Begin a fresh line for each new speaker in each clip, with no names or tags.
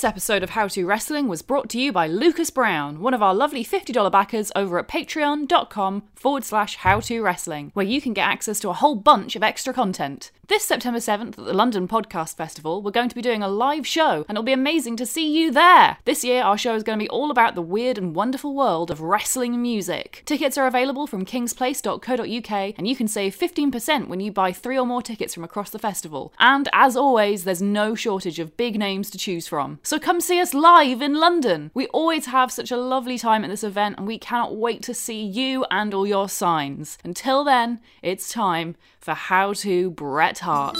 This episode of How to Wrestling was brought to you by Lucas Brown, one of our lovely $50 backers over at patreon.com forward slash how to wrestling, where you can get access to a whole bunch of extra content. This September 7th at the London Podcast Festival, we're going to be doing a live show, and it'll be amazing to see you there. This year, our show is going to be all about the weird and wonderful world of wrestling music. Tickets are available from kingsplace.co.uk, and you can save 15% when you buy three or more tickets from across the festival. And as always, there's no shortage of big names to choose from. So come see us live in London. We always have such a lovely time at this event, and we cannot wait to see you and all your signs. Until then, it's time for How to Bret Hart.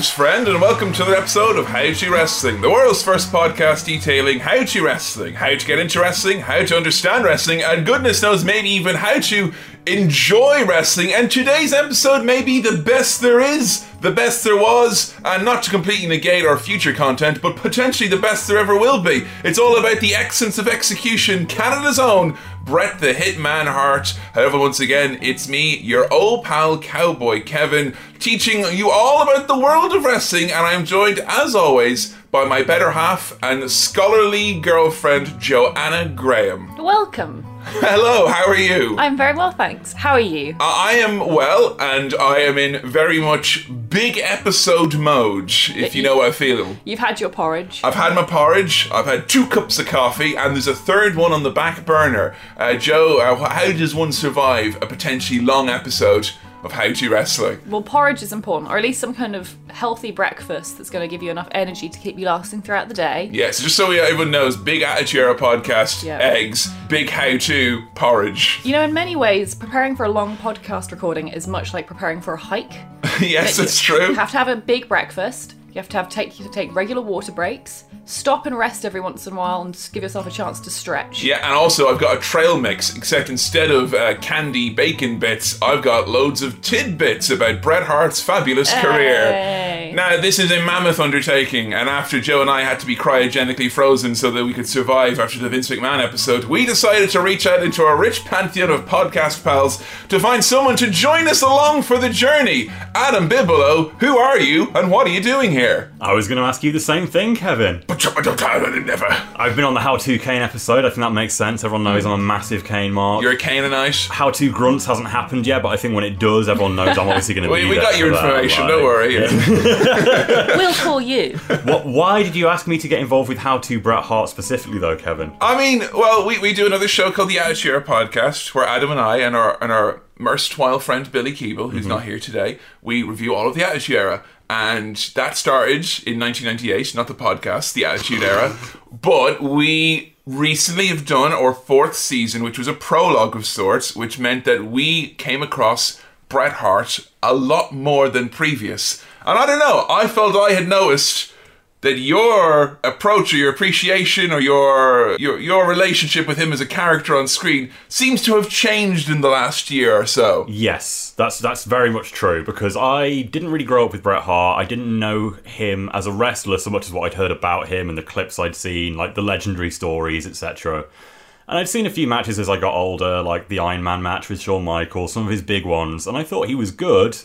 Greetings, friend, and welcome to another episode of How to Wrestling, the world's first podcast detailing how to wrestling, how to get into wrestling, how to understand wrestling, and goodness knows, maybe even how to enjoy wrestling. And today's episode may be the best there is, the best there was, and not to completely negate our future content, but potentially the best there ever will be. It's all about the excellence of execution, Canada's own Bret the Hitman Hart. However, once again, it's me, your old pal Cowboy Kevin, teaching you all about the world of wrestling, and I'm joined, as always, by my better half and scholarly girlfriend, Joanna Graham.
Welcome.
Hello, how are you?
I'm very well, thanks. How are you?
I am well, and I am in very much big episode mode, if you know what I feel.
You've had your porridge.
I've had my porridge, I've had two cups of coffee, and there's a third one on the back burner. Uh, Joe, uh, how does one survive a potentially long episode of How to Wrestling?
Well, porridge is important, or at least some kind of healthy breakfast that's going to give you enough energy to keep you lasting throughout the day.
Yes, just so everyone knows, big Attitude Era podcast,
Yeah.
eggs, big how to porridge.
You know, in many ways, preparing for a long podcast recording is much like preparing for a hike.
yes, that's true.
You have to have a big breakfast. You have to have take you have to take regular water breaks. Stop and rest every once in a while, and give yourself a chance to stretch.
Yeah, and also I've got a trail mix, except instead of uh, candy bacon bits, I've got loads of tidbits about Bret Hart's fabulous career. Now, this is a mammoth undertaking, and after Joe and I had to be cryogenically frozen so that we could survive after the Vince McMahon episode, we decided to reach out into our rich pantheon of podcast pals to find someone to join us along for the journey. Adam Bibolo, who are you, and what are you doing here?
I was going to ask you the same thing, Kevin.
Never.
I've been on the How To Kane episode. I think that makes sense. Everyone knows I'm a massive Kane mark.
You're a Canaanite.
How To Grunts hasn't happened yet, but I think when it does, everyone knows I'm obviously going to
We,
be
we
there
got your
for that,
information,
like-
don't worry. yeah.
We'll call you.
What, why did you ask me to get involved with How To Bret Hart specifically, though, Kevin?
I mean, well, we, we do another show called the Attitude Era podcast where Adam and I and our and our erstwhile friend Billy Keeble, who's mm-hmm. not here today, we review all of the Attitude Era. And that started in 1998, not the podcast, the Attitude Era. But we recently have done our fourth season, which was a prologue of sorts, which meant that we came across Bret Hart a lot more than previous. And I don't know, I felt I had noticed that your approach or your appreciation or your your your relationship with him as a character on screen seems to have changed in the last year or so.
Yes, that's that's very much true because I didn't really grow up with Bret Hart. I didn't know him as a wrestler so much as what I'd heard about him and the clips I'd seen, like the legendary stories, etc. And I'd seen a few matches as I got older, like the Iron Man match with Shawn Michaels, some of his big ones, and I thought he was good.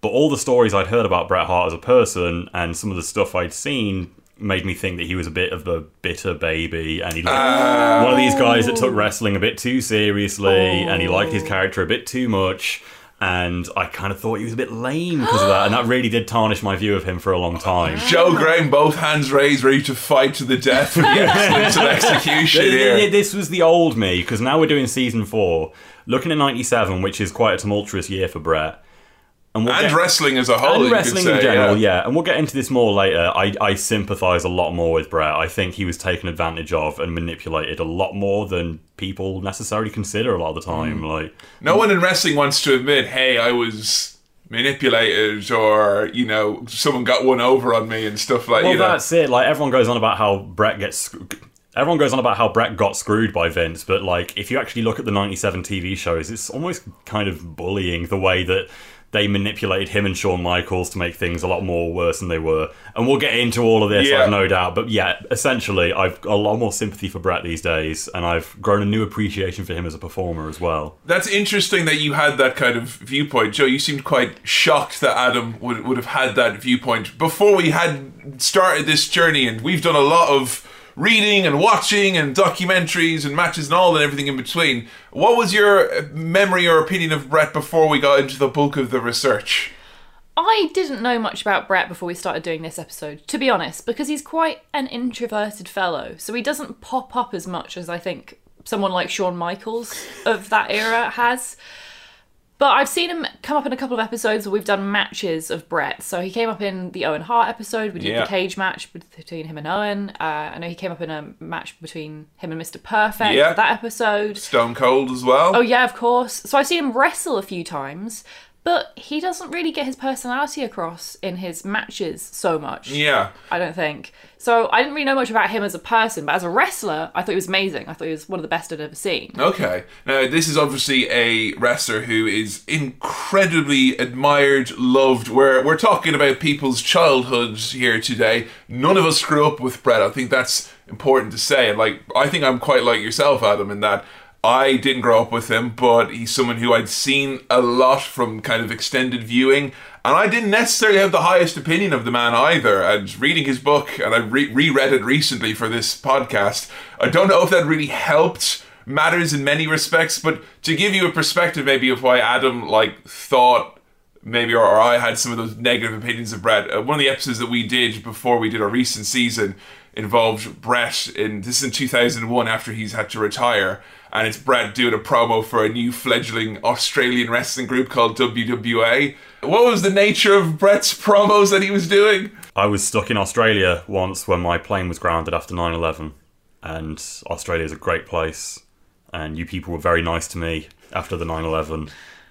But all the stories I'd heard about Bret Hart as a person and some of the stuff I'd seen made me think that he was a bit of a bitter baby and he looked oh. one of these guys that took wrestling a bit too seriously and he liked his oh. character a bit too much and I kind of thought he was a bit lame because of that and that really did tarnish my view of him for a long time.
Joe Graham, both hands raised, ready to fight to the death for the excellence of execution here.
This was the old me because now we're doing season four, looking at '97, which is quite a tumultuous year for Bret. And, we'll
And
get-
wrestling as a whole,
and
you could
wrestling
say,
in general,
yeah.
yeah. And we'll get into this more later. I, I sympathise a lot more with Bret. I think he was taken advantage of and manipulated a lot more than people necessarily consider a lot of the time. Mm. Like,
No one in wrestling wants to admit, hey, I was manipulated or, you know, someone got one over on me and stuff like
well,
you know.
that's it. Like everyone goes on about how Bret gets. sc- Everyone goes on about how Bret got screwed by Vince, but like if you actually look at the '97 TV shows, it's almost kind of bullying the way that they manipulated him and Shawn Michaels to make things a lot more worse than they were. And we'll get into all of this,
Yeah.
I've no doubt. But yeah, essentially, I've got a lot more sympathy for Bret these days, and I've grown a new appreciation for him as a performer as well.
That's interesting that you had that kind of viewpoint, Joe. You seemed quite shocked that Adam would would have had that viewpoint before we had started this journey, and we've done a lot of reading and watching and documentaries and matches and all and everything in between. What was your memory or opinion of Bret before we got into the bulk of the research?
I didn't know much about Bret before we started doing this episode, to be honest, because he's quite an introverted fellow. So he doesn't pop up as much as I think someone like Shawn Michaels of that era has. But I've seen him come up in a couple of episodes where we've done matches of Bret. So he came up in the Owen Hart episode. We did
Yeah.
the cage match between him and Owen. Uh, I know he came up in a match between him and Mr. Perfect
Yeah.
for that episode.
Stone Cold as well.
Oh yeah, of course. So I've seen him wrestle a few times, but he doesn't really get his personality across in his matches so much.
yeah.
I don't think. So I didn't really know much about him as a person, but as a wrestler, I thought he was amazing. I thought he was one of the best I'd ever seen.
Okay. Now, this is obviously a wrestler who is incredibly admired, loved. We're, we're talking about people's childhoods here today. None of us grew up with Bret. I think that's important to say. And, like, I think I'm quite like yourself, Adam, in that I didn't grow up with him, but he's someone who I'd seen a lot from kind of extended viewing. And I didn't necessarily have the highest opinion of the man either. And reading his book, and I re- reread it recently for this podcast, I don't know if that really helped matters in many respects, but to give you a perspective maybe of why Adam like thought maybe or, or I had some of those negative opinions of Bret. Uh, one of the episodes that we did before we did our recent season involved Bret in this is in 2001 after he's had to retire and it's Bret doing a promo for a new fledgling Australian wrestling group called WWA. What was the nature of Bret's promos that he was doing?
I was stuck in Australia once when my plane was grounded after 9 11. And Australia is a great place. And you people were very nice to me after the 9 11.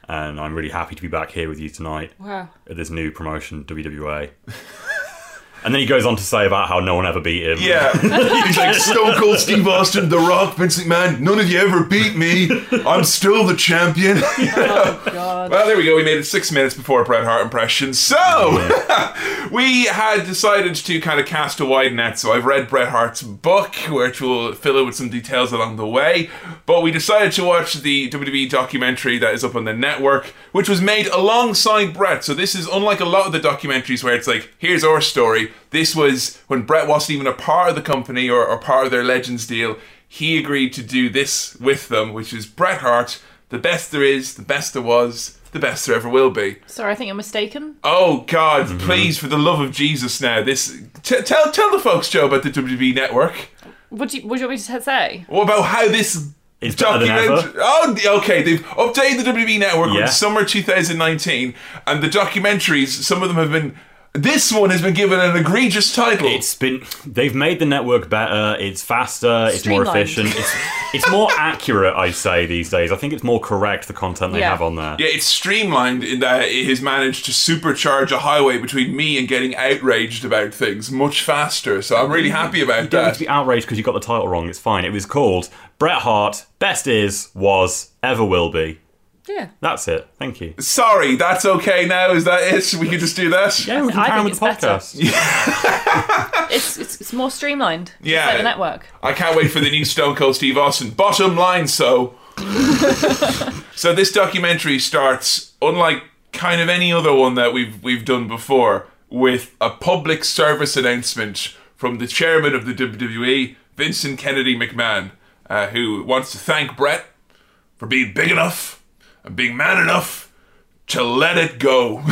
And I'm really happy to be back here with you tonight
Wow.
at this new promotion, WWA. and then he goes on to say about how no one ever beat him.
Yeah. He's like Stone Cold Steve Austin, The Rock, Vince McMahon, none of you ever beat me. I'm still the champion.
Oh god.
Well, there we go. We made it six minutes before Bret Hart impression. So, we had decided to kind of cast a wide net. So, I've read Bret Hart's book, which will fill in with some details along the way. But we decided to watch the WWE documentary that is up on the network, which was made alongside Bret. So, this is unlike a lot of the documentaries where it's like, here's our story. This was when Bret wasn't even a part of the company or, or part of their Legends deal. He agreed to do this with them, which is Bret Hart, the best there is, the best there was, the best there ever will be.
Sorry, I think you're mistaken.
Oh God! Mm-hmm. Please, for the love of Jesus, now this t- tell tell the folks, Joe, about the WWE Network.
What do you, what do you want me to say?
What about how this
It's better than ever.
Oh, okay. They've updated the WWE Network
Yeah.
in summer 2019, and the documentaries. Some of them have been. This one has been given an egregious title.
It's been they've made the network better. It's faster. It's more efficient. It's it's more accurate. I'd say these days. I think it's more correct the content they
Yeah.
have on there.
yeah, it's streamlined in that it has managed to supercharge a highway between me and getting outraged about things much faster. So I'm really mm. happy about that.
You don't need
that.
to be outraged because you got the title wrong. It's fine. It was called Bret Hart. Best is was ever will be.
Yeah.
That's it. Thank you.
Sorry, that's okay now. Is that it? We can just do that.
Yeah, we can
I
carry on
think
with the
it's better.
podcast.
It's, it's it's more streamlined.
Yeah.
like the network.
I can't wait for the new Stone Cold Steve Austin. Bottom line, so. so this documentary starts, unlike kind of any other one that we've we've done before, with a public service announcement from the chairman of the WWE, Vincent Kennedy McMahon, uh, who wants to thank Bret for being big enough and being man enough to let it go.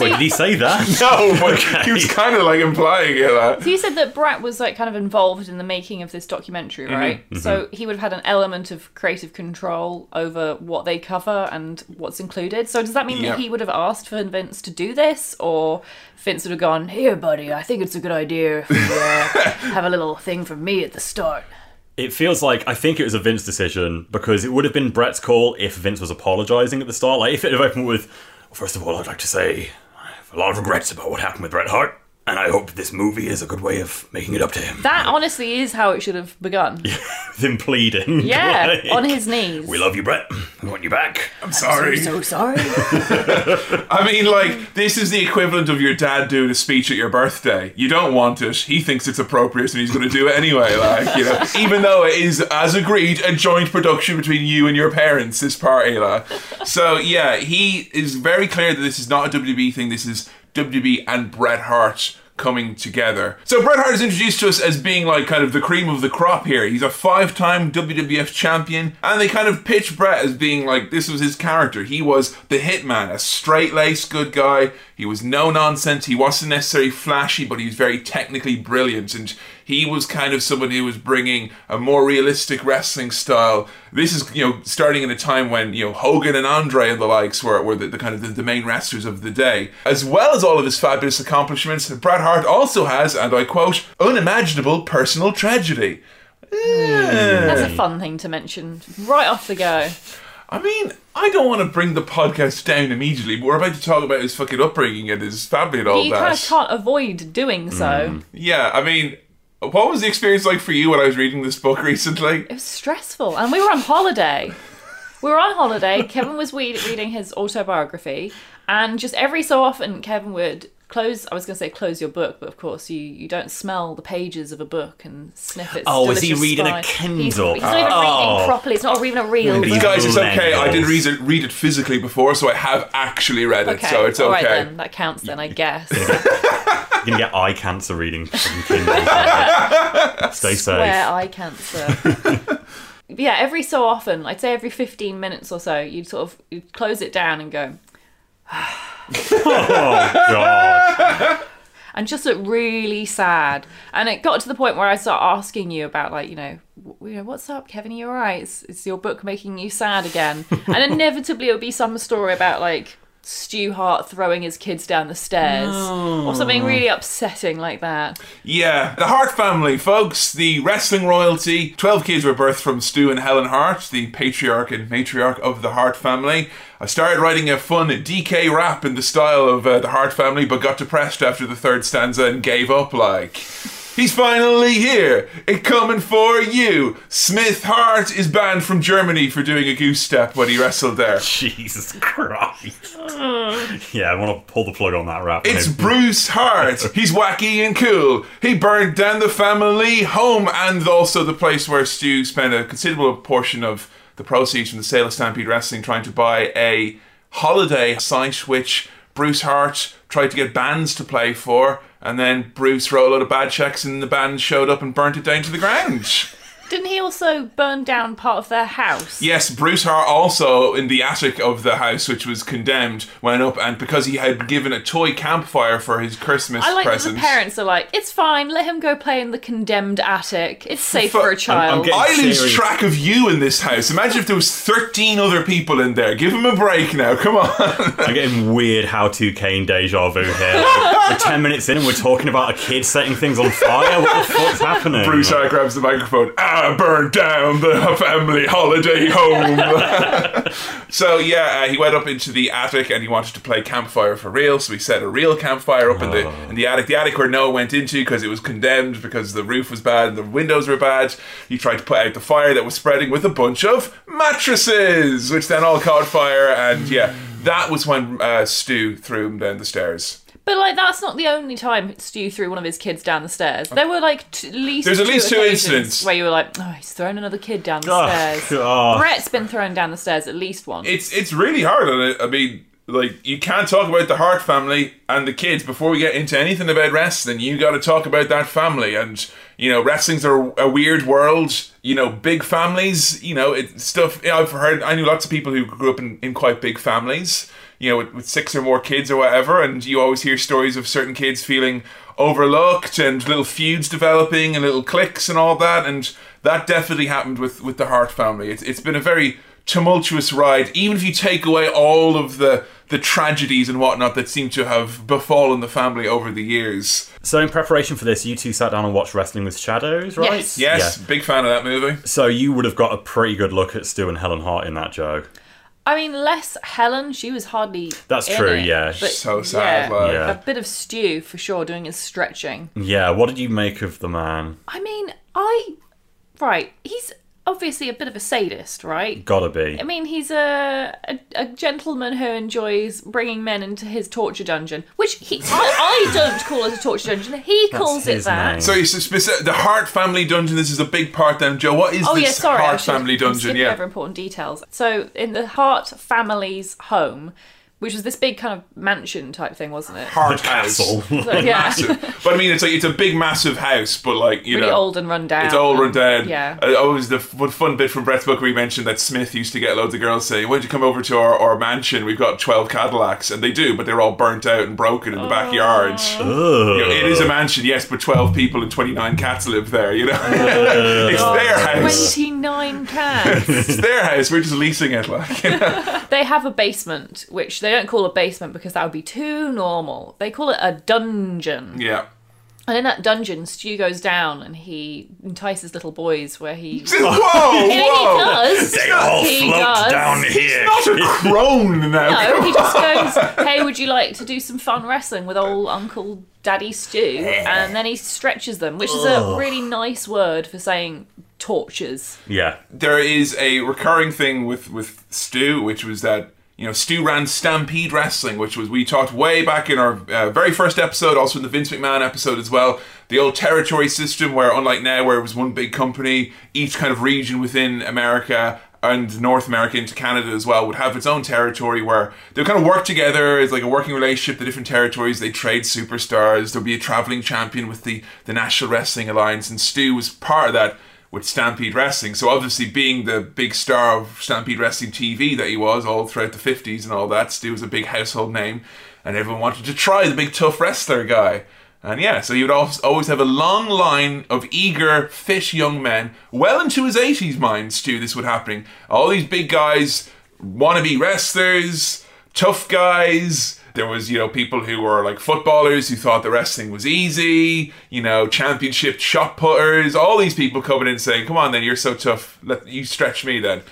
Wait, did he say that?
no, but he was kind of like implying it. That.
So you said that Bret was like kind of involved in the making of this documentary, right? So he would have had an element of creative control over what they cover and what's included. So does that mean
Yeah.
that he would have asked for Vince to do this, or Vince would have gone, "Here, buddy, I think it's a good idea if we uh, have a little thing from me at the start."
It feels like I think it was a Vince decision because it would have been Bret's call if Vince was apologising at the start. Like if it had opened with, well, first of all, I'd like to say I have a lot of regrets about what happened with Bret Hart. And I hope this movie is a good way of making it up to him.
That honestly is how it should have begun.
With him pleading.
Yeah,
like,
on his knees.
We love you, Bret. We want you back.
I'm sorry.
so sorry.
I mean, like, this is the equivalent of your dad doing a speech at your birthday. You don't want it. He thinks it's appropriate and he's going to do it anyway. Like, you know, even though it is, as agreed, a joint production between you and your parents, this party. Like. So, yeah, he is very clear that this is not a WWE thing. This is WWE and Bret Hart coming together. So Bret Hart is introduced to us as being like kind of the cream of the crop here. He's a five-time WWF champion, and they kind of pitch Bret as being like this was his character. He was the hitman, a straight-laced good guy. He was no nonsense. He wasn't necessarily flashy, but he was very technically brilliant and he was kind of someone who was bringing a more realistic wrestling style. This is, you know, starting in a time when, you know, Hogan and Andre and the likes were, were the, the kind of the, the main wrestlers of the day. As well as all of his fabulous accomplishments, Bret Hart also has, and I quote, unimaginable personal tragedy. Hmm.
That's a fun thing to mention right off the go.
I mean, I don't want to bring the podcast down immediately, but we're about to talk about his fucking upbringing and his family and all
you
that.
kind of can't avoid doing so. Hmm.
Yeah, I mean, what was the experience like for you when I was reading this book recently?
It was stressful, and we were on holiday. We were on holiday. Kevin was reading his autobiography, and just every so often, Kevin would close. I was going to say close your book, but of course, you you don't smell the pages of a book and sniff its.
Oh, is he
delicious
reading a
spice. He's,
Kindle?
he's not even
Oh.
reading properly. It's not even a real
These
book.
Guys, it's okay. I did read it, read it physically before, so I have actually read it,
Okay,
so it's
all
okay.
right then. That counts then, I guess.
You're gonna get eye cancer reading fucking Kindle. Stay safe.
Square eye cancer. yeah, every so often, I'd say every 15 minutes or so, you'd sort of you'd close it down and go, ah,
Oh god.
and just look really sad. And it got to the point where I started asking you about, like, you know, w- you know, what's up, Kevin? Are you alright? Is, is your book making you sad again? and inevitably, it would be some story about like Stu Hart throwing his kids down the stairs or something really upsetting like that.
Yeah, the Hart family, folks, the wrestling royalty. 12 kids were birthed from Stu and Helen Hart, the patriarch and matriarch of the Hart family. I started writing a fun DK rap in the style of uh, the Hart family, but got depressed after the third stanza and gave up like. He's finally here. It coming for you. Smith Hart is banned from Germany for doing a goose step when he wrestled there.
Jesus Christ. yeah, I want to pull the plug on that rap.
It's Bruce Hart. He's wacky and cool. He burned down the family home and also the place where Stu spent a considerable portion of the proceeds from the sale of Stampede Wrestling trying to buy a holiday site which Bruce Hart tried to get bands to play for. And then Bruce wrote a lot of bad checks and the band showed up and burnt it down to the ground.
Didn't he also burn down part of their house?
Yes, Bruce Hart also in the attic of the house, which was condemned, went up and because he had given a toy campfire for his Christmas
I like that
present.
the parents are like, it's fine, let him go play in the condemned attic. It's safe
Fu-
for
I'm-
a child.
I lose
serious.
track of you in this house. Imagine if there was 13 other people in there. Give him a break now. Come on.
I'm getting weird how to Kane deja vu here. We're 10 minutes in and we're talking about a kid setting things on fire. What the fuck's happening?
Bruce Hart grabs the microphone. Ah, burn down the family holiday home. so yeah, uh, he went up into the attic and he wanted to play campfire for real. So he set a real campfire up in the in the attic, the attic where Noah went into because it was condemned because the roof was bad and the windows were bad. He tried to put out the fire that was spreading with a bunch of mattresses, which then all caught fire. And yeah, that was when uh, Stu threw him down the stairs.
But like, that's not the only time Stu threw one of his kids down the stairs. There were like t- at least
There's at least two
occasions
incidents.
where you were like, oh, he's thrown another kid down the
Oh,
stairs.
God.
Ah. Bret's been thrown down the stairs at least once.
it's it's really hard it. I mean, like you can't talk about the Hart family and the kids before we get into anything about wrestling. You got to talk about that family, and you know, wrestling's a, a weird world. You know, big families. You know, it stuff. You know, I've heard. I knew lots of people who grew up in, in quite big families. You know, with, with six or more kids or whatever, and you always hear stories of certain kids feeling overlooked and little feuds developing and little cliques and all that, and that definitely happened with with the Hart family. It's it's been a very tumultuous ride, even if you take away all of the the tragedies and whatnot that seem to have befallen the family over the years.
So, in preparation for this, you two sat down and watched Wrestling with Shadows, right?
Yes.
Yes,
Yeah.
big fan of that movie.
So, you would have got a pretty good look at Stu and Helen Hart in that, Joe.
I mean, less Helen. She was hardly.
That's
in
true,
it,
yeah.
but
So sad,
yeah,
like-
Yeah.
A bit of Stu for sure, doing his stretching.
Yeah, what did you make of the man?
I mean, I right. He's obviously a bit of a sadist, right?
Gotta be.
I mean, he's a, a a gentleman who enjoys bringing men into his torture dungeon, which he I, I don't call it a torture dungeon. He calls it
his
that.
name.
So it's a specific, the Hart family dungeon. This is a big part. Then Joe, what is
Oh
this
yeah, sorry. I
Hart
should-
family
I'm
dungeon?
skipping
Yeah,
over important details. So in the Hart family's home, which was this big kind of mansion type thing, wasn't it?
Hart house.
So, yeah,
massive. But I mean, it's like it's a big, massive house, but like you
really
know,
old and run down.
It's all run down.
Yeah.
Uh, always the f- fun bit from Bret's book where he mentioned that Smith used to get loads of girls saying, "Why don't you come over to our, our mansion? We've got twelve Cadillacs," and they do, but they're all burnt out and broken in the backyard.
Oh.
You know, it is a mansion, yes, but twelve people and twenty nine cats live there. You know, it's their house.
Twenty nine cats.
It's their house. We're just leasing it. Like, you know?
they have a basement, which they don't call a basement because that would be too normal. They call it a dungeon.
yeah.
And in that dungeon, Stu goes down and he entices little boys where he.
Whoa,
Yeah, he
whoa!
does.
They all
He
float
does.
down here.
Not a crone now.
No, he just goes, "Hey, would you like to do some fun wrestling with old Uncle Daddy Stu?" And then he stretches them, which is a really nice word for saying tortures.
Yeah.
there is a recurring thing with with Stu, which was that you know Stu ran Stampede Wrestling, which was we talked way back in our uh, very first episode, also in the Vince McMahon episode as well. The old territory system, where unlike now, where it was one big company, each kind of region within America and North America into Canada as well would have its own territory where they kind of work together as like a working relationship. The different territories they trade superstars. There'll be a traveling champion with the the National Wrestling Alliance, and Stu was part of that with Stampede Wrestling. So obviously, being the big star of Stampede Wrestling TV that he was all throughout the fifties and all that, Stu was a big household name, and everyone wanted to try the big tough wrestler guy. And yeah, so he would al- always have a long line of eager, fit young men, well into his 80s, mind Stu, this would happening. All these big guys, wannabe wrestlers, tough guys. There was, you know, people who were like footballers who thought the wrestling was easy, you know, championship shot putters, all these people coming in saying, Come on then, you're so tough. Let you stretch me then.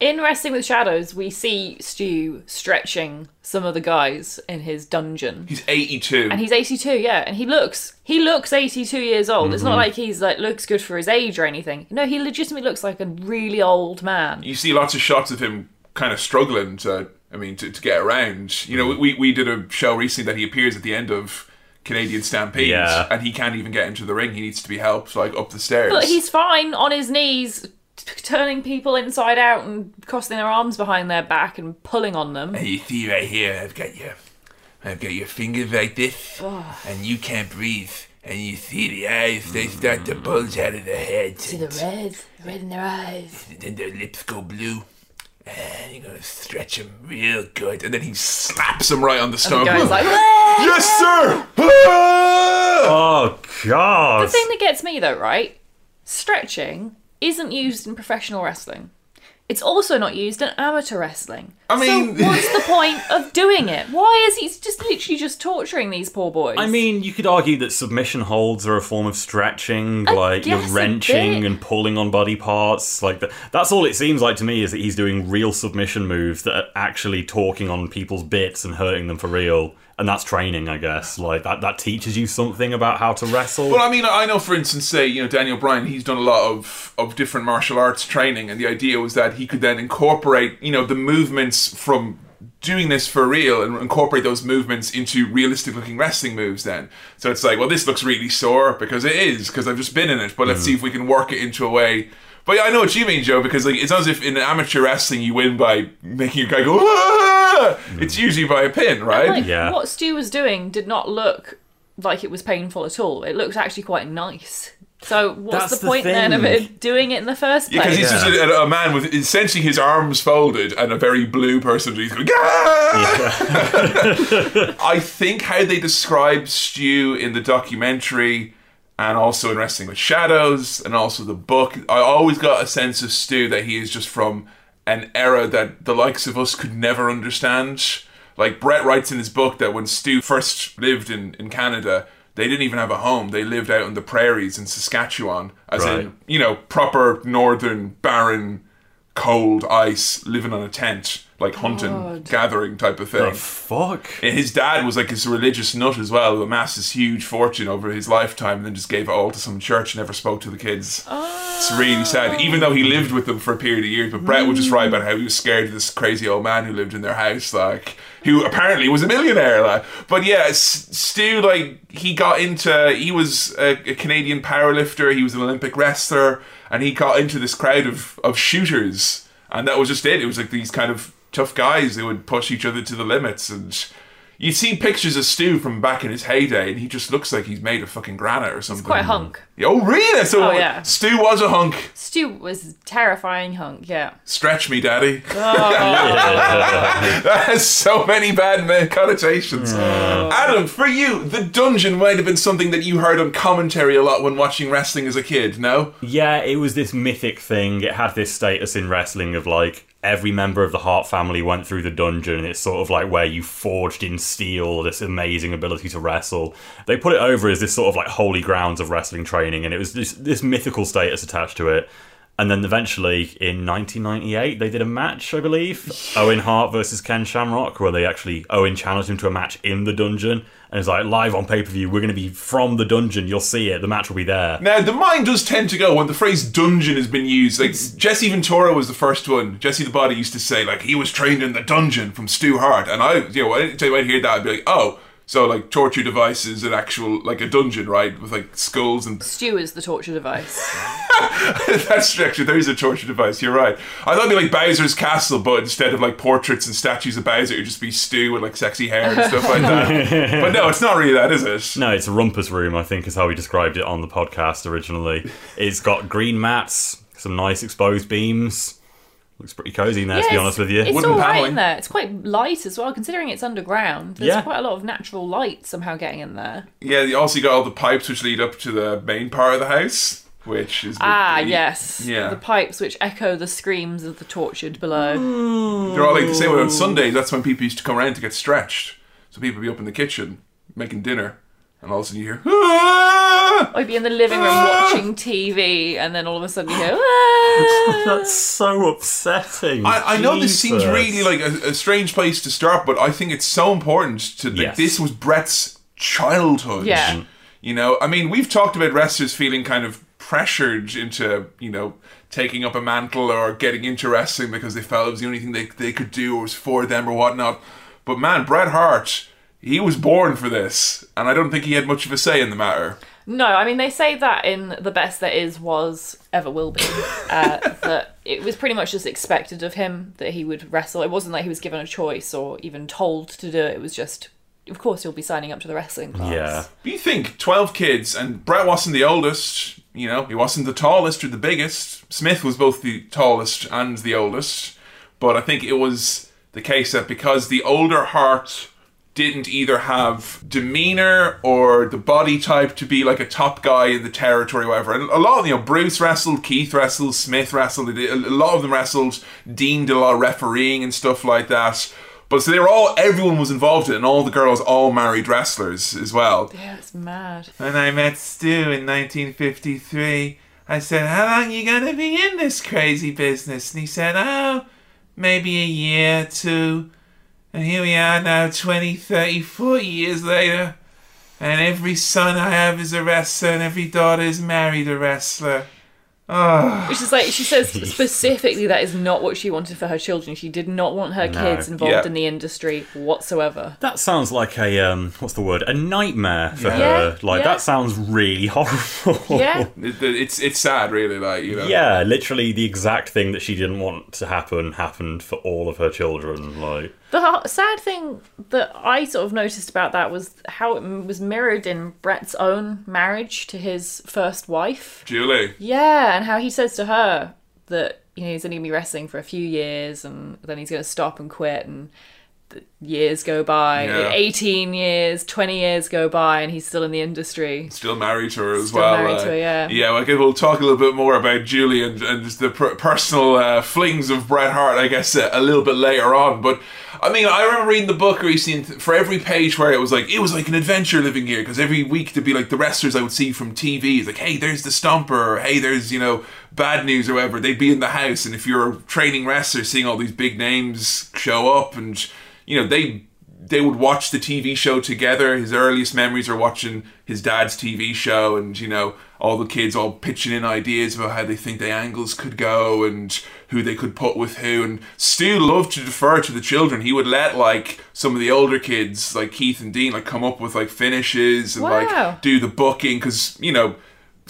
In Wrestling with Shadows, we see Stu stretching some of the guys in his dungeon.
He's 82.
And he's 82, yeah, and he looks he looks 82 years old. It's not
Mm-hmm.
like he's like looks good for his age or anything. No, he legitimately looks like a really old man.
you see lots of shots of him kind of struggling to, I mean, to, to get around. You know, mm. we, we did a show recently that he appears at the end of Canadian Stampede,
Yeah.
and he can't even get into the ring. He needs to be helped, like, up the stairs.
But he's fine on his knees, t- turning people inside out and crossing their arms behind their back and pulling on them.
And you see right here, I've got your, I've got your fingers like this, and you can't breathe. And you see the eyes, they mm. start to bulge out of the head.
To the red, the red in their eyes.
then their lips go blue. And you're gonna stretch him real good. And then he slaps him right on the
The
stomach.
guy's like,
yes, sir!
Oh god.
The thing that gets me though, right? Stretching isn't used in professional wrestling. It's also not used in amateur wrestling.
I mean-
so what's the point of doing it? Why is he just literally just torturing these poor boys?
I mean, you could argue that submission holds are a form of stretching,
I
like you're wrenching and pulling on body parts. Like that. That's all it seems like to me is that he's doing real submission moves that are actually talking on people's bits and hurting them for real. And that's training, I guess. Like that, that teaches you something about how to wrestle.
Well, I mean, I know, for instance, say, you know, Daniel Bryan, he's done a lot of, of different martial arts training, and the idea was that he could then incorporate, you know, the movements from doing this for real and incorporate those movements into realistic looking wrestling moves then. So it's like, well, this looks really sore because it is, because I've just been in it, but let's mm. see if we can work it into a way. But yeah, I know what you mean, Joe, because like it's not as if in amateur wrestling you win by making your guy go, "Ah!" it's usually by a pin, right?
like
Yeah.
what Stu was doing did not look like it was painful at all. It looked actually quite nice. So what's
That's
the
the
point then of it doing it in the first
Yeah, because
place?
he's just a, a man with essentially his arms folded and a very blue person. He's going, "Ah!" I think how they describe Stu in the documentary and also in Wrestling with Shadows and also the book, I always got a sense of Stu that he is just from an era that the likes of us could never understand. Like Bret writes in his book that when Stu first lived in, in Canada, they didn't even have a home. They lived out in the prairies in Saskatchewan, as
Right.
in, you know, proper northern, barren, cold ice, living on a tent. Like hunting,
God.
gathering type of thing.
The fuck?
And his dad was like this religious nut as well, who amassed this huge fortune over his lifetime and then just gave it all to some church and never spoke to the kids. It's really sad, even though he oh. lived with them for a period of years. But Bret would just write about how he was scared of this crazy old man who lived in their house, like, who apparently was a millionaire. Like. But yeah, S- Stu, like, he got into, he was a, a Canadian powerlifter, he was an Olympic wrestler, and he got into this crowd of, of shooters. And that was just it. It was like these kind of tough guys They would push each other to the limits. And you see pictures of Stu from back in his heyday, and he just looks like he's made of fucking granite or something.
Quite a hunk.
Oh, really? So
Oh, yeah.
Stu was a hunk.
Stu was terrifying hunk, yeah.
Stretch me, daddy.
Oh.
that has so many bad ma- connotations. Oh. Adam, for you, the dungeon might have been something that you heard on commentary a lot when watching wrestling as a kid, no?
Yeah, it was this mythic thing. It had this status in wrestling of like every member of the Hart family went through the dungeon. And it's sort of like where you forged in steel this amazing ability to wrestle. They put it over as this sort of like holy grounds of wrestling training, and it was this this mythical status attached to it. And then eventually in 1998, they did a match, I believe, Owen Hart versus Ken Shamrock, where they actually Owen challenged him to a match in the dungeon, and it's like live on pay per view. We're going to be from the dungeon. You'll see it. The match will be there.
Now, the mind does tend to go when the phrase dungeon has been used. Like, Jesse Ventura was the first one. Jesse the Body used to say, like, he was trained in the dungeon from Stu Hart. And I, you know, anytime I'd hear that, I'd be like, oh, so, like, torture devices and actual, like, a dungeon, right? With, like, skulls and
Stu is the torture device.
That's actually there is a torture device. You're right. I thought it'd be like Bowser's castle, but instead of like portraits and statues of Bowser, it'd just be Stu with like sexy hair and stuff like that. but no, it's not really that, is it?
No, it's a rumpus room, I think is how we described it on the podcast originally. It's got green mats, some nice exposed beams. Looks pretty cozy in there, to be honest with you.
It's
Wooden
all right
panelling.
in there. It's quite light as well, considering it's underground. There's
Yeah.
quite a lot of natural light somehow getting in there.
Yeah. You also got all the pipes which lead up to the main part of the house, which is
Ah,
the-
yes.
Yeah.
The pipes which echo the screams of the tortured below.
They're all like the same way on Sundays. That's when people used to come around to get stretched. So people would be up in the kitchen making dinner, and all of a sudden you hear. "Ah!"
I'd be in the living room watching TV, and then all of a sudden you hear, "Ah."
That's so upsetting.
I, I know this seems
Jesus.
really like a, a strange place to start, but I think it's so important to like,
Yes.
this was Bret's childhood.
Yeah.
You know, I mean, we've talked about wrestlers feeling kind of pressured into, you know, taking up a mantle or getting into wrestling because they felt it was the only thing they, they could do or was for them or whatnot. But man, Bret Hart, he was born for this, and I don't think he had much of a say in the matter.
No, I mean they say that in the best there is was ever will be. Uh, that it was pretty much just expected of him that he would wrestle. It wasn't like he was given a choice or even told to do it. It was just, of course, he'll be signing up to the wrestling class.
Yeah.
But you think 12 kids, and Bret wasn't the oldest, you know, he wasn't the tallest or the biggest. Smith was both the tallest and the oldest. But I think it was the case that because the older Hart didn't either have demeanor or the body type to be like a top guy in the territory, or whatever. And a lot of you know, Bruce wrestled, Keith wrestled, Smith wrestled. A lot of them wrestled. Dean did a lot of refereeing and stuff like that. But so they were all, everyone was involved in it, and all the girls all married wrestlers as well.
Yeah, it's mad.
When I met Stu in 1953, I said, How long you gonna be in this crazy business? And he said, Oh, maybe a year or two. And here we are now, 20, 30, 40 years later. And every son I have is a wrestler, and every daughter is married a wrestler. Oh.
Which is like she says specifically that is not what she wanted for her children. She did not want her kids involved
Yeah.
in the industry whatsoever.
That sounds like a um, what's the word? A nightmare for
Yeah.
her. Like
Yeah.
that sounds really horrible.
Yeah.
It- it's, it's sad, really, like, you know.
Yeah, literally the exact thing that she didn't want to happen happened for all of her children. Like,
The sad thing that I sort of noticed about that was how it was mirrored in Bret's own marriage to his first wife.
Julie.
Yeah, and how he says to her that you know he's only gonna be wrestling for a few years and then he's gonna stop and quit and years go by,
Yeah.
18 years, 20 years go by, and he's still in the industry.
Still married to her as
Still
well.
married
uh,
to her, yeah.
Yeah, guess we'll talk a little bit more about Julie and, and just the per- personal uh, flings of Bret Hart, I guess, uh, a little bit later on. But I mean, I remember reading the book recently, for every page where it was like, it was like an adventure living here, because every week there'd be like the wrestlers I would see from TV. Like, hey, there's the Stomper, or hey, there's, you know, bad news or whatever. They'd be in the house, and if you're a training wrestler, seeing all these big names show up, and, you know, they they would watch the TV show together. His earliest memories are watching his dad's TV show, and you know all the kids all pitching in ideas about how they think the angles could go and who they could put with who. And Stu loved to defer to the children. He would let like some of the older kids, like Keith and Dean, like come up with like finishes and
Wow.
like do the booking because you know.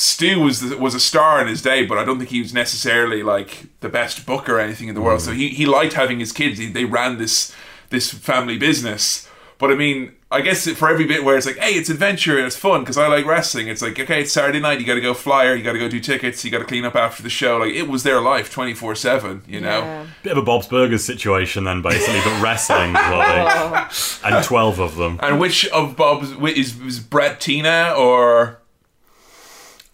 Stu was the, was a star in his day, but I don't think he was necessarily like the best booker or anything in the world. Mm. So he, he liked having his kids. He, they ran this this family business. But I mean, I guess it- for every bit where it's like, hey, it's adventure and it's fun because I like wrestling. It's like, okay, it's Saturday night. You got to go flyer. You got to go do tickets. You got to clean up after the show. Like it was their life, twenty four seven. You know.
Yeah.
Bit of a Bob's Burgers situation then, basically, but wrestling, like, oh. and twelve of them.
And which of Bob's is is Bret Tina or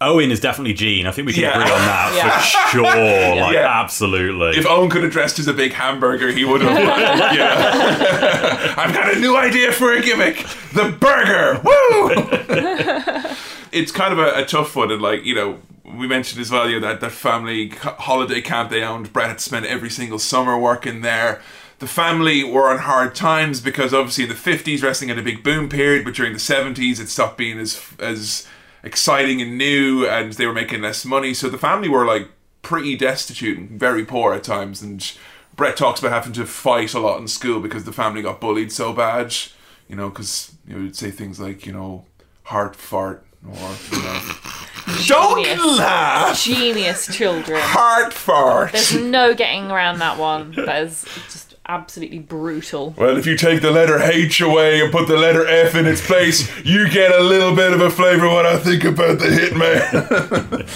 Owen is definitely Gene. I think we can
Yeah.
agree on that
Yeah.
for sure. Like,
Yeah.
absolutely.
if Owen could have dressed as a big hamburger, he would have. yeah. I've got a new idea for a gimmick: the burger. Woo! it's kind of a, a tough one, and like you know, we mentioned as well, you know, that that family co- holiday camp they owned. Bret had spent every single summer working there. The family were on hard times because obviously in the fifties wrestling had a big boom period, but during the seventies it stopped being as as exciting and new, and they were making less money. So the family were like pretty destitute and very poor at times. And Bret talks about having to fight a lot in school because the family got bullied so bad. You know, because you know, would say things like you know, heart fart or you know, don't
Genius.
laugh,
Genius children.
heart fart.
There's no getting around that one. That is just absolutely brutal.
Well, if you take the letter H away and put the letter F in its place, you get a little bit of a flavour what I think about the Hitman.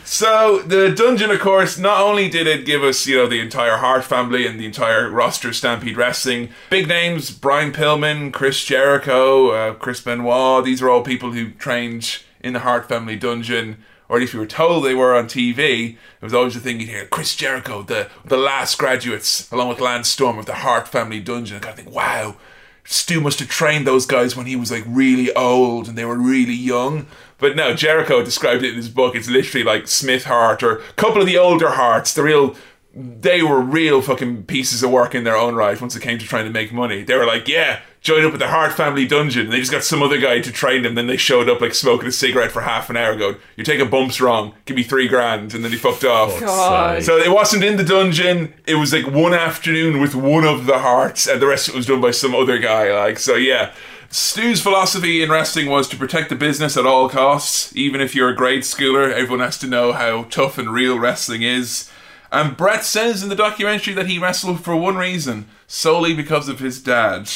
so, the dungeon, of course, not only did it give us, you know, the entire Hart family and the entire roster of Stampede Wrestling, big names, Brian Pillman, Chris Jericho, uh, Chris Benoit, these are all people who trained in the Hart family dungeon. Or at least we were told they were on TV. It was always the thing you'd hear Chris Jericho, the the last graduates, along with Lance Storm of the Hart family dungeon. I kind of think, wow, Stu must have trained those guys when he was like really old and they were really young. But no, Jericho described it in his book. It's literally like Smith Hart or a couple of the older Harts, the real. They were real fucking pieces of work in their own right once it came to trying to make money. They were like, yeah, join up with the Hart family dungeon. And they just got some other guy to train them. Then they showed up like smoking a cigarette for half an hour going, you're taking bumps wrong. Give me three grand. And then he fucked off.
God.
So it wasn't in the dungeon. It was like one afternoon with one of the Harts, and the rest of it was done by some other guy. Like so, yeah. Stu's philosophy in wrestling was to protect the business at all costs. Even if you're a grade schooler, everyone has to know how tough and real wrestling is. And Bret says in the documentary that he wrestled for one reason, solely because of his dad.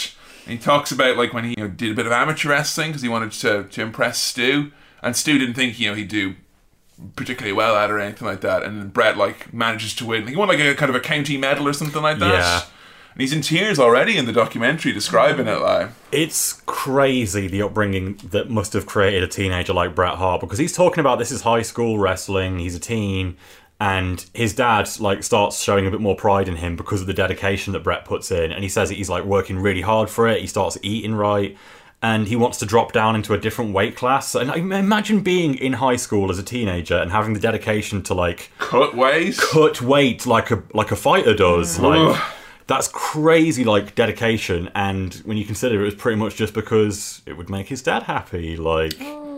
And he talks about like when he you know, did a bit of amateur wrestling because he wanted to to impress Stu, and Stu didn't think you know he'd do particularly well at it or anything like that. And then Bret like manages to win. He won like a kind of a county medal or something like that.
Yeah.
And he's in tears already in the documentary describing it like
It's crazy the upbringing that must have created a teenager like Bret Hart because he's talking about this is high school wrestling, he's a teen, and his dad like starts showing a bit more pride in him because of the dedication that Bret puts in, and he says that he's like working really hard for it. He starts eating right. And he wants to drop down into a different weight class. And I imagine being in high school as a teenager and having the dedication to like
cut ways.
cut weight like a like a fighter does. Like
Ugh.
that's crazy, like dedication. And when you consider it was pretty much just because it would make his dad happy. Like, oh.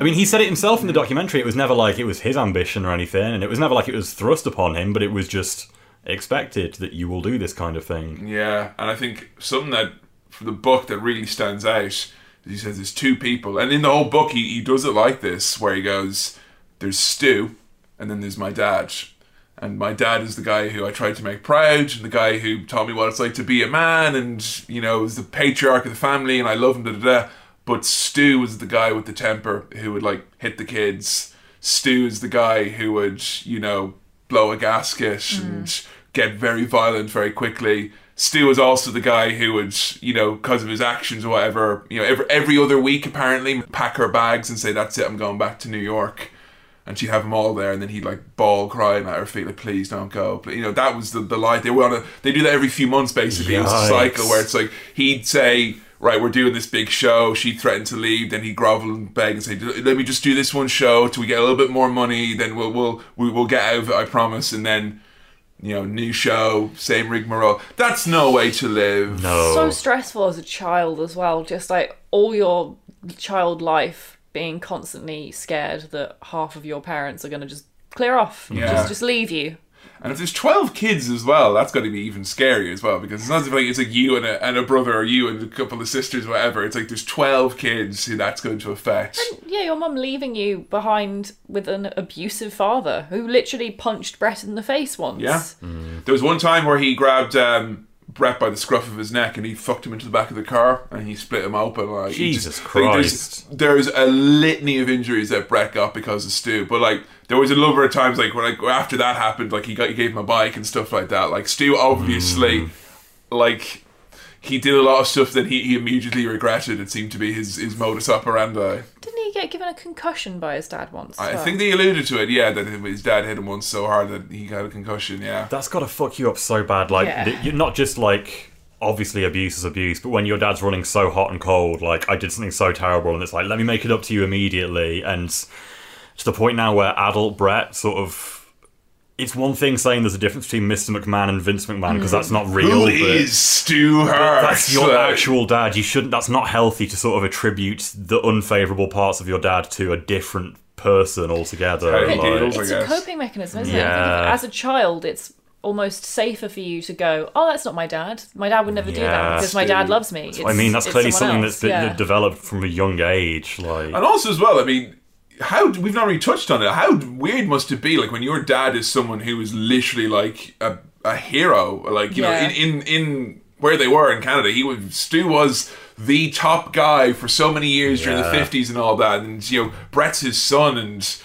I mean, he said it himself in the documentary. It was never like it was his ambition or anything, and it was never like it was thrust upon him. But it was just expected that you will do this kind of thing.
Yeah, and I think something that for the book that really stands out is he says there's two people, and in the whole book he, he does it like this, where he goes, "There's Stu, and then there's my dad." And my dad is the guy who I tried to make proud, and the guy who taught me what it's like to be a man, and you know, is the patriarch of the family, and I love him. Da da da. But Stu was the guy with the temper who would like hit the kids. Stu is the guy who would, you know, blow a gasket mm. and get very violent very quickly. Stu was also the guy who would, you know, because of his actions or whatever, you know, every every other week apparently pack her bags and say, "That's it, I'm going back to New York." And she'd have them all there, and then he'd like bawl, crying at her feet, like, "Please don't go." But you know, that was the the light. They were on a. They do that every few months, basically. It was a cycle where it's like he'd say, "Right, we're doing this big show." She threatened to leave, then he'd grovel and beg and say, "Let me just do this one show till we get a little bit more money. Then we'll we'll we will get out of it, I promise." And then you know, new show, same rigmarole. That's no way to live.
No.
So stressful as a child as well. Just like all your child life being constantly scared that half of your parents are going to just clear off,
Yeah.
just just leave you.
And if there's 12 kids as well, that's going to be even scarier as well because it's not like it's like you and a, and a brother or you and a couple of sisters, whatever. It's like there's 12 kids who that's going to affect.
Yeah, your mum leaving you behind with an abusive father who literally punched Bret in the face once.
Yeah. There was one time where he grabbed um, Bret by the scruff of his neck and he fucked him into the back of the car and he split him open. Like,
Jesus
like, there's,
Christ.
there's a litany of injuries that Bret got because of Stu, but like there was a number of times like when like after that happened, like he got he gave him a bike and stuff like that. Like Stu obviously,
Mm.
like. He did a lot of stuff that he, he immediately regretted. It seemed to be his, his modus operandi.
Didn't he get given a concussion by his dad once?
I
well?
think they alluded to it, yeah, that his dad hit him once so hard that he got a concussion, yeah.
That's got to fuck you up so bad. Like,
Yeah.
you're not just like obviously abuse is abuse, but when your dad's running so hot and cold, like I did something so terrible, and it's like let me make it up to you immediately, and to the point now where adult Bret sort of. It's one thing saying there's a difference between Mr. McMahon and Vince McMahon because that's not real.
Who
but-
is Stu Hart?
that's your actual dad. You shouldn't. That's not healthy to sort of attribute the unfavorable parts of your dad to a different person altogether.
How
like-
deals,
it's a coping mechanism, isn't it?
Yeah.
if, as a child, it's almost safer for you to go, "Oh, that's not my dad. My dad would never do that because my dad loves me."
I mean, that's clearly something
someone
that's
else.
been
yeah.
developed from a young age. Like,
And also as well, I mean, how we've not really touched on it. How weird must it be, like when your dad is someone who is literally like a, a hero, like you
Yeah.
know, in, in in where they were in Canada, he was Stu was the top guy for so many years during the fifties and all that, and you know, Bret's his son, and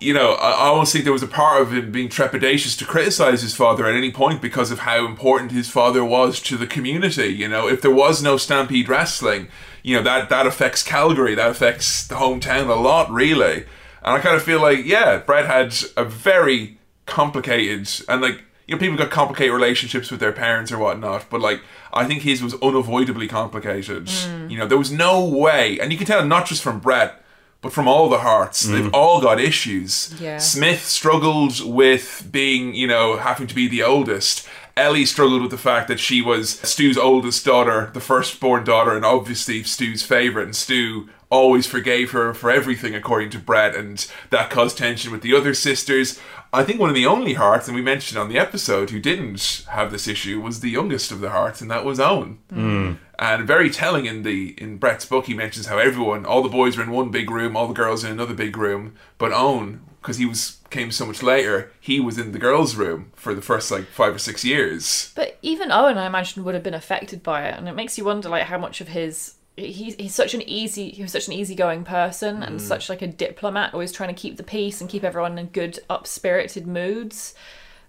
you know, I, I almost think there was a part of him being trepidatious to criticize his father at any point because of how important his father was to the community. You know, if there was no Stampede Wrestling, you know that that affects Calgary, that affects the hometown a lot, really. And I kind of feel like, yeah, Bret had a very complicated and like you know, people got complicated relationships with their parents or whatnot, but like I think his was unavoidably complicated. Mm. You know, there was no way, and you can tell not just from Bret, but from all the Harts, they've mm. all got issues.
Yeah.
Smith struggled with being, you know, having to be the oldest. Ellie struggled with the fact that she was Stu's oldest daughter, the firstborn daughter, and obviously Stu's favorite. And Stu always forgave her for everything, according to Bret, and that caused tension with the other sisters. I think one of the only Harts, and we mentioned on the episode, who didn't have this issue was the youngest of the Harts, and that was Owen. Hmm. And very telling in the in Bret's book, he mentions how everyone, all the boys were in one big room, all the girls in another big room, but Owen, because he was came so much later, he was in the girls' room for the first like five or six years.
But even Owen, I imagine, would have been affected by it, and it makes you wonder, like, how much of his he's he's such an easy he was such an easygoing person and mm. such like a diplomat, always trying to keep the peace and keep everyone in good, up spirited moods.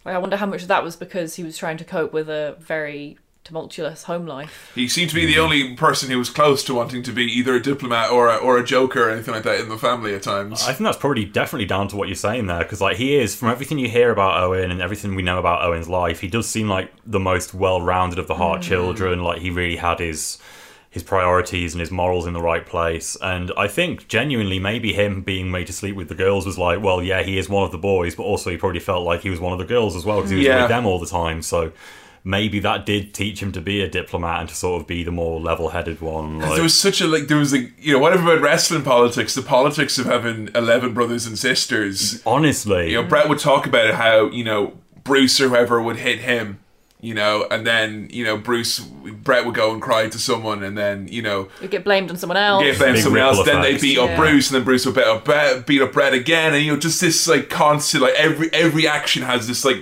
Like, I wonder how much of that was because he was trying to cope with a very tumultuous home life.
He seemed to be the only person who was close to wanting to be either a diplomat or a, or a joker or anything like that in the family at times.
I think that's probably definitely down to what you're saying there, because like he is, from everything you hear about Owen and everything we know about Owen's life, he does seem like the most well-rounded of the Hart mm. children. Like he really had his his priorities and his morals in the right place. And I think genuinely, maybe him being made to sleep with the girls was like, well, yeah, he is one of the boys, but also he probably felt like he was one of the girls as well because he was
Yeah.
with them all the time. So. Maybe that did teach him to be a diplomat and to sort of be the more level-headed one. Like,
there was such a like there was like you know whatever about wrestling politics the politics of having 11 brothers and sisters
honestly,
you know Bret would talk about how you know Bruce or whoever would hit him you know and then you know Bruce Bret would go and cry to someone and then you know
We get blamed on someone else.
get blame
Big
someone else
ripple
then they
effects.
beat up
Yeah.
Bruce and then Bruce would beat up Bret, beat up Bret again and you know just this like constant like every every action has this like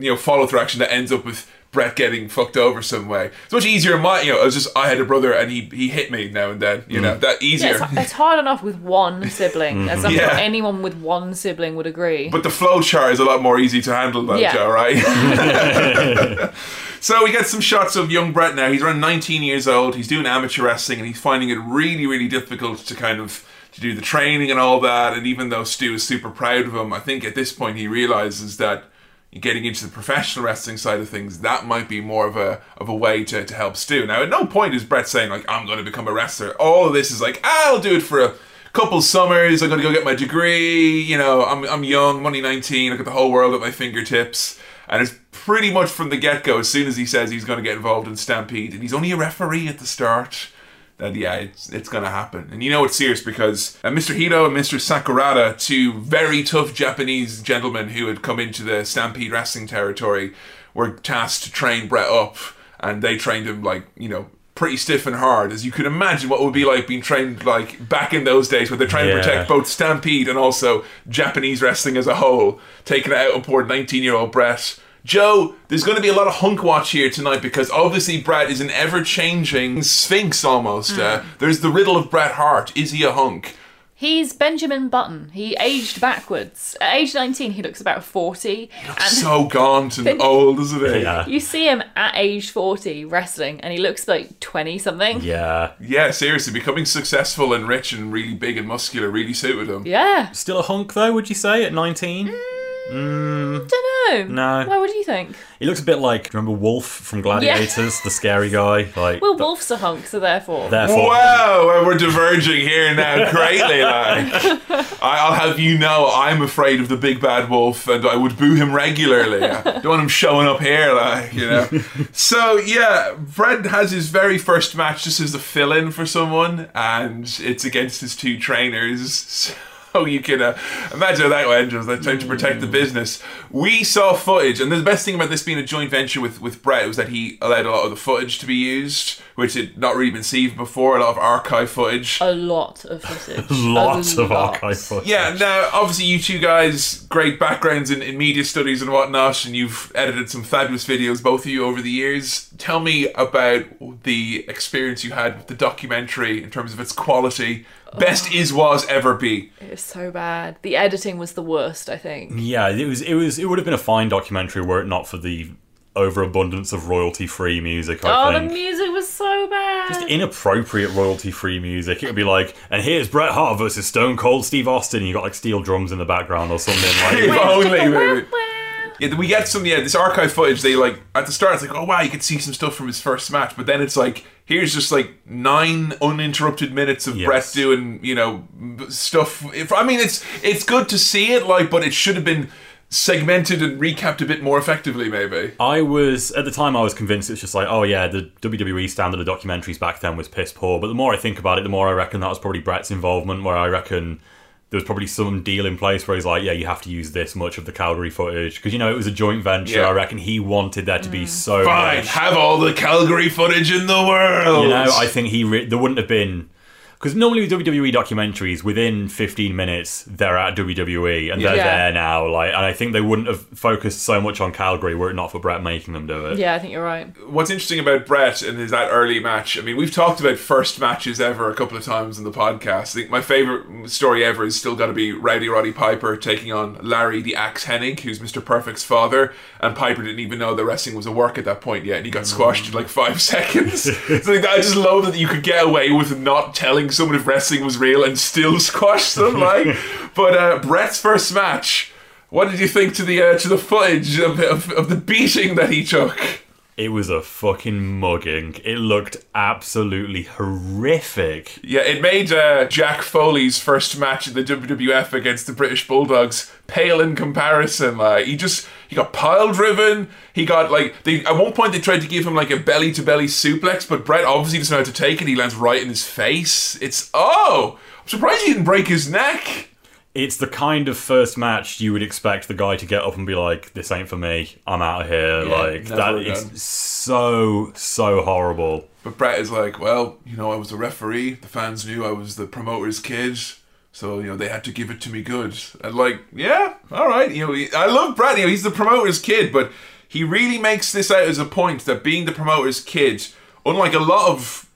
you know follow through action that ends up with Bret getting fucked over some way. It's much easier in my, you know, it was just I had a brother and he he hit me now and then, you know, mm. that
Yeah,
easier.
it's, it's hard enough with one sibling. As I'm
Yeah.
sure anyone with one sibling would agree.
But the flow chart is a lot more easy to handle, though,
Yeah.
Joe, right? So we get some shots of young Bret now. He's around 19 years old. He's doing amateur wrestling and he's finding it really, really difficult to kind of to do the training and all that. And even though Stu is super proud of him, I think at this point he realizes that getting into the professional wrestling side of things, that might be more of a of a way to, to help Stu. Now, at no point is Bret saying like I'm going to become a wrestler. All of this is like I'll do it for a couple summers. I'm going to go get my degree. You know, I'm I'm young, I'm only 19. I've got the whole world at my fingertips. And it's pretty much from the get go, as soon as he says he's going to get involved in Stampede, and he's only a referee at the start, that yeah, it's, it's going to happen. And you know it's serious because uh, Mr. Hito and Mr. Sakurada, two very tough Japanese gentlemen who had come into the Stampede wrestling territory, were tasked to train Bret up, and they trained him like, you know, pretty stiff and hard, as you could imagine what it would be like being trained like back in those days where they're trying
Yeah.
to protect both Stampede and also Japanese wrestling as a whole, taking it out on poor 19 year old Bret. Joe, there's going to be a lot of hunk watch here tonight because obviously Bret is an ever changing sphinx almost. Uh, there's the riddle of Bret Hart. Is he a hunk?
He's Benjamin Button. He aged backwards. At age 19, he looks about 40. And
So gaunt and old, isn't he?
Yeah.
you see him at age 40 wrestling, and he looks like 20 something.
Yeah.
Yeah, seriously, becoming successful and rich and really big and muscular really suited him.
Yeah.
Still a hunk though, would you say, at 19?
I don't know.
No.
Why What do you think?
He looks a bit like, remember Wolf from Gladiators, the scary guy? Like,
Well, Wolf's a hunk, so therefore.
therefore.
Wow, we're diverging here now greatly. Like, I- I'll have you know, I'm afraid of the big bad wolf, and I would boo him regularly. I don't want him showing up here, like you know. so yeah, Bret has his very first match just as a fill-in for someone, and it's against his two trainers. So you can uh, imagine how that. Just they're trying to protect the business. We saw footage, and the best thing about this being a joint venture with with Bret was that he allowed a lot of the footage to be used, which had not really been seen before. A lot of archive footage.
a lot of footage.
Lots
A
of
lot.
archive footage.
Yeah, now obviously you two guys, great backgrounds in, in media studies and whatnot, and you've edited some fabulous videos, both of you, over the years. Tell me about the experience you had with the documentary in terms of its quality. Best oh. is was ever be.
It was so bad. The editing was the worst, I think.
Yeah, it was. It was. It would have been a fine documentary were it not for the overabundance of royalty-free music. I
Oh, the
think.
music was so bad.
Just inappropriate royalty-free music. It would be like, and here's Bret Hart versus Stone Cold Steve Austin. And you got like steel drums in the background or something.
If
Like,
only,
Wah,
maybe. Yeah, we get some. Yeah, this archive footage. They like at the start. It's like, oh wow, you could see some stuff from his first match, but then it's like, here's just like nine uninterrupted minutes of
Yes.
Bret doing, you know, stuff. If, I mean, it's it's good to see it, like, but it should have been segmented and recapped a bit more effectively, maybe.
I was at the time I was convinced it's just like, oh yeah, the WWE standard of documentaries back then was piss poor. But the more I think about it, the more I reckon that was probably Bret's involvement. Where I reckon there was probably some deal in place where he's like, yeah, you have to use this much of the Calgary footage because you know it was a joint venture.
Yeah.
I reckon he wanted there to be mm. so
Fine,
much.
have all the Calgary footage in the world.
You know, I think he re- there wouldn't have been because normally with WWE documentaries, within 15 minutes they're at WWE and they're
Yeah.
there now. Like, and I think they wouldn't have focused so much on Calgary were it not for Bret making them do it.
Yeah, I think you're right.
What's interesting about Bret and is that early match? I mean, we've talked about first matches ever a couple of times in the podcast. I think my favorite story ever is still got to be Rowdy Roddy Piper taking on Larry the Axe Hennig, who's Mr. Perfect's father. And Piper didn't even know that wrestling was a work at that point yet, and he got squashed in like five seconds. so like, I just love that you could get away with not telling someone if wrestling was real and still squash them. Like, but uh, Bret's first match. What did you think to the uh, to the footage of, of, of the beating that he took?
It was a fucking mugging. It looked absolutely horrific.
Yeah, it made uh, Jack Foley's first match in the WWF against the British Bulldogs pale in comparison. Like he just he got pile driven. He got like they at one point they tried to give him like a belly to belly suplex, but Bret obviously doesn't know how to take it. He lands right in his face. It's oh, I'm surprised he didn't break his neck.
It's the kind of first match you would expect the guy to get up and be like, "This ain't for me. I'm out of here."
Yeah,
like that.
again.
It's so so horrible.
But Bret is like, well, you know, I was a referee. The fans knew I was the promoter's kid. So, you know, they had to give it to me good. And like, yeah, all right. You know, I love Bret. You know, he's the promoter's kid, but he really makes this out as a point that being the promoter's kid, unlike a lot of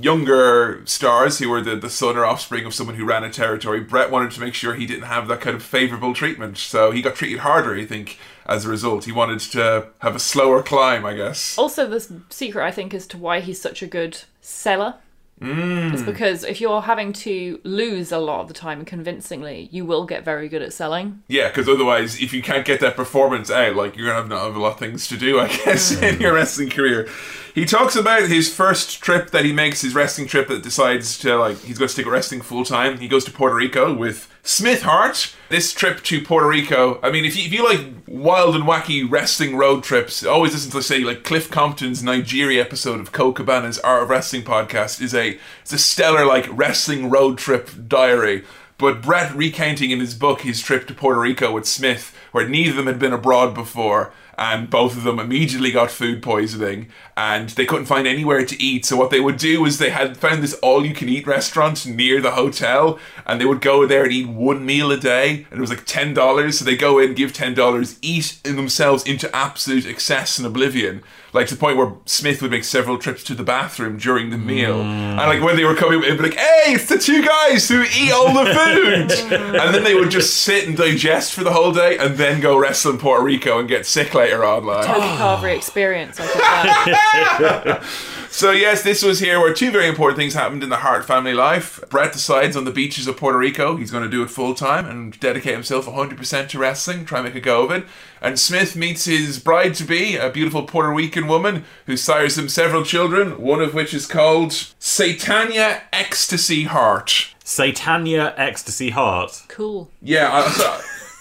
younger stars who were the, the son or offspring of someone who ran a territory, Bret wanted to make sure he didn't have that kind of favourable treatment. So he got treated harder, I think, as a result. He wanted to have a slower climb, I guess.
Also, the secret, I think, as to why he's such a good seller
Mm.
is because if you're having to lose a lot of the time convincingly, you will get very good at selling.
Yeah, because otherwise, if you can't get that performance out, like you're gonna have not have a lot of things to do, I guess, in your wrestling career. He talks about his first trip that he makes, his wrestling trip that decides to like he's going to stick with wrestling full time. He goes to Puerto Rico with Smith Hart. This trip to Puerto Rico, I mean, if you, if you like wild and wacky wrestling road trips, always listen to say like Cliff Compton's Nigeria episode of Colt Cabana's Art of Wrestling podcast is a it's a stellar like wrestling road trip diary. But Bret recounting in his book his trip to Puerto Rico with Smith, where neither of them had been abroad before, and both of them immediately got food poisoning, and they couldn't find anywhere to eat. So what they would do is they had found this all-you-can-eat restaurant near the hotel, and they would go there and eat one meal a day, and it was like ten dollars. So they go in, give ten dollars, eat themselves into absolute excess and oblivion. Like to the point where Smith would make several trips to the bathroom during the meal, and like when they were coming, it'd be like, "Hey, it's the two guys who eat all the food," and then they would just sit and digest for the whole day, and then go wrestle in Puerto Rico and get sick later on. Like,
Toby Carvery experience, I think. That.
So yes, this was here where two very important things happened in the Hart family life. Bret decides on the beaches of Puerto Rico he's going to do it full time and dedicate himself 100% to wrestling, try and make a go of it. And Smith meets his bride to be, a beautiful Puerto Rican woman who sires him several children, one of which is called Satania Ecstasy Hart.
Satania Ecstasy Hart.
cool.
Yeah, I, so,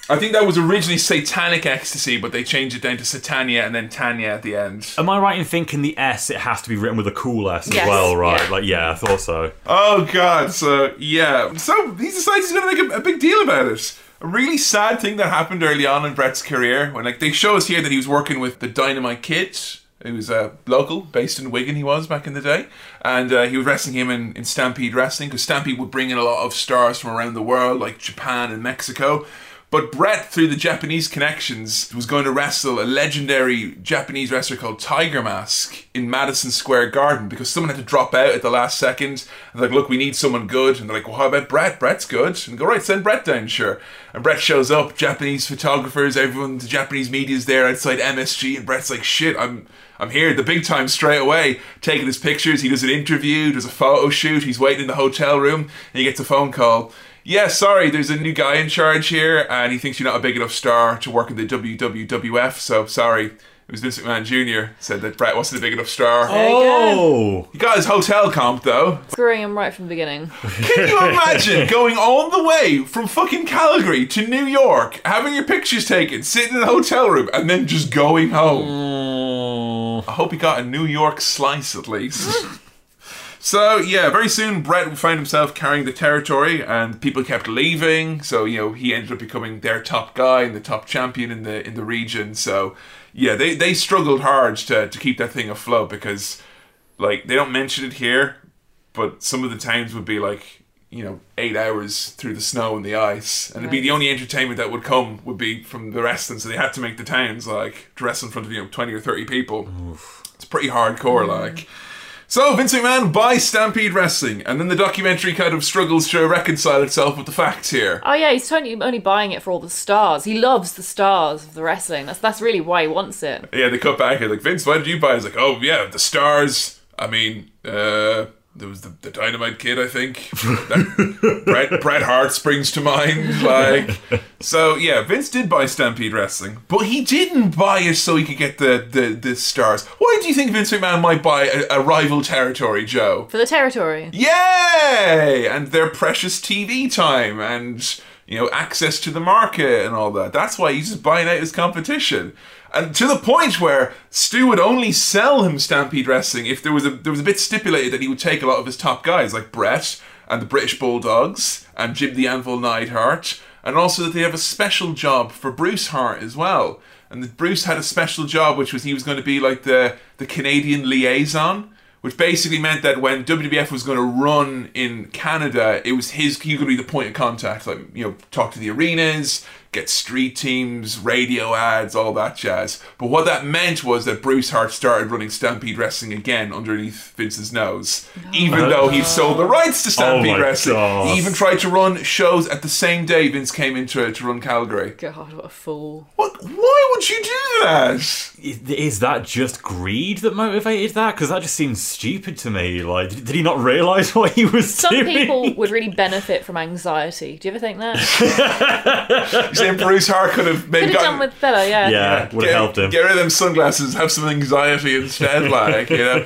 I think that was originally Satanic Ecstasy, but they changed it down to Satania and then Tanya at the end.
Am I right in thinking the S, it has to be written with a cool S
Yes,
as well, right?
yeah.
Like, yeah, I thought so.
Oh god, so yeah. So he decides he's gonna make a, a big deal about it. A really sad thing that happened early on in Bret's career when like they show us here that he was working with the Dynamite Kid. He was a uh, local, based in Wigan. He was back in the day, and uh, he was wrestling him in, in Stampede Wrestling because Stampede would bring in a lot of stars from around the world, like Japan and Mexico. But Bret, through the Japanese connections, was going to wrestle a legendary Japanese wrestler called Tiger Mask in Madison Square Garden because someone had to drop out at the last second. And like, look, we need someone good. And they're like, well, how about Bret? Bret's good. And go, right, send Bret down, sure. And Bret shows up, Japanese photographers, everyone, the Japanese media's there outside MSG. And Brett's like, shit, I'm. I'm here, the big time straight away, taking his pictures. He does an interview, does a photo shoot. He's waiting in the hotel room, and he gets a phone call yeah, sorry, there's a new guy in charge here, and he thinks you're not a big enough star to work in the WWF, so sorry. It was Vince McMahon Jr. said that Bret wasn't a big enough star.
There you go.
Oh!
He got his hotel comp, though.
Screwing him right from the beginning.
Can you imagine going all the way from fucking Calgary to New York, having your pictures taken, sitting in a hotel room, and then just going home? Mm. I hope he got a New York slice at least. So yeah, very soon Bret found himself carrying the territory, and people kept leaving. So you know he ended up becoming their top guy and the top champion in the in the region. So yeah, they they struggled hard to to keep that thing afloat because like they don't mention it here, but some of the times would be like you know eight hours through the snow and the ice, and it'd be the only entertainment that would come would be from the wrestling. So they had to make the towns like dress in front of you know twenty or thirty people. It's pretty hardcore, like. So Vince McMahon buys Stampede Wrestling, and then the documentary kind of struggles to reconcile itself with the facts here.
Oh yeah, he's totally only buying it for all the stars. He loves the stars of the wrestling. That's that's really why he wants it.
Yeah, they cut back and like Vince, why did you buy? He's like, oh yeah, the stars. I mean, uh, there was the, the Dynamite Kid, I think. Bret Bret Hart springs to mind. Like, so yeah, Vince did buy Stampede Wrestling, but he didn't buy it so he could get the the, the stars. Why do you think Vince McMahon might buy a, a rival territory, Joe?
For the territory.
Yay! And their precious TV time and you know access to the market and all that. That's why he's just buying out his competition. And to the point where Stu would only sell him Stampede Wrestling if there was a there was a bit stipulated that he would take a lot of his top guys like Bret and the British Bulldogs and Jim the Anvil Neidhart, and also that they have a special job for Bruce Hart as well. And that Bruce had a special job, which was he was going to be like the the Canadian liaison which basically meant that when WWF was going to run in Canada, it was his he to be the point of contact, like you know, talk to the arenas, get street teams, radio ads, all that jazz. But what that meant was that Bruce Hart started running Stampede Wrestling again underneath Vince's nose, even though he'd sold the rights to oh Stampede
my
Wrestling.
God.
He even tried to run shows at the same day Vince came into it to run Calgary.
God, what a fool.
What? Why would you do that?
Is is that just greed that motivated that? Because that just seems stupid to me. Like, did did he not realise what he was
Some
doing?
people would really benefit from anxiety. Do you ever think that?
You're saying Bruce Hart could have maybe
Could have
gotten
done with better, yeah.
yeah, would have helped him.
Get rid of them sunglasses, have some anxiety instead. like you know,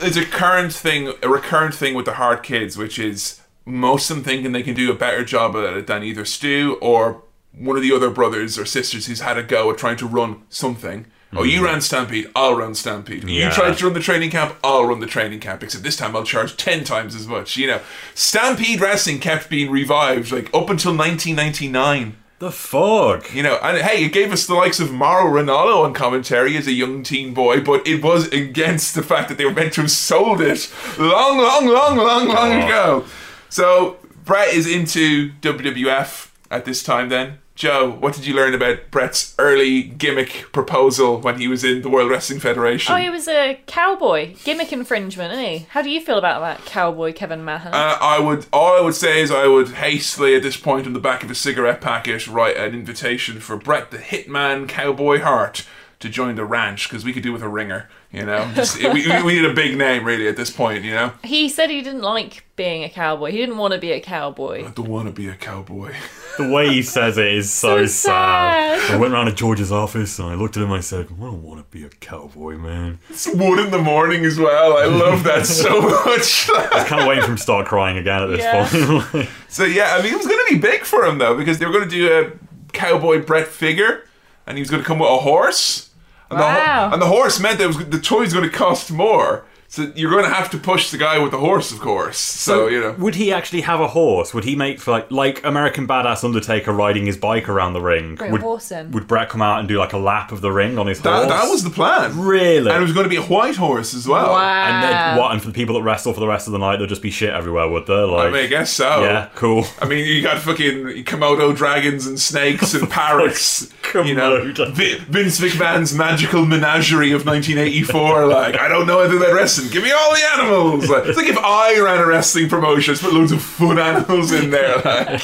it's a current thing, a recurrent thing with the Hart kids, which is most of them thinking they can do a better job at it than either Stu or one of the other brothers or sisters who's had a go at trying to run something. Oh, you mm-hmm. ran Stampede, I'll run Stampede. You
Yeah.
tried to run the training camp, I'll run the training camp, except this time I'll charge 10 times as much. You know, Stampede Wrestling kept being revived, like, up until 1999.
The fuck?
You know, and hey, it gave us the likes of Mauro Ranallo on commentary as a young teen boy, but it was against the fact that they were meant to have sold it long, long, long, long, long oh. ago. So Bret is into WWF at this time then. Joe, what did you learn about Bret's early gimmick proposal when he was in the World Wrestling Federation?
Oh, he was a cowboy. Gimmick infringement, isn't he? How do you feel about that cowboy, Kevin Mahan?
Uh, I would. All I would say is I would hastily, at this point, on the back of a cigarette packet, write an invitation for Bret the Hitman Cowboy Hart to join the ranch because we could do with a ringer. You know, Just- we, we, we need a big name really at this point. You know,
he said he didn't like being a cowboy. He didn't want to be a cowboy.
I don't want to be a cowboy.
The way he says it is so,
So sad.
I went round to George's office and I looked at him and I said, I don't want to be a cowboy, man.
It's one in the morning as well. I love that so much.
I can't wait for him to start crying again at this
Yeah.
point.
so yeah, I mean, it was going to be big for him though because they were going to do a cowboy Bret figure, and he was going to come with a horse. And the,
Wow.
ho- and the horse meant that it was, the toy was going to cost more. So you're going to have to push the guy with the horse, of course. So, you know,
Would he actually have a horse? Would he make like like American Badass Undertaker riding his bike around the ring?
Bring
would,
horse in.
would Bret come out and do like a lap of the ring on his
that,
horse?
that was the plan.
really.
And it was going to be a white horse as well.
Wow.
and then what? And for the people that wrestle for the rest of the night, there'll just be shit everywhere, would there? Like,
I mean, I guess so.
yeah, cool.
I mean, you got fucking Komodo dragons and snakes and parrots. you know,
Komodo.
Vi- Vince McMahon's magical menagerie of 1984. Like, I don't know anything about wrestling. Give me all the animals. Like, it's like if I ran a wrestling promotion, just put loads of fun animals in there. Like.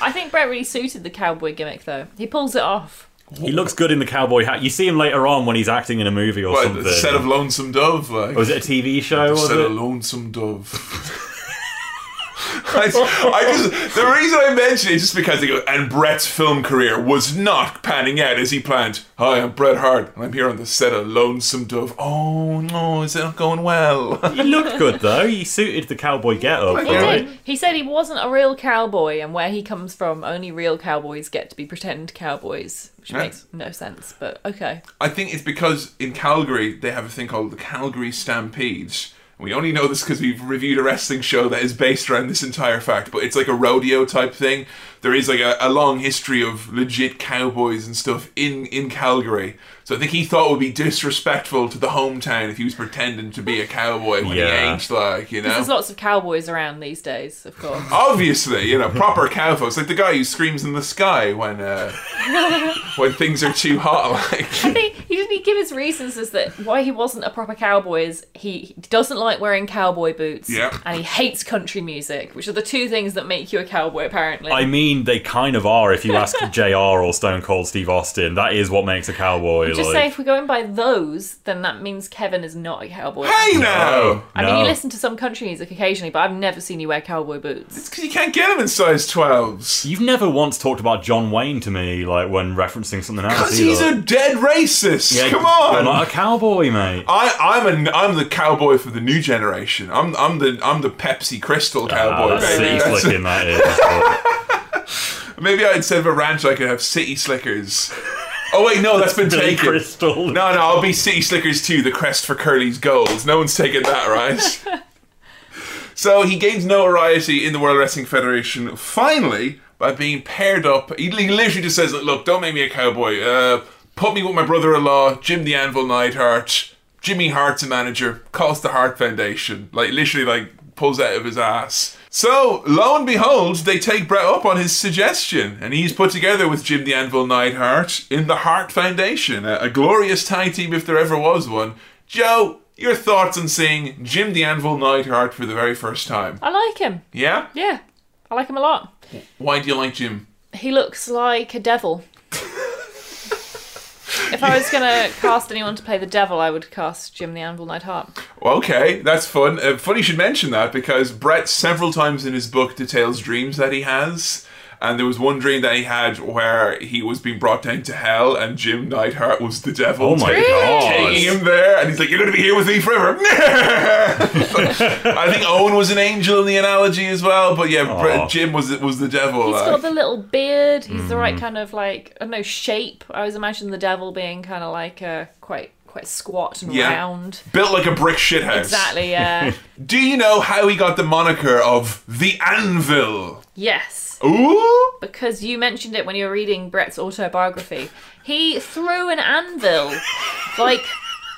I think Bret really suited the cowboy gimmick, though. He pulls it off.
He looks good in the cowboy hat. You see him later on when he's acting in a movie or
What,
something.
the set of Lonesome Dove. Like,
was it a TV show? Was
set
it?
of Lonesome Dove. I, I just the reason I mention it is just because they go, and Bret's film career was not panning out as he planned. Hi, I'm Bret Hart, and I'm here on the set of Lonesome Dove. Oh no, is it not going well?
He looked good though. He suited the cowboy get-up.
He
He
right?
did. He said he wasn't a real cowboy, and where he comes from, only real cowboys get to be pretend cowboys, which
Yeah.
makes no sense. But okay.
I think it's because in Calgary they have a thing called the Calgary Stampedes. We only know this because we've reviewed a wrestling show that is based around this entire fact, but it's like a rodeo type thing. There is like a, a long history of legit cowboys and stuff in, in Calgary. So I think he thought it would be disrespectful to the hometown if he was pretending to be a cowboy when
Yeah.
he ain't, like, you know?
There's lots of cowboys around these days, of course.
Obviously, you know, proper cowboys. Like the guy who screams in the sky when uh, when things are too hot, like.
I think he didn't he give his reasons as that why he wasn't a proper cowboy is he doesn't like wearing cowboy boots
Yeah.
and he hates country music, which are the two things that make you a cowboy apparently.
I mean, they kind of are. If you ask Jr. or Stone Cold Steve Austin, that is what makes a cowboy.
Just
like,
say if we're going by those, then that means Kevin is not a cowboy.
Hey now!
I mean, you listen to some country music occasionally, but I've never seen you wear cowboy boots.
It's because you can't get them in size 12s.
You've never once talked about John Wayne to me, like when referencing something else.
Because he's a dead racist.
Yeah,
Come
You're
on.
not a cowboy, mate.
I, I'm a, I'm the cowboy for the new generation. I'm, I'm the, I'm the Pepsi Crystal
Ah,
cowboy.
that's
baby.
city
That's-
slicking, that is.
maybe I'd instead of a ranch, I could have city slickers. Oh wait, no, that's been
Billy
taken.
Crystal.
No, no, I'll be City Slickers too, the crest for Curly's goals. No one's taken that, right? so he gains notoriety in the World Wrestling Federation finally by being paired up. He, he literally just says, "Look, don't make me a cowboy. Uh, put me with my brother-in-law, Jim the Anvil Neidhart. Jimmy Hart's a manager. Calls the Hart Foundation. Like literally, like pulls out of his ass." So, lo and behold, they take Bret up on his suggestion, and he's put together with Jim the Anvil Neidhart in the Hart Foundation, a, a glorious tag team if there ever was one. Joe, your thoughts on seeing Jim the Anvil Neidhart for the very first time?
I like him.
Yeah?
Yeah, I like him a lot.
Why do you like Jim?
He looks like a devil. if I was gonna cast anyone to play the devil, I would cast Jim the Anvil Neidhart.
Okay, that's fun. Uh, funny you should mention that because Bret several times in his book details dreams that he has. And there was one dream that he had where he was being brought down to hell, and Jim Neidhart was the devil.
Oh my
taking-
god!
Taking him there, and he's like, "You're going to be here with me forever." I think Owen was an angel in the analogy as well, but yeah,
Bret,
Jim was was the devil.
He's
uh,
got the little beard. He's the
Mm.
right kind of like I don't know shape. I always imagine the devil being kind of like a quite quite squat and
Yeah.
round.
built like a brick shithouse.
Exactly. Yeah.
Do you know how he got the moniker of the Anvil?
yes.
Ooh.
Because you mentioned it when you were reading Bret's autobiography. He threw an anvil like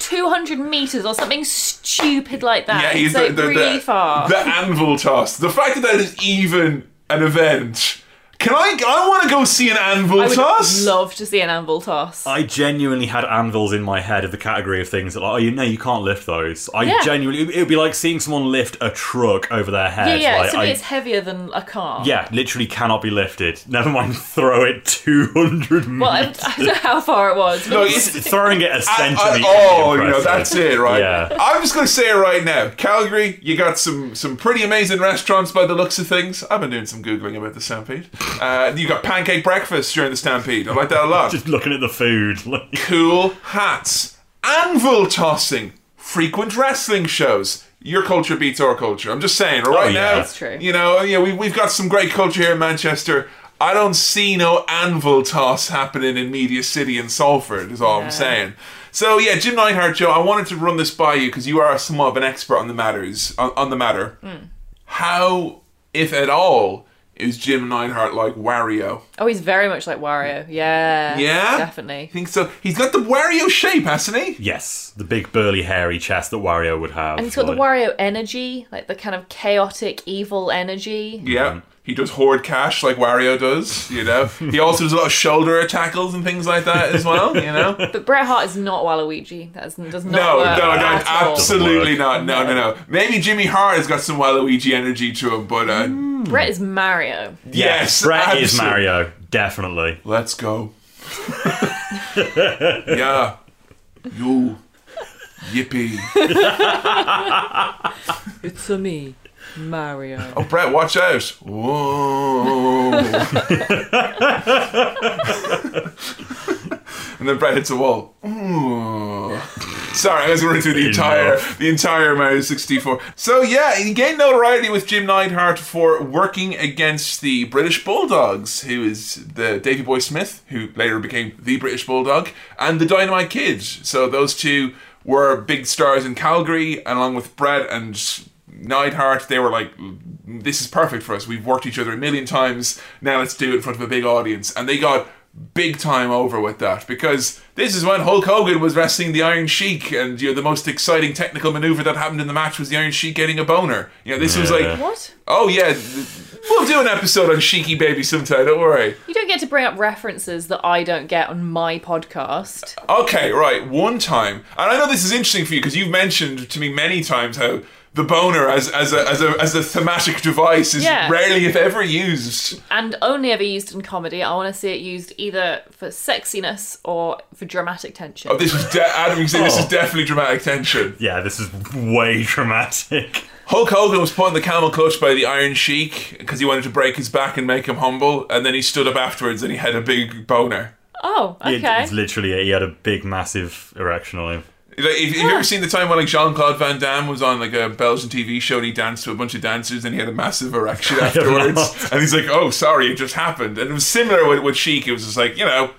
200 meters or something stupid like that.
Yeah, he's
like
the, the,
really
the,
far.
the anvil toss. The fact that that is even an event. Can I? I want to go see an anvil
I would
toss.
love to see an anvil toss.
I genuinely had anvils in my head of the category of things that, like, oh, you know, you can't lift those. I
Yeah.
genuinely, it would be like seeing someone lift a truck over their
yeah,
head.
yeah.
like,
so
I,
it's heavier than a car.
yeah, literally cannot be lifted. Never mind, throw it two hundred
Well, I,
meters.
I don't know how far it was. But
No,
it's-
it's-
Throwing it a
I-
centimeter.
I-
would
oh, you know that's it, right?
Yeah.
I'm just going to say it right now. Calgary, you got some some pretty amazing restaurants by the looks of things. I've been doing some googling about the Stampede. Uh, you got pancake breakfast during the Stampede. I like that a lot.
Just looking at the food. like-
cool hats, anvil tossing, frequent wrestling shows. Your culture beats our culture. I'm just saying, right
Oh, yeah.
now.
That's true.
You know, yeah, we, we've got some great culture here in Manchester. I don't see no anvil toss happening in Media City and Salford, is all I'm saying. So yeah, Jim Neidhart, Joe, I wanted to run this by you because you are somewhat of an expert on the matters on, on the matter.
Hmm.
How, if at all, is Jim Neidhart like Wario?
oh, he's very much like Wario. Yeah.
Yeah,
Definitely.
I think so. He's got the Wario shape, hasn't he?
yes, the big burly hairy chest that Wario would have.
And he's got the Wario energy, like the kind of chaotic, evil energy.
Yeah. Mm-hmm. He does hoard cash like Wario does, you know. he also does a lot of shoulder tackles and things like that as well, you know.
But Bret Hart is not Waluigi. That does not
No,
work
no, no,
at all.
absolutely
Doesn't.
No, no, no. Maybe Jimmy Hart has got some Waluigi energy to him, but uh,
Bret is Mario.
yes,
Bret is Mario, definitely.
Let's go. yeah. You. Yippee.
It's a me, Mario.
Oh, Bret, watch out. Whoa. and then Bret hits a wall. Ooh. Sorry, I was running through the entire
Enough.
the entire Mario 64. So yeah, he gained notoriety with Jim Neidhart for working against the British Bulldogs, who is the Davy Boy Smith, who later became the British Bulldog, and the Dynamite Kids. So those two were big stars in Calgary, along with Bret and Neidhart, they were like, this is perfect for us. We've worked each other a million times. Now let's do it in front of a big audience. And they got big time over with that because this is when Hulk Hogan was wrestling the Iron Sheik, and you know the most exciting technical maneuver that happened in the match was the Iron Sheik getting a boner. You know, this was like,
What?
oh yeah, we'll do an episode on Sheiky Baby sometime. Don't worry.
You don't get to bring up references that I don't get on my podcast.
Okay, right. One time, and I know this is interesting for you because you've mentioned to me many times how the boner as as a as a as a thematic device is
Yeah.
rarely, if ever, used.
And only ever used in comedy. I want to see it used either for sexiness or for dramatic tension.
Oh, this was de- Adam. You say this is
Oh.
definitely dramatic tension.
Yeah, this is way dramatic.
Hulk Hogan was put in the camel clutch by the Iron Sheik because he wanted to break his back and make him humble, and then he stood up afterwards and he had a big boner.
oh,
It-
okay.
It's literally, he had a big, massive erection on him.
Like, if, have you ever seen the time when like Jean Claude Van Damme was on like a Belgian TV show and he danced to a bunch of dancers and he had a massive erection afterwards, and he's like, "Oh, sorry, it just happened." And it was similar with, with Sheik. It was just like, you know,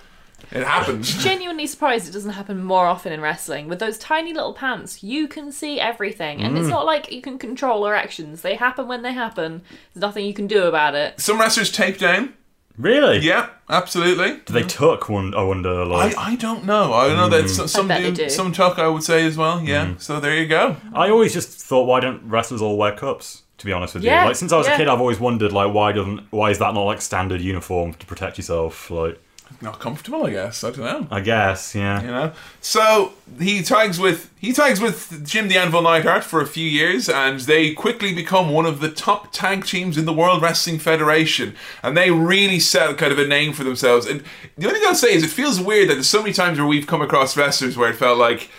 it happens.
Genuinely surprised it doesn't happen more often in wrestling. With those tiny little pants, you can see everything. And
Mm.
it's not like you can control erections. They happen when they happen. There's nothing you can do about it.
Some wrestlers tape down.
Really?
Yeah, absolutely.
Do they tuck one? I wonder.
I,
Like,
I don't know. I don't know that hmm. some, some
bet they
do,
do.
some tuck. I would say as well. Yeah. Hmm. So there you go.
I always just thought, why don't wrestlers all wear cups? To be honest with
Yeah,
you, like since I was
yeah.
a kid, I've always wondered like why doesn't why is that not like standard uniform to protect yourself? Like
Not comfortable, I guess. I don't know.
I guess, yeah.
You know, so he tags with he tags with Jim the Anvil Neidhart for a few years, and they quickly become one of the top tag teams in the World Wrestling Federation, and they really set kind of a name for themselves. And the only thing I'll say is, it feels weird that there's so many times where we've come across wrestlers where it felt like.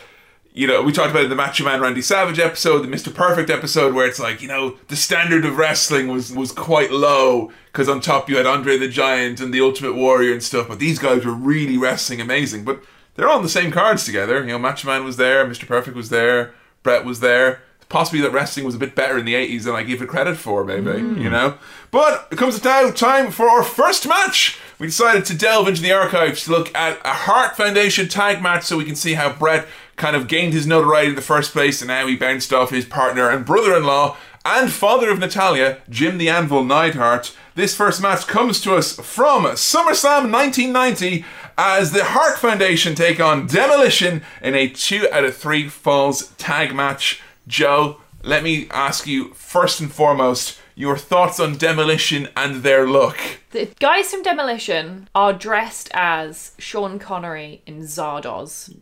You know, we talked about the Macho Man Randy Savage episode, the Mr. Perfect episode, where it's like, you know, the standard of wrestling was was quite low because on top you had Andre the Giant and the Ultimate Warrior and stuff, but these guys were really wrestling amazing. But they're all on the same cards together. You know, Macho Man was there, Mr. Perfect was there, Bret was there. Possibly that wrestling was a bit better in the 80s than I give it credit for, maybe, mm. you know? But it comes now time for our first match. We decided to delve into the archives to look at a Hart Foundation tag match so we can see how Bret kind of gained his notoriety in the first place and now he bounced off his partner and brother in law and father of Natalya, Jim the Anvil Neidhart. This first match comes to us from SummerSlam 1990 as the Hart Foundation take on Demolition in a two out of three falls tag match. Joe, let me ask you first and foremost your thoughts on Demolition and their look.
The guys from Demolition are dressed as Sean Connery in Zardoz.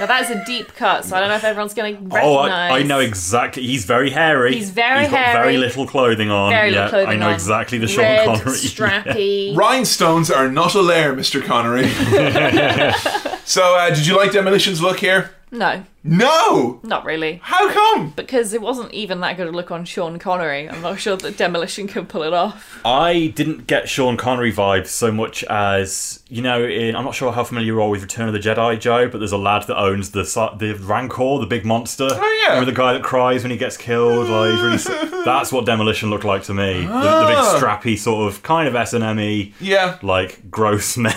Now that is a deep cut, so I don't know if everyone's going to recognize.
Oh, I, I know exactly. He's very hairy.
He's very
He's got
hairy.
very little clothing on.
Very
yeah,
little clothing
I know
on.
exactly the Sean
Red,
Connery.
strappy.
Rhinestones are not a lair, Mr. Connery. so, uh, did you like Demolition's look here?
No,
No!
not really.
How come?
Because it wasn't even that good a look on Sean Connery. I'm not sure that Demolition could pull it off.
I didn't get Sean Connery vibes so much as you know. In, I'm not sure how familiar you are with Return of the Jedi, Joe, but there's a lad that owns the the Rancor, the big monster.
Oh, yeah.
Remember the guy that cries when he gets killed? Like, really, that's what Demolition looked like to me. The, the
Ah.
big strappy sort of kind of S and M y,
Yeah.
like gross men.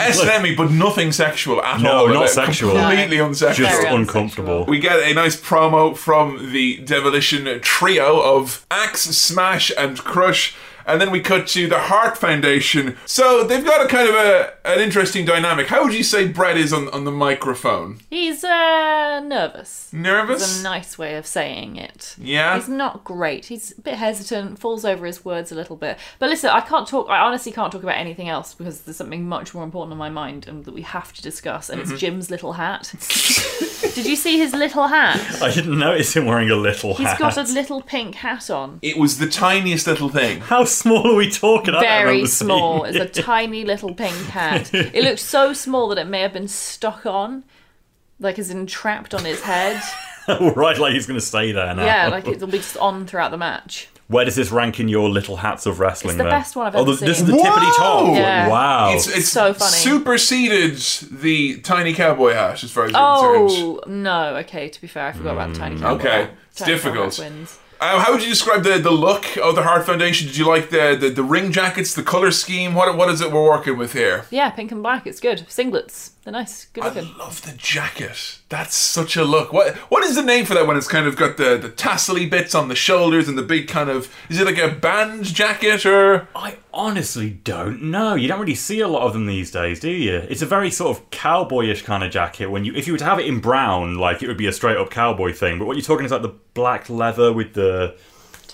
S&M, but nothing sexual at
No,
all.
No,
not
sexual.
Completely
No.
unsexual.
Just uncomfortable.
We get a nice promo from the Demolition trio of Axe, Smash, and Crush. And then we cut to the Hart Foundation. So they've got a kind of a an interesting dynamic. How would you say Bret is on, on the microphone?
He's uh, nervous.
Nervous?
It's a nice way of saying it.
Yeah?
He's not great. He's a bit hesitant, falls over his words a little bit. But listen, I can't talk. I honestly can't talk about anything else because there's something much more important on my mind and that we have to discuss, and
Mm-hmm.
it's Jim's little hat. Did you see his little hat?
I didn't notice him wearing a little
He's
hat.
got a little pink hat on.
It was the tiniest little thing.
How small are we talking? I don't
Very small.
seeing
It's a tiny little pink hat. It looked so small that it may have been stuck on, like as in trapped on his head.
it. right, like he's going to stay there now.
Yeah, like it'll be just on throughout the match.
Where does this rank in your little hats of wrestling?
It's the
then?
best one I've
oh,
ever
the- This is the tippity top.
Yeah.
Wow.
It's, it's
So funny.
superseded the tiny cowboy hat as far as you're oh, concerned.
Oh no! Okay, to be fair, I forgot about the tiny hmm. cowboy.
Okay,
hat.
it's
Tiny cowboy
difficult. Uh, how would you describe the, the look of the Hart Foundation? Did you like the, the, the ring jackets, the color scheme? What what is it we're working with here?
Yeah, pink and black. It's good. Singlets. They're nice. Good
I love the jacket. That's such a look. What what is the name for that when it's kind of got the the tassely bits on the shoulders and the big kind of is it like a band jacket or
I honestly don't know. You don't really see a lot of them these days, do you? It's a very sort of cowboyish kind of jacket. When you, if you were to have it in brown, like it would be a straight up cowboy thing. But what you're talking is like the black leather with the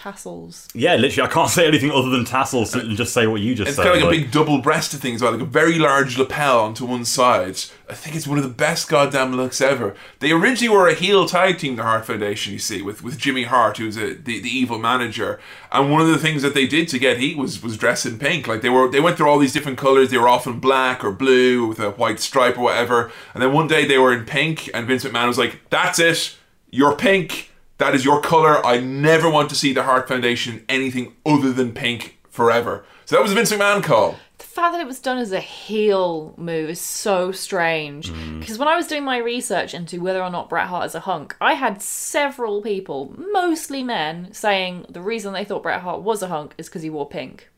Tassels.
yeah. Literally, I can't say anything other than tassels and just say what you just
it's
said.
kind of like a big double breasted thing as well, like a very large lapel onto one side. I think it's one of the best goddamn looks ever. They originally were a heel tag team, the Hart Foundation, you see, with, with Jimmy Hart, who's a, the, the evil manager. And one of the things that they did to get heat was was dress in pink. Like they were they went through all these different colours. They were often black or blue with a white stripe or whatever. And then one day they were in pink and Vince McMahon was like, That's it, you're pink. That is your color. I never want to see the Hart Foundation anything other than pink forever. So that was a Vince McMahon call.
The fact that it was done as a heel move is so strange.
Mm.
Because when I was doing my research into whether or not Bret Hart is a hunk, I had several people, mostly men, saying the reason they thought Bret Hart was a hunk is because he wore pink.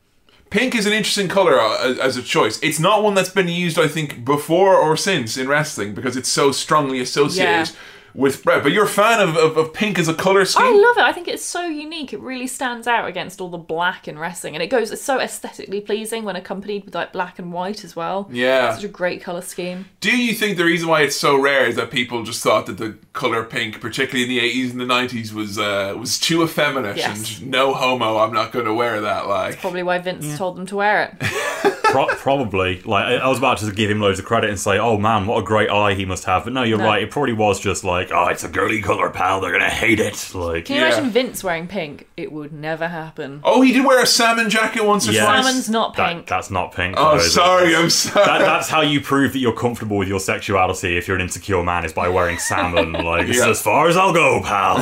Pink is an interesting color uh, as a choice. It's not one that's been used, I think, before or since in wrestling because it's so strongly associated. With Bret. But you're a fan of, of, of pink as a color scheme.
I love it. I think it's so unique. It really stands out against all the black in wrestling, and it goes. It's so aesthetically pleasing when accompanied with like black and white as well.
Yeah.
such a great color scheme.
Do you think the reason why it's so rare is that people just thought that the color pink, particularly in the eighties and the nineties, was uh, was too effeminate
Yes.
and no homo? I'm not going to wear that. Like,
Probably why Vince told them to wear it.
Pro- probably. Like I I was about to give him loads of credit and say, "Oh man, what a great eye he must have." But no, you're
No.
right. It probably was just like, "Oh, it's a girly color, pal. They're gonna hate it." Like,
Can you
Yeah.
imagine Vince wearing pink? It would never happen.
oh, he did wear a salmon jacket once or
Yeah.
twice.
Salmon's not
that,
pink.
that's not pink.
Oh,
though, is it?
sorry, I'm sorry.
That, that's how you prove that you're comfortable with your sexuality if you're an insecure man is by wearing salmon. Like, it's
Yeah.
as far as I'll go, pal.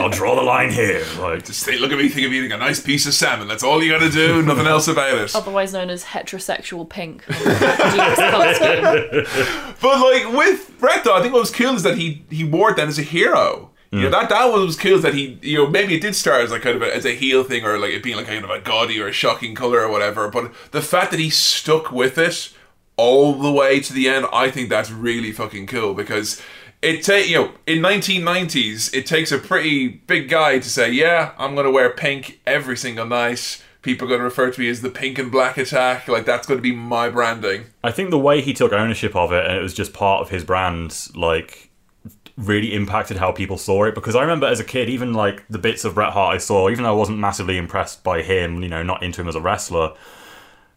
I'll draw the line here. Like,
Just say, look at me, think of eating a nice piece of salmon. That's all you got to do. Nothing else about it.
Otherwise known as heterosexual pink. Genius colour scheme.
But like with Bret, though, I think what was cool is that he he wore it then as a hero. You know hmm. that that was, was cool is that he you know maybe it did start as like kind of a, as a heel thing or like it being like kind of a gaudy or a shocking color or whatever. But the fact that he stuck with it all the way to the end, I think that's really fucking cool because it take you know in 1990s it takes a pretty big guy to say yeah I'm gonna wear pink every single night. People are going to refer to me as the pink and black attack. Like that's going to be my branding.
I think the way he took ownership of it and it was just part of his brand, like, really impacted how people saw it. Because I remember as a kid, even like the bits of Bret Hart I saw, even though I wasn't massively impressed by him, you know, not into him as a wrestler.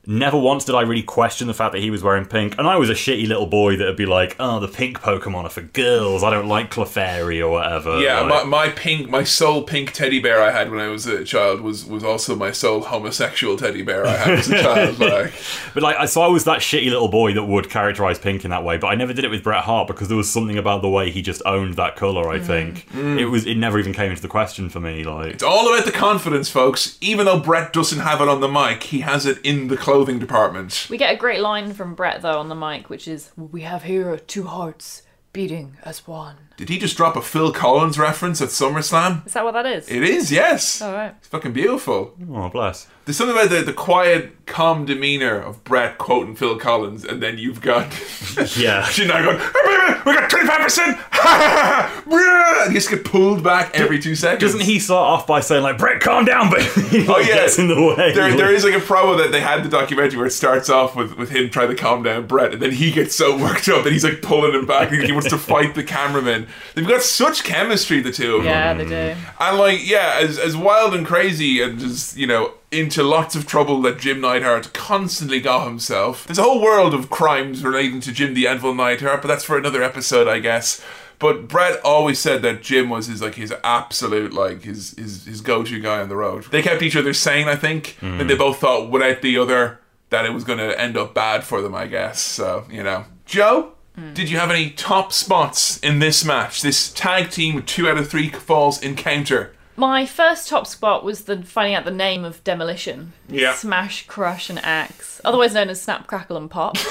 Never once did I really question the fact that he was wearing pink, and I was a shitty little boy that would be like, "Oh, the pink Pokemon are for girls. I don't like Clefairy or whatever."
Yeah,
Like-
my, my pink, my sole pink teddy bear I had when I was a child was was also my sole homosexual teddy bear I had as a child. Like,
But like, so I was that shitty little boy that would characterize pink in that way. But I never did it with Bret Hart because there was something about the way he just owned that color. I mm. think mm. it was. It never even came into the question for me. Like,
it's all about the confidence, folks. Even though Bret doesn't have it on the mic, he has it in the clothing department.
We get a great line from Bret though on the mic, which is, "We have here two hearts beating as one."
Did he just drop a Phil Collins reference at SummerSlam?
Is that what that is?
It is, yes.
All right.
It's fucking beautiful.
oh bless.
There's something about the, the quiet, calm demeanor of Bret quoting Phil Collins, and then you've got
Yeah.
She's not going, "Hey, baby, we got 25%! and he just get pulled back every two seconds.
Doesn't he start off by saying like, "Bret, calm down, baby"?
Oh
Like,
yeah,
gets in the way.
There, there is like a promo that they had in the documentary where it starts off with, with him trying to calm down Bret, and then he gets so worked up that he's like pulling him back, and he wants to fight the cameraman. They've got such chemistry, the two of them.
Yeah, they do. Mm.
And like, yeah, as as wild and crazy and just you know into lots of trouble that Jim Neidhart constantly got himself. There's a whole world of crimes relating to Jim the Anvil Neidhart, but that's for another episode, I guess. But Bret always said that Jim was his like his absolute like his his, his go to guy on the road. They kept each other sane, I think, and they mm. both thought without the other that it was going to end up bad for them, I guess. So you know, Joe. Mm. Did you have any top spots in this match? This tag team two out of three falls encounter.
My first top spot was the finding out the name of Demolition.
Yeah.
Smash, Crush, and Axe, otherwise known as Snap, Crackle, and Pop.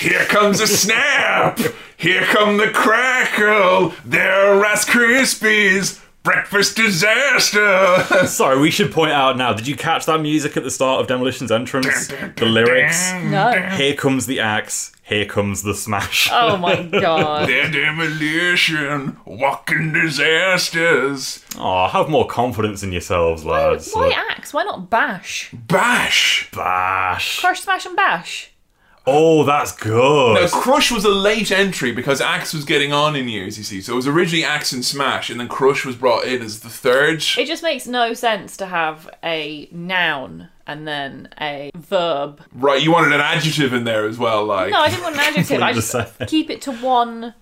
Here comes a snap! Here come the crackle! There are Rice Krispies! Breakfast disaster!
Sorry, we should point out now. Did you catch that music at the start of Demolition's entrance? The lyrics.
No.
Here comes the axe. Here comes the smash.
Oh my god.
Their demolition, walking disasters.
Aw, have more confidence in yourselves, lads.
Why
Like,
Axe? Why not Bash?
Bash!
bash.
Crush, Smash, and Bash.
Oh, that's good.
Now, Crush was a late entry because Axe was getting on in years, you see. So it was originally Axe and Smash, and then Crush was brought in as the third.
It just makes no sense to have a noun and then a verb.
Right, you wanted an adjective in there as well, like.
No, I didn't want an adjective. I just
just
keep it to one.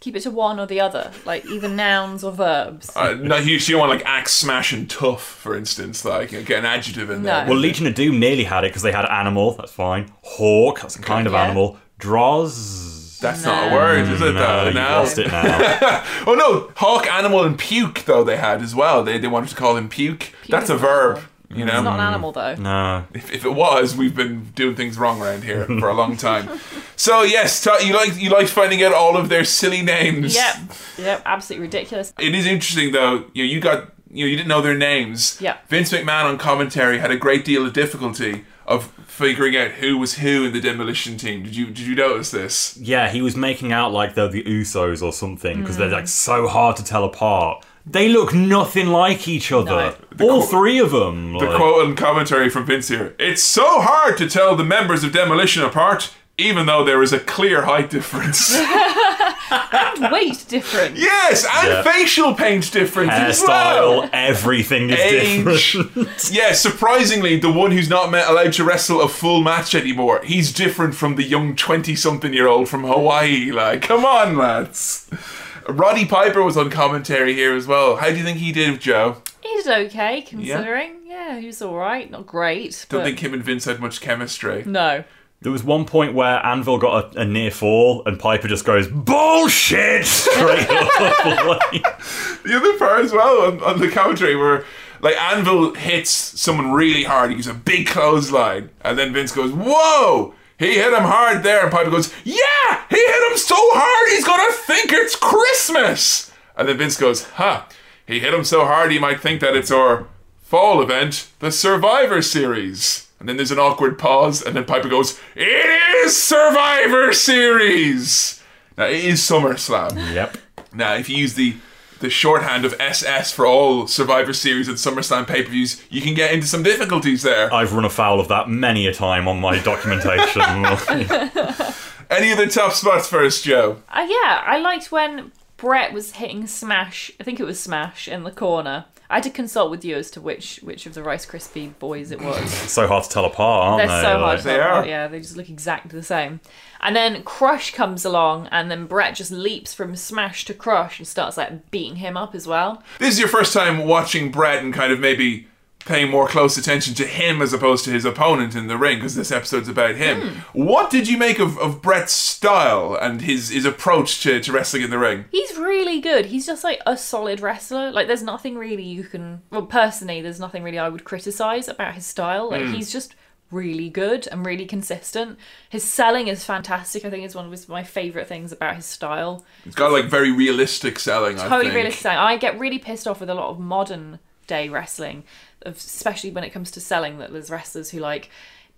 Keep it to one or the other, like either nouns or verbs.
Uh, no, you, so you want like axe, smash, and tough, for instance. Like get an adjective in there.
No.
Well, Legion of Doom nearly had it because they had animal. That's fine. Hawk. That's a kind of
Yeah.
animal. Droz.
That's not a word, is it?
No,
though?
you
No.
lost it now.
Oh no, hawk, animal, and puke though they had as well. They they wanted to call him puke. That's a
is
verb.
Animal.
You know,
It's not an animal though.
no.
if, if it was, we've been doing things wrong around here for a long time. So yes, Ta- you like you like finding out all of their silly names.
Yep, yep, absolutely ridiculous.
It is interesting though. You know, you got you know you didn't know their names.
Yeah.
Vince McMahon on commentary had a great deal of difficulty of figuring out who was who in the demolition team. Did you did you notice this?
Yeah, he was making out like they're the Usos or something because they're hmm. like so hard to tell apart. They look nothing like each other. All
qu-
three of them.
The
like-
quote and commentary from Vince here. It's so hard to tell the members of Demolition apart, even though there is a clear height difference.
And weight difference.
yes, and
Yeah.
facial paint difference as
hairstyle,
well.
everything is
Age.
different.
Yeah, surprisingly, the one who's not ma- allowed to wrestle a full match anymore, he's different from the young 20 something year old from Hawaii. Like, come on, lads. Roddy Piper was on commentary here as well. How do you think he did, Joe?
He did okay, considering. Yeah, he was all right. Not great.
Don't
but
think him and Vince had much chemistry.
No.
There was one point where Anvil got a, a near fall, and Piper just goes bullshit straight up.
The other part as well on, on the commentary where like Anvil hits someone really hard, he gives a big clothesline, and then Vince goes, Whoa! He hit him hard there, and Piper goes, Yeah! He hit him so hard he's gonna think it's Christmas! And then Vince goes, Huh, he hit him so hard he might think that it's our fall event, the Survivor Series. And then there's an awkward pause, and then Piper goes, It is Survivor Series! Now it is SummerSlam.
yep.
Now, if you use the the shorthand of SS for all Survivor Series and SummerSlam pay per views, you can get into some difficulties there.
I've run afoul of that many a time on my documentation.
Any other tough spots first, Joe?
Uh, yeah, I liked when Bret was hitting Smash. I think it was Smash in the corner. I had to consult with you as to which which of the Rice Krispie boys it was.
so hard to tell apart, aren't
They're
they?
so hard.
Like-
to tell apart,
are.
Yeah, they just look exactly the same. And then Crush comes along, and then Bret just leaps from Smash to Crush and starts like beating him up as well.
This is your first time watching Bret and kind of maybe paying more close attention to him as opposed to his opponent in the ring because this episode's about him. Hmm. What did you make of, of Bret's style and his, his approach to, to wrestling in the ring?
He's really good. He's just like a solid wrestler. Like there's nothing really you can. Well, personally, there's nothing really I would criticize about his style. Like hmm. he's just really good and really consistent. His selling is fantastic. I think it's one of his, my favorite things about his style.
It's got like very realistic selling, I
totally realistic. selling. I get really pissed off with a lot of modern day wrestling, especially when it comes to selling. That there's wrestlers who like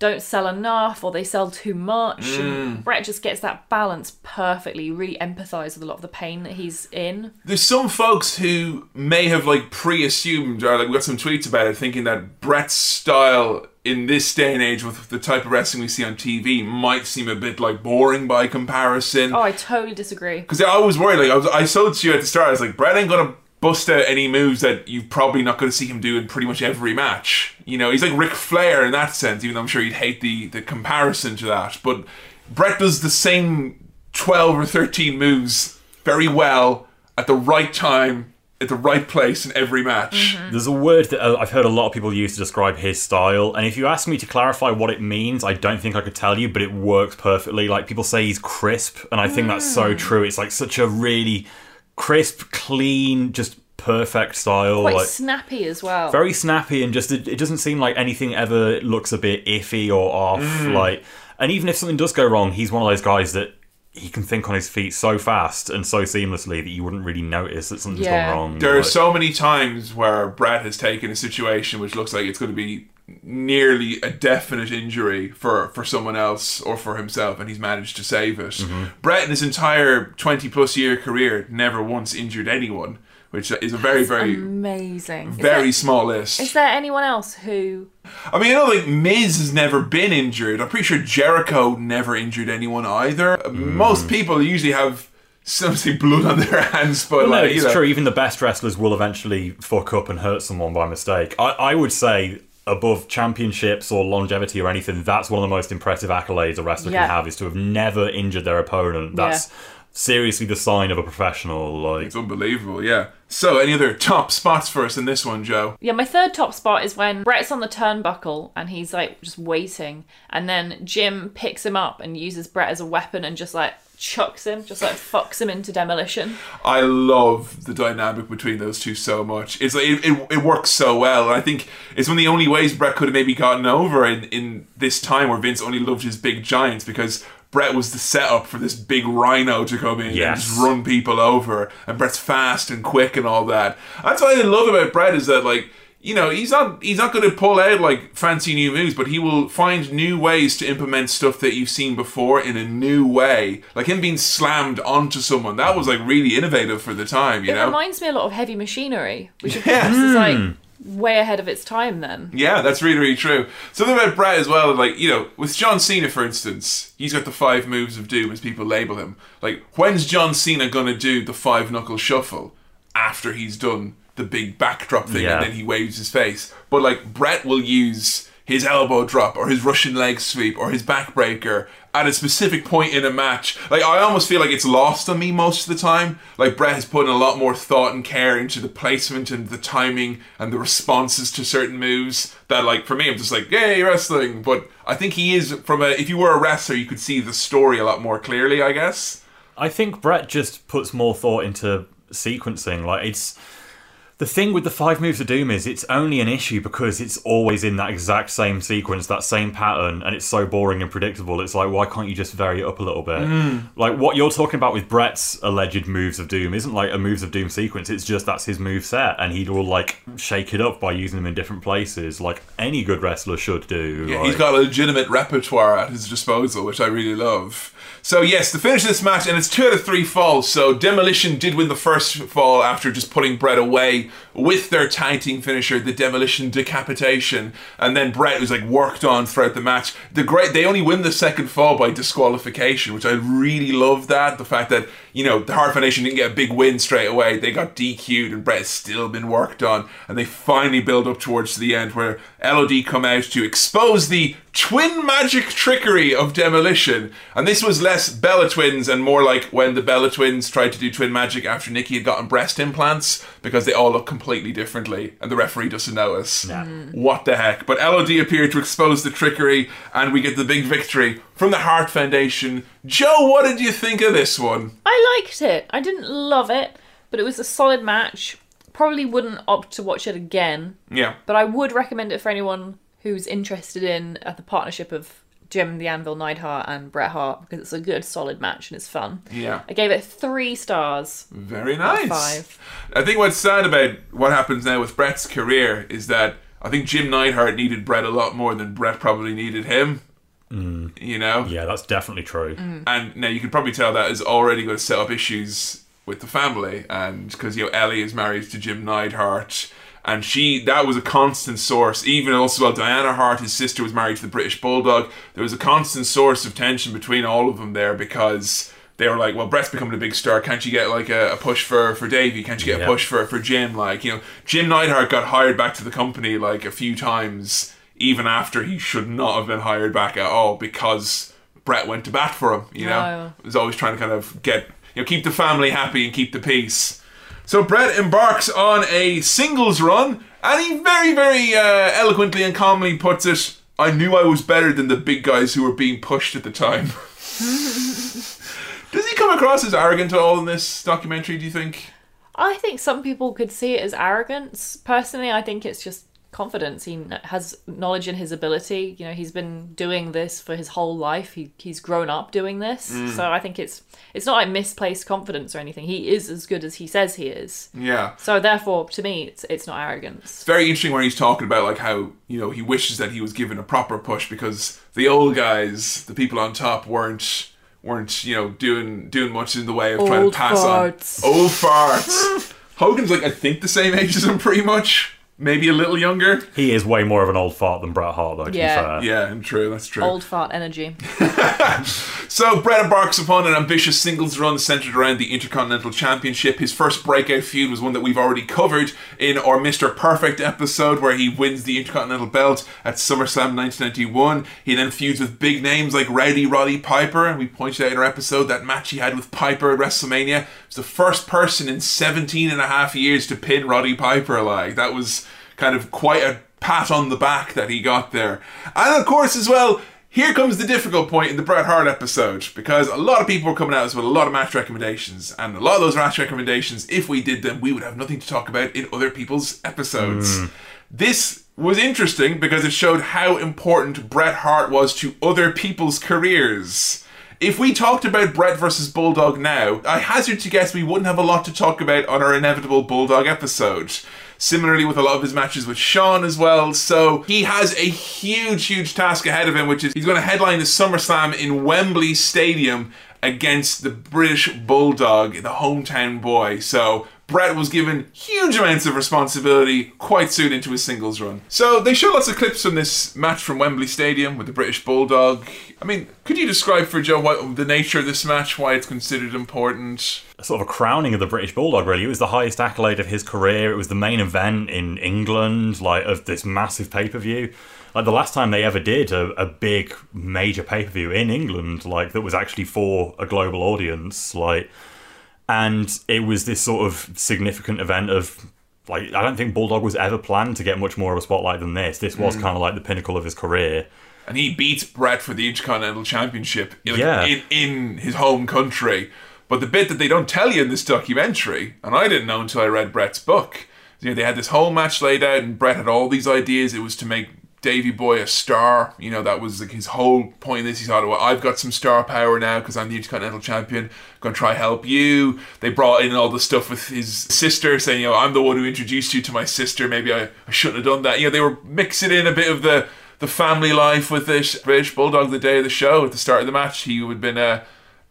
don't sell enough or they sell too much.
Mm.
And Bret just gets that balance perfectly. You really empathise with a lot of the pain that he's in.
There's some folks who may have like pre-assumed or like we got some tweets about it thinking that Bret's style in this day and age with the type of wrestling we see on TV might seem a bit like boring by comparison.
Oh, I totally disagree.
Because I was worried, like I was, I told you at the start, I was like, Bret ain't gonna bust out any moves that you're probably not gonna see him do in pretty much every match. You know, he's like Ric Flair in that sense, even though I'm sure you'd hate the the comparison to that. But Bret does the same twelve or thirteen moves very well at the right time, at the right place in every match.
There's a word that uh, I've heard a lot of people use to describe his style, and if you ask me to clarify what it means, I don't think I could tell you, but it works perfectly. Like people say he's crisp, and I think that's so true. It's like such a really crisp, clean, just perfect style.
Quite
like,
snappy as well.
very snappy and just it, it doesn't seem like anything ever looks a bit iffy or off
Mm.
like and even if something does go wrong he's one of those guys that he can think on his feet so fast and so seamlessly that you wouldn't really notice that something's
Yeah.
gone wrong
There are
Like,
so many times where Bret has taken a situation which looks like it's going to be nearly a definite injury for, for someone else or for himself, and he's managed to save it.
Mm-hmm.
Bret, in his entire 20 plus year career, never once injured anyone, which is a very, very,
Amazing.
Very
there-
small list.
Is there anyone else who?
I mean, I know think Miz has never been injured. I'm pretty sure Jericho never injured anyone either.
Mm.
Most people usually have some say blood on their hands, but
Well, no,
like, you
it's
know.
true. Even the best wrestlers will eventually fuck up and hurt someone by mistake. I, I would say above championships or longevity or anything, that's one of the most impressive accolades a wrestler
Yeah.
can have is to have never injured their opponent. That's seriously the sign of a professional. Like
It's unbelievable, yeah. So, any other top spots for us in this one, Joe?
Yeah, my third top spot is when Bret's on the turnbuckle and he's like just waiting, and then Jim picks him up and uses Bret as a weapon and just like chucks him, just like fucks him into demolition.
I love the dynamic between those two so much. It's like it, it, it works so well, and I think it's one of the only ways Bret could have maybe gotten over in in this time where Vince only loved his big giants because. Bret was the setup for this big rhino to come in
Yes.
and just run people over, and Bret's fast and quick and all that. That's what I love about Bret is that like you know, he's not he's not going to pull out like fancy new moves, but he will find new ways to implement stuff that you've seen before in a new way. Like him being slammed onto someone, that was like really innovative for the time, you know.
It
know.
reminds me a lot of heavy machinery, which of
Yeah.
course is like hmm. way ahead of its time then.
Yeah, that's really, really true. Something about Bret as well, like, you know, with John Cena, for instance, he's got the five moves of doom, as people label him. Like, when's John Cena gonna do the five knuckle shuffle? After he's done the big backdrop thing
Yeah.
and then he waves his face. But, like, Bret will use his elbow drop or his Russian leg sweep or his backbreaker at a specific point in a match. Like I almost feel like it's lost on me most of the time. Like Bret has put in a lot more thought and care into the placement and the timing and the responses to certain moves that like for me I'm just like, yay, wrestling. But I think he is from a if you were a wrestler you could see the story a lot more clearly, I guess.
I think Bret just puts more thought into sequencing. Like it's the thing with the five moves of doom is it's only an issue because it's always in that exact same sequence, that same pattern, and it's so boring and predictable. It's like why can't you just vary it up a little bit? Hmm. Like what you're talking about with Bret's alleged moves of doom isn't like a moves of doom sequence. It's just that's his move set, and he'd all like shake it up by using them in different places, like any good wrestler should do.
Yeah,
Like-
he's got a legitimate repertoire at his disposal, which I really love. So yes, to finish this match, and it's two out of three falls. So Demolition did win the first fall after just putting Bret away with their tag team finisher, the Demolition decapitation, and then Bret was like worked on throughout the match. The great, they only win the second fall by disqualification, which I really love. That the fact that you know the Hart Foundation didn't get a big win straight away, they got DQ'd, and Bret has still been worked on, and they finally build up towards the end where LOD come out to expose the twin magic trickery of demolition. And this was less Bella twins and more like when the Bella twins tried to do twin magic after Nikki had gotten breast implants because they all look completely differently and the referee doesn't know notice. What the heck? But LOD appeared to expose the trickery and we get the big victory from the Hart Foundation. Joe, what did you think of this one?
I liked it. I didn't love it, but it was a solid match. Probably wouldn't opt to watch it again,
Yeah.
but I would recommend it for anyone who's interested in uh, the partnership of Jim the Anvil Neidhart and Bret Hart because it's a good, solid match and it's fun.
Yeah.
I gave it three stars.
Very nice.
Five.
I think what's sad about what happens now with Bret's career is that I think Jim Neidhart needed Bret a lot more than Bret probably needed him. You know?
yeah, that's definitely true.
And now you can probably tell that is already going to set up issues with the family. And because, you know, Ellie is married to Jim Neidhart. And she, that was a constant source. Even also, well, Diana Hart, his sister, was married to the British Bulldog. There was a constant source of tension between all of them there because they were like, well, Bret's becoming a big star. Can't you get like a, a push for, for Davey? Can't you get
Yeah.
a push for, for Jim? Like, you know, Jim Neidhart got hired back to the company like a few times, even after he should not have been hired back at all because Bret went to bat for him, you know?
Wow.
was always trying to kind of get, you know, keep the family happy and keep the peace. So Bret embarks on a singles run, and he very, very uh, eloquently and calmly puts it, I knew I was better than the big guys who were being pushed at the time. Does he come across as arrogant at all in this documentary, do you think?
I think some people could see it as arrogance. Personally, I think it's just confidence. He has knowledge in his ability. You know, he's been doing this for his whole life. He he's grown up doing this. Mm. So I think it's it's not like misplaced confidence or anything. He is as good as he says he is.
Yeah.
So therefore, to me, it's it's not arrogance.
It's very interesting when he's talking about like how, you know, he wishes that he was given a proper push because the old guys, the people on top weren't weren't, you know, doing doing much in the way of trying to pass
farts.
on. Old farts. Hogan's like I think the same age as him pretty much. Maybe a little younger.
He is way more of an old fart than Bret Hart, though. To
Yeah.
be fair.
Yeah, and true, that's true.
Old fart energy.
So Bret embarks upon an ambitious singles run centered around the Intercontinental Championship. His first breakout feud was one that we've already covered in our Mr. Perfect episode, where he wins the Intercontinental belt at SummerSlam 1991. He then feuds with big names like Rowdy Roddy Piper, and we pointed out in our episode that match he had with Piper at WrestleMania. He was the first person in 17 and a half years to pin Roddy Piper. Like that was kind of quite a pat on the back that he got there. And of course, as well, here comes the difficult point in the Bret Hart episode because a lot of people were coming at us with a lot of match recommendations, and a lot of those match recommendations, if we did them, we would have nothing to talk about in other people's episodes. Hmm. This was interesting because it showed how important Bret Hart was to other people's careers. If we talked about Bret versus Bulldog now, I hazard to guess we wouldn't have a lot to talk about on our inevitable Bulldog episode. Similarly, with a lot of his matches with Sean as well. So he has a huge, huge task ahead of him, which is he's going to headline the SummerSlam in Wembley Stadium against the British Bulldog, the hometown boy. So Bret was given huge amounts of responsibility quite soon into his singles run. So they show lots of clips from this match from Wembley Stadium with the British Bulldog. I mean, could you describe for Joe what the nature of this match, why it's considered important?
Sort of a crowning of the British Bulldog, really. It was the highest accolade of his career. It was the main event in England, like of this massive pay per view. Like the last time they ever did a, a big major pay per view in England, like that was actually for a global audience, like and it was this sort of significant event of like I don't think Bulldog was ever planned to get much more of a spotlight than this. This was hmm. kind of like the pinnacle of his career.
And he beats Bret for the Intercontinental Championship like,
Yeah.
in, in his home country. But the bit that they don't tell you in this documentary, and I didn't know until I read Bret's book, you know, they had this whole match laid out, and Bret had all these ideas. It was to make Davy Boy a star. You know, that was like his whole point in this. He thought, well, I've got some star power now because I'm the Intercontinental Champion. going to try help you. They brought in all the stuff with his sister, saying, you know, I'm the one who introduced you to my sister. Maybe I, I shouldn't have done that. You know, they were mixing in a bit of the the family life with this British Bulldog the day of the show at the start of the match. He would have been uh,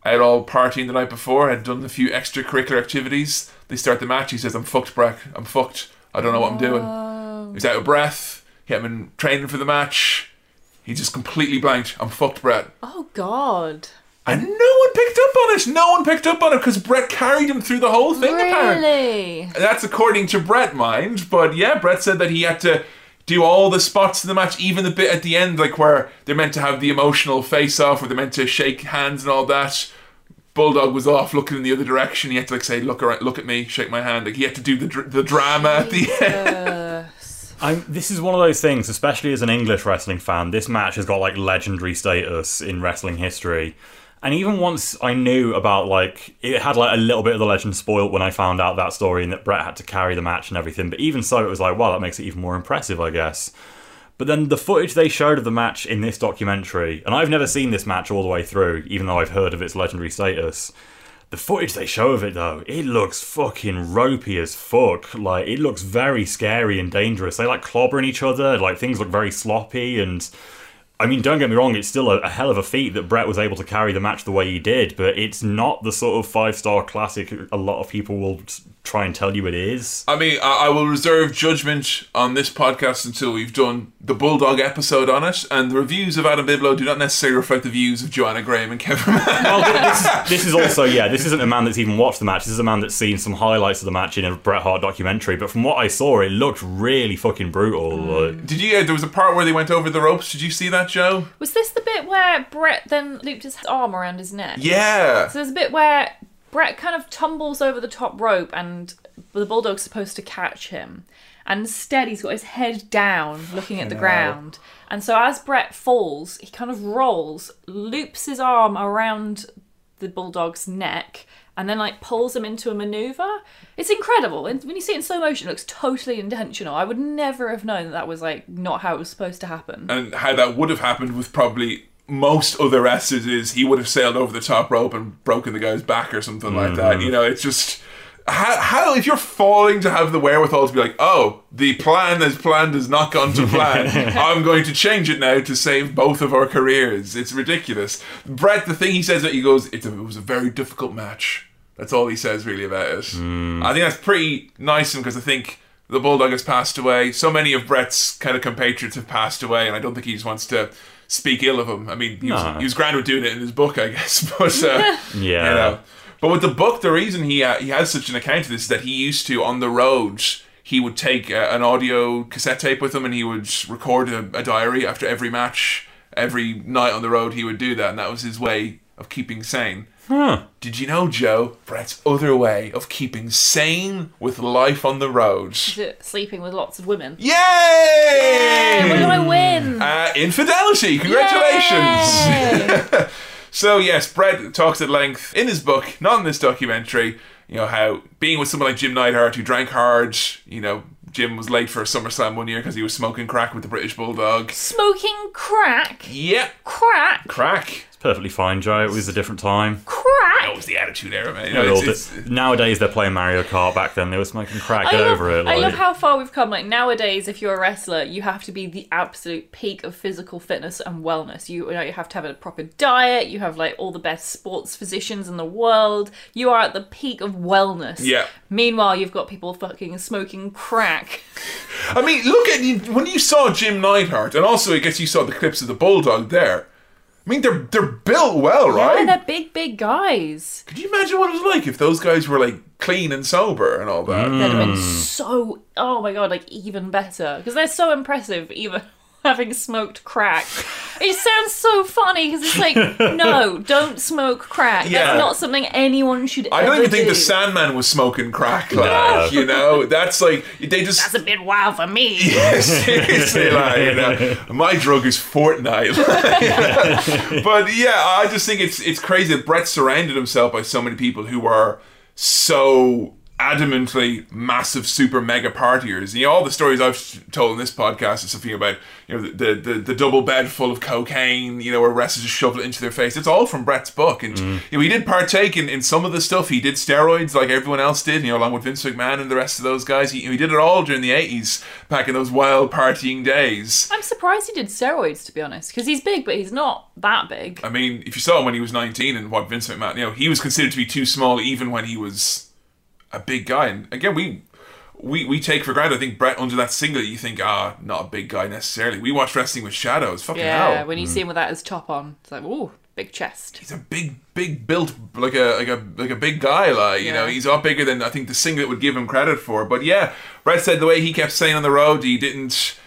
out all partying the night before, had done a few extracurricular activities. They start the match. He says, I'm fucked, Breck. I'm fucked. I don't know what I'm doing. He's out of breath. He hadn't training for the match. He just completely blanked. I'm fucked, Bret.
Oh God.
And no one picked up on it. No one picked up on it because Bret carried him through the whole thing, apparently.
Really?
That's according to Bret, mind. But yeah, Bret said that he had to do all the spots in the match, even the bit at the end, like where they're meant to have the emotional face off, where they're meant to shake hands and all that. Bulldog was off looking in the other direction. He had to like say, "Look around, look at me, shake my hand." Like he had to do the dr- the drama at the end.
I'm, this is one of those things, especially as an English wrestling fan. This match has got like legendary status in wrestling history. And even once I knew about like it had like a little bit of the legend spoiled when I found out that story and that Bret had to carry the match and everything. But even so, it was like, wow, that makes it even more impressive, I guess. But then the footage they showed of the match in this documentary, and I've never seen this match all the way through, even though I've heard of its legendary status. The footage they show of it though, it looks fucking ropey as fuck. Like it looks very scary and dangerous. They like clobbering each other, like things look very sloppy and I mean, don't get me wrong, it's still a, a hell of a feat that Bret was able to carry the match the way he did, but it's not the sort of five star classic a lot of people will try and tell you it is.
I mean, I, I will reserve judgment on this podcast until we've done the Bulldog episode on it, and the reviews of Adam Biblow do not necessarily reflect the views of Joanna Graham and Kevin.
Well, this, is, this is also, yeah, this isn't a man that's even watched the match. This is a man that's seen some highlights of the match in a Bret Hart documentary, but from what I saw, it looked really fucking brutal. like-
Did you? Uh, there was a part where they went over the ropes. Did you see that, Joe?
Was this the bit where Bret then looped his arm around his neck?
Yeah.
So there's a bit where Bret kind of tumbles over the top rope and the bulldog's supposed to catch him. And instead, he's got his head down, looking at the ground. And so, as Bret falls, he kind of rolls, loops his arm around the bulldog's neck, and then like pulls him into a maneuver. It's incredible. And when you see it in slow motion, it looks totally intentional. I would never have known that that was like not how it was supposed to happen.
and how that would have happened was probably most other wrestlers is he would have sailed over the top rope and broken the guy's back or something like that. Mm-hmm. You know, it's just how, how if you're falling to have the wherewithal to be like, oh, the plan as planned has not gone to plan. I'm going to change it now to save both of our careers. It's ridiculous. Bret, the thing he says that he goes, it's a, it was a very difficult match. That's all he says really about it. Mm. I think that's pretty nice because I think the Bulldog has passed away. So many of Bret's kind of compatriots have passed away, and I don't think he just wants to speak ill of him. I mean, he, was, he was grand with doing it in his book, I guess. But uh,
Yeah.
you know. But with the book, the reason he uh, he has such an account of this is that he used to on the road. He would take uh, an audio cassette tape with him, and he would record a, a diary after every match. Every night on the road, he would do that, and that was his way of keeping sane.
Huh.
Did you know, Joe, Bret's other way of keeping sane with life on the road?
Is it sleeping with lots of women?
Yay!
Hey, what did I win?
Uh, infidelity! Congratulations!
Yay!
So yes, Bret talks at length in his book, not in this documentary. You know how being with someone like Jim Neidhart who drank hard. You know, Jim was late for a SummerSlam one year because he was smoking crack with the British Bulldog.
Smoking crack.
Yep,
Crack.
crack.
It's perfectly fine, Joe. It was a different time.
Crack.
That was the attitude era, man. You know,
Well,
it's- it's-
nowadays they're playing Mario Kart. Back then they were smoking crack. Get
love,
over it.
I love how far we've come. Like nowadays, if you're a wrestler, you have to be the absolute peak of physical fitness and wellness. You, you know, you have to have a proper diet. You have like all the best sports physicians in the world. You are at the peak of wellness.
Yeah.
Meanwhile, you've got people fucking smoking crack.
I mean, look at you when you saw Jim Neidhart, and also I guess you saw the clips of the Bulldog there. I mean, they're they're built well, right?
Yeah, they're big, big guys.
Could you imagine what it was like if those guys were like clean and sober and all that?
They'd have been
Hmm.
so. Oh my god, like even better because they're so impressive. Even having smoked crack, it sounds so funny because it's like, no, don't smoke crack.
Yeah.
That's not something anyone should.
I don't even think
do.
the Sandman was smoking crack, like you know. That's like they just
That's a bit wild for me.
seriously, like, you know, my drug is Fortnite. but yeah, I just think it's it's crazy that Bret surrounded himself by so many people who are so adamantly massive super mega partiers. You know, all the stories I've told in this podcast is something about you know the the, the double bed full of cocaine. You know, where wrestlers just shovel it into their face. It's all from Bret's book, and mm. you know, he did partake in, in some of the stuff. He did steroids like everyone else did. You know, along with Vince McMahon and the rest of those guys. He, he did it all during the eighties, back in those wild partying days.
I'm surprised he did steroids, to be honest, because he's big, but he's not that big.
I mean, if you saw him when he was 19 and what Vince McMahon, you know, he was considered to be too small even when he was a big guy. And again, we we, we take for granted. I think Bret under that singlet, you think, ah, not a big guy necessarily. We watch wrestling with shadows. Fucking
Yeah,
hell.
when you see him with that as top on, it's like, ooh, big chest.
He's a big, big built like a like a like a big guy. Like you know, he's a lot bigger than I think the singlet would give him credit for. But yeah, Bret said the way he kept saying on the road, he didn't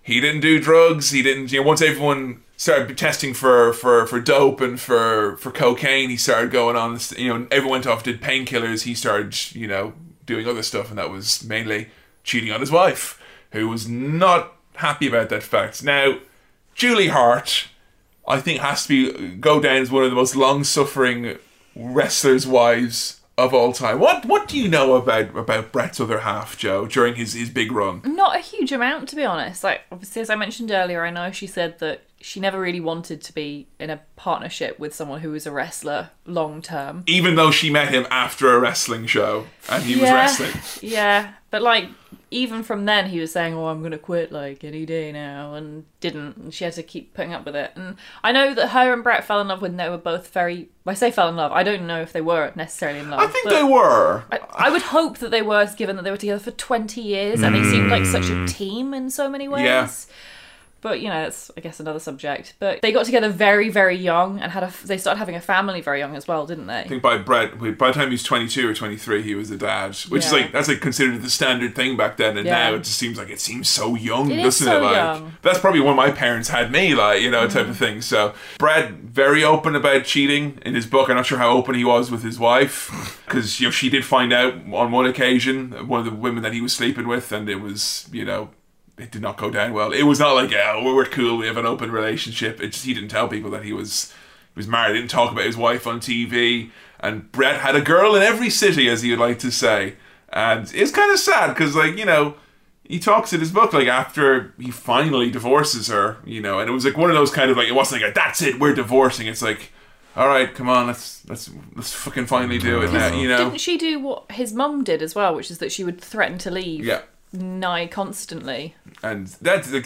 he didn't do drugs. He didn't. You know, once everyone started testing for for for dope and for for cocaine, he started going on. You know, everyone went off did painkillers. He started you know doing other stuff, and that was mainly cheating on his wife, who was not happy about that fact. Now, Julie Hart. I think has to be go down as one of the most long suffering wrestlers' wives of all time. What what do you know about about Bret's other half, Joe, during his, his big run?
Not a huge amount, to be honest. Like, obviously, as I mentioned earlier, I know she said that she never really wanted to be in a partnership with someone who was a wrestler long term.
Even though she met him after a wrestling show and he was wrestling.
Yeah, but like even from then, he was saying, "Oh, I'm gonna quit like any day now," and didn't. And she had to keep putting up with it. And I know that her and Bret fell in love when they were both very. I say fell in love. I don't know if they were necessarily in love.
I think they were.
I, I would hope that they were, given that they were together for 20 years and they seemed like such a team in so many ways.
Mm. Yeah.
But you know, that's I guess another subject. But they got together very, very young and had a. They started having a family very young as well, didn't they?
I think by Bret, by the time he was 22 or 23, he was a dad, which is like that's like considered the standard thing back then, and
Yeah.
now it just seems like it seems so young,
It
doesn't
so
it? Like
young.
that's probably when my parents had me, like you know, type of mm. thing. So Bret very open about cheating in his book. I'm not sure how open he was with his wife because you know she did find out on one occasion one of the women that he was sleeping with, and it was you know. It did not go down well. It was not like, yeah, we're cool. We have an open relationship. It just he didn't tell people that he was he was married. He didn't talk about his wife on TV. And Bret had a girl in every city, as he would like to say. And it's kind of sad because, like, you know, he talks in his book, like, after he finally divorces her, you know, and it was like one of those kind of like, it wasn't like, that's it, we're divorcing. It's like, all right, come on, let's let's let's fucking finally do it now, you know?
Didn't she do what his mum did as well, which is that she would threaten to leave
Yeah.
Nigh constantly?
and that the,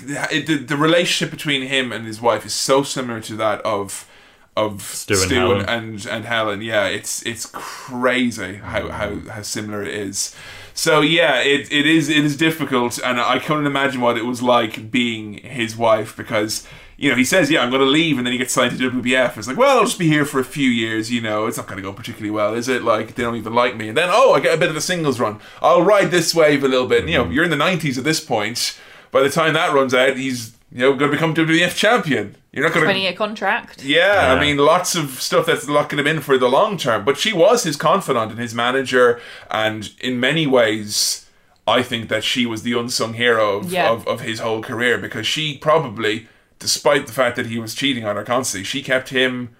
the, the relationship between him and his wife is so similar to that of of Stu,
and
and,
Helen.
and and Helen. Yeah, it's it's crazy how mm. how, how similar it is. So yeah, it, it is it is difficult, and I couldn't imagine what it was like being his wife because you know he says yeah I'm going to leave, and then he gets signed to WBF. It's like well I'll just be here for a few years. You know it's not going to go particularly well, is it? Like they don't even like me, and then oh I get a bit of a singles run. I'll ride this wave a little bit. And, you know mm-hmm. you're in the 90s at this point. By the time that runs out, he's you know going to become WWF champion. You're not going to
20 year contract.
yeah, I mean, lots of stuff that's locking him in for the long term. But she was his confidant and his manager, and in many ways, I think that she was the unsung hero of,
Yeah.
of, of his whole career because she probably, despite the fact that he was cheating on her constantly, she kept him,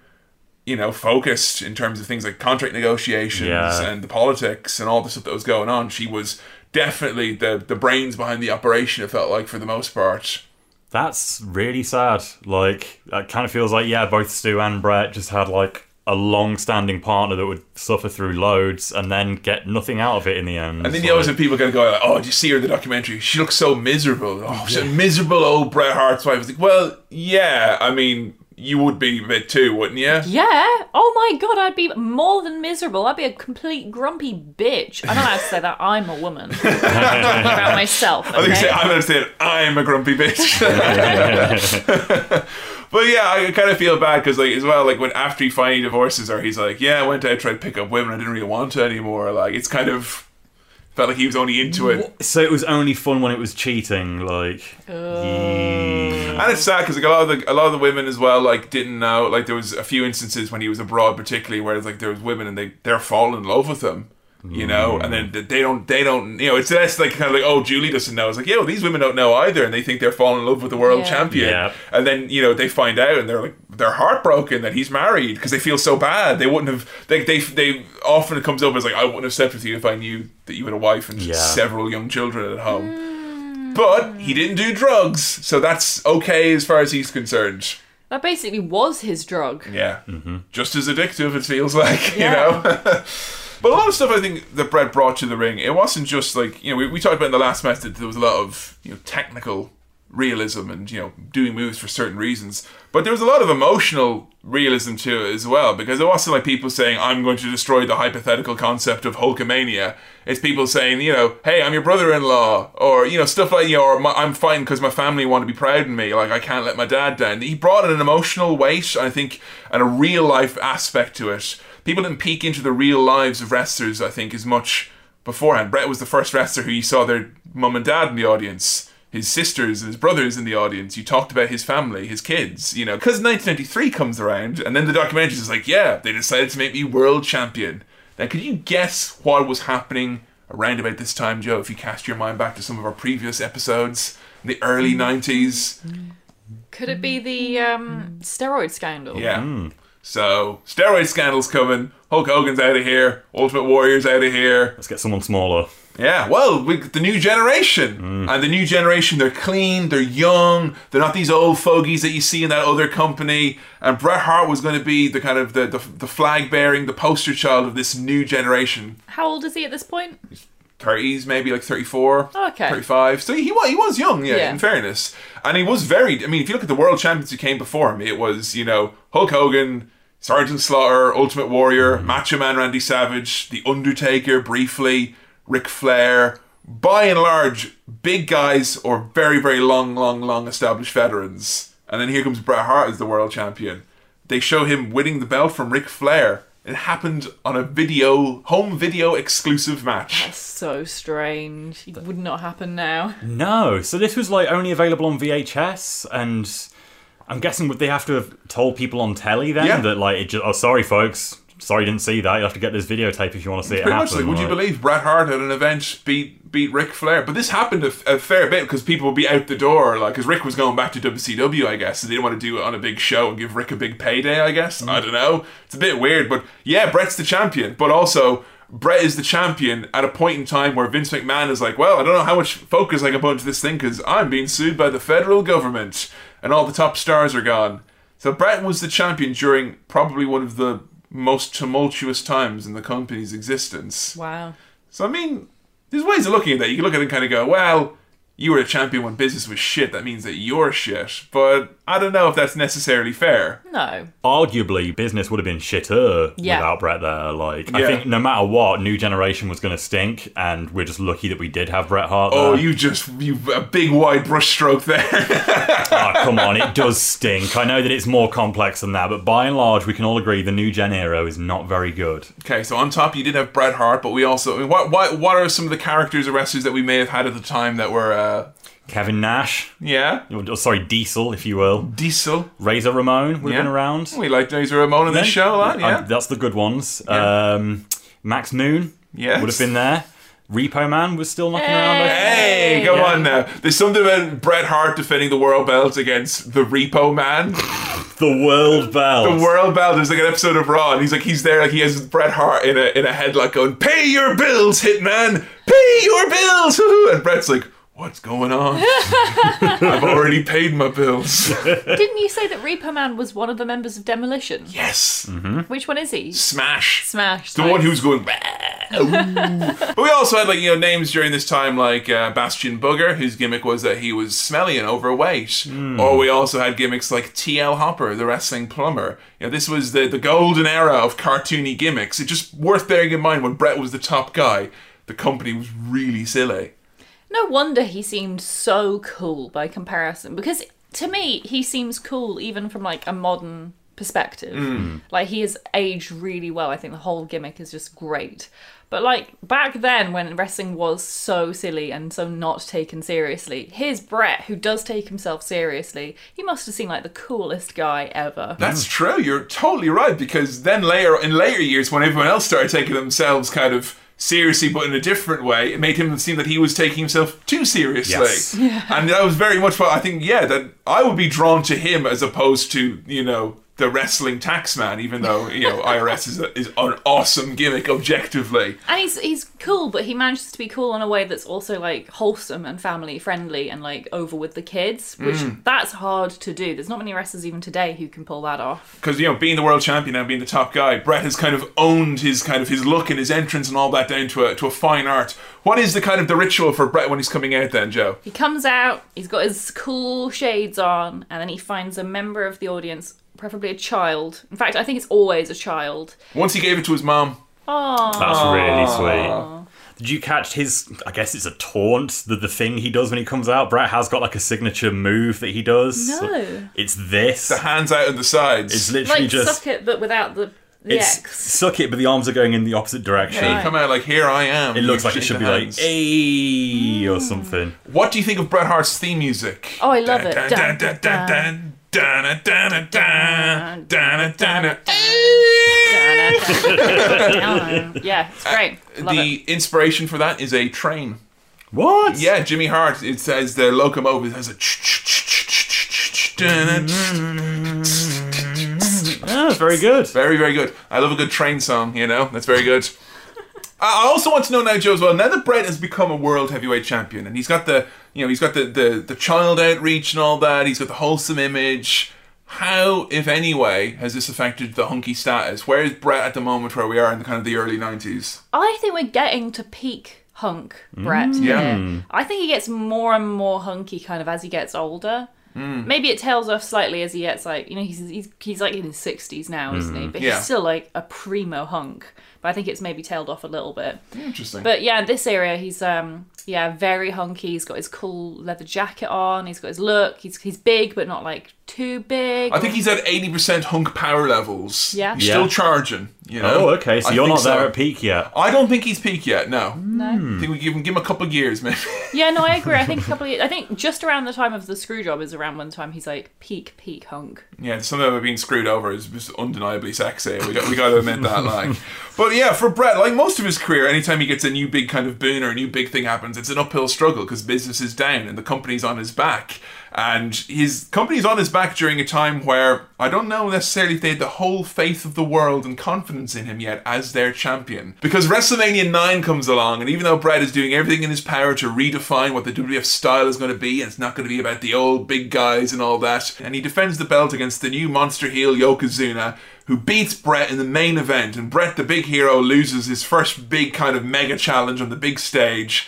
you know, focused in terms of things like contract negotiations
Yeah.
and the politics and all the stuff that was going on. She was definitely the the brains behind the operation. It felt like for the most part.
That's really sad. Like, it kind of feels like, yeah, both Stu and Bret just had, like, a long-standing partner that would suffer through loads and then get nothing out of it in the end.
And then you always have people going, of go, like, "Oh, did you see her in the documentary? She looks so miserable. Oh, she's a miserable old Bret Hart's wife." It's like, well, yeah. I mean, you would be a bit too, wouldn't you?
Yeah. Oh my god, I'd be more than miserable. I'd be a complete grumpy bitch. I don't know how to say that. I'm a woman. I'm talking about myself.
I think
okay?
say, I'm going to say it. I'm a grumpy bitch. but yeah, I kind of feel bad because, like, as well, like when after he finally divorces her, he's like, "Yeah, I went out tried to pick up women. I didn't really want to anymore." Like, it's kind of felt like he was only into it.
So it was only fun when it was cheating, like. Oh.
And it's sad because like a lot of the a lot of the women as well like didn't know like there was a few instances when he was abroad particularly where it's like there was women and they they're falling in love with him you know and then mm. they don't they don't you know it's less like kind of like oh Julie doesn't know it's like yeah well these women don't know either and they think they're falling in love with the world
Yeah.
champion
Yeah.
and then you know they find out and they're like they're heartbroken that he's married because they feel so bad they wouldn't have they they they often it comes up as like I wouldn't have slept with you if I knew that you had a wife and
Yeah.
several young children at home mm. but he didn't do drugs, so that's okay as far as he's concerned.
That basically was his drug.
Yeah, mm-hmm. just as addictive it feels like,
Yeah.
you know. but a lot of stuff I think that Bret brought to the ring, it wasn't just like you know we, we talked about in the last match that there was a lot of you know technical realism and you know doing moves for certain reasons, but there was a lot of emotional realism to it as well because it wasn't like people saying I'm going to destroy the hypothetical concept of Hulkamania. It's people saying you know hey I'm your brother-in-law or you know stuff like you know or I'm fighting because my family want to be proud of me like I can't let my dad down. He brought in an emotional weight I think and a real life aspect to it. People didn't peek into the real lives of wrestlers I think as much beforehand. Bret was the first wrestler who you saw their mum and dad in the audience, his sisters and his brothers in the audience. You talked about his family, his kids, you know, because 1993 comes around, and then the documentary is like, yeah, they decided to make me world champion. Now, could you guess what was happening around about this time, Joe, if you cast your mind back to some of our previous episodes in the early 90s?
Could it be the um, steroid scandal?
Yeah. So, steroid scandals coming. Hulk Hogan's out of here. Ultimate Warrior's out of here.
Let's get someone smaller.
Yeah, well, we, the new generation. Mm. And the new generation, they're clean, they're young, they're not these old fogies that you see in that other company. And Bret Hart was going to be the kind of the, the, the flag bearing, the poster child of this new generation.
How old is he at this point?
30s, maybe like 34,
Okay.
35. So he was, he was young, yeah,
Yeah.
in fairness. And he was very, I mean, if you look at the world champions who came before him, it was, you know, Hulk Hogan, Sergeant Slaughter, Ultimate Warrior, Macho Man Randy Savage, The Undertaker briefly, Ric Flair. By and large, big guys or very, very long, long, long established veterans. And then here comes Bret Hart as the world champion. They show him winning the belt from Ric Flair. It happened on a video, home video exclusive match.
That's so strange. It would not happen now.
No, so this was like only available on VHS, and I'm guessing would they have to have told people on telly then
Yeah.
that like, it just, oh sorry folks, sorry you didn't see that. You have to get this videotape if you want to see it
Pretty
happen.
much like, would you believe Bret Hart at an event beat beat Ric Flair? But this happened a, a fair bit because people would be out the door, like, because Ric was going back to WCW, I guess, so they didn't want to do it on a big show and give Ric a big payday, I guess. Mm. I don't know. It's a bit weird, but yeah, Bret's the champion, but also. Bret is the champion at a point in time where Vince McMahon is like, well, I don't know how much focus I can put into this thing because I'm being sued by the federal government and all the top stars are gone. So Bret was the champion during probably one of the most tumultuous times in the company's existence.
Wow.
So I mean, there's ways of looking at that. You can look at it and kind of go, well, you were a champion when business was shit. That means that you're shit. But I don't know if that's necessarily fair.
No.
Arguably, business would have been shitter
Yeah.
without Bret there. Like, I
Yeah.
think no matter what, new generation was going to stink, and we're just lucky that we did have Bret Hart.
Oh,
there.
you just you a big wide brushstroke there.
Ah, come on, it does stink. I know that it's more complex than that, but by and large, we can all agree the new gen era is not very good.
okay, so on top you did have Bret Hart, but we also I mean, what what what are some of the characters or wrestlers that we may have had at the time that were uh
Kevin Nash,
yeah
or, sorry, Diesel, if you will.
Diesel.
Razor Ramon would
Yeah.
have been around.
We like Razor Ramon on this show a lot.
Uh,
Yeah.
that's the good ones.
Yeah.
Um, Max Moon
Yes.
would have been there. Repo Man was still knocking around.
Hey, come
Yeah.
on now. There's something about Bret Hart defending the world belt against the Repo Man.
The World Belt.
The world belt. There's like an episode of Raw, and he's like, he's there, like he has Bret Hart in a in a headlock, going, "Pay your bills, Hitman. Pay your bills." And Bret's like, What's going on? I've already paid my bills.
Didn't you say that Repo Man was one of the members of Demolition?
yes.
Which one is he?
Smash.
Smash.
The one who's going. But we also had like you know names during this time like uh, Bastion Booger, whose gimmick was that he was smelly and overweight. Or we also had gimmicks like T.L. Hopper, the wrestling plumber. You know, this was the the golden era of cartoony gimmicks. It's just worth bearing in mind when Bret was the top guy, the company was really silly.
No wonder he seemed so cool by comparison. Because to me, he seems cool even from like a modern perspective.
Mm.
Like he has aged really well. I think the whole gimmick is just great. But like back then when wrestling was so silly and so not taken seriously, here's Bret who does take himself seriously. He must have seemed like the coolest guy ever.
That's true. You're totally right because then later in later years, when everyone else started taking themselves kind of seriously, but in a different way, it made him seem that he was taking himself too seriously.
Yes.
And that was very much what I think. Yeah, that I would be drawn to him as opposed to you know the wrestling taxman, even though you know IRS is a, is an awesome gimmick objectively.
And he's he's cool, but he manages to be cool in a way that's also like wholesome and family friendly and like over with the kids, which
Mm.
that's hard to do. There's not many wrestlers even today who can pull that off.
because you know being the world champion and being the top guy, Bret has kind of owned his kind of his look and his entrance and all that down to a to a fine art. What is the kind of the ritual for Bret when he's coming out then, Joe?
He comes out, he's got his cool shades on, and then he finds a member of the audience, preferably a child. In fact, I think it's always a child.
Once he gave it to his mom.
Oh,
That's really sweet. Did you catch his? I guess it's a taunt. The the thing he does when he comes out. Bret has got like a signature move that he does.
No.
It's this.
The hands out on the sides.
It's literally
like
just
suck it, but without the the
it's
X.
suck it, but the arms are going in the opposite direction.
Yeah, you come out like here I am.
It looks like it should be
the
like
a
"Ay" or mm. something.
What do you think of Bret Hart's theme music?
Oh, I love it.
Dun,
Dun,
dun,
dun,
Donna, Donna, Donna, Donna, Donna.
Yeah, it's great. Love
the
it.
inspiration for that is a train.
What?
Yeah, Jimmy Hart. It says the locomotive has a.
Yeah, very good.
Very, very good. I love a good train song, you know? That's very good. I also want to know now, Joe, as well. Now that Bret has become a world heavyweight champion, and he's got the, you know, he's got the, the, the child outreach and all that. He's got the wholesome image. How, if any way, has this affected the hunky status? Where is Bret at the moment where we are in the kind of the early nineties?
I think we're getting to peak hunk Bret.
Yeah.
I think he gets more and more hunky kind of as he gets older.
Hmm.
Maybe it tails off slightly as he gets like you know he's he's, he's like in his sixties now, isn't he? But
Hmm. Yeah.
he's still like a primo hunk. But I think it's maybe tailed off a little bit.
Interesting.
But yeah, in this area he's um yeah very hunky. He's got his cool leather jacket on. He's got his look. He's he's big but not like too big.
I think he's at eighty percent hunk power levels.
Yeah.
he's
Yeah.
still charging. You know.
Oh, okay. So
I
you're
think
not there
so.
at peak yet.
I don't think he's peak yet. No.
no.
I think we give him give him a couple of years, maybe.
Yeah, no, I agree. I think a couple of years, I think just around the time of the screw job is around one time he's like peak peak hunk.
Yeah, some of them being screwed over is just undeniably sexy. We got we got to admit that. Like, but yeah, for Bret, like most of his career, anytime he gets a new big kind of boon or a new big thing happens, it's an uphill struggle because business is down and the company's on his back. And his company's on his back during a time where I don't know necessarily if they had the whole faith of the world and confidence in him yet as their champion. Because WrestleMania 9 comes along, and even though Bret is doing everything in his power to redefine what the WWF style is going to be, and it's not going to be about the old big guys and all that, and he defends the belt against the new monster heel Yokozuna, who beats Bret in the main event, and Bret, the big hero, loses his first big kind of mega challenge on the big stage.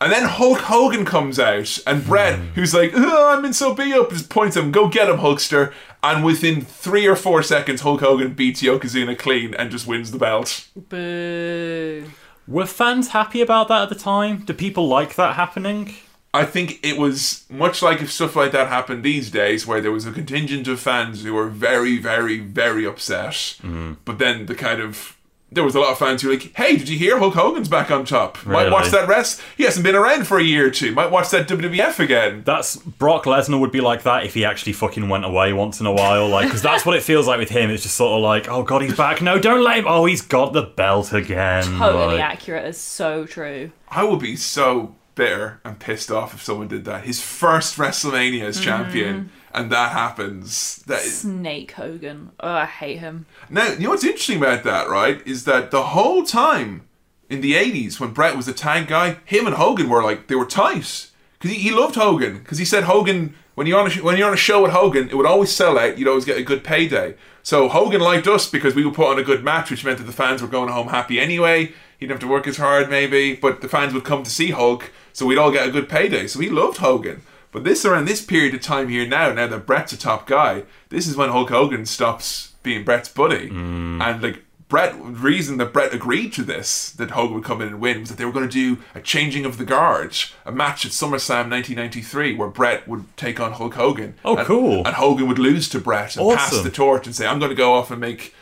And then Hulk Hogan comes out, and Bret, hmm. who's like, oh, I'm in so beat up, just points at him, go get him, Hulkster. And within three or four seconds, Hulk Hogan beats Yokozuna clean and just wins the belt.
Boo.
Were fans happy about that at the time? Do people like that happening?
I think it was much like if stuff like that happened these days, where there was a contingent of fans who were very, very, very upset. Hmm. But then the kind of there was a lot of fans who were like, "Hey, did you hear Hulk Hogan's back on top? Might
Really?
watch that rest. He hasn't been around for a year or two. Might watch that WWF again."
That's Brock Lesnar would be like that if he actually fucking went away once in a while, like because that's what it feels like with him. It's just sort of like, oh god, he's back. No, don't let him. Oh, he's got the belt again.
Totally
Like,
accurate. Is so true.
I would be so bitter and pissed off if someone did that. His first WrestleMania as mm. champion, and that happens. That is,
Snake Hogan. Oh, I hate him.
now, you know what's interesting about that, right? Is that the whole time in the '80s when Bret was the tag guy, him and Hogan were like they were tight because he, he loved Hogan because he said Hogan when you're on a when you're on a show with Hogan, it would always sell out. You'd always get a good payday. So Hogan liked us because we would put on a good match, which meant that the fans were going home happy anyway. He didn't have to work as hard, maybe, but the fans would come to see Hulk, so we'd all get a good payday. So he loved Hogan. But this around this period of time here now, now that Bret's a top guy, this is when Hulk Hogan stops being Bret's buddy, mm. and like Bret, the reason that Bret agreed to this, that Hogan would come in and win, was that they were going to do a changing of the guard, a match at SummerSlam 1993, where Bret would take on Hulk Hogan.
Oh,
and,
cool.
And Hogan would lose to Bret and pass the torch and say, "I'm going to go off and make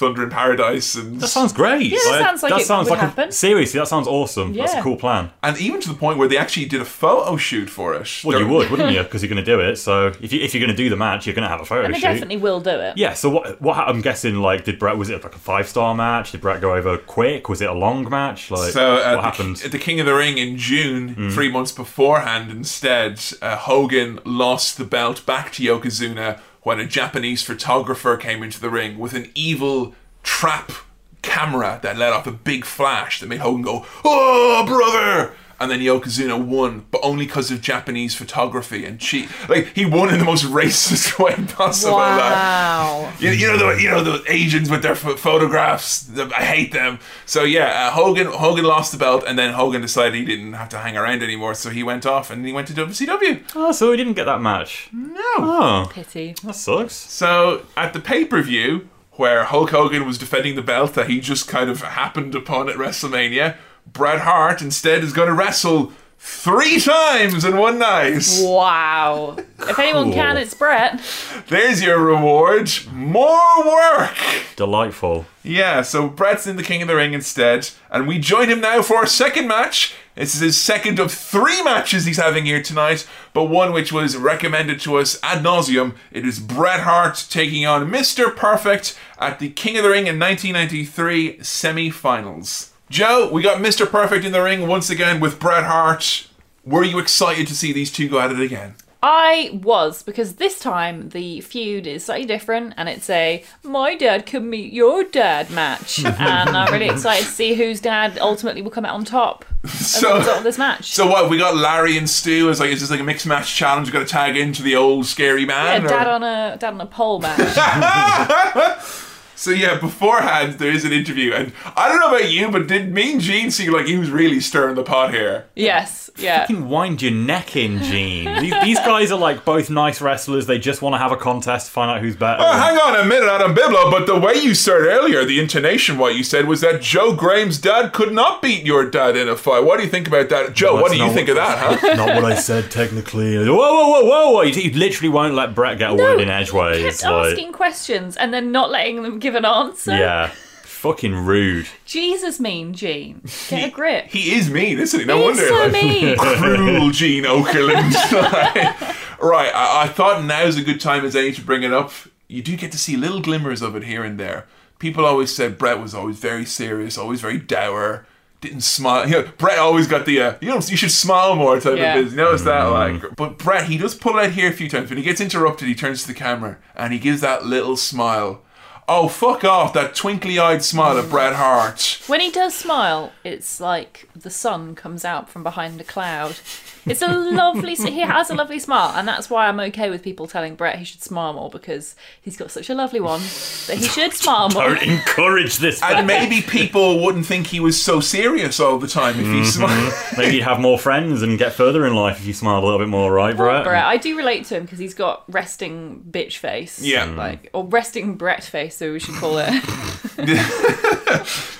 Thunder in Paradise." And
That sounds great.
Yeah, that sounds like it would
a-
happen.
seriously, that sounds awesome. That's a cool plan.
and even to the point where they actually did a photo shoot for it.
Well, you would, wouldn't you? Because you're going to do it. So if, you, if you're going to do the match, you're going to have a photo
And they
shoot.
definitely will do it.
Yeah. So what? What I'm guessing, like, did Bret? Was it like a five star match? Did Bret go over quick? Was it a long match? Like,
So
what
at the,
happened?
at the King of the Ring in June, three months beforehand, instead, uh, Hogan lost the belt back to Yokozuna when a Japanese photographer came into the ring with an evil trap camera that let off a big flash that made Hogan go, "Oh, brother!" And then Yokozuna won, but only because of Japanese photography and cheat. Like he won in the most racist way possible. like-
Wow.
you, you know the you know the Asians with their ph- photographs. the- I hate them. So yeah, uh, Hogan Hogan lost the belt, and then Hogan decided he didn't have to hang around anymore. So he went off and he went to WCW.
oh, so he didn't get that match.
No.
Oh,
Pity.
that sucks.
So at the pay per view where Hulk Hogan was defending the belt that he just kind of happened upon at WrestleMania, Bret Hart instead is going to wrestle three times in one night.
Wow. If anyone
Cool.
can, it's Bret.
There's your reward. More work.
Delightful.
Yeah, so Bret's in the King of the Ring instead, and we join him now for our second match. This is his second of three matches he's having here tonight, but one which was recommended to us ad nauseum. It is Bret Hart taking on Mr. Perfect at the King of the Ring in 1993 semi-finals. Joe, we got Mr. Perfect in the ring once again with Bret Hart. Were you excited to see these two go at it again?
I was, because this time the feud is slightly different and it's a my dad can meet your dad match. and I'm really excited to see whose dad ultimately will come out on top as a result of this match.
So what? We got Larry and Stu as like is this like a mixed match challenge? We got to tag into the old scary
yeah,
man. or-
dad on a dad on a pole match.
So yeah, beforehand there is an interview, and I don't know about you, but did Mean Gene seem like he was really stirring the pot here?
yes, yeah.
Fucking wind your neck in, Gene. these, these guys are like both nice wrestlers. They just want to have a contest to find out who's better.
Oh, hang on a minute, Adam Biblo, but the way you started earlier, the intonation, what you said was that Joe Graham's dad could not beat your dad in a fight. What do you think about that, Joe? what do you think
what-
of that, huh?
Not what I said technically. Whoa, whoa, whoa, whoa! whoa. He, he literally won't let Bret get a word in edgeways.
He kept
like,
asking questions and then not letting them give an answer.
yeah, fucking rude.
Jesus, mean Gene. Get a grip.
He is mean, isn't he? No
He's
wonder.
so
like-
mean.
cruel Gene Okerlund. right, I, I thought now's a good time as any to bring it up. You do get to see little glimmers of it here and there. People always said Bret was always very serious, always very dour, didn't smile. You know, Bret always got the uh, you know you should smile more type
Yeah.
of business. You notice that like, but Bret he does pull out here a few times. When he gets interrupted, he turns to the camera and he gives that little smile. Oh fuck off! That twinkly-eyed smile of Bret Hart.
When he does smile, it's like the sun comes out from behind a cloud. It's a lovely. He has a lovely smile, and that's why I'm okay with people telling Bret he should smile more because he's got such a lovely one that he should smile more.
Don't encourage this.
And maybe people wouldn't think he was so serious all the time if he mm-hmm. smiled.
Maybe you'd have more friends and get further in life if you smiled a little bit more, right, Bret?
Bret, I do relate to him because he's got resting bitch face.
Yeah. Mm.
like or resting Bret face, so we should call it.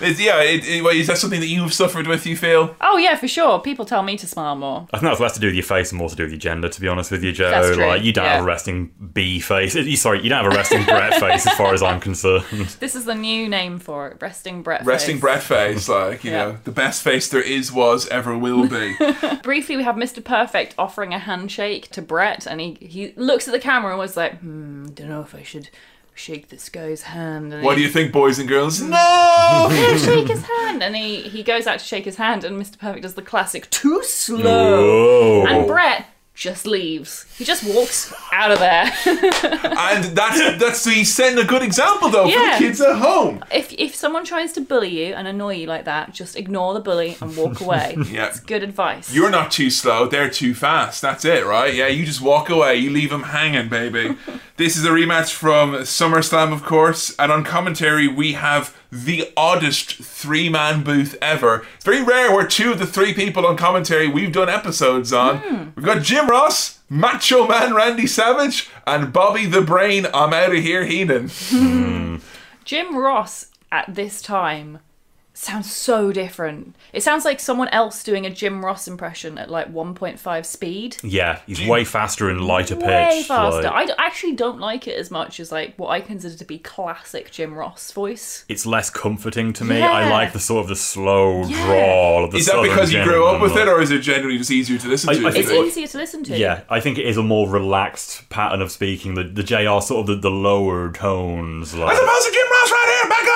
It's- yeah, it, it, well, is that something that you've suffered with, you feel?
oh yeah, for sure. People tell me to smile more.
I think that's less to do with your face and more to do with your gender, to be honest with you, Joe.
That's true,
Like you don't have a resting B face. Sorry, you don't have a resting Bret face as far as I'm concerned.
This is the new name for it, resting Bret.
Resting
face.
Bret face, like, you
Yeah.
know, the best face there is, was, ever will be.
Briefly, we have Mr. Perfect offering a handshake to Bret, and he, he looks at the camera and was like, hmm, don't know if I should shake this guy's hand. And
what do you think, boys and girls? No!
Shake his hand. And he, he goes out to shake his hand, and Mr. Perfect does the classic, too slow.
Whoa.
And Bret just leaves. He just walks out of there.
And that's that's he's setting a good example though for the kids at home.
if if someone tries to bully you and annoy you like that, just ignore the bully and walk away.
Yeah.
It's good advice.
You're not too slow, they're too fast. That's it, right? Yeah, you just walk away, you leave them hanging, baby. this is a rematch from SummerSlam, of course, and on commentary, we have the oddest three man booth ever. It's very rare where two of the three people on commentary we've done episodes on. Hmm. We've got Jim Ross, Macho Man Randy Savage, and Bobby the Brain, I'm out of here, Heenan.
Jim Ross at this time sounds so different. It sounds like someone else doing a Jim Ross impression at like 1.5 speed.
Yeah, he's way faster and lighter pitch.
Way faster.
like-
I d- actually don't like it as much as like what I consider to be classic Jim Ross voice.
it's less comforting to me. I like the sort of the slow
Yeah.
drawl of the
Is that because you grew up with it, or is it generally just easier to listen
I-
to?
I
if
It's
you
easier to listen to.
Yeah, I think it is a more relaxed pattern of speaking. The the JR sort of the, the lower tones. Like,
As opposed to Jim Ross right here. Back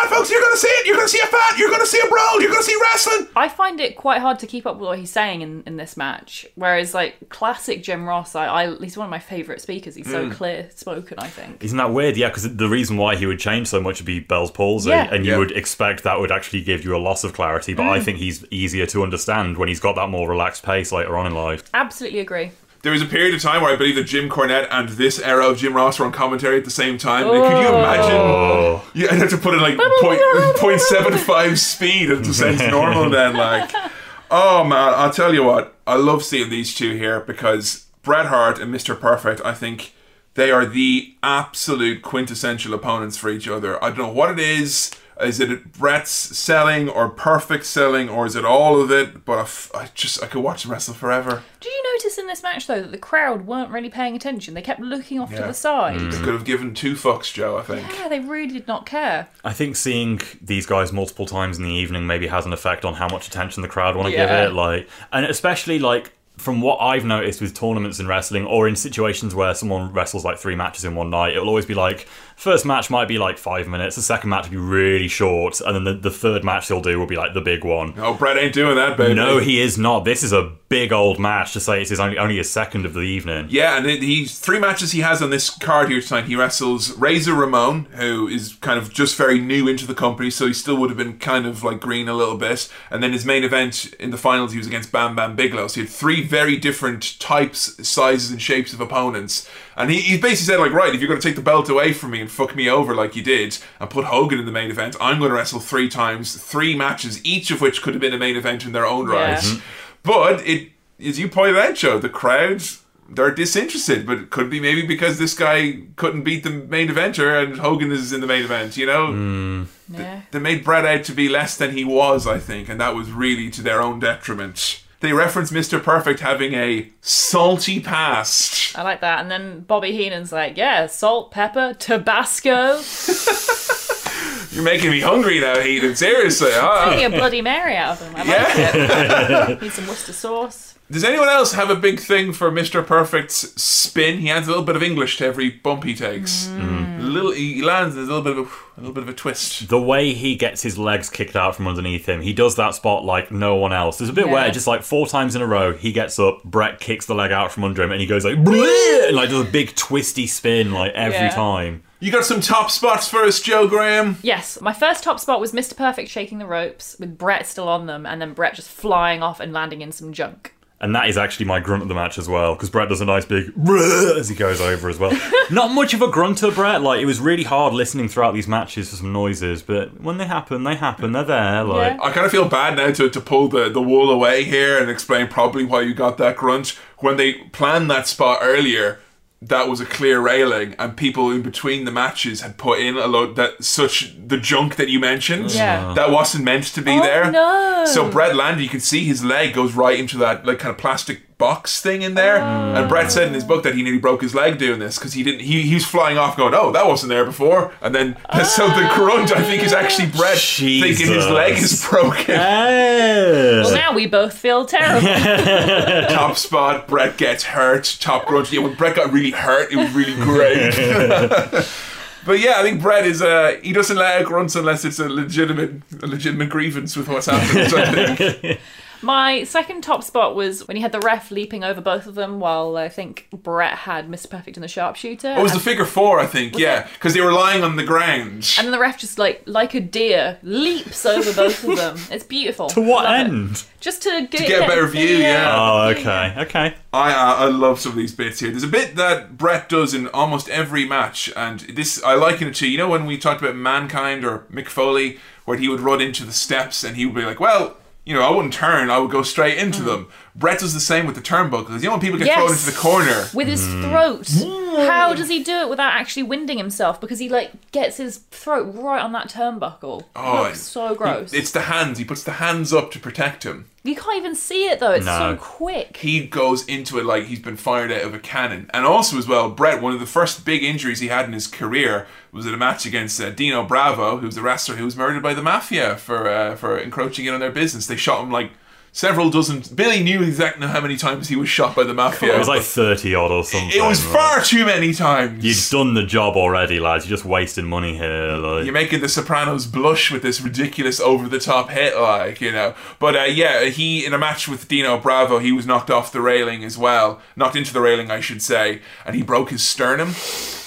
on, folks. You're going to see it. You're going to see a fat. You're going to see a brawl. You're going to see wrestling.
I find it quite hard to keep up with what he's saying in, in this match. Whereas, like, classic Jim Ross, I, I he's one of my favourite speakers. He's
Mm.
so clear spoken, I think.
Isn't that weird? Yeah, because the reason why he would change so much would be Bell's palsy,
Yeah.
and you
Yeah.
would expect that would actually give you a loss of clarity. But I think he's easier to understand when he's got that more relaxed pace later on in life.
Absolutely agree.
There was a period of time where I believe that Jim Cornette and this era of Jim Ross were on commentary at the same time. Could you oh. imagine?
Oh,
You had to put in like point, point seven five speed and to sense normal then. Like, oh man, I'll tell you what. I love seeing these two here because Bret Hart and Mr. Perfect, I think they are the absolute quintessential opponents for each other. I don't know what it is. Uh, is it Bret's selling or Perfect selling or is it all of it? But I, f- I just I could watch them wrestle forever.
Did you notice in this match, though, that the crowd weren't really paying attention? They kept looking off to the side.
They could have given two fucks, Joe. I think.
Yeah, they really did not care.
I think seeing these guys multiple times in the evening maybe has an effect on how much attention the crowd want to
Yeah.
give it. Like, and especially like from what I've noticed with tournaments in wrestling, or in situations where someone wrestles like three matches in one night, it'll always be like first match might be like five minutes, the second match will be really short, and then the, the third match they'll do will be like the big one.
Oh, Bret ain't doing that, baby.
No, he is not. This is a big old match to say it's his only, only his second of the evening.
Yeah, and he's three matches he has on this card here tonight. He wrestles Razor Ramon, who is kind of just very new into the company, so he still would have been kind of like green a little bit. And then his main event in the finals, he was against Bam Bam Bigelow. So he had three very different types, sizes, and shapes of opponents. And he, he basically said, like, right, if you're going to take the belt away from me and fuck me over like you did, and put Hogan in the main event, I'm going to wrestle three times, three matches, each of which could have been a main event in their own
Yeah.
right.
Mhm.
But it, as you pointed out, Joe, the crowds they're disinterested, but it could be maybe because this guy couldn't beat the main eventer and Hogan is in the main event. You know,
Yeah.
they made Bret out to be less than he was, I think, and that was really to their own detriment. They reference Mr. Perfect having a salty past.
I like that. And then Bobby Heenan's like, yeah, salt, pepper, Tabasco.
You're making me hungry now, Heenan. Seriously. huh?
Making a Bloody Mary out of him. I like
Yeah.
it. Need some Worcester sauce.
Does anyone else have a big thing for Mr. Perfect's spin? He adds a little bit of English to every bump he takes. Mm. Mm. A little, he lands. There's a little bit of a, a little bit of a twist.
The way he gets his legs kicked out from underneath him, he does that spot like no one else. There's a bit
Yeah.
where just like four times in a row, he gets up, Bret kicks the leg out from under him, and he goes like, "Bleh!" and like does a big twisty spin like every
Yeah.
time.
You got some top spots for us, Joe Graham.
Yes, my first top spot was Mr. Perfect shaking the ropes with Bret still on them, and then Bret just flying off and landing in some junk.
And that is actually my grunt of the match as well, because Bret does a nice big as he goes over as well. Not much of a grunter, Bret. Like it was really hard listening throughout these matches for some noises, but when they happen, they happen. They're there. Like
Yeah.
I kind of feel bad now to, to pull the, the wool away here and explain probably why you got that grunt. When they planned that spot earlier, that was a clear railing, and people in between the matches had put in a load that such the junk that you mentioned.
Yeah.
That wasn't meant to be
Oh,
there.
no.
So Bret landed, you can see his leg goes right into that like kind of plastic box thing in there.
Oh.
And Bret said in his book that he nearly broke his leg doing this because he didn't. He, he was flying off, going, "Oh, that wasn't there before." And then so the grunt, I think, is actually Bret thinking his leg is broken.
Well, now we both feel terrible.
Top spot, Bret gets hurt. Top grunt. Yeah, when Bret got really hurt, it was really great. But yeah, I think Bret is uh he doesn't let out grunts unless it's a legitimate a legitimate grievance with what's happened. I think.
My second top spot was when he had the ref leaping over both of them while I think Bret had Mr. Perfect and the sharpshooter.
It was the
and,
figure four, I think. yeah, because they were lying on the ground.
and then the ref just like like a deer leaps over both of them. It's beautiful.
To what
Love it.
end?
Just to get,
get a better view, yeah.
Oh, okay, okay.
I uh, I love some of these bits here. There's a bit that Bret does in almost every match, and this I liken it to you know when we talked about Mankind or Mick Foley, where he would run into the steps and he would be like, well. You know, I wouldn't turn. I would go straight into mm-hmm. them. Bret does the same with the turnbuckles. You know when people get thrown
Mm.
Into the corner.
with his throat. How does he do it without actually winding himself? Because he like gets his throat right on that turnbuckle.
Oh,
Looks so gross.
It's the hands. He puts the hands up to protect him.
you can't even see it though. It's
No.
so quick.
he goes into it like he's been fired out of a cannon. And also, as well, Bret, one of the first big injuries he had in his career was in a match against uh, Dino Bravo, who's the wrestler who was murdered by the mafia for uh, for encroaching in on their business. They shot him like several dozen. Billy knew exactly how many times he was shot by the mafia.
It was like 30 odd or something.
It was
like-
far too many times.
You've done the job already, lads. You're just wasting money here. Like.
You're making the Sopranos blush with this ridiculous over the top hit, like, you know. But uh, yeah, he, in a match with Dino Bravo, he was knocked off the railing as well. Knocked into the railing, I should say. And he broke his sternum,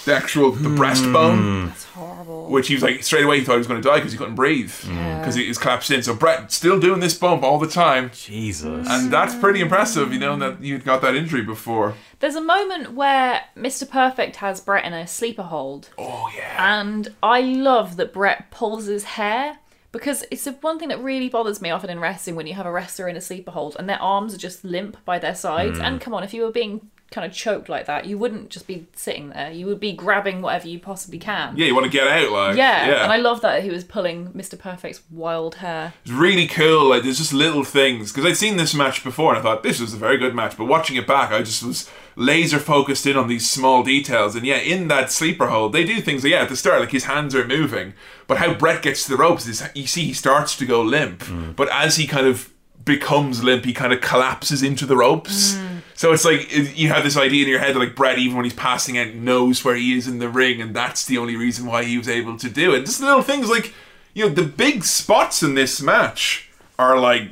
the actual, the breastbone. Hmm.
It's horrible.
Which he was like, straight away he thought he was going to die because he couldn't breathe. Hmm. Because he was collapsed in. So Bret still doing this bump all the time.
Jesus.
And that's pretty impressive, you know, that you'd got that injury before.
There's a moment where Mr. Perfect has Bret in a sleeper hold,
Oh, yeah.
and I love that Bret pulls his hair. Because it's the one thing that really bothers me often in wrestling when you have a wrestler in a sleeper hold and their arms are just limp by their sides. Hmm. And come on, if you were being kind of choked like that, you wouldn't just be sitting there. You would be grabbing whatever you possibly can.
Yeah, you want to get out, like.
Yeah, and I love that he was pulling Mr. Perfect's wild hair.
It's really cool. Like there's just little things because I'd seen this match before and I thought this was a very good match. But watching it back, I just was laser focused in on these small details. And yeah, in that sleeper hold, they do things. Like, yeah, at the start, like his hands are moving, but how Bret gets to the ropes is you see he starts to go limp, mm. but as he kind of becomes limp, he kind of collapses into the ropes. So it's like it- you have this idea in your head that like Bret, even when he's passing out, knows where he is in the ring, and that's the only reason why he was able to do it. Just little things like you know the big spots in this match are like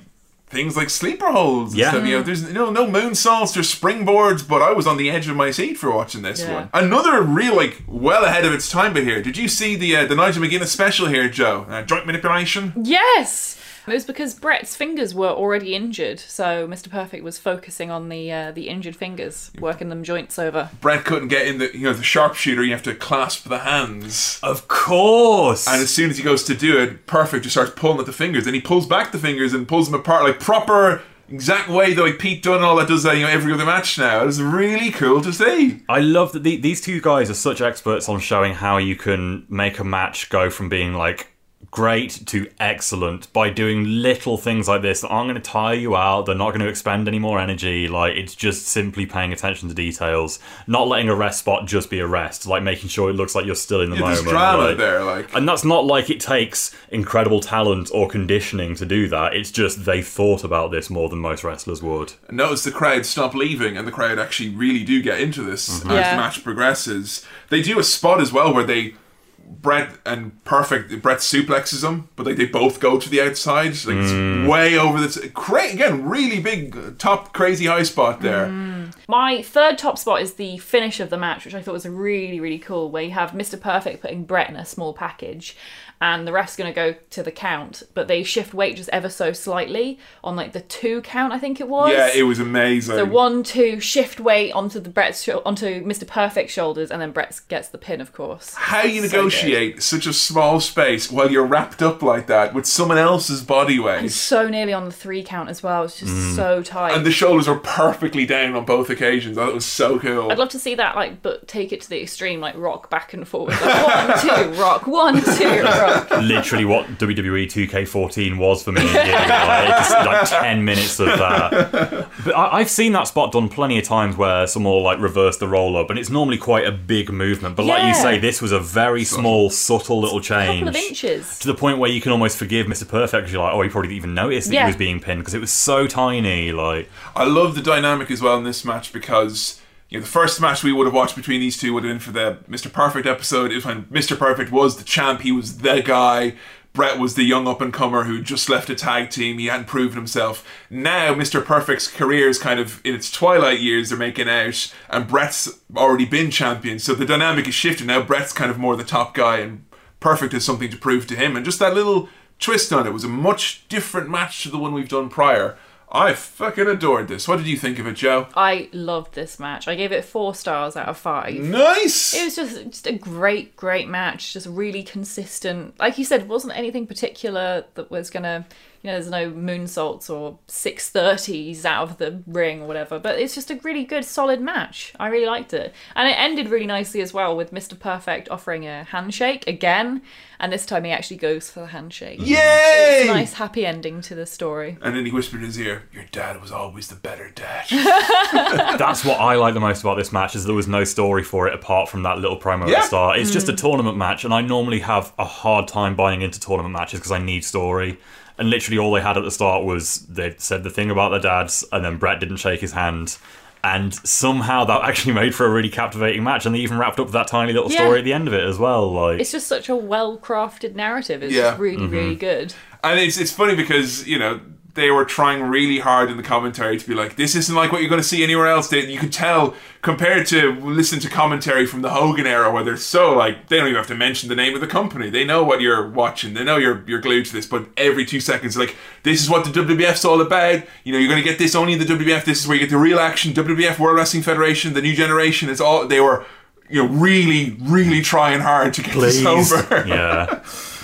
things like sleeper holds. and
Yeah.
stuff. you know, there's no no moonsaults, there's springboards, but I was on the edge of my seat for watching this
Yeah.
one. Another real like well ahead of its time but here. Did you see the uh, the Nigel McGuinness special here, Joe? Uh, joint manipulation.
Yes! It was because Bret's fingers were already injured, so Mr. Perfect was focusing on the uh, the injured fingers, working them joints over.
Bret couldn't get in the you know the sharpshooter. You have to clasp the hands.
Of course.
And as soon as he goes to do it, Perfect just starts pulling at the fingers. and he pulls back the fingers and pulls them apart like proper, exact way that like Pete Dunne and all that does that you know every other match now. It's really cool to see.
I love that the, these two guys are such experts on showing how you can make a match go from being like great to excellent by doing little things like this that aren't going to tire you out. They're not going to expend any more energy. Like it's just simply paying attention to details, not letting a rest spot just be a rest. Like making sure it looks like you're still in the
Yeah, there's
moment.
drama
like-
there, like
And that's not like it takes incredible talent or conditioning to do that. It's just they thought about this more than most wrestlers would.
notice the crowd stop leaving and the crowd actually really do get into this mm-hmm. as
Yeah.
the match progresses. They do a spot as well where they Bret and Perfect Bret suplexes them, but like they both go to the outside. Like it's way over the t- cra- again, really big uh, top crazy high spot there.
My third top spot is the finish of the match, which I thought was really, really cool, where you have Mr. Perfect putting Bret in a small package and the ref's going to go to the count, but they shift weight just ever so slightly on like the two count, I think it was.
Yeah, it was amazing.
So one, two, shift weight onto the Bret's sho- onto Mr. Perfect's shoulders, and then Bret gets the pin, of course.
How you
So
negotiate such a small space while you're wrapped up like that with someone else's body weight?
So nearly on the three count as well. It's just mm. so tight.
And the shoulders are perfectly down on both occasions. That was so cool.
I'd love to see that, like, but take it to the extreme, like rock back and forward. Like, one, two, rock. One, two, rock.
literally what WWE 2K14 was for me. you, like, just like ten minutes of that. But I, I've seen that spot done plenty of times where someone will like reverse the roll up, and it's normally quite a big movement. But like you say, this was a very small, subtle little change, couple
of inches.
To the point where you can almost forgive Mr. Perfect because you're like, oh, he probably didn't even notice that
Yeah.
he was being pinned because it was so tiny. Like,
I love the dynamic as well in this match because know the first match we would have watched between these two would have been for the Mr. Perfect episode. It was when Mr. Perfect was the champ, he was the guy. Bret was the young up and comer who just left a tag team. He hadn't proven himself. Now, Mr. Perfect's career is kind of in its twilight years. They're making out, and Bret's already been champion. So the dynamic is shifting. Now, Bret's kind of more the top guy, and Perfect has something to prove to him. And just that little twist on it was a much different match to the one we've done prior. I fucking adored this. What did you think of it, Joe?
I loved this match. I gave it four stars out of five.
Nice.
It was just just a great, great match. Just really consistent. Like you said, it wasn't anything particular that was gonna, you know, there's no moonsaults or six thirties out of the ring or whatever. But it's just a really good, solid match. I really liked it, and it ended really nicely as well with Mr. Perfect offering a handshake again, and this time he actually goes for the handshake.
Yay!
It's a nice, happy ending to the story.
And then he whispered in his ear, "Your dad was always the better dad."
That's what I like the most about this match is there was no story for it apart from that little promo at the start. It's just a hmm. tournament match, and I normally have a hard time buying into tournament matches because I need story. And literally, all they had at the start was they said the thing about their dads, and then Bret didn't shake his hand. And somehow that actually made for a really captivating match, and they even wrapped up that tiny little
Yeah.
story at the end of it as well. Like,
It's just such a well crafted narrative. It's
Yeah.
just really, really mm-hmm. good.
And it's it's funny because you know they were trying really hard in the commentary to be like, this isn't like what you're going to see anywhere else. They, you could tell compared to listen to commentary from the Hogan era, where they're so like they don't even have to mention the name of the company. They know what you're watching. They know you're you're glued to this. But every two seconds, like this is what the WWF's all about. You know, you're going to get this only in the WWF. This is where you get the real action. WWF World Wrestling Federation, the new generation. It's all they were. You know, really, really trying hard to get
please.
this over.
yeah.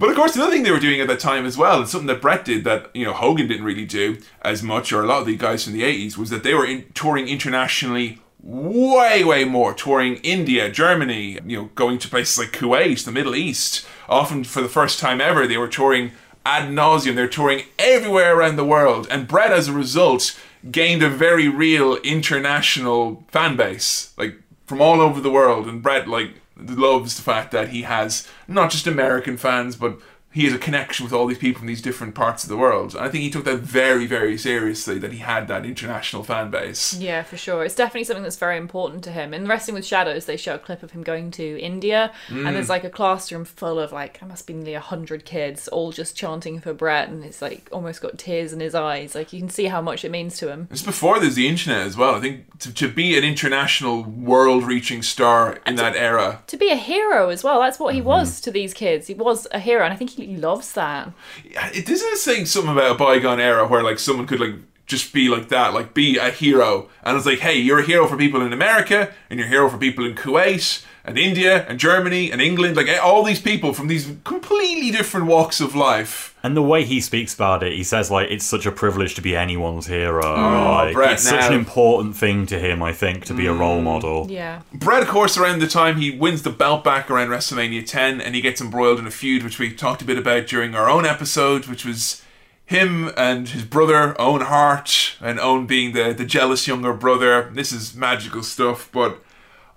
But of course, another thing they were doing at that time as well, and something that Bret did that you know Hogan didn't really do as much, or a lot of the guys from the '80s, was that they were in, touring internationally way, way more, touring India, Germany, you know, going to places like Kuwait, the Middle East. Often for the first time ever, they were touring ad nauseum. They're touring everywhere around the world, and Bret, as a result, gained a very real international fan base, like from all over the world. And Bret, like loves the fact that he has not just American fans, but he has a connection with all these people from these different parts of the world. And I think he took that very, very seriously that he had that international fan base.
Yeah, for sure. It's definitely something that's very important to him. In Wrestling with Shadows, they show a clip of him going to India, and there's mm. like a classroom full of like, I must be nearly 100 kids, all just chanting for Bret, and it's like almost got tears in his eyes. Like, you can see how much it means to him.
It's before there's the internet as well. I think to, to be an international, world-reaching star in that era,
To be a hero as well, that's what he mm-hmm. was to these kids. He was a hero, and I think he loves that.
it it saying something about a bygone era where like someone could like just be like that, like be a hero, and it's like, hey, you're a hero for people in America, and you're a hero for people in Kuwait and India and Germany and England, like eh, all these people from these completely different walks of life.
And the way he speaks about it, he says like it's such a privilege to be anyone's hero. Mm. like,
oh, Bret,
it's such an important thing to him, I think, to be a role mm. model.
Yeah.
Bret, of course, around the time he wins the belt back around WrestleMania 10, and he gets embroiled in a feud, which we talked a bit about during our own episode, which was him and his brother, Owen Hart, and Owen being the, the jealous younger brother. This is magical stuff, but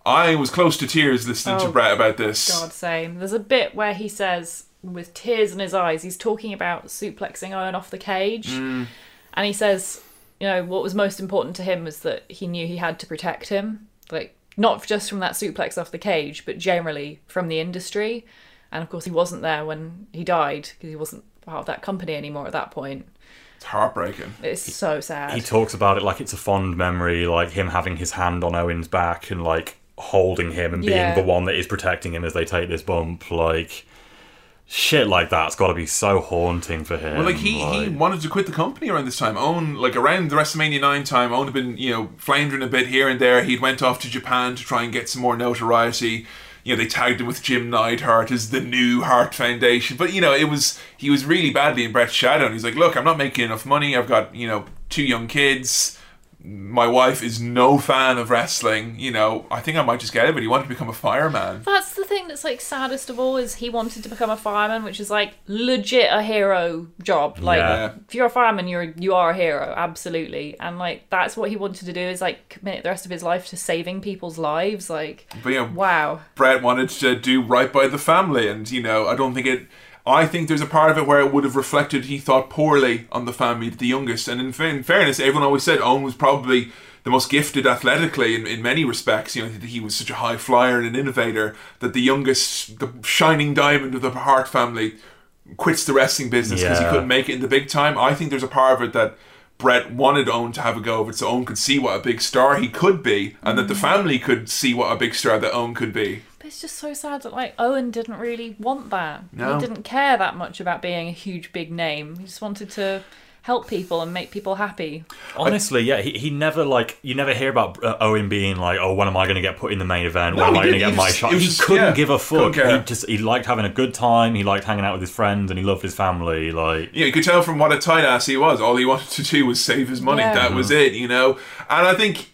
I was close to tears listening to
Oh,
Bret about this.
God, same. There's a bit where he says, with tears in his eyes, he's talking about suplexing Owen off the cage. Mm. And he says, you know, what was most important to him was that he knew he had to protect him. Like, not just from that suplex off the cage, but generally from the industry. And of course, he wasn't there when he died because he wasn't part of that company anymore at that point.
It's heartbreaking.
It's so sad.
He talks about it like it's a fond memory, like him having his hand on Owen's back and like holding him and
Yeah.
being the one that is protecting him as they take this bump. Like shit like that's got to be so haunting for him.
Well, like he, he wanted to quit the company around this time. Owen, like around the WrestleMania nine time, Owen had been you know floundering a bit here and there. He'd went off to Japan to try and get some more notoriety. You know, they tagged him with Jim Neidhart as the new Hart Foundation. But you know, it was he was really badly in Bret's shadow. And he's like, look, I'm not making enough money. I've got you know two young kids. My wife is no fan of wrestling. You know, I think I might just get it. But he wanted to become a fireman.
That's the thing that's like saddest of all is he wanted to become a fireman, which is like legit a hero job. Like
Yeah.
if you're a fireman, you're you are a hero, absolutely. And like that's what he wanted to do is like commit the rest of his life to saving people's lives. Like
But you know,
wow.
Bret wanted to do right by the family, and you know, I don't think it. I think there's a part of it where it would have reflected he thought poorly on the family, the youngest. And in, fa- in fairness, everyone always said Owen was probably the most gifted athletically in, in many respects. You know, he was such a high flyer and an innovator that the youngest, the shining diamond of the Hart family, quits the wrestling business because he couldn't make it in the big time. I think there's a part of it that Bret wanted Owen to have a go of it so Owen could see what a big star he could be and that the mm. family could see what a big star that Owen could be.
But it's just so sad that like Owen didn't really want that.
No.
He didn't care that much about being a huge big name. He just wanted to help people and make people happy.
Honestly, yeah, he, he never like you never hear about uh, Owen being like, oh, when am I going to get put in the main event?
No,
when am
he
I going to
didn't.
get
He
my
just-
shot?
it was
He
just-
couldn't
yeah,
give a
couldn't
fuck.
care.
He just he liked having a good time. He liked hanging out with his friends, and he loved his family. Like
Yeah, you could tell from what a tight ass he was. All he wanted to do was save his money.
Yeah.
That was it, you know. And I think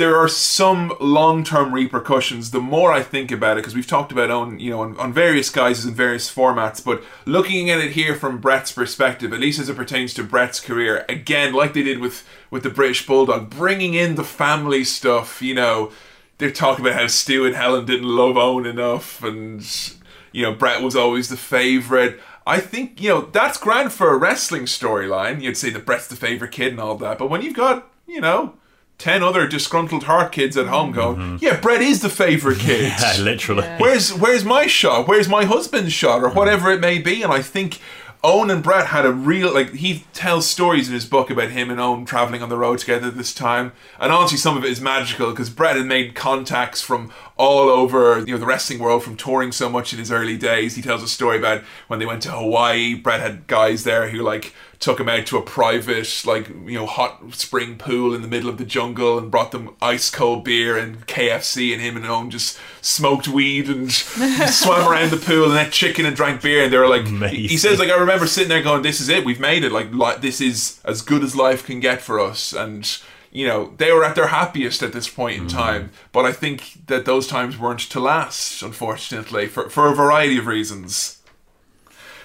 there are some long term repercussions. The more I think about it, because we've talked about on you know on, on various guises and various formats, but looking at it here from Bret's perspective, at least as it pertains to Bret's career, again, like they did with with the British Bulldog, bringing in the family stuff. You know, they're talking about how Stu and Helen didn't love Owen enough, and you know Bret was always the favorite. I think you know that's grand for a wrestling storyline. You'd say that Bret's the favorite kid and all that, but when you've got you know ten other disgruntled Hart kids at home going, mm-hmm. yeah, Bret is the favorite kid.
yeah, literally.
Where's where's my shot? Where's my husband's shot, or mm. whatever it may be? And I think Owen and Bret had a real like he tells stories in his book about him and Owen traveling on the road together this time, and honestly, some of it is magical because Bret had made contacts from all over you know the wrestling world from touring so much in his early days. He tells a story about when they went to Hawaii. Bret had guys there who like took him out to a private like you know hot spring pool in the middle of the jungle and brought them ice cold beer and KFC and him and Owen just smoked weed and swam around the pool and ate chicken and drank beer. And they were like he says like I remember sitting there going this is it. We've made it. Like, like this is as good as life can get for us. And you know they were at their happiest at this point in mm. time. But I think that those times weren't to last unfortunately for, for a variety of reasons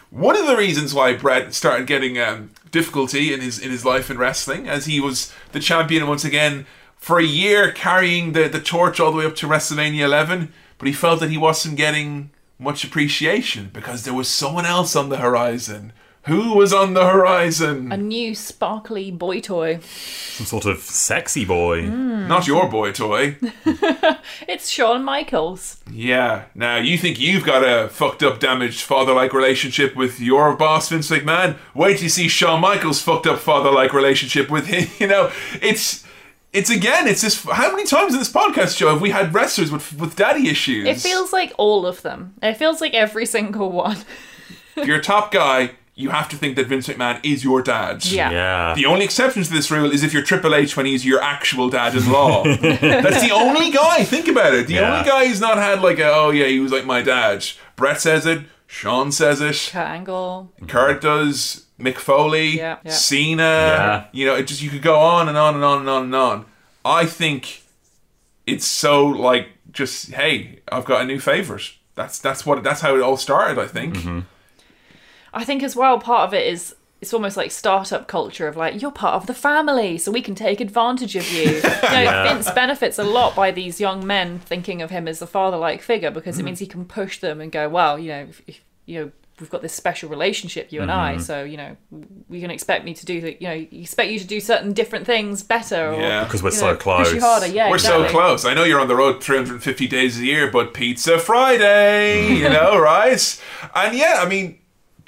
one of the reasons why Bret started getting um, difficulty in his in his life in wrestling, as he was the champion once again for a year, carrying the, the torch all the way up to WrestleMania 11, but he felt that he wasn't getting much appreciation because there was someone else on the horizon. Who was on the horizon?
A new sparkly boy toy.
Some sort of sexy boy. Hmm.
Not your boy toy.
It's Shawn Michaels.
Yeah. Now you think you've got a fucked up, damaged father-like relationship with your boss, Vince McMahon? Wait till you see Shawn Michaels' fucked up father-like relationship with him. You know, it's it's again, it's this. How many times in this podcast show have we had wrestlers with with daddy issues?
It feels like all of them. It feels like every single one.
if you're a top guy, you have to think that Vince McMahon is your dad.
Yeah.
Yeah.
The only exception to this rule is if you're Triple H when he's your actual dad-in-law. That's the only guy. Think about it. The
Yeah.
only guy who's not had like a oh yeah he was like my dad. Bret says it. Shawn says it.
Kurt Angle.
Kurt does. Mick Foley.
Yeah, yeah.
Cena.
Yeah.
You know, it just you could go on and on and on and on and on. I think it's so like just hey, I've got a new favorite. That's that's what that's how it all started. I think.
Mm-hmm.
I think as well, part of it is it's almost like startup culture of like you're part of the family, so we can take advantage of you. you know, Vince benefits a lot by these young men thinking of him as a father-like figure because it
Mm.
means he can push them and go, well, you know, if, if, you know. We've got this special relationship, you and
Mm-hmm.
I. So you know, we can expect me to do, the- you know, expect you to do certain different things better. Or,
Yeah.
Because we're so
know,
close.
Push you harder, yeah.
We're
exactly.
so close. I know you're on the road 350 days a year, but Pizza Friday, you know, right? And yeah, I mean,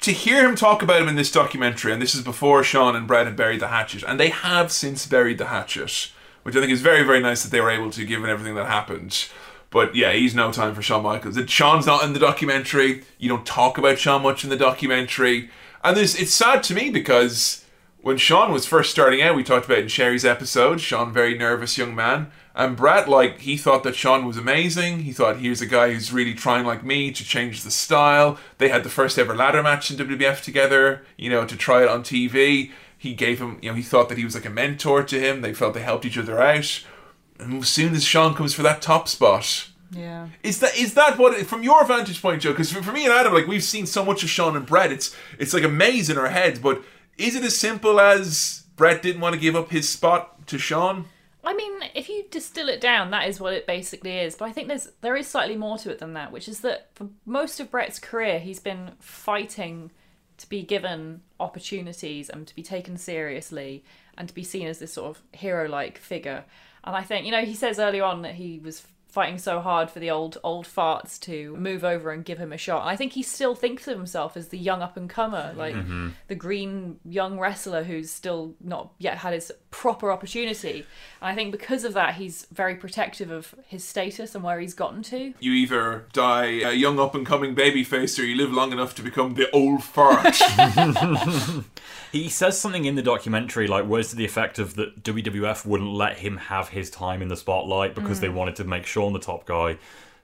to hear him talk about him in this documentary, and this is before Shawn and Brad had buried the hatchet, and they have since buried the hatchet, which I think is very, very nice that they were able to, given everything that happened. But yeah, he's no time for Shawn Michaels. And Shawn's not in the documentary. You don't talk about Shawn much in the documentary. And there's, it's sad to me because when Shawn was first starting out, we talked about it in Sherry's episode. Shawn, very nervous young man, and Bret, like he thought that Shawn was amazing. He thought here's a guy who's really trying, like me, to change the style. They had the first ever ladder match in WWF together, you know, to try it on TV. He gave him, you know, he thought that he was like a mentor to him. They felt they helped each other out. And as soon as Shawn comes for that top spot,
Yeah.
is that is that what from your vantage point, Joe? Because for, for me and Adam, like we've seen so much of Shawn and Bret, it's it's like a maze in our heads. But is it as simple as Bret didn't want to give up his spot to Shawn?
I mean, if you distill it down, that is what it basically is. But I think there's there is slightly more to it than that, which is that for most of Bret's career, he's been fighting to be given opportunities and to be taken seriously and to be seen as this sort of hero-like figure. And I think, you know, he says earlier on that he was fighting so hard for the old old farts to move over and give him a shot. And I think he still thinks of himself as the young up and comer, like mm-hmm. the green young wrestler who's still not yet had his proper opportunity. And I think because of that, he's very protective of his status and where he's gotten to.
You either die a young up and coming babyface or you live long enough to become the old fart.
He says something in the documentary, like words to the effect of that WWF wouldn't let him have his time in the spotlight because they mm. wanted to make Shawn the top guy.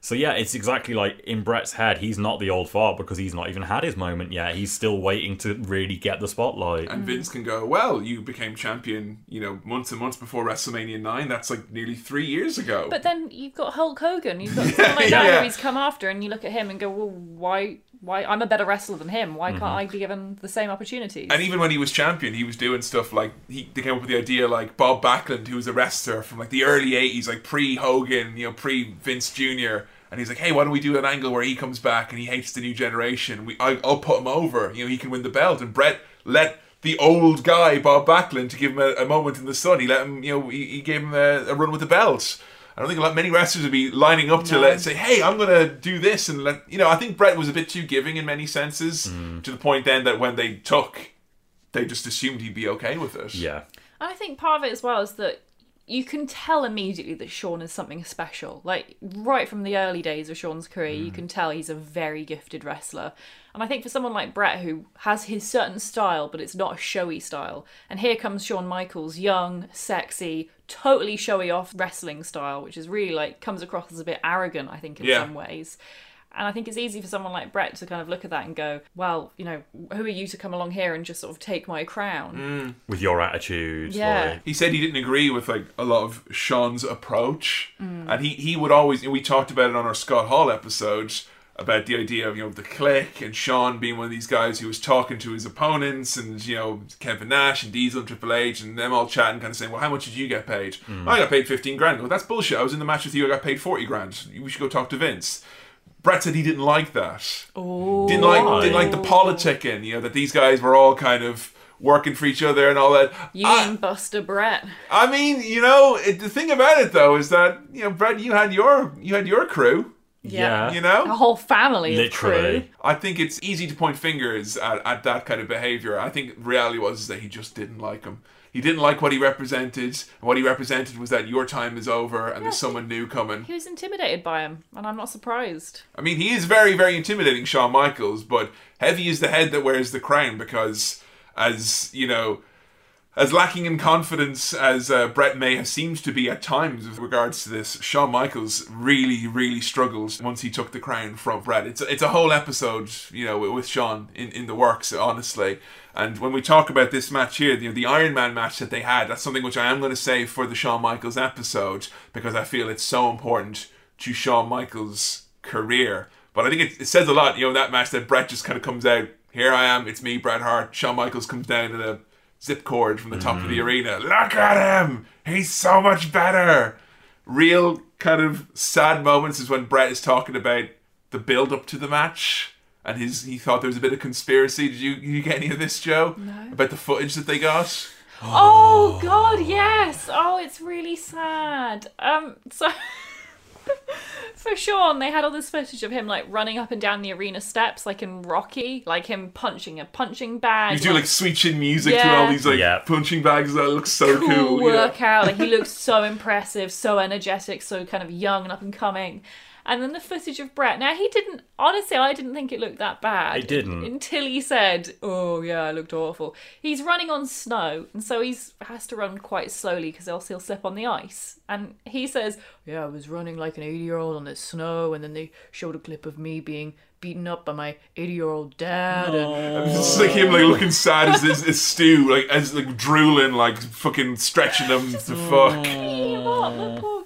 So yeah, it's exactly like in Bret's head, he's not the old fart because he's not even had his moment yet. He's still waiting to really get the spotlight.
and Vince can go, well, you became champion, you know, months and months before WrestleMania 9. That's like nearly three years ago.
But then you've got Hulk Hogan. You've got someone like that
Yeah.
who he's come after, and you look at him and go, "Well, why? Why? I'm a better wrestler than him. Why can't mm-hmm. I be given the same opportunities?"
And even when he was champion, he was doing stuff like he they came up with the idea like Bob Backlund, who was a wrestler from like the early '80s, like pre Hogan, you know, pre Vince Jr. And he's like, "Hey, why don't we do an angle where he comes back and he hates the new generation? We, I, I'll put him over. You know, he can win the belt." And Bret let the old guy Bob Backlund to give him a, a moment in the sun. He let him, you know, he, he gave him a, a run with the belt. I don't think a lot many wrestlers would be lining up to
No.
let say, "Hey, I'm gonna do this," and let you know. I think Bret was a bit too giving in many senses, mm. to the point then that when they took, they just assumed he'd be okay with it.
Yeah.
And I think part of it as well is that you can tell immediately that Shawn is something special. Like right from the early days of Shawn's career, you mm. can tell he's a very gifted wrestler. And I think for someone like Bret who has his certain style, but it's not a showy style, and here comes Shawn Michaels, young, sexy, totally showy off wrestling style, which is really like comes across as a bit arrogant, I think, in
Yeah.
some ways. And I think it's easy for someone like Bret to kind of look at that and go, well, you know, who are you to come along here and just sort of take my crown?
With your attitude.
Yeah.
like-
He said he didn't agree with like a lot of Shawn's approach,
Mm.
and he he would always. We talked about it on our Scott Hall episodes about the idea of you know the Kliq and Shawn being one of these guys who was talking to his opponents and you know Kevin Nash and Diesel and Triple H and them all chatting, kind of saying, "Well, how much did you get paid? Hmm. I got paid fifteen grand." Well, that's bullshit. I was in the match with you. I got paid forty grand. We should go talk to Vince. Bret said he didn't like that. Oh. Didn't like didn't like the politicking. You know that these guys were all kind of working for each other and all that.
You
I-
mean Buster Bret?
I mean, you know, it, the thing about it though is that you know, Bret, you had your you had your crew.
Yeah.
You
A
know,
whole family
Literally.
I think it's easy to point fingers at, at that kind of behavior. I think reality was that he just didn't like him. He didn't like what he represented. And what he represented was that your time is over and there's someone new coming.
He was intimidated by him, and I'm not surprised.
I mean, he is very, very intimidating, Shawn Michaels, but heavy is the head that wears the crown because, as you know, as lacking in confidence as uh, Bret may have seemed to be at times with regards to this, Shawn Michaels really, really struggled once he took the crown from Bret. It's it's a whole episode, you know, with, Shawn in, in the works, honestly. And when we talk about this match here, the Iron Man match that they had, that's something which I am going to say for the Shawn Michaels episode because I feel it's so important to Shawn Michaels' career. But I think it, it says a lot, you know, that match that Bret just kind of comes out. Here I am, it's me, Bret Hart. Shawn Michaels comes down in a zip cord from the top of the arena. Look at him! He's so much better. Real kind of sad moments is when Bret is talking about the build up to the match. And his he thought there was a bit of conspiracy. Did you you get any of this, Joe? No. About the footage that they got?
Oh God, yes. Oh, it's really sad. Um, so for Shawn, they had all this footage of him like running up and down the arena steps, like in Rocky, like him punching a punching bag.
You do like sweet chin music to all these like
Yeah.
punching bags that looks so
cool,
cool. yeah.
workout. Like he looks so impressive, so energetic, so kind of young and up and coming. And then the footage of Bret. Now he didn't. Honestly, I didn't think it looked that bad.
It didn't.
until he said, "Oh yeah, I looked awful." He's running on snow, and so he's has to run quite slowly because else he'll slip on the ice. And he says, "Yeah, I was running like an eighty-year-old on the snow." And then they showed a clip of me being beaten up by my eighty-year-old dad. And
It's just like him like looking sad as, as, as Stu, like as like drooling, like fucking stretching them to fuck.
beating up, the poor.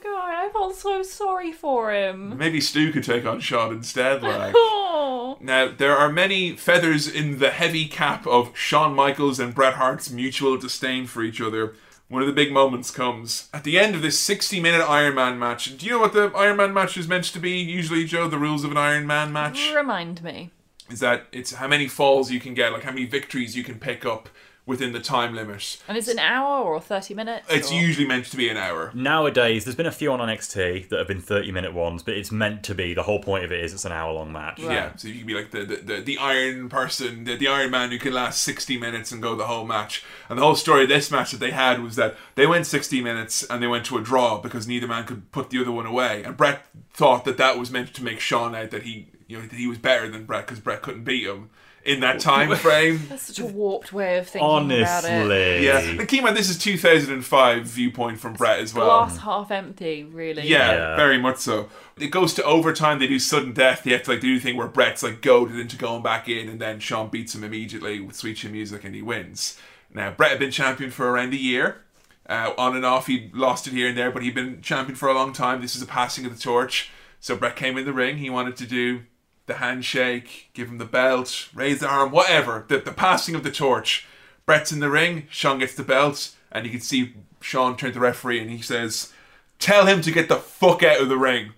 I felt so sorry for him.
Maybe Stu could take on Shawn instead, like.
Oh.
Now, there are many feathers in the heavy cap of Shawn Michaels and Bret Hart's mutual disdain for each other. One of the big moments comes at the end of this 60 minute Iron Man match. Do you know what the Iron Man match is meant to be? Usually, Joe, the rules of an Iron Man match
Remind me.
is that it's how many falls you can get, like how many victories you can pick up within the time limit.
And it's an hour or 30 minutes?
It's
or-
usually meant to be an hour.
Nowadays, there's been a few on NXT that have been 30 minute ones, but it's meant to be. The whole point of it is it's an hour long match.
Right.
Yeah, so you can be like the the, the, the Iron person, the, the Iron Man who can last 60 minutes and go the whole match. And the whole story of this match that they had was that they went 60 minutes and they went to a draw because neither man could put the other one away. And Bret thought that that was meant to make Shawn out that he, you know, that he was better than Bret because Bret couldn't beat him in that time frame.
That's such a warped way of thinking about it.
Honestly.
Yeah, and keep in mind this is 2005 viewpoint from Bret as well.
Glass half empty, really.
Yeah,
Yeah.
very much so. It goes to overtime. They do sudden death. They have to like do the thing where Bret's like goaded into going back in, and then Shawn beats him immediately with sweet chin music, and he wins. Now Bret had been champion for around a year. Uh, on and off, he lost it here and there, but he'd been champion for a long time. This is a passing of the torch. So Bret came in the ring. He wanted to do the handshake, give him the belt, raise the arm, whatever. The, the passing of the torch. Bret's in the ring. Shawn gets the belt, and you can see Shawn turn to the referee, and he says, "Tell him to get the fuck out of the ring."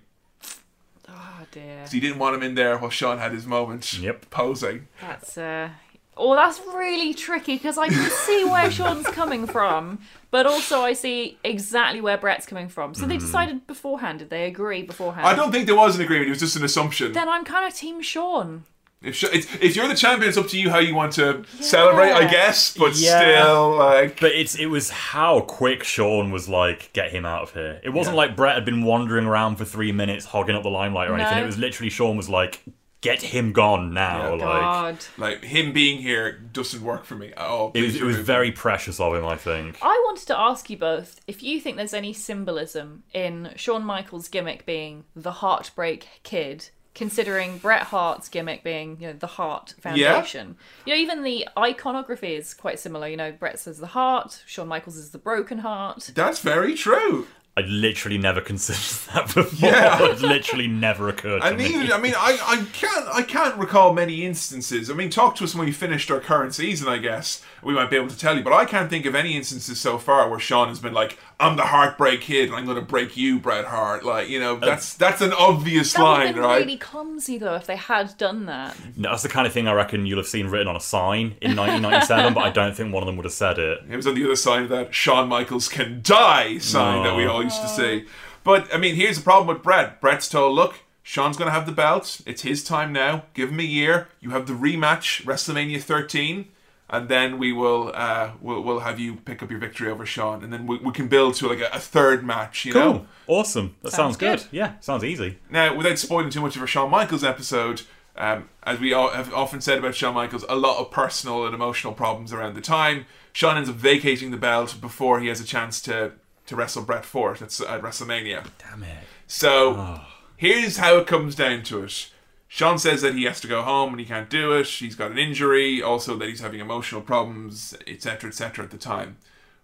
Oh dear.
So he didn't want him in there while Shawn had his moment
Yep.
posing.
That's uh Oh, that's really tricky because I can see where Shawn's coming from, but also I see exactly where Bret's coming from. So they hmm. decided beforehand. Did they agree beforehand?
I don't think there was an agreement. It was just an assumption.
Then I'm kind of Team Shawn.
If, Sh- it's, if you're the champion, it's up to you how you want to celebrate, I guess. But
Yeah.
still, like,
But it's it was how quick Shawn was like, get him out of here. It wasn't
Yeah.
like Bret had been wandering around for three minutes hogging up the limelight or anything.
No.
It was literally Shawn was like, get him gone now.
Yeah.
Like
God.
like him being here doesn't work for me at all.
it was it was very precious of him, I think.
I wanted to ask you both if you think there's any symbolism in Shawn Michaels' gimmick being the Heartbreak Kid, considering Bret Hart's gimmick being, you know, the Hart Foundation. You know, even the iconography is quite similar. You know, Bret says the heart, Shawn Michaels is the broken heart.
That's very true.
I'd literally never considered that before.
Yeah.
it literally never occurred to
And
me.
even, I mean, I, I can't I can't recall many instances. I mean, talk to us when we finished our current season, I guess. We might be able to tell you, but I can't think of any instances so far where Shawn has been like, "I'm the heartbreak kid, and I'm going to break you, Bret Hart." Like, you know, uh, that's that's an obvious
That would
line,
have been
right?
really clumsy though if they had done that.
No, That's the kind of thing I reckon you'll have seen written on a sign in 1997, but I don't think one of them would have said it.
It was on the other side of that Shawn Michaels can die sign that we oh. all used to say. But I mean, here's the problem with Bret. Bret's told, look, Shawn's going to have the belt. It's his time now. Give him a year. You have the rematch, WrestleMania 13, and then we will uh, we'll, we'll have you pick up your victory over Shawn, and then we, we can build to like a, a third match. You know.
Awesome. That
Sounds
sounds, good.
good.
Yeah, sounds easy.
Now, without spoiling too much of a Shawn Michaels episode, um, as we all have often said about Shawn Michaels, a lot of personal and emotional problems around the time. Shawn ends up vacating the belt before he has a chance to to wrestle Bret for it at, at WrestleMania.
Damn it.
So here's how it comes down to it. Shawn says that he has to go home and he can't do it. He's got an injury, also that he's having emotional problems, etc., etc. At the time,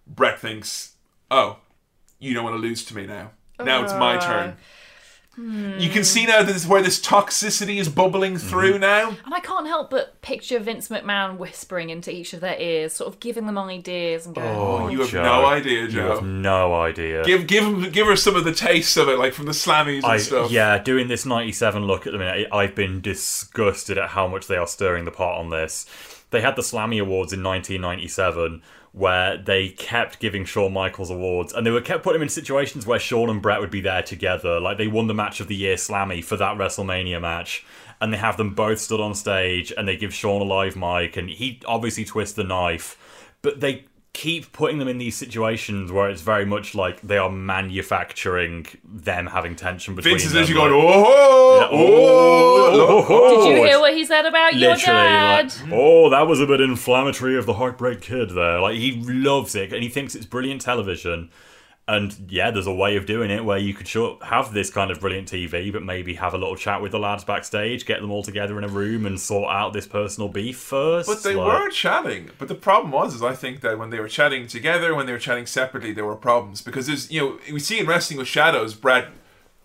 Bret thinks, "Oh, you don't want to lose to me now. Now it's my
Uh,
turn." You can see now that this is where this toxicity is bubbling mm-hmm. through now.
And I can't help but picture Vince McMahon whispering into each of their ears, sort of giving them ideas and going,
Oh, oh
You have
Joe.
no idea,
You
Joe.
have no idea.
Give give him, give her some of the taste of it, like from the slammies and
I,
stuff.
yeah, doing this 97 look at the minute, I've been disgusted at how much they are stirring the pot on this. They had the Slammy Awards in 1997 where they kept giving Shawn Michaels awards and they were kept putting him in situations where Shawn and Bret would be there together. Like they won the match of the year Slammy for that WrestleMania match. And they have them both stood on stage and they give Shawn a live mic and he obviously twists the knife. But they keep putting them in these situations where it's very much like they are manufacturing them having tension between
Vince is
them.
literally going,
like-
oh,
Yeah,
oh,
oh, oh,
Did you
oh,
hear what he said about your
literally
dad?
like, oh that was a bit inflammatory of the heartbreak kid there like he loves it and he thinks it's brilliant television and yeah there's a way of doing it where you could sure have this kind of brilliant tv but maybe have a little chat with the lads backstage get them all together in a room and sort out this personal beef first
But they
like-
were chatting. But the problem was, is I think that when they were chatting together, when they were chatting separately, there were problems because there's, you know, we see in wrestling with shadows, Brad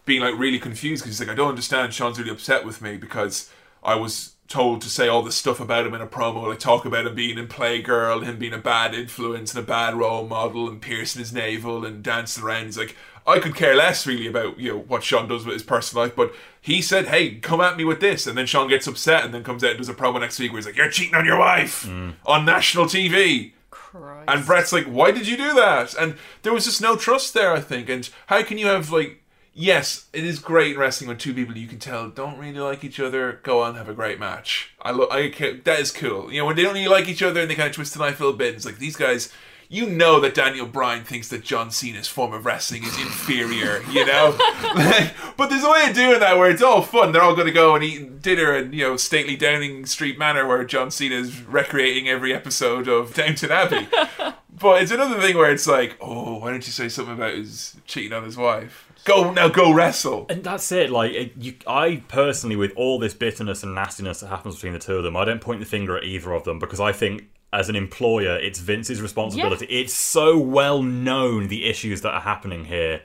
being like really confused because he's like, I don't understand. Shawn's really upset with me because I was told to say all this stuff about him in a promo, like talk about him being in Playgirl, him being a bad influence and a bad role model, and piercing his navel and dancing around. He's like, I could care less really about you know what Shawn does with his personal life, but he said, "Hey, come at me with this," and then Shawn gets upset and then comes out and does a promo next week where he's like, "You're cheating on your wife mm. on national TV."
Christ.
And Bret's like, why did you do that? And there was just no trust there, I think. And how can you have, like, yes, it is great in wrestling when two people you can tell don't really like each other go on have a great match. I look, I that is cool. You know, when they don't really like each other and they kind of twist the knife a little bit, it's like these guys. You know that Daniel Bryan thinks that John Cena's form of wrestling is inferior, you know. Like, but there's a way of doing that where it's all fun. They're all going to go and eat dinner in you know stately Downing Street Manor, where John Cena's recreating every episode of Downton Abbey. But it's another thing where it's like, oh, why don't you say something about his cheating on his wife? Go now, go wrestle.
And that's it. Like, it, you, I personally, with all this bitterness and nastiness that happens between the two of them, I don't point the finger at either of them because I think, as an employer, it's Vince's responsibility. It's so well known the issues that are happening here.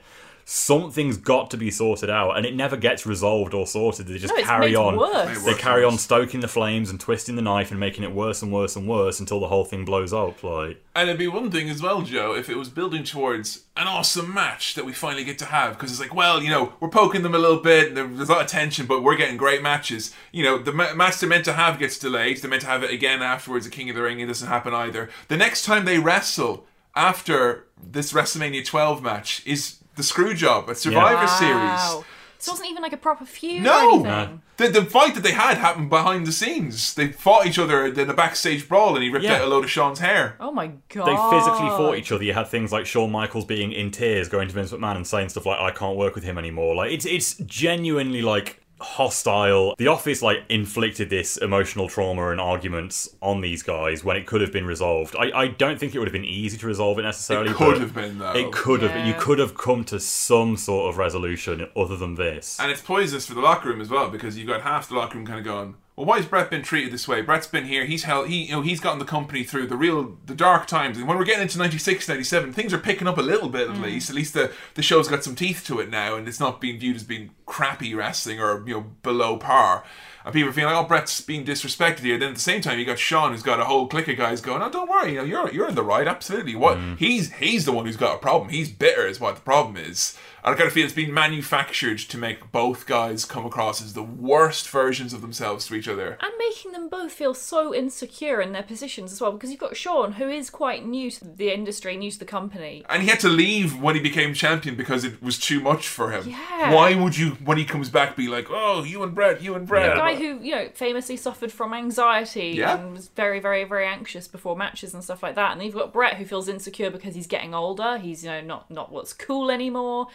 Something's got to be sorted out, and it never gets resolved or sorted. They just
No, it's
carry
made
on.
worse.
They carry on stoking the flames and twisting the knife and making it worse and worse and worse until the whole thing blows up. Like,
And it'd be one thing as well, Joe, if it was building towards an awesome match that we finally get to have. Because it's like, well, you know, we're poking them a little bit, there's a lot of tension, but we're getting great matches. You know, the ma- match they're meant to have gets delayed. They're meant to have it again afterwards The King of the Ring. It doesn't happen either. The next time they wrestle after this WrestleMania 12 match is the screw job at Survivor Series.
Wow. This wasn't even like a proper feud
No,
or anything.
the, the fight that they had happened behind the scenes. They fought each other in a backstage brawl, and he ripped
Yeah.
out a load of Shawn's hair.
Oh my god.
they physically fought each other. You had things like Shawn Michaels being in tears, going to Vince McMahon and saying stuff like, "I can't work with him anymore." Like it's it's genuinely like hostile. The Office like inflicted this emotional trauma and arguments on these guys when it could have been resolved. I, I don't think it would have been easy to resolve it necessarily.
It could have been, though.
It could have. You could have come to some sort of resolution other than this.
And it's poisonous for the locker room as well because you've got half the locker room kind of going, well, why has Bret been treated this way? Bret's been here. He's held. He, you know, he's gotten the company through the real, the dark times. And when we're getting into 96, 97, things are picking up a little bit at mm. least. At least the the show's got some teeth to it now, and it's not being viewed as being crappy wrestling or you know below par. And people are feeling like, oh, Bret's being disrespected here. Then at the same time, you got Shawn, who's got a whole clique of guys going, oh, don't worry, you know, you're you're in the right, absolutely. What mm. he's he's the one who's got a problem. He's bitter, is what the problem is. And I kind of feel it's been manufactured to make both guys come across as the worst versions of themselves to each other.
and making them both feel so insecure in their positions as well because you've got Shawn who is quite new to the industry, new to the company.
And he had to leave when he became champion because it was too much for him.
Yeah.
Why would you, when he comes back, be like, oh, you and Bret, you and
Bret?
A guy who, you know, famously suffered from anxiety
Yeah.
and was very, very, very anxious before matches and stuff like that. And then you've got Bret who feels insecure because he's getting older. He's, you know, not not what's cool anymore.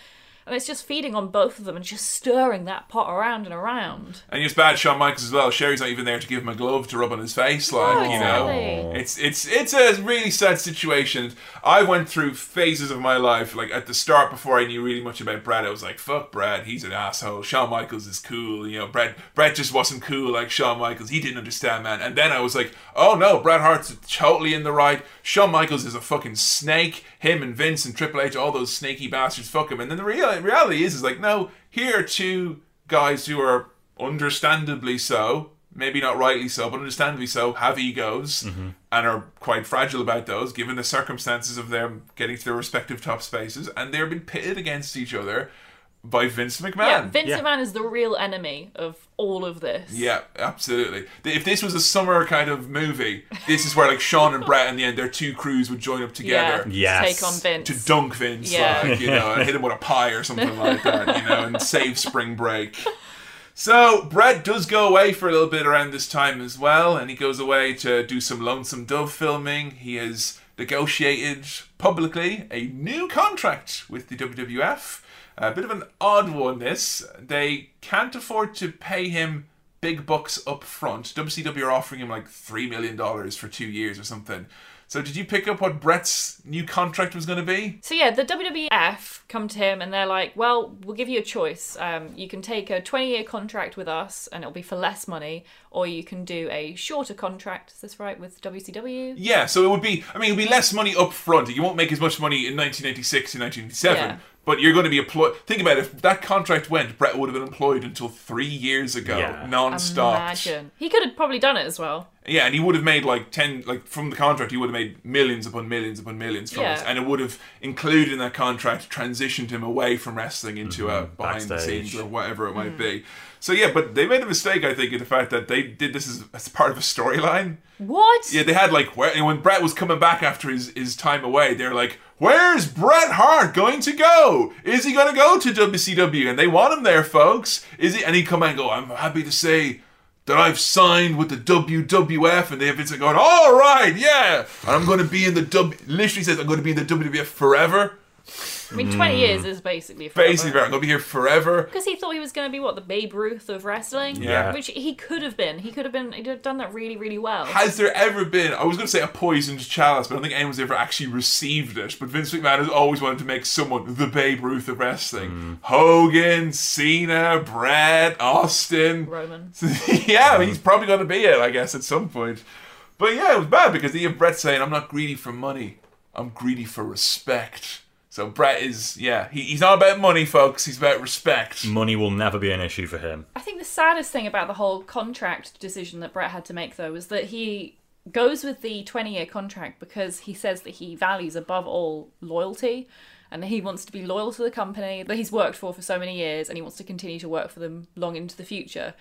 And it's just feeding on both of them and just stirring that pot around and around.
And it's bad Shawn Michaels as well. Sherri's not even there to give him a glove to rub on his face, like you know. It's it's it's a really sad situation. I went through phases of my life, like at the start before I knew really much about Brad. I was like, "Fuck Brad, he's an asshole." Shawn Michaels is cool, you know. Brad Brad just wasn't cool like Shawn Michaels. He didn't understand, man. And then I was like, "Oh no, Bret Hart's totally in the right. Shawn Michaels is a fucking snake. Him and Vince and Triple H, all those snaky bastards, fuck him." And then the real reality is, is like, no, here are two guys who are understandably so, maybe not rightly so, but understandably so, have egos mm-hmm. and are quite fragile about those, given the circumstances of them getting to their respective top spaces, and they're being pitted against each other by Vince McMahon.
Yeah, Vince
Yeah.
McMahon is the real enemy of all of this.
Yeah, absolutely. If this was a summer kind of movie, this is where like Shawn and Bret in the end, their two crews would join up
Yeah.
together.
to
Yes.
Take on Vince.
To dunk Vince,
Yeah.
like, you know, and hit him with a pie or something like that, you know, and save spring break. So Bret does go away for a little bit around this time as well, and he goes away to do some Lonesome Dove filming. He has negotiated publicly a new contract with the WWF. A bit of an odd one, this. They can't afford to pay him big bucks up front. WCW are offering him like $3 million for two years or something. So, did you pick up what Bret's new contract was going to be?
So yeah, the WWF come to him and they're like, "Well, we'll give you a choice. Um, you can take a 20-year contract with us, and it'll be for less money, or you can do a shorter contract. Is this right with WCW?
Yeah, so it would be, I mean, it would be less money up front. You won't make as much money in 1996 and 1997,
Yeah.
But you're going to be employed. Think about it, if that contract went, Bret would have been employed until three years ago,
Yeah.
non stop.
Imagine he could have probably done it as well.
Yeah, and he would have made like ten, like from the contract, he would have made millions upon millions upon millions from
Yeah.
it, and it would have included in that contract transitioned him away from wrestling into a mm-hmm. behind the scenes or whatever it might mm-hmm. be. So yeah, but they made a mistake, I think, in the fact that they did this as, as part of a storyline.
What?
Yeah, they had like where when Bret was coming back after his, his time away, they're like, "Where's Bret Hart going to go? Is he going to go to WCW?" And they want him there, folks. Is he? And he come out and go, "I'm happy to say." That I've signed with the WWF, and they have Vince going, all right, yeah, and I'm going to be in the W. Literally says I'm going to be in the WWF forever.
I mean, 20 years is basically forever.
Mm. Basically, I'm going to be here forever.
Because he thought he was going to be, what, the Babe Ruth of wrestling?
Yeah.
Which he could have been. He could have been, he'd have done that really, really well.
Has there ever been? I was going to say a poisoned chalice, but I don't think anyone's ever actually received it. But Vince McMahon has always wanted to make someone the Babe Ruth of wrestling. Hogan, Cena, Bret, Austin.
Roman.
yeah, he's probably going to be it, I guess, at some point. But yeah, it was bad because you have Bret saying, "I'm not greedy for money. I'm greedy for respect." So Bret is, yeah, he, he's not about money, folks. He's about respect.
Money will never be an issue for him.
I think the saddest thing about the whole contract decision that Bret had to make, though, was that he goes with the 20 year contract because he says that he values above all loyalty and that he wants to be loyal to the company that he's worked for for so many years and he wants to continue to work for them long into the future.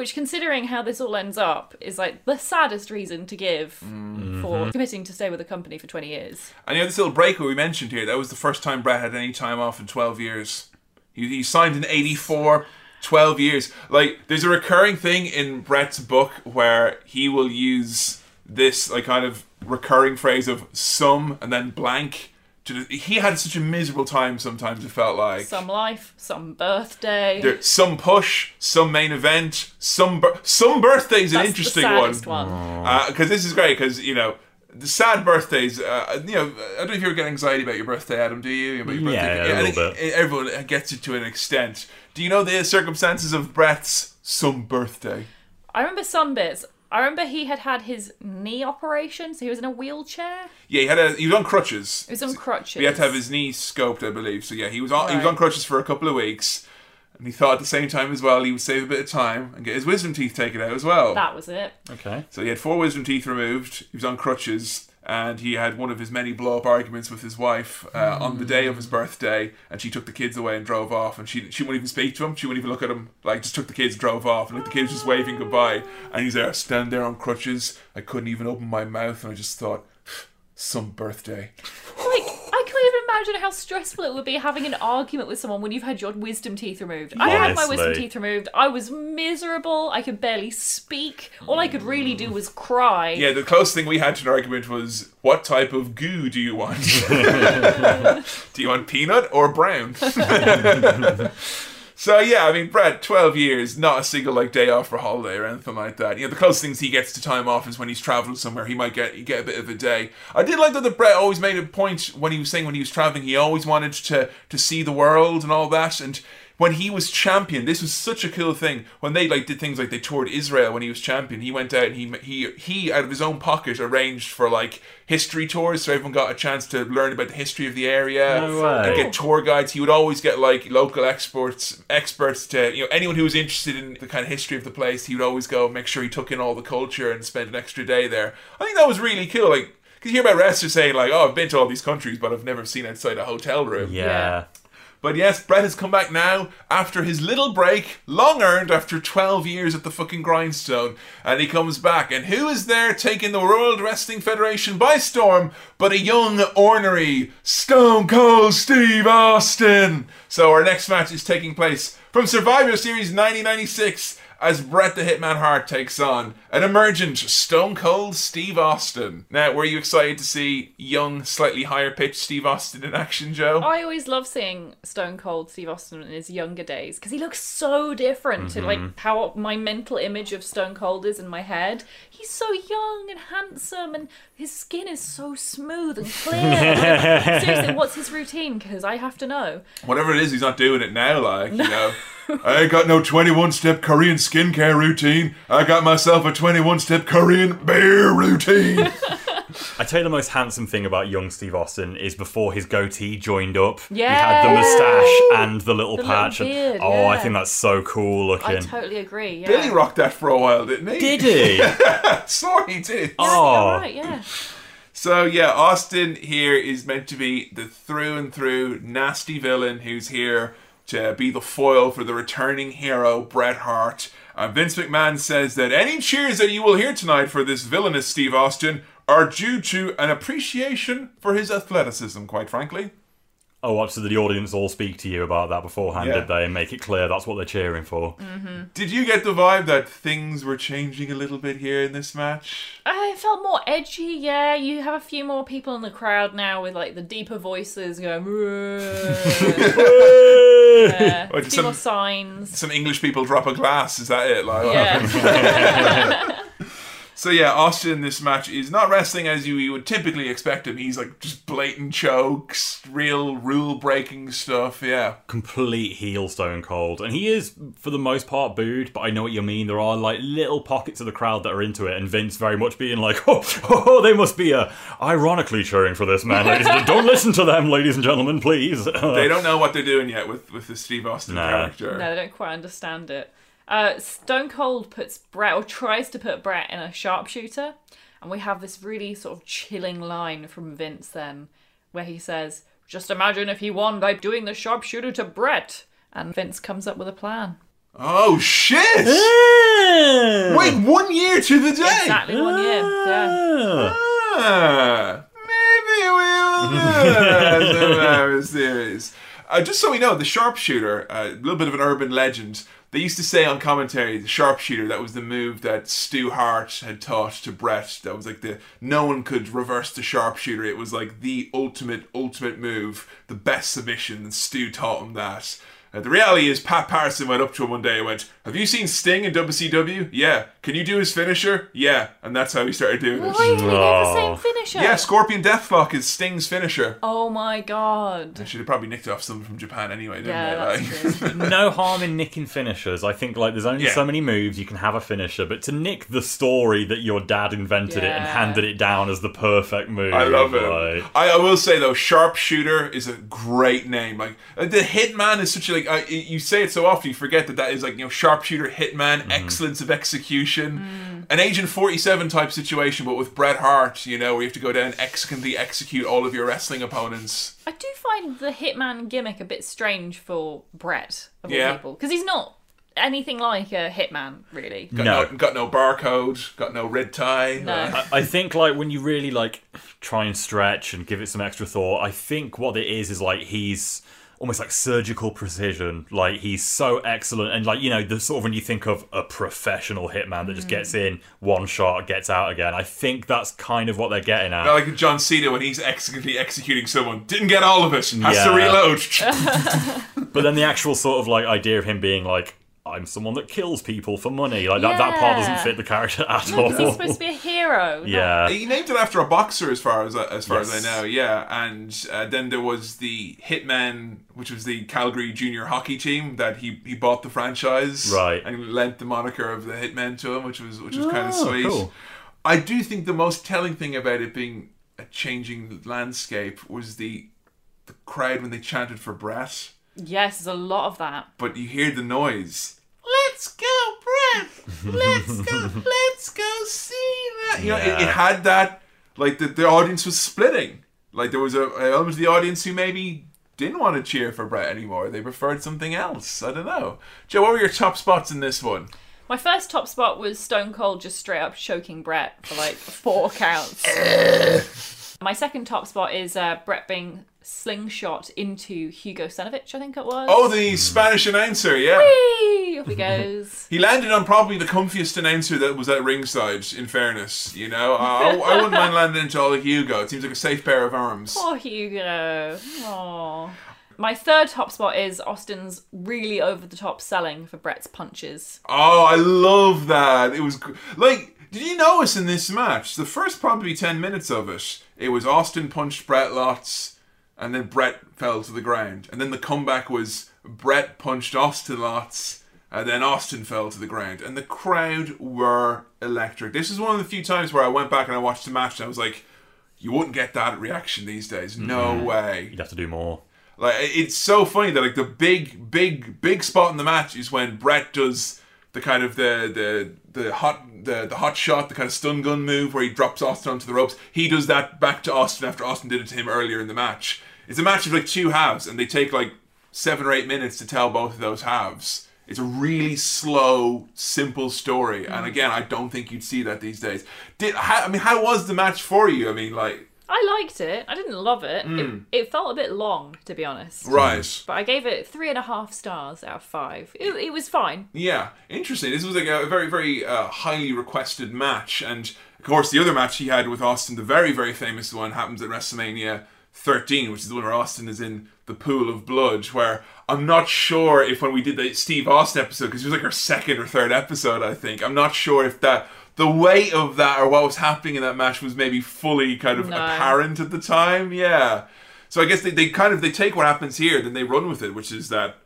Which, considering how this all ends up, is like the saddest reason to give mm-hmm. for committing to stay with a company for 20 years.
And you know, this little break we mentioned here, that was the first time Bret had any time off in 12 years. He, he signed in 84, 12 years. Like, there's a recurring thing in Bret's book where he will use this, like, kind of recurring phrase of some and then blank. To, he had such a miserable time sometimes, it felt like.
Some life, some birthday.
There, some push, some main event, some bir- some birthday's an interesting
the
one
saddest one.
because this is great because you know the sad birthdays. Uh, you know, I don't know if you ever get anxiety about your birthday, Adam. Do you? About your
Yeah,
birthday?
a
I
little
think Everyone gets it to an extent. Do you know the circumstances of Bret's some birthday?
I remember some bits. I remember he had had his knee operation, so he was in a wheelchair.
Yeah, he had a he was on crutches.
He was on crutches.
He had to have his knee scoped, I believe. So yeah, he was on he was on crutches for a couple of weeks, and he thought at the same time as well he would save a bit of time and get his wisdom teeth taken out as well.
That was it.
Okay.
So he had four wisdom teeth removed. He was on crutches, and he had one of his many blow-up arguments with his wife uh, on the day of his birthday. And she took the kids away and drove off. And she she wouldn't even speak to him. She wouldn't even look at him. Like just took the kids, drove off, and like the kids just waving goodbye. And he's there, standing there on crutches. I couldn't even open my mouth, and I just thought, some birthday.
Like, imagine how stressful it would be having an argument with someone when you've had your wisdom teeth removed. I had my wisdom teeth removed. I was miserable. I could barely speak. All I could really do was cry.
Yeah, the closest thing we had to an argument was, what type of goo do you want? do you want peanut or brown? So yeah, I mean, Bret, twelve years, not a single like day off for holiday or anything like that. You know, the closest things he gets to time off is when he's traveling somewhere. He might get get a bit of a day. I did like that. That Bret always made a point when he was saying when he was traveling, he always wanted to to see the world and all that. And when he was champion, this was such a cool thing. When they like did things like they toured Israel when he was champion, he went out and he he he out of his own pocket arranged for like history tours, so everyone got a chance to learn about the history of the area
No
and get tour guides. He would always get like local experts, experts to you know anyone who was interested in the kind of history of the place. He would always go make sure he took in all the culture and spend an extra day there. I think that was really cool. Like, because you hear about wrestlers saying like, "Oh, I've been to all these countries, but I've never seen outside a hotel room."
Yeah.
But yes, Bret has come back now after his little break, long earned after 12 years at the fucking grindstone. And he comes back. And who is there taking the World Wrestling Federation by storm but a young, ornery, stone cold Steve Austin? So our next match is taking place from Survivor Series 1996 as Bret the Hitman Hart takes on an emergent Stone Cold Steve Austin. Now, were you excited to see young, slightly higher pitched Steve Austin in action, Joe?
I always love seeing Stone Cold Steve Austin in his younger days because he looks so different to like mm-hmm. how my mental image of Stone Cold is in my head. He's so young and handsome, and his skin is so smooth and clear. Like, seriously, what's his routine? Because I have to know.
whatever it is, he's not doing it now. Like you know, I ain't got no twenty-one step Korean skincare routine. I got myself a twenty-one step Korean beer routine.
I tell you the most handsome thing about young Steve Austin is before his goatee joined up. He had the moustache and the little
The little
patch. and-
beard,
oh, I think that's so cool looking.
I totally agree. Yeah.
Billy rocked that for a while, didn't he?
Did he?
Sorry, he did.
Oh.
Right, yeah.
So yeah, Austin here is meant to be the through and through nasty villain who's here to be the foil for the returning hero Bret Hart. Uh, Vince McMahon says that any cheers that you will hear tonight for this villainous Steve Austin are due to an appreciation for his athleticism. Quite frankly,
Oh, what, so the audience all speak to you about that beforehand,
Yeah.
did they? And make it clear that's what they're cheering for. Mm-hmm.
did you get the vibe that things were changing a little bit here in this match?
Uh, I felt more edgy, yeah. You have a few more people in the crowd now with like the deeper voices going. yeah.
Or
A
just
few more
some-
signs.
Some English people drop a glass. Is that it? Like,
Yeah.
So yeah, Austin in this match is not wrestling as you, you would typically expect him. He's like just blatant chokes, real rule breaking stuff. Yeah.
Complete heel Stone Cold. And he is, for the most part, booed, but I know what you mean. There are like little pockets of the crowd that are into it, and Vince very much being like, oh, oh they must be uh, ironically cheering for this man, ladies and gentlemen. Don't listen to them, ladies and gentlemen, please.
They don't know what they're doing yet with with the Steve Austin
Nah.
character.
no, they don't quite understand it. Uh, Stone Cold puts Bret, or tries to put Bret in a sharpshooter, and we have this really sort of chilling line from Vince then, where he says, Just imagine if he won by doing the sharpshooter to Bret. And Vince comes up with a plan.
Oh shit!
Yeah.
Wait, one year to the day.
Exactly one year. Yeah.
Ah, maybe we'll do that series. Uh, just so we know, the sharpshooter, uh, a little bit of an urban legend. They used to say on commentary, the sharpshooter, that was the move that Stu Hart had taught to Bret. That was like the no one could reverse the sharpshooter. It was like the ultimate, ultimate move, the best submission, and Stu taught him that. Uh, the reality is, Pat Patterson went up to him one day and went, "Have you seen Sting in WCW? Yeah. Can you do his finisher? Yeah." And that's how he started doing it.
Why do we have the same finisher?
Yeah, Scorpion Deathlock is Sting's finisher.
Oh my god.
They should have probably nicked off something from Japan anyway, didn't
Yeah,
they?
that's
Like-
true.
no harm in nicking finishers. I think like there's only
Yeah.
so many moves you can have a finisher, but to nick the story that your dad invented it and
Yeah.
handed it down as the perfect move,
I love it.
like-
I, I will say though, Sharpshooter is a great name. Like uh, the Hitman is such a like. I, you say it so often, you forget that that is like you know Sharpshooter, Hitman,
Mm-hmm.
excellence of execution, an Agent Forty Seven type situation, but with Bret Hart. You know, where you have to go down and excellently execute all of your wrestling opponents.
I do find the Hitman gimmick a bit strange for Bret of all
Yeah.
people because he's not anything like a Hitman, really.
Got
No.
no, got no barcode, got no red tie.
No.
Uh,
I think like when you really like try and stretch and give it some extra thought, I think what it is is like he's almost like surgical precision. Like he's so excellent and like you know the sort of when you think of a professional hitman that just hmm. gets in one shot, gets out again. I think that's kind of what they're getting at.
Like John Cena when he's excellently executing someone. Didn't get all of it. Has to reload.
But then the actual sort of like idea of him being like, I'm someone that kills people for money, like that, that part doesn't fit the character at
No, 'cause
all.
he's supposed to be a hero. not-
yeah.
he named it after a boxer, as far as as far as I know. Yeah, and uh, then there was the Hitman, which was the Calgary junior hockey team that he he bought the franchise,
Right.
and lent the moniker of the Hitman to him, which was which was kind of
Oh,
sweet.
cool.
I do think the most telling thing about it being a changing landscape was the the crowd when they chanted for Bret.
Yes, there's a lot of that.
but you hear the noise. Let's go, Bret. Let's go. Let's go see that. You know, it, it had that. Like the, the audience was splitting. Like there was a, a element of the audience who maybe didn't want to cheer for Bret anymore. They preferred something else. I don't know. Joe, what were your top spots in this one?
My first top spot was Stone Cold just straight up choking Bret for like four counts. My second top spot is uh, Brett being slingshot into Hugo Savinovich, I think it was.
Oh, the Spanish announcer. Yeah.
Whee! Off he goes.
He landed on probably the comfiest announcer that was at ringside. In fairness, you know, I, I wouldn't mind landing into Ollie Hugo. It seems like a safe pair of arms.
Poor Hugo. Aww. My third top spot is Austin's really over the top selling for Bret's punches.
Oh, I love that. It was gr- like, did you notice in this match, the first probably 10 minutes of it, it was Austin punched Bret lots, and then Bret fell to the ground. And then the comeback was Bret punched Austin lots, and then Austin fell to the ground. And the crowd were electric. This is one of the few times where I went back and I watched the match and I was like, you wouldn't get that reaction these days. No mm-hmm. way.
You'd have to do more.
Like it's so funny that like the big, big, big spot in the match is when Bret does the kind of the the the hot the, the hot shot, the kind of stun gun move where he drops Austin onto the ropes. He does that back to Austin after Austin did it to him earlier in the match. It's a match of like two halves, and they take like seven or eight minutes to tell both of those halves. It's a really slow, simple story, and again, I don't think you'd see that these days. Did how, I mean, how was the match for you? I mean, like,
I liked it. I didn't love it. It, it felt a bit long, to be honest.
right?
But I gave it three and a half stars out of five. It, it was fine.
Yeah, interesting. This was like a very, very uh, highly requested match, and of course, the other match he had with Austin, the very, very famous one, happens at WrestleMania 13, which is the one where Austin is in the pool of blood. Where I'm not sure if when we did the Steve Austin episode, because it was like our second or third episode, I think. I'm not sure if that the weight of that or what was happening in that match was maybe fully kind of
No.
apparent at the time. Yeah. So I guess they, they kind of they take what happens here, then they run with it, which is that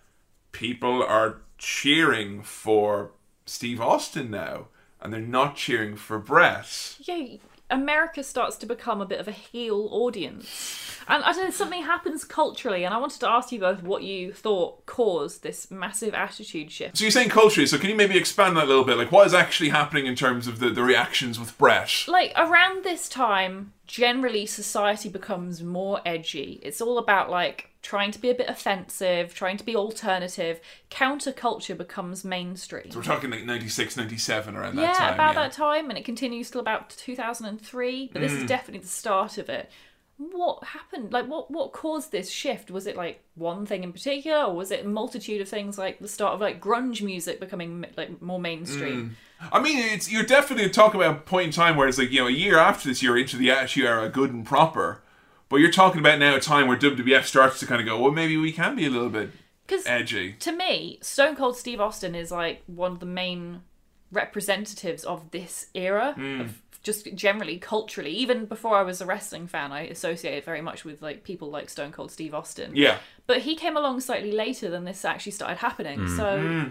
people are cheering for Steve Austin now, and they're not cheering for Bret.
Yeah, America starts to become a bit of a heel audience. And I don't know, something happens culturally, and I wanted to ask you both what you thought caused this massive attitude shift.
So you're saying culturally, so can you maybe expand that a little bit? Like, what is actually happening in terms of the, the reactions with Bret?
Like, around this time, generally society becomes more edgy. It's all about, like, trying to be a bit offensive, trying to be alternative. Counterculture becomes mainstream.
So we're talking like 96, 97 around that time.
about
yeah.
About that time, and it continues till about 2003. But this
Mm.
is definitely the start of it. What happened? Like, what what caused this shift? Was it like one thing in particular, or was it a multitude of things like the start of like grunge music becoming like more mainstream?
I mean, it's you're definitely talking about a point in time where it's like you know a year after this, you're into the Attitude Era, good and proper. But you're talking about now a time where WWF starts to kind of go, well, maybe we can be a little bit
Because
edgy.
to me, Stone Cold Steve Austin is like one of the main representatives of this era
Hmm.
of just generally culturally. Even before I was a wrestling fan, I associated very much with like people like Stone Cold Steve Austin.
Yeah.
But he came along slightly later than this actually started happening.
Hmm.
So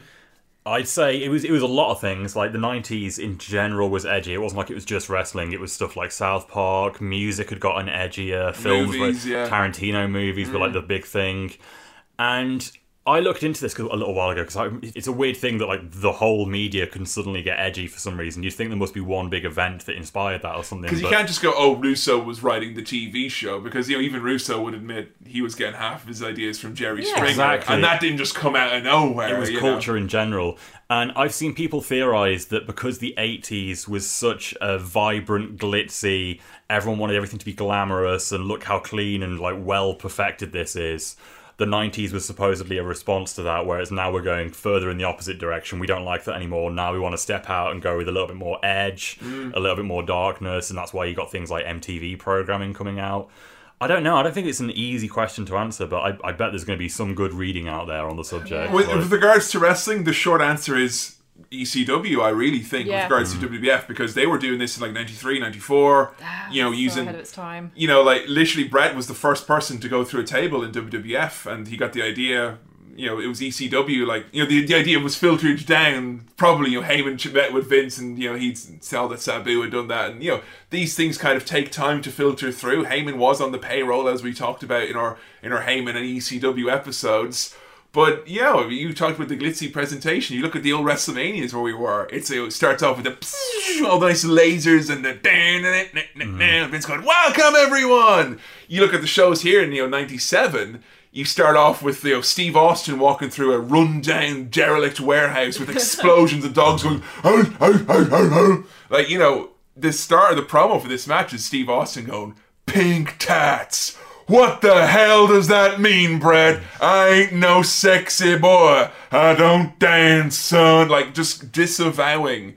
I'd say it was it was a lot of things. Like the '90s in general was edgy. It wasn't like it was just wrestling. It was stuff like South Park. Music had gotten edgier. Films,
Movies,
were,
yeah. Mm.
Tarantino movies were like the big thing. And I looked into this a little while ago because it's a weird thing that like the whole media can suddenly get edgy for some reason. You'd think there must be one big event that inspired that or something.
Because you
but-
can't just go, oh, Russo was writing the TV show, because you know even Russo would admit he was getting half of his ideas from Jerry
Yeah.
Springer,
Exactly.
and that didn't just come out of nowhere.
it was
you know?
culture in general. And I've seen people theorize that because the 80s was such a vibrant, glitzy, everyone wanted everything to be glamorous and look how clean and like well perfected this is. The 90s was supposedly a response to that, whereas now we're going further in the opposite direction. We don't like that anymore. Now we want to step out and go with a little bit more edge, mm. a little bit more darkness, and that's why you got things like MTV programming coming out. I don't know. I don't think it's an easy question to answer, but I, I bet there's going to be some good reading out there on the subject.
With, with regards to wrestling, the short answer is ECW, I really think,
Yeah.
with regards to WWF, because they were doing this in like 93, 94, ah, you know, using.
ahead of its time.
you know, like literally, Bret was the first person to go through a table in WWF, and he got the idea. You know, it was ECW. Like, you know, the, the idea was filtered down. Probably, you know, Heyman met with Vince, and you know, he'd saw that Sabu had done that, and you know, these things kind of take time to filter through. Heyman was on the payroll, as we talked about in our in our Heyman and ECW episodes. But yeah, you talked about the glitzy presentation. You look at the old WrestleManias where we were. It's it starts off with the all the nice lasers and the mm. Vince going, "Welcome everyone." You look at the shows here in you know '97. You start off with you know Steve Austin walking through a rundown derelict warehouse with explosions of dogs going, "Oh, oh, oh, oh, oh." like you know the start of the promo for this match is Steve Austin going, "Pink tats." What the hell does that mean, Brad? I ain't no sexy boy. I don't dance, son. Like, just disavowing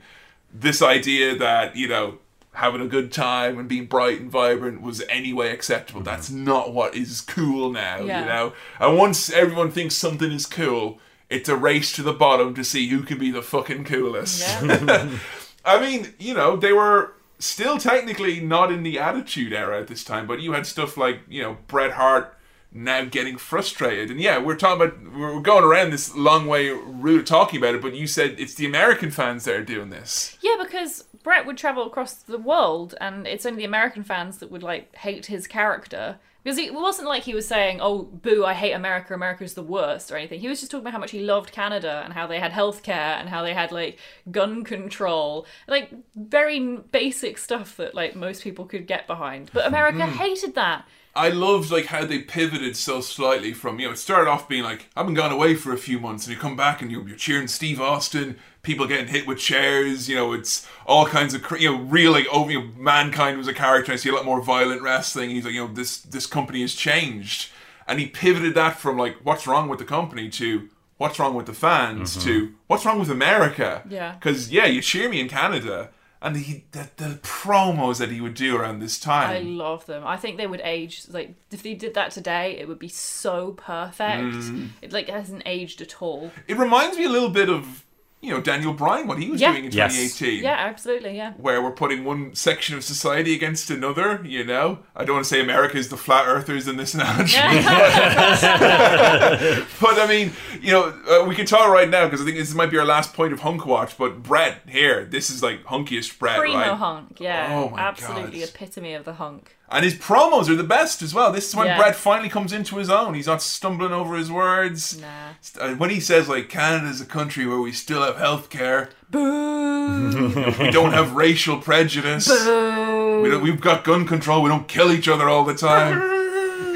this idea that, you know, having a good time and being bright and vibrant was anyway acceptable. Mm-hmm. That's not what is cool now,
Yeah.
you know? And once everyone thinks something is cool, it's a race to the bottom to see who can be the fucking coolest.
Yeah.
I mean, you know, they were still technically not in the Attitude Era at this time, but you had stuff like, you know, Bret Hart now getting frustrated. And yeah, we're talking about we're going around this long way route talking about it, but you said it's the American fans that are doing this.
Yeah, because Bret would travel across the world, and it's only the American fans that would like hate his character. Because it wasn't like he was saying, "Oh, boo! I hate America. America's the worst" or anything. He was just talking about how much he loved Canada and how they had healthcare and how they had like gun control, like very basic stuff that like most people could get behind. But America mm-hmm. hated that.
I loved like how they pivoted so slightly from you know it started off being like I've been gone away for a few months and you come back and you're, you're cheering Steve Austin, people getting hit with chairs, you know it's all kinds of you know real like over you know, mankind was a character. I see a lot more violent wrestling. He's like you know this this company has changed, and he pivoted that from like what's wrong with the company to what's wrong with the fans mm-hmm. to what's wrong with America.
Yeah.
because yeah, you cheer me in Canada. And he, the, the promos that he would do around this time.
I love them. I think they would age like if they did that today, it would be so perfect. Mm. It like hasn't aged at all.
It reminds me a little bit of, you know, Daniel Bryan, what he was
Yeah.
doing in
Yes.
2018.
Yeah, absolutely. Yeah.
Where we're putting one section of society against another, you know? I don't want to say America is the flat earthers in this analogy. but I mean, you know, uh, we can talk right now because I think this might be our last point of hunk watch. But Bret here, this is like hunkiest Bret,
Primo
right?
hunk. Yeah.
Oh my
absolutely
God.
epitome of the hunk.
And his promos are the best as well. This is when
Yeah.
Bret finally comes into his own. He's not stumbling over his words.
Nah.
Uh, When he says like Canada's a country where we still have health care,
Boo.
we don't have racial prejudice.
Boo.
We don't, we've got gun control. We don't kill each other all the time.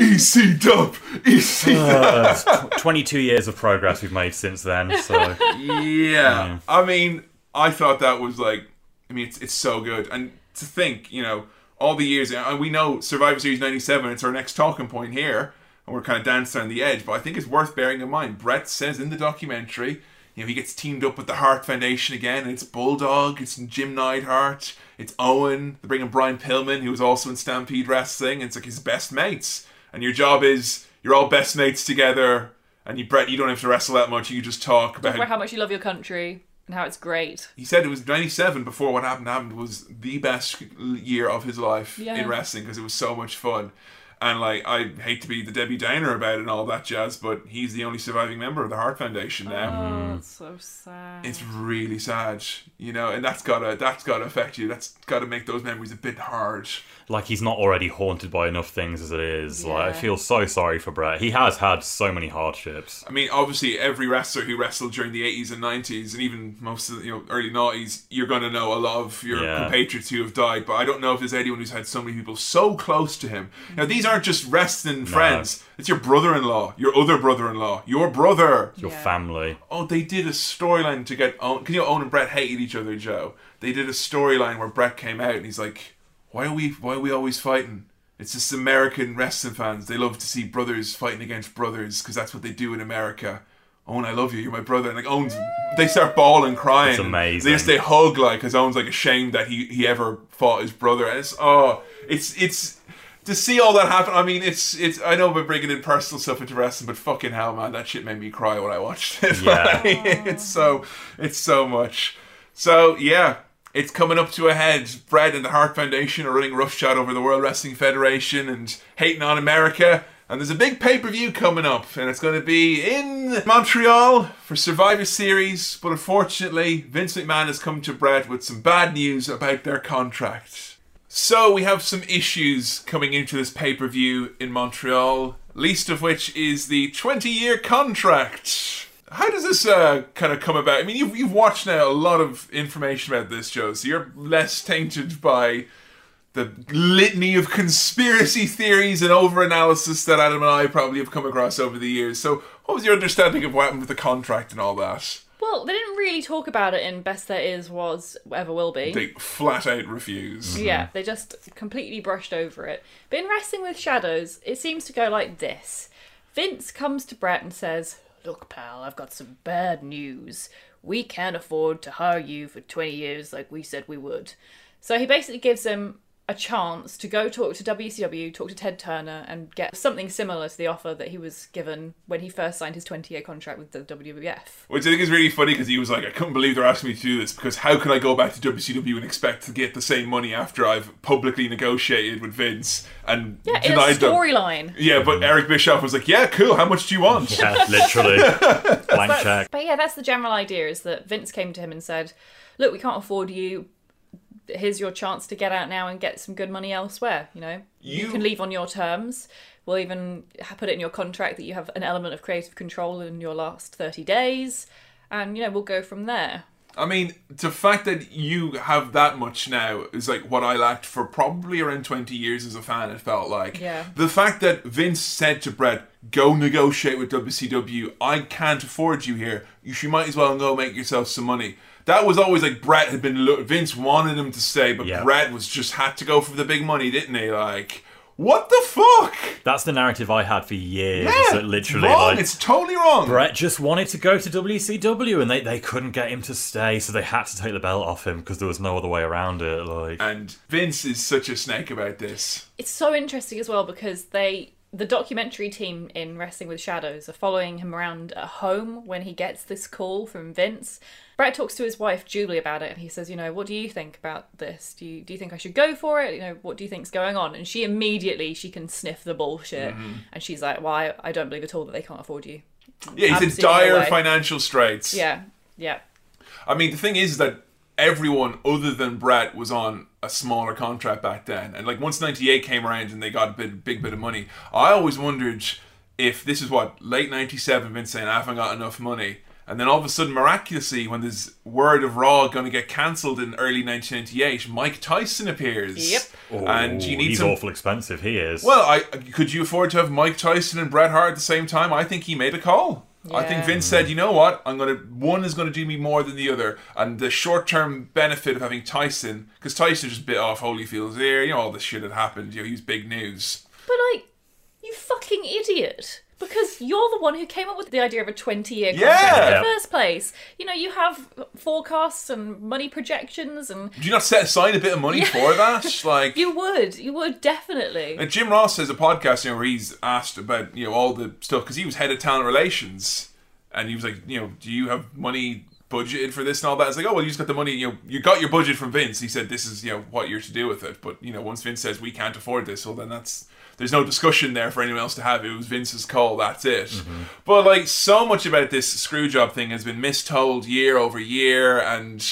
EC dub, EC dub.
Uh, tw- 22 years of progress we've made since then. So
Yeah. I mean, I thought that was like, I mean, it's, it's so good. And to think, you know, all the years, and we know Survivor Series 97, it's our next talking point here, and we're kind of dancing on the edge, but I think it's worth bearing in mind. Bret says in the documentary, you know, he gets teamed up with the Hart Foundation again, and it's Bulldog, it's Jim Neidhart, it's Owen, they bring in Brian Pillman, who was also in Stampede Wrestling, and it's like his best mates. And your job is, you're all best mates together, and you, Bret, you don't have to wrestle that much, you just talk about
About how much you love your country and how it's great.
he said it was 97 before what happened happened was the best year of his life
Yeah.
in wrestling because it was so much fun and like i hate to be the debbie downer about it and all that jazz but he's the only surviving member of the Hart Foundation now
Oh, mm. that's so sad.
it's really sad you know and that's gotta that's gotta affect you that's gotta make those memories a bit hard
like he's not already haunted by enough things as it is. Like I feel so sorry for Bret. He has had so many hardships.
I mean, obviously, every wrestler who wrestled during the 80s and 90s, and even most of the you know, early 90s, you're going to know a lot of your
Yeah.
compatriots who have died. But I don't know if there's anyone who's had so many people so close to him. Now, these aren't just wrestling friends, it's your brother in law, your other brother in law, your brother.
Your
Yeah.
family.
Oh, they did a storyline to get Owen. Can you know Owen and Bret hated each other, Joe? They did a storyline where Bret came out and he's like, "Why are we? Why are we always fighting? It's just American wrestling fans. They love to see brothers fighting against brothers because that's what they do in America." Owen, I love you. You're my brother. And like Owen's, they start bawling, crying.
It's amazing.
They just they hug like because Owen's like ashamed that he he ever fought his brother. And it's oh, it's it's to see all that happen, I mean, it's it's. I know we're bringing in personal stuff into wrestling, but fucking hell, man, that shit made me cry when I watched it.
Yeah.
Like, it's so it's so much. So yeah, it's coming up to a head. Bret and the Hart Foundation are running roughshod over the World Wrestling Federation and hating on America. And there's a big pay per view coming up, and it's going to be in Montreal for Survivor Series. But unfortunately, Vince McMahon has come to Bret with some bad news about their contract. So we have some issues coming into this pay per view in Montreal, least of which is the 20 year contract. How does this uh, kind of come about? I mean, you've, you've watched now a lot of information about this, Joe, so you're less tainted by the litany of conspiracy theories and over analysis that Adam and I probably have come across over the years. So, what was your understanding of what happened with the contract and all that?
Well, they didn't really talk about it in Best There Is, Was, Ever Will Be.
They flat out refuse.
Yeah, they just completely brushed over it. But in Wrestling with Shadows, it seems to go like this Vince comes to Bret and says, Look, pal, I've got some bad news. We can't afford to hire you for 20 years like we said we would. So he basically gives him a chance to go talk to WCW, talk to Ted Turner, and get something similar to the offer that he was given when he first signed his 20 year contract with the WWF.
Which I think is really funny because he was like, I couldn't believe they're asking me to do this because how can I go back to WCW and expect to get the same money after I've publicly negotiated with Vince and
Yeah, in a
denied them?
storyline.
Yeah, but Eric Bischoff was like, yeah, cool, how much do you want?
Yeah, literally. Blank check.
But yeah, that's the general idea is that Vince came to him and said, Look, we can't afford you. Here's your chance to get out now and get some good money elsewhere. You know, you,
You-
can leave on your terms. We'll even put it in your contract that you have an element of creative control in your last 30 days. And, you know, we'll go from there.
I mean, the fact that you have that much now is like what I lacked for probably around 20 years as a fan, it felt like.
Yeah.
The fact that Vince said to Bret, go negotiate with WCW, I can't afford you here. You, might as well go make yourself some money. That was always like Bret had been, lo- Vince wanted him to stay, but
Yeah.
Bret was just had to go for the big money, didn't he? Like, what the fuck?
That's the narrative I had for years.
Yeah,
that literally,
wrong.
like,
it's totally wrong.
Bret just wanted to go to WCW and they, they couldn't get him to stay, so they had to take the belt off him because there was no other way around it. Like,
And Vince is such a snake about this.
It's so interesting as well because they the documentary team in Wrestling with Shadows are following him around at home when he gets this call from Vince. Bret talks to his wife Julie about it and he says, you know, what do you think about this? Do you do you think I should go for it? You know, what do you think's going on? And she immediately she can sniff the bullshit mm-hmm. and she's like, Well, I, I don't believe at all that they can't afford you.
Yeah, he's in
Absolutely no
dire financial straits.
Yeah, yeah.
I mean, the thing is that everyone other than Bret was on a smaller contract back then. And like once 98 came around and they got a bit, big bit of money, I always wondered if this is what, late 97, Vince saying, I haven't got enough money. And then all of a sudden, miraculously, when this word of Raw going to get cancelled in early 1998, Mike Tyson appears.
Yep.
Oh, and you
Ooh,
need
he's
some.
awful expensive. He is.
Well, I could you afford to have Mike Tyson and Bret Hart at the same time? I think he made a call. I think Vince said, you know what? I'm gonna one is gonna do me more than the other, and the short term benefit of having Tyson, because Tyson just bit off Holyfield's ear. You know all this shit had happened. You know he was big news.
But like, you fucking idiot. Because you're the one who came up with the idea of a 20 year contract
Yeah.
in
Yeah.
the first place. You know, you have forecasts and money projections, and
Do you not set aside a bit of money for that? Like
you would, you would definitely.
And Jim Ross has a podcast, you know, where he's asked about you know all the stuff because he was head of talent relations, and he was like, you know, do you have money budgeted for this and all that? It's like, oh well, you just got the money. You know, you got your budget from Vince. He said this is you know what you're to do with it. But you know, once Vince says we can't afford this, well then that's there's no discussion there for anyone else to have. It was Vince's call. That's it. Mm-hmm. But like so much about this screw job thing has been mistold year over year, and.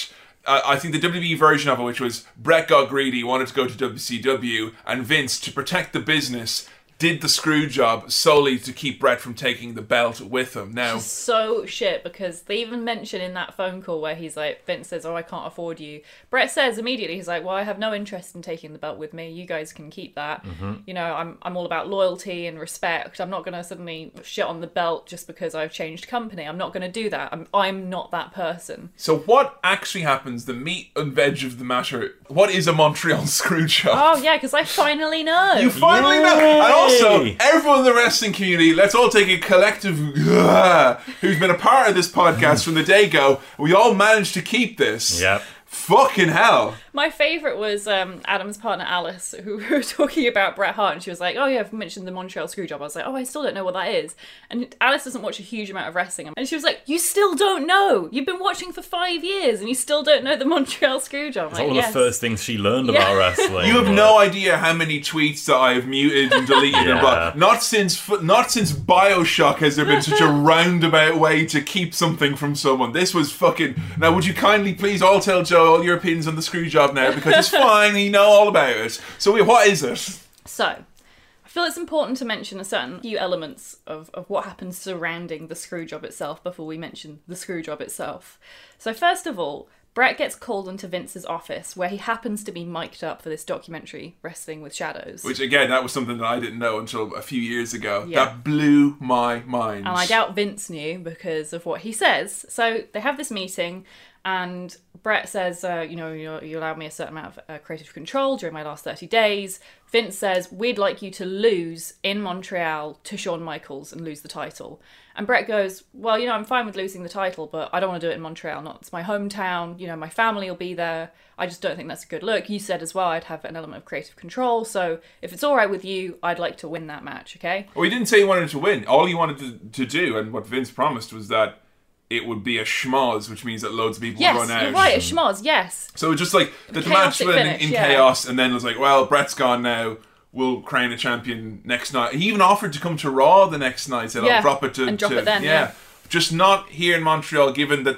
I I think the WWE version of it, which was Bret got greedy, wanted to go to WCW, and Vince, to protect the business, did the screw job solely to keep Bret from taking the belt with him. Now,
so shit because they even mention in that phone call where he's like Vince says oh I can't afford you Bret says immediately he's like well I have no interest in taking the belt with me you guys can keep that mm-hmm. you know I'm, I'm all about loyalty and respect I'm not going to suddenly shit on the belt just because I've changed company I'm not going to do that I'm, I'm not that person
so what actually happens? The meat and veg of the matter. What is a Montreal screw job?
oh yeah because I finally know
You finally know. Also, everyone in the wrestling community, let's all take a collective who's been a part of this podcast from the day go. We all managed to keep this.
Yep.
Fucking hell.
My favourite was um, Adam's partner Alice, who we were talking about Bret Hart, and she was like, "Oh yeah, I've mentioned the Montreal Screwjob." I was like, "Oh, I still don't know what that is." And Alice doesn't watch a huge amount of wrestling, and she was like, "You still don't know? You've been watching for five years, and you still don't know the Montreal Screwjob?" I'm
It's
like,
one of
yes.
the first things she learned
Yeah.
about wrestling.
You have
like-
no idea how many tweets that I have muted and deleted and blah.
Yeah.
Not since not since Bioshock has there been such a roundabout way to keep something from someone. This was fucking. Now, would you kindly please all tell Joe all your opinions on the screw job now because it's fine. You know all about it. So, what is it?
So, I feel it's important to mention a certain few elements of, of what happens surrounding the screw job itself before we mention the screw job itself. So, first of all, Bret gets called into Vince's office where he happens to be mic'd up for this documentary, Wrestling with Shadows.
Which again, that was something that I didn't know until a few years ago.
Yeah.
That blew my mind.
And I doubt Vince knew because of what he says. So they have this meeting, And Bret says, uh, you know, you, you allowed me a certain amount of uh, creative control during my last 30 days. Vince says, we'd like you to lose in Montreal to Shawn Michaels and lose the title. And Bret goes, well, you know, I'm fine with losing the title, but I don't want to do it in Montreal. Not it's my hometown. You know, my family will be there. I just don't think that's a good look. You said as well, I'd have an element of creative control. So if it's all right with you, I'd like to win that match. Okay.
Well, he didn't say he wanted to win. All he wanted to, to do, and what Vince promised, was that it would be a schmoz, which means that loads of people
Yes,
would run out.
you're right. A schmoz. Yes.
So just like the, match went in, in
yeah.
chaos, and then it was like, well, Bret's gone now. We'll crown a champion next night. He even offered to come to Raw the next night. Said,
Yeah,
"I'll drop it to
and drop
to-
it then, yeah.
Just not here in Montreal. Given that,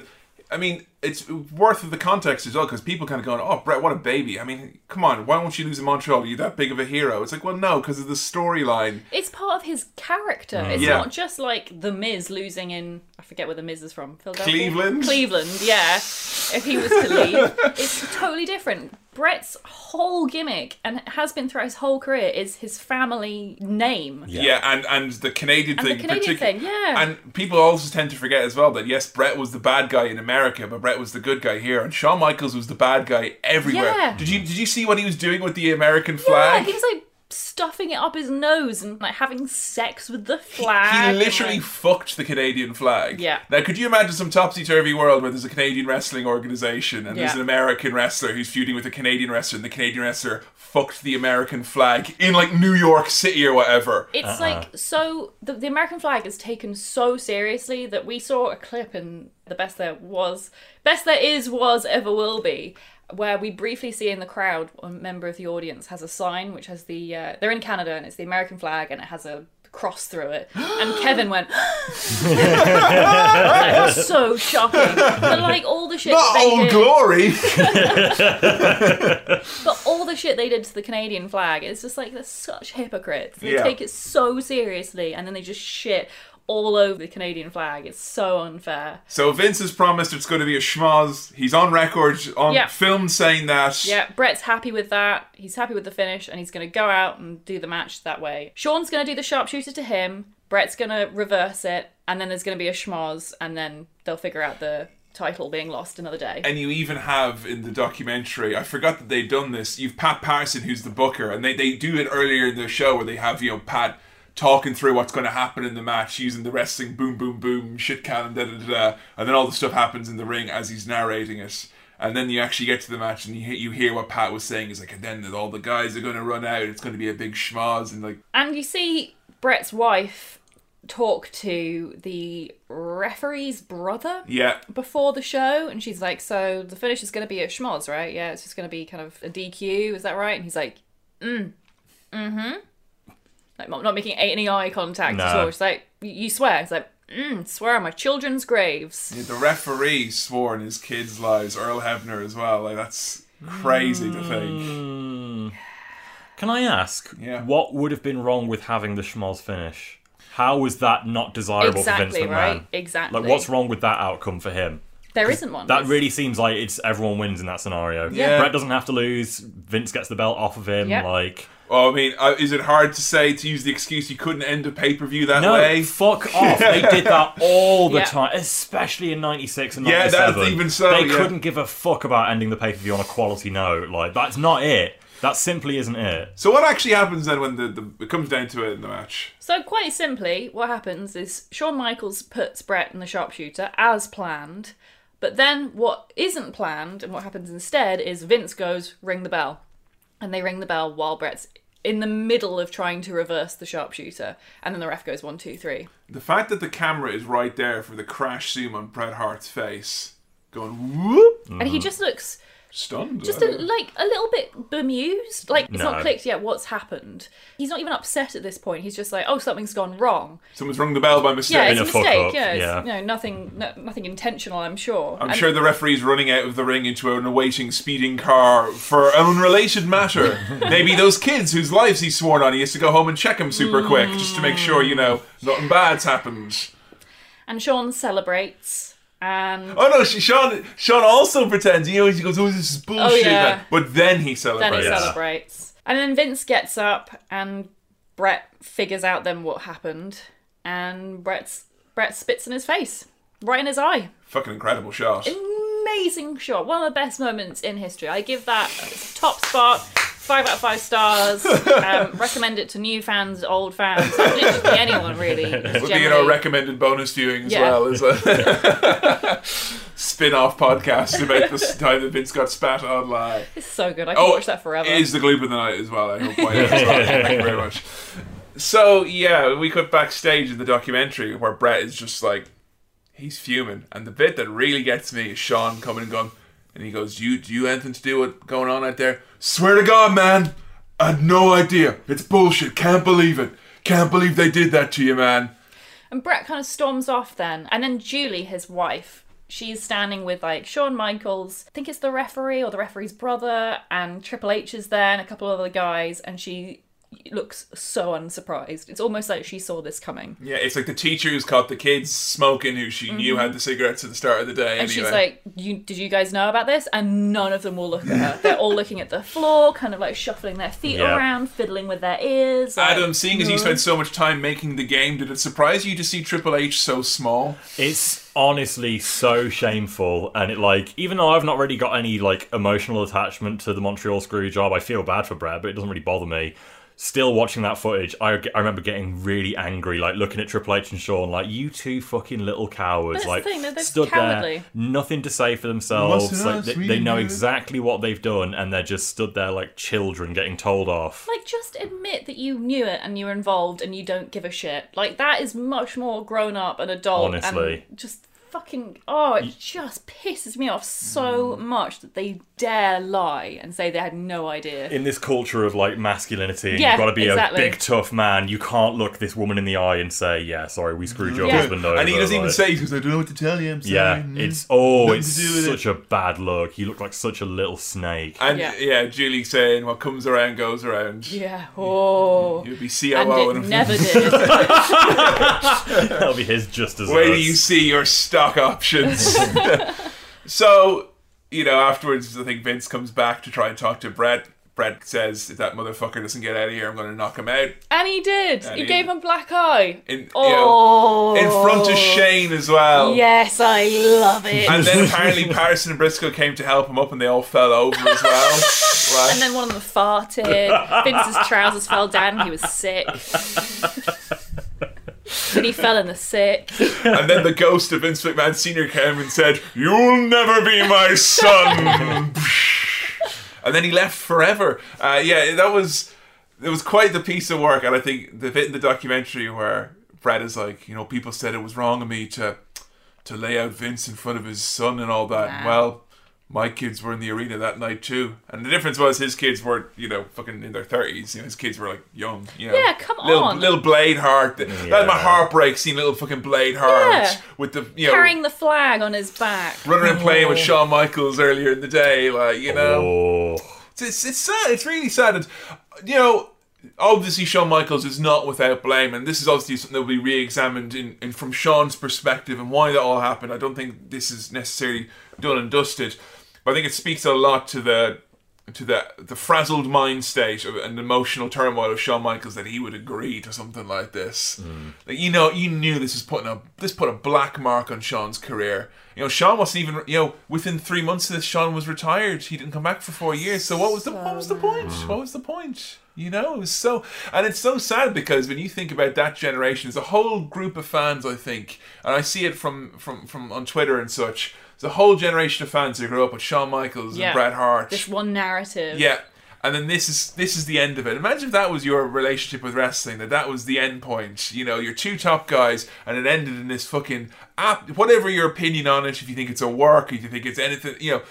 I mean, it's worth the context as well because people kind of going, "Oh, Bret, what a baby." I mean, come on, why won't you lose in Montreal? Are you that big of a hero? It's like, well, no, because of the storyline.
It's part of his character. Mm. It's
Yeah.
not just like the Miz losing in I forget where the Miz is from. Philadelphia.
Cleveland?
Cleveland, yeah. If he was to leave, it's totally different. Bret's whole gimmick and has been throughout his whole career is his family name.
Yeah, and and the Canadian
And the
thing,
Canadian thing, yeah.
And people also tend to forget as well that yes, Bret was the bad guy in America, but Bret was the good guy here, and Shawn Michaels was the bad guy everywhere.
Yeah.
Did you did you see what he was doing with the American flag?
Yeah,
flag?
he's like stuffing it up his nose and like having sex with the flag.
he
and,
literally
like-
fucked the Canadian flag.
Yeah.
Now, could you imagine some topsy turvy world where there's a Canadian wrestling organization and there's an American wrestler who's feuding with a Canadian wrestler, and the Canadian wrestler fucked the American flag in like New York City or whatever?
It's uh-huh. like so the, the American flag is taken so seriously that we saw a clip in the best there was best there is was ever will be where we briefly see in the crowd a member of the audience has a sign which has the uh, they're in Canada and it's the American flag and it has a cross through it and Kevin went was so shocking but like all the shit
Not
that they
old
did,
glory.
but all the shit they did to the Canadian flag, it's just like they're such hypocrites. They
Yeah.
take it so seriously and then they just shit all over the Canadian flag. It's so unfair.
So Vince has promised it's going to be a schmoz. He's on record, on
Yeah.
film, saying that.
Yeah, Bret's happy with that. He's happy with the finish and he's going to go out and do the match that way. Shawn's going to do the sharpshooter to him. Bret's going to reverse it and then there's going to be a schmoz and then they'll figure out the title being lost another day.
And you even have in the documentary, I forgot that they'd done this. You've Pat Patterson, who's the booker, and they, they do it earlier in the show where they have, you know, Pat talking through what's going to happen in the match using the wrestling boom, boom, boom, shit cannon, da da da, da. And then all the stuff happens in the ring as he's narrating it. And then you actually get to the match and you hear, you hear what Pat was saying. Is like, and then all the guys are going to run out. It's going to be a big schmoz. And like,
And you see Bret's wife talk to the referee's brother
yeah.
before the show, and she's like, "So the finish is going to be a schmoz, right? Yeah, it's just going to be kind of a DQ. Is that right?" And he's like, "Mm, mm-hmm." Like not, not making any eye contact at
No.
all. She's like, "You- "You swear?" He's like, mm, "Swear on my children's graves."
The referee swore in his kids' lives, Earl Hebner as well. Like that's crazy to think.
Can I ask,
Yeah.
what would have been wrong with having the schmoz finish? How was that not desirable for
Exactly
Vince McMahon?
right. Exactly.
Like, what's wrong with that outcome for him?
There isn't one.
That really seems like it's everyone wins in that scenario.
Yeah.
Bret doesn't have to lose. Vince gets the belt off of him.
Yeah.
Like,
Well, I mean, uh, is it hard to say to use the excuse you couldn't end a pay per view that
no,
way?
fuck off. They did that all the
Yeah.
time, especially in '96 and
Yeah,
'97.
that's even so,
They
yeah.
couldn't give a fuck about ending the pay per view on a quality note. Like, that's not it. That simply isn't it.
So what actually happens then when the, the it comes down to it in the match?
So quite simply, what happens is Shawn Michaels puts Bret in the sharpshooter as planned, but then what isn't planned and what happens instead is Vince goes ring the bell, and they ring the bell while Bret's in the middle of trying to reverse the sharpshooter, and then the ref goes one two three.
The fact that the camera is right there for the crash zoom on Bret Hart's face, going whoop,
And he just looks
stunned.
just a, like a little bit bemused. Like it's
No.
not clicked yet what's happened. He's not even upset at this point. He's just like, oh, something's gone wrong.
Someone's rung the bell by mistake.
Yeah, it's a
a fuck
mistake.
up,
Yeah, it's,
yeah.
you know, nothing, no, nothing intentional. I'm sure.
I'm
And-
sure the referee's running out of the ring into an awaiting speeding car for an unrelated matter. Maybe those kids whose lives he's sworn on, he has to go home and check them super quick just to make sure, you know, nothing bad's happened.
And Shawn celebrates, and
Oh no, Sh- Shawn Shawn also pretends, you know, he goes, oh, this is oh, bullshit.
yeah.
But then he celebrates.
then
celebrates.
he
Yeah.
celebrates. And then Vince gets up, and Bret figures out then what happened, and Bret's Bret spits in his face, right in his eye.
Fucking incredible shot.
amazing shot. One of the best moments in history. I give that top spot. Five out of five stars. Um, recommend it to new fans, old fans, literally anyone really. It's
Would be, you know,
generally-
recommended bonus viewing as
Yeah.
well as a spin-off podcast about the time that Vince got spat on live.
It's so good. I can
Oh,
watch that forever.
It is the gloop of the night as well. I hope I as well. Thank you very much. So yeah, we cut backstage in the documentary where Bret is just like he's fuming, and the bit that really gets me is Shawn coming and going, and he goes, "You do you anything to do with going on out there? Swear to God, man, I had no idea. It's bullshit. Can't believe it. Can't believe they did that to you, man."
And Bret kind of storms off then. And then Julie, his wife, she's standing with like Shawn Michaels, I think it's the referee or the referee's brother, and Triple H is there and a couple of other guys, and she looks so unsurprised. It's almost like she saw this coming.
Yeah, it's like the teacher who's caught the kids smoking, who she knew had the cigarettes at the start of the day.
Mm-hmm. And
anyway.
she's like, you, Did you guys know about this? And none of them will look at her. They're all looking at the floor, kind of like shuffling their feet
Yeah.
around, fiddling with their ears. like,
Adam, seeing as you spent so much time making the game, did it surprise you to see Triple H so small?
It's honestly so shameful, and it like even though I've not really got any like emotional attachment to the Montreal screw job, I feel bad for Bret, but it doesn't really bother me. Still watching that footage, I, I remember getting really angry, like looking at Triple H and Shawn, like you two fucking little cowards,
that's
like
the thing, they're- they're
stood
cowardly.
there, nothing to say for themselves. Like they, they know exactly what they've done, and they're just stood there like children getting told off.
Like, just admit that you knew it and you were involved and you don't give a shit. Like, that is much more grown up and adult.
Honestly.
And just fucking. Oh, it just pisses me off so much that they dare lie and say they had no idea.
in this culture of like masculinity,
Yeah,
you've got to be
exactly.
a big tough man. You can't look this woman in the eye and say, "Yeah, sorry, we screwed your
Yeah.
husband over."
and he doesn't even
like-
say because I don't know what to tell you. I'm sorry.
Yeah,
Mm.
it's oh,
Nothing
it's
to do with
such a bad look. He looked like such a little snake.
and yeah.
Yeah.
Julie saying what comes around goes around.
yeah. Oh.
You'll be
And
COO
it
in a
never did.
That'll be his just as. Well.
Where do you see your stock options? so, you know, afterwards, I think Vince comes back to try and talk to Bret. Bret says, if that motherfucker doesn't get out of here, I'm going to knock him out.
and he did.
And
he
he-
gave him black eye.
In, you know,
Oh.
in front of Shane as well.
Yes, I love it.
And then apparently Patterson and Briscoe came to help him up and they all fell over as well. Right.
And then one of them farted. Vince's trousers fell down. He was sick. then he fell in the sick.
And then the ghost of Vince McMahon Sr. came and said, You'll never be my son. and then he left forever. Uh, yeah, that was it was quite the piece of work. And I think the bit in the documentary where Brad is like, you know, people said it was wrong of me to to lay out Vince in front of his son and all that. Well, my kids were in the arena that night too. And the difference was his kids weren't, you know, fucking in their thirties. You know, his kids were like young. You know,
Yeah, come
little,
on.
Little Blade Hart. That had my
heartbreak
heart break seeing little fucking Blade Hart
Yeah.
with the you know
Carrying the flag on his back.
running and playing with oh. Shawn Michaels earlier in the day, like you know.
Oh,
It's, it's it's sad. It's really sad. And, you know, obviously Shawn Michaels is not without blame, and this is obviously something that will be re-examined in, in from Shawn's perspective and why that all happened. I don't think this is necessarily done and dusted, but I think it speaks a lot to the to the the frazzled mind state of, and emotional turmoil of Shawn Michaels that he would agree to something like this. Mm. Like, you know, you knew this was putting a this put a black mark on Shawn's career. You know, Shawn wasn't even you know within three months of this, Shawn was retired. He didn't come back for four years. So what was the what was the point? Mm. What was the point? You know, it was so, and it's so sad because when you think about that generation, there's a whole group of fans. I think, and I see it from from from on Twitter and such. There's a whole generation of fans who grew up with Shawn Michaels
Yeah.
and Bret Hart.
This one narrative.
Yeah. And then this is this is the end of it. Imagine if that was your relationship with wrestling, that that was the end point. You know, your two top guys, and it ended in this fucking app. Whatever your opinion on it, if you think it's a work, if you think it's anything, you know,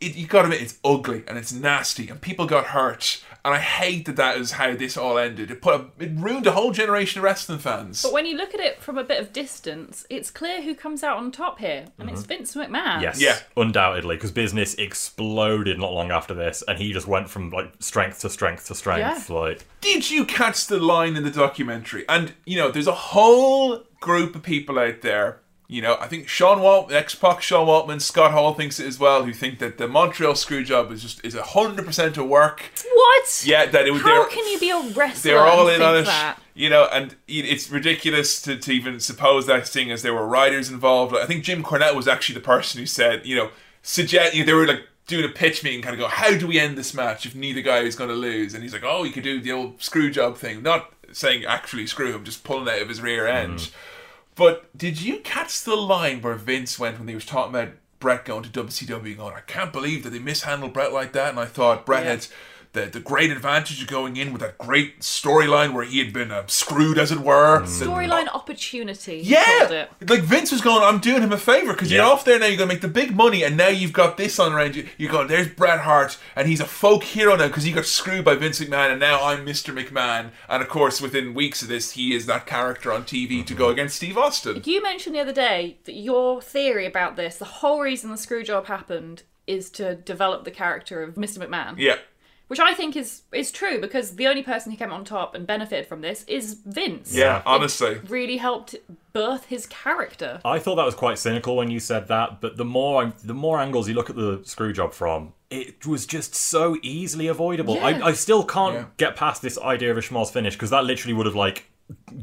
it, you got to admit it's ugly and it's nasty, and people got hurt. And I hate that that is how this all ended. It put a, it ruined a whole generation of wrestling fans.
But when you look at it from a bit of distance, it's clear who comes out on top here, and it's mhm. Vince McMahon.
yes,
Yeah.
undoubtedly, because business exploded not long after this, and he just went from like strength to strength to strength. Like,
Did you catch the line in the documentary? And you know, there's a whole group of people out there. You know, I think Sean Walt, X Pac, Sean Waltman, Scott Hall thinks it as well. Who think that the Montreal Screwjob is just is hundred percent a work.
What?
Yeah, that it was.
How
they're-
can you be a wrestler?
they're all in on
think
it.
That?
You know, and it's ridiculous to, to even suppose that thing as there were writers involved. Like, I think Jim Cornette was actually the person who said, you know, suggest you know, they were like doing a pitch meeting, kind of go, how do we end this match if neither guy is going to lose? And he's like, oh, you could do the old screw job thing, not saying actually screw him, just pulling out of his rear mm-hmm. end. But did you catch the line where Vince went when he was talking about Bret going to WCW, and going, I can't believe that they mishandled Bret like that? And I thought Bret
Yeah.
had the, the great advantage of going in with that great storyline where he had been uh, screwed, as it were. Mm.
Storyline uh, opportunity. he called
Yeah,
it.
like Vince was going. I'm doing him a favor because you're
Yeah.
off there now. You're gonna make the big money, and now you've got this on around you. You're going. There's Bret Hart, and he's a folk hero now because he got screwed by Vince McMahon, and now I'm Mr. McMahon. And of course, within weeks of this, he is that character on TV to go mm-hmm. against Steve Austin.
You mentioned the other day that your theory about this, the whole reason the screw job happened, is to develop the character of Mr. McMahon.
Yeah,
Which I think is is true because the only person who came on top and benefited from this is Vince.
yeah. Honestly,
Really helped birth his character.
I thought that was quite cynical when you said that, but the more the more angles you look at the screw job from, it was just so easily avoidable.
Yeah.
I, I still can't
Yeah.
get past this idea of a schmoz finish because that literally would have like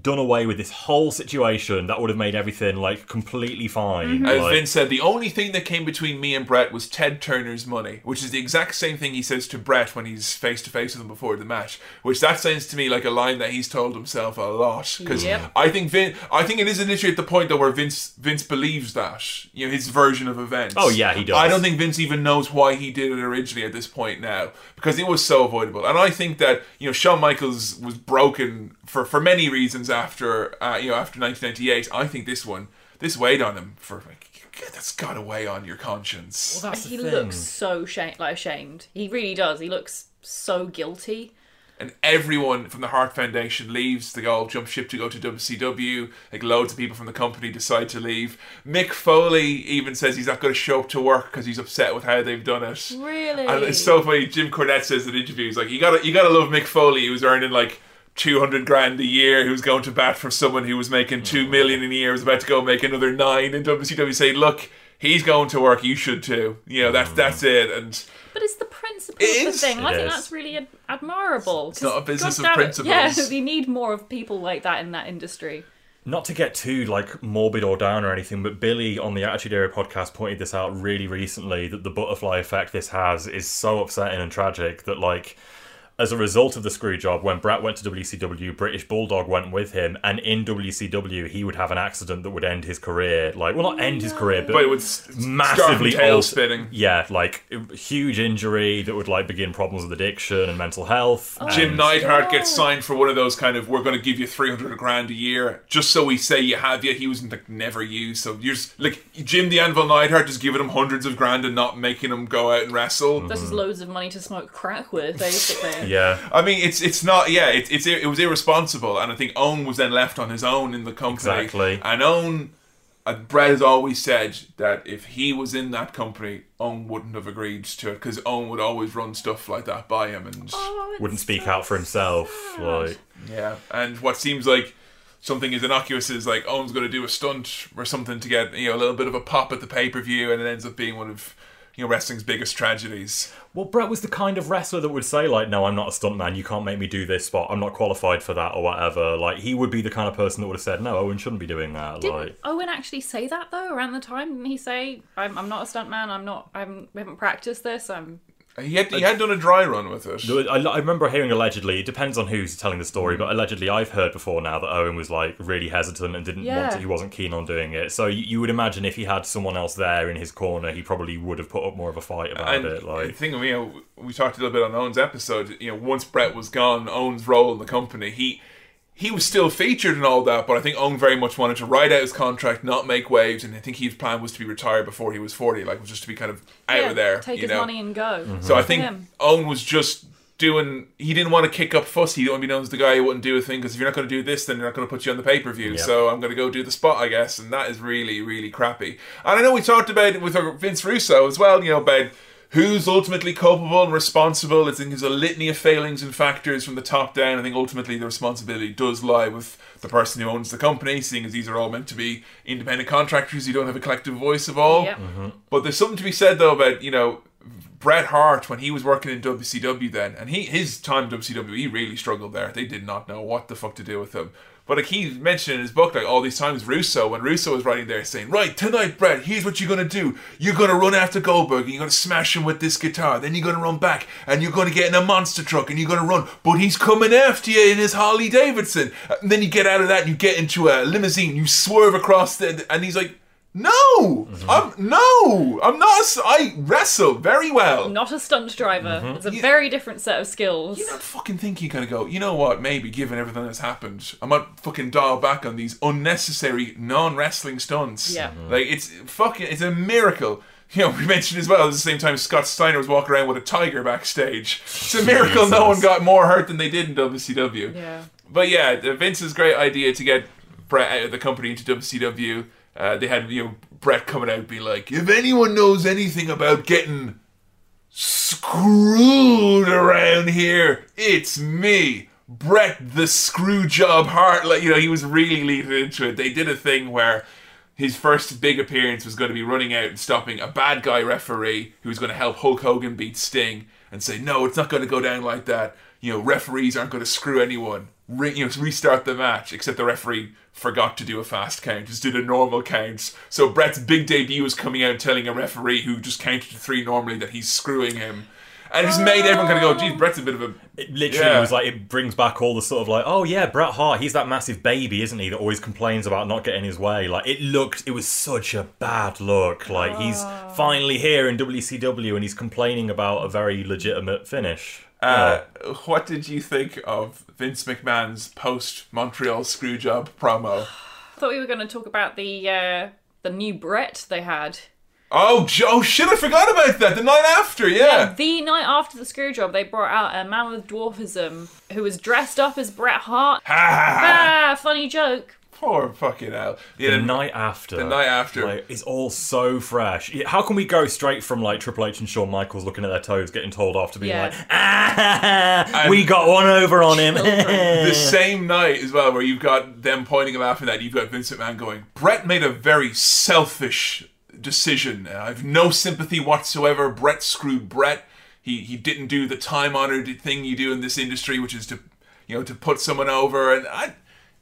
done away with this whole situation. That would have made everything like completely fine. Mm-hmm.
as
Like,
Vince said, the only thing that came between me and Bret was Ted Turner's money, which is the exact same thing he says to Bret when he's face to face with him before the match. Which that sounds to me like a line that he's told himself a lot. Because
Yep.
I think Vin, I think it is literally at the point though where Vince Vince believes that you know his version of events.
Oh, yeah, he does.
I don't think Vince even knows why he did it originally at this point now because it was so avoidable. And I think that you know Shawn Michaels was broken for for many reasons after uh, you know after 1998. I think this one this weighed on him for like that's got to weigh on your conscience.
that's
he
thing.
looks so shame- like ashamed. He really does. He looks so guilty.
and everyone from the Hart Foundation leaves. They all jump ship to go to WCW. Like loads of people from the company decide to leave. Mick Foley even says he's not going to show up to work because he's upset with how they've done it.
Really?
And it's so funny. Jim Cornette says in interviews like you got to you got to love Mick Foley who was earning like. 200 grand a year who's going to bat for someone who was making 2 mm. million a year was about to go make another 9 in WCW say look he's going to work you should too you know that's that's mm. it and
But it's the principle
It
of the thing. I
It
think that's really ad- admirable.
It's not a
'Cause,
business of
God damn it,
principles.
Yeah, we need more of people like that in that industry.
Not to get too like morbid or down or anything, but Billy on the Attitude Era podcast pointed this out really recently that the butterfly effect this has is so upsetting and tragic that like as a result of the screw job, when Bret went to WCW, British Bulldog went with him, and in WCW he would have an accident that would end his career. Like, well, not oh, end his career, but,
but it would
massively
start from tail spinning
Yeah, like huge injury that would like begin problems with addiction and mental health.
Oh, Jim
and-
Neidhart gets signed for one of those kind of we're going to give you 300 grand a year just so we say you have you he was like never used so you're just like Jim the Anvil Neidhart just giving him hundreds of grand and not making him go out and wrestle
This is mm-hmm. loads of money to smoke crack with, basically.
Yeah.
I mean it's it's not yeah it, it's it was irresponsible and I think Owen was then left on his own in the company
Exactly.
and Owen uh, Bret has always said that if he was in that company Owen wouldn't have agreed to it because Owen would always run stuff like that by him and
Oh,
Wouldn't speak
so
out for himself.
sad.
Like,
Yeah, and what seems like something as innocuous as like Owen's going to do a stunt or something to get you know a little bit of a pop at the pay per view, and it ends up being one of you know wrestling's biggest tragedies.
Well, Bret was the kind of wrestler that would say, like, no, I'm not a stuntman. You can't make me do this spot. I'm not qualified for that or whatever. Like, he would be the kind of person that would have said, no, Owen shouldn't be doing that.
Didn't
like,
Owen actually say that though around the time? Didn't he say, "I'm, I'm not a stuntman. I'm not. I'm. We haven't practiced this. I'm."
He had he had done a dry run with it.
I, I remember hearing allegedly, it depends on who's telling the story,
Mm.
but allegedly I've heard before now that Owen was like really hesitant and didn't want to, he wasn't keen on doing it. So you, you would imagine if he had someone else there in his corner, he probably would have put up more of a fight about
And
it.
the
Like,
thing, you know, we talked a little bit on Owen's episode. You know, once Bret was gone, Owen's role in the company, he he was still featured and all that, but I think Owen very much wanted to ride out his contract, not make waves, and I think his plan was to be retired before he was forty, like was just to be kind of out
yeah,
of there.
Take
you
his
know?
money and go.
So I think
him.
Owen was just doing. He didn't want to kick up fuss. He didn't want to be known as the guy who wouldn't do a thing because if you're not going to do this, then they're not going to put you on the pay per view.
Yeah.
So I'm going to go do the spot, I guess, and that is really, really crappy. And I know we talked about it with uh, Vince Russo as well. You know about who's ultimately culpable and responsible. I think there's a litany of failings and factors from the top down. I think ultimately the responsibility does lie with the person who owns the company, seeing as these are all meant to be independent contractors who don't have a collective voice of all.
Yep. Mm-hmm.
But there's something to be said though about you know Bret Hart when he was working in WCW then, and he his time in WCW he really struggled there. They did not know what the fuck to do with him. But like he mentioned in his book, like all these times Russo, when Russo was writing there saying, Right, tonight, Bret, here's what you're gonna do. You're gonna run after Goldberg and you're gonna smash him with this guitar. Then you're gonna run back and you're gonna get in a monster truck and you're gonna run. But he's coming after you in his Harley Davidson. And then you get out of that and you get into a limousine, you swerve across the and he's like, No! Mm-hmm. I'm no! I'm not a s- I wrestle very well.
Not a stunt driver. Mm-hmm. It's a
Yeah.
very different set of skills.
You don't fucking think you kind of go, you know what, maybe given everything that's happened, I might fucking dial back on these unnecessary non wrestling stunts.
Yeah. Mm-hmm.
Like, it's fucking, it's a miracle. You know, we mentioned as well at the same time Scott Steiner was walking around with a tiger backstage. It's a miracle no one got more hurt than they did in WCW.
Yeah.
But yeah, Vince's great idea to get Bret out of the company into WCW. Uh, they had you know Bret coming out be like, if anyone knows anything about getting screwed around here, it's me, Bret the screw job Hart. Like you know, he was really leading into it. They did a thing where his first big appearance was going to be running out and stopping a bad guy referee who was going to help Hulk Hogan beat Sting and say, no, it's not going to go down like that. You know, referees aren't going to screw anyone. Re- you know, restart the match. Except the referee forgot to do a fast count, just did a normal count. So Bret's big debut was coming out telling a referee who just counted to three normally that he's screwing him. And it just made everyone kind of go, geez, Bret's a bit of a
It literally
Yeah.
was like it brings back all the sort of like, oh yeah, Bret Hart, he's that massive baby, isn't he? That always complains about not getting his way. Like it looked, it was such a bad look. Like he's ah. finally here in WCW and he's complaining about a very legitimate finish.
Uh, what did you think of Vince McMahon's post Montreal Screwjob promo?
I thought we were going to talk about the uh, the new Bret they had.
Oh, j- oh shit! I forgot about that. The night after, yeah.
The night after the screw job, they brought out a man with dwarfism who was dressed up as Bret Hart.
Ha ha ha!
Ah, funny joke.
Poor fucking hell. Yeah,
The night after,
the night after.
like, is all so fresh. How can we go straight from like Triple H and Shawn Michaels looking at their toes, getting told off to being
Yeah.
like, ah, we got one over on him.
the same night as well, where you've got them pointing and laughing at, you've got Vince McMahon going, Bret made a very selfish decision. I have no sympathy whatsoever. Bret screwed Bret. He he didn't do the time honored thing you do in this industry, which is to you know to put someone over. And I,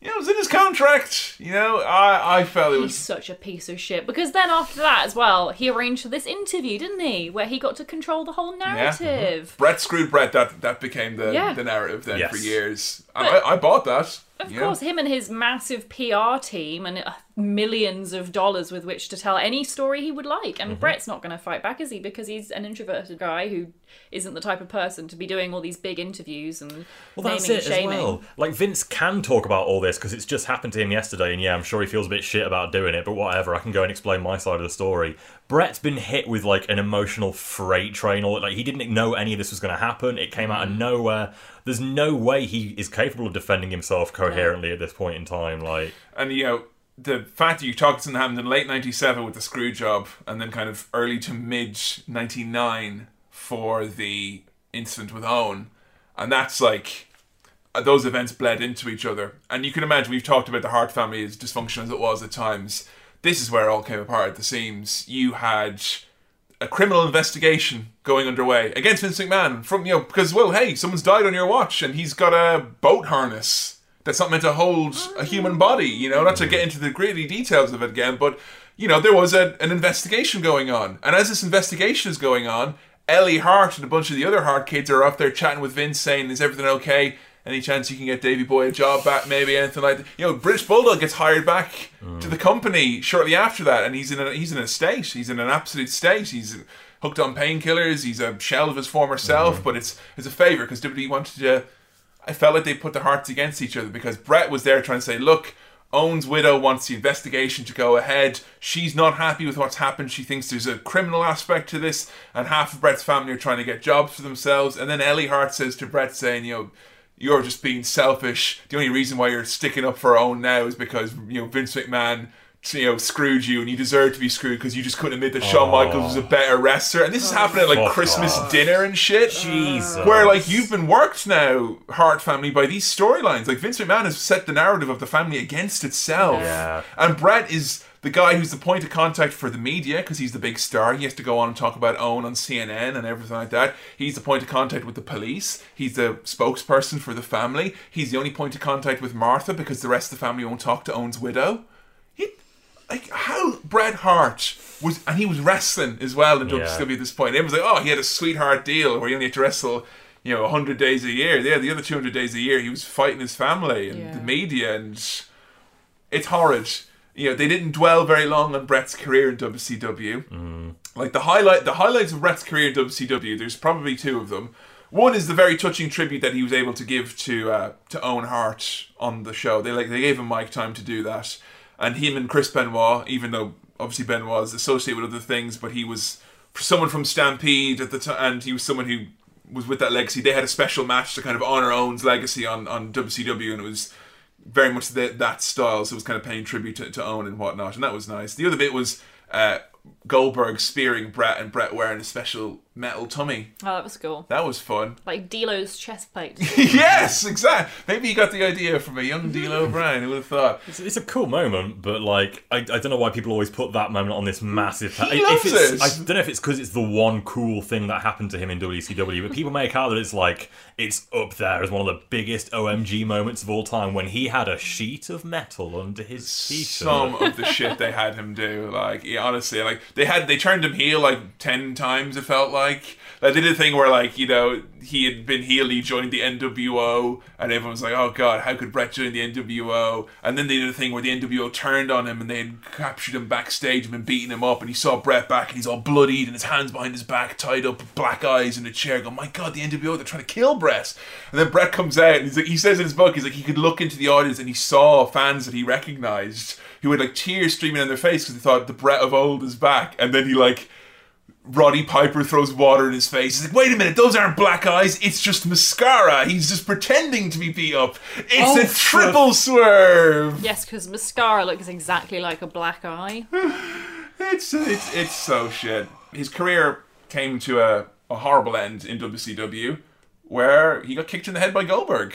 you know, it was in his contract. You know, I I felt it
He's
was.
such a piece of shit. Because then after that as well, he arranged for this interview, didn't he? Where he got to control the whole narrative.
Bret screwed Bret. That that became the
Yeah.
the narrative then
Yes.
for years. And I, I bought that.
Of
you
course, him and his massive PR team and uh, millions of dollars with which to tell any story he would like.
Mm-hmm.
And Bret's not going to fight back, is he? Because he's an introverted guy who isn't the type of person to be doing all these big interviews and
Well,
naming
that's
and
it as
shaming.
well. Like Vince can talk about all this because it's just happened to him yesterday, and yeah, I'm sure he feels a bit shit about doing it. But whatever, I can go and explain my side of the story. Bret's been hit with like an emotional freight train. All like he didn't know any of this was going to happen. It came out
Mm.
of nowhere. There's no way he is capable of defending himself coherently at this point in time. Like,
And you know, the fact that you talked to happened in late '97 with the screw job, and then kind of early to mid '99 for the incident with Owen, and that's like uh, those events bled into each other. And you can imagine we've talked about the Hart family as dysfunctional as it was at times. This is where it all came apart at the seams. You had a criminal investigation going underway against Vince McMahon from you know because well hey someone's died on your watch and he's got a boat harness that's not meant to hold a human body you know not to get into the gritty details of it again but you know there was a, an investigation going on. And as this investigation is going on Ellie Hart and a bunch of the other Hart kids are up there chatting with Vince saying is everything okay? Any chance you can get Davy Boy a job back maybe anything like that? You know British Bulldog gets hired back to the company shortly after that and he's in a he's in a state. He's in an absolute state. He's hooked on painkillers. He's a shell of his former self mm-hmm. but it's it's a favor because WWE wanted to I felt like they put their hearts against each other because Bret was there trying to say look Owen's widow wants the investigation to go ahead. She's not happy with what's happened. She thinks there's a criminal aspect to this, and half of Bret's family are trying to get jobs for themselves. And then Ellie Hart says to Bret, saying, "You know, you're just being selfish. The only reason why you're sticking up for Owen now is because you know Vince McMahon." You know, screwed you, and you deserve to be screwed because you just couldn't admit that Shawn Michaels was a better wrestler. And this is oh, happening at like Christmas
off.
dinner and shit.
Jesus.
Where like you've been worked now, Hart family, by these storylines. Like Vince McMahon has set the narrative of the family against itself.
Yeah.
And Bret is the guy who's the point of contact for the media because he's the big star. He has to go on and talk about Owen on CNN and everything like that. He's the point of contact with the police. He's the spokesperson for the family. He's the only point of contact with Martha because the rest of the family won't talk to Owen's widow. He, like how Bret Hart was, and he was wrestling as well in
Yeah.
WCW at this point. Everyone's like, oh, he had a sweetheart deal where he only had to wrestle, you know, hundred days a year. Yeah, the other two hundred days a year, he was fighting his family and
Yeah.
the media, and it's horrid. You know, they didn't dwell very long on Bret's career in WCW. Like the highlight, the highlights of Bret's career in WCW. There's probably two of them. One is the very touching tribute that he was able to give to uh, to Owen Hart on the show. They like they gave him mic time to do that, and him and Chris Benoit, even though obviously Benoit is associated with other things, but he was someone from Stampede at the time, and he was someone who was with that legacy. They had a special match to kind of honor Owen's legacy on on WCW, and it was very much the, that style. So it was kind of paying tribute to, to Owen and whatnot, and that was nice. The other bit was uh, Goldberg spearing Bret and Bret wearing a special metal tummy.
Oh, that was cool.
That was fun.
Like D'Lo's chest plate.
yes, exactly. Maybe you got the idea from a young D'Lo O'Brien. Who would have thought?
It's, it's a cool moment, but like I, I don't know why people always put that moment on this massive.
He
if
loves
it's,
it.
I don't know if it's because it's the one cool thing that happened to him in WCW, but people make out that it's like it's up there as one of the biggest OMG moments of all time when he had a sheet of metal under his t-shirt.
Some of the shit they had him do, like yeah, honestly, like they had they turned him heel like ten times. It felt like like they did a thing where like you know he had been heel, he joined the NWO, and everyone was like, oh god, how could Bret join the NWO? And then they did a thing where the NWO turned on him and they had captured him backstage and been beating him up, and he saw Bret back and he's all bloodied and his hands behind his back, tied up, black eyes in a chair, going, my god, the NWO, they're trying to kill Bret. And then Bret comes out and he's like, he says in his book, he's like, he could look into the audience and he saw fans that he recognized who had like tears streaming down their face because they thought the Bret of old is back, and then he like. Roddy Piper throws water in his face. He's like, wait a minute, those aren't black eyes. It's just mascara. He's just pretending to be beat up. It's
Oh,
a triple swerve.
yes, because mascara looks exactly like a black eye.
It's, it's it's so shit. His career came to a, a horrible end in WCW, where he got kicked in the head by Goldberg,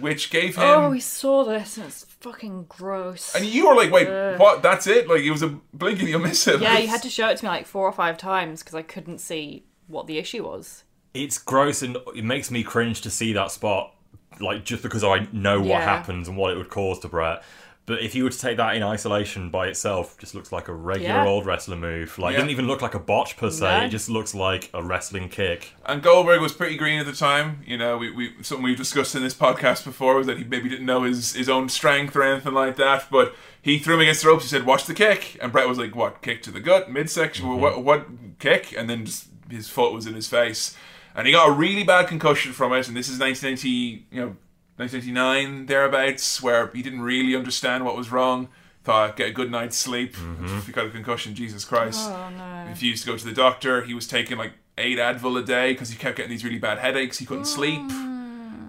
which gave him.
Oh, we saw this and it's fucking gross.
and you were like, wait, what? That's it? Like it was a blink and you'll miss it.
yeah, you had to show it to me like four or five times because I couldn't see what the issue was.
It's gross and it makes me cringe to see that spot, like just because I know what
Yeah.
happens and what it would cause to Bret. But if you were to take that in isolation by itself, just looks like a regular
Yeah.
old wrestler move. Like,
Yeah.
it doesn't even look like a botch per se.
No.
It just looks like a wrestling kick.
And Goldberg was pretty green at the time. You know, we, we something we've discussed in this podcast before was that he maybe didn't know his, his own strength or anything like that. But he threw him against the ropes. He said, "Watch the kick," and Bret was like, "What kick to the gut, midsection? Mm-hmm. What what kick?" And then just his foot was in his face, and he got a really bad concussion from it. And this is 1990, you know, 1989 thereabouts, where he didn't really understand what was wrong. Thought get a good night's sleep. If you got a concussion, Jesus Christ.
Oh no.
Refused to go to the doctor. He was taking like eight Advil a day because he kept getting these really bad headaches. He couldn't sleep.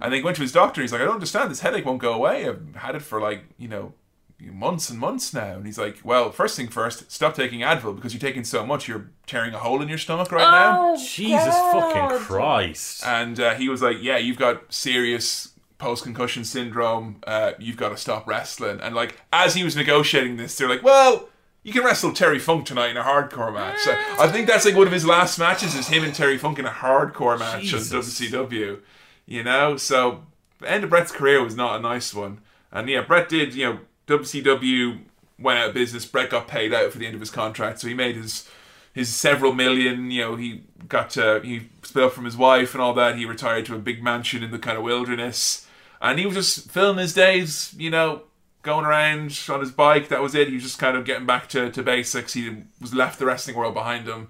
And then he went to his doctor. He's like, I don't understand. This headache won't go away. I've had it for like, you know, months and months now. And he's like, Well, first thing first, stop taking Advil because you're taking so much. You're tearing a hole in your stomach right now.
Jesus fucking Christ.
And uh, he was like, "Yeah, you've got serious post-concussion syndrome. Uh, you've got to stop wrestling." And like, as he was negotiating this, they're like, "Well, you can wrestle Terry Funk tonight in a hardcore match." So I think that's like one of his last matches is him and Terry Funk in a hardcore match
Jesus.
on WCW. You know, so the end of Bret's career was not a nice one. And yeah, Bret did. You know, WCW went out of business. Bret got paid out for the end of his contract, so he made his his several million. You know, he got to he split up from his wife and all that. He retired to a big mansion in the kind of wilderness, and he was just filling his days. You know, going around on his bike. That was it. He was just kind of getting back to, to basics. He was left the wrestling world behind him,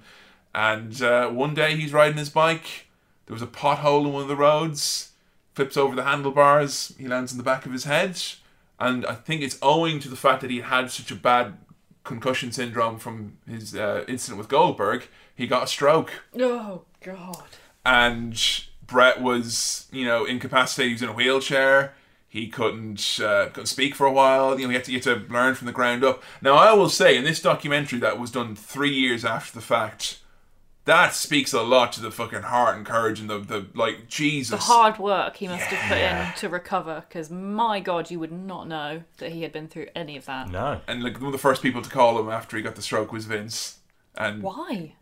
and uh, one day he's riding his bike. There was a pothole in one of the roads. Flips over the handlebars. He lands in the back of his head, and I think it's owing to the fact that he had such a bad concussion syndrome from his uh, incident with Goldberg. He got a stroke
Oh god.
and Bret was, you know, incapacitated. He was in a wheelchair. He couldn't uh, couldn't speak for a while. You know, he had to get to learn from the ground up. Now, I will say in this documentary that was done three years after the fact, that speaks a lot to the fucking heart and courage and the, the like Jesus.
The hard work he must have put in to recover, because my god, you would not know that he had been through any of that.
No.
and like one of the first people to call him after he got the stroke was Vince, and
Why?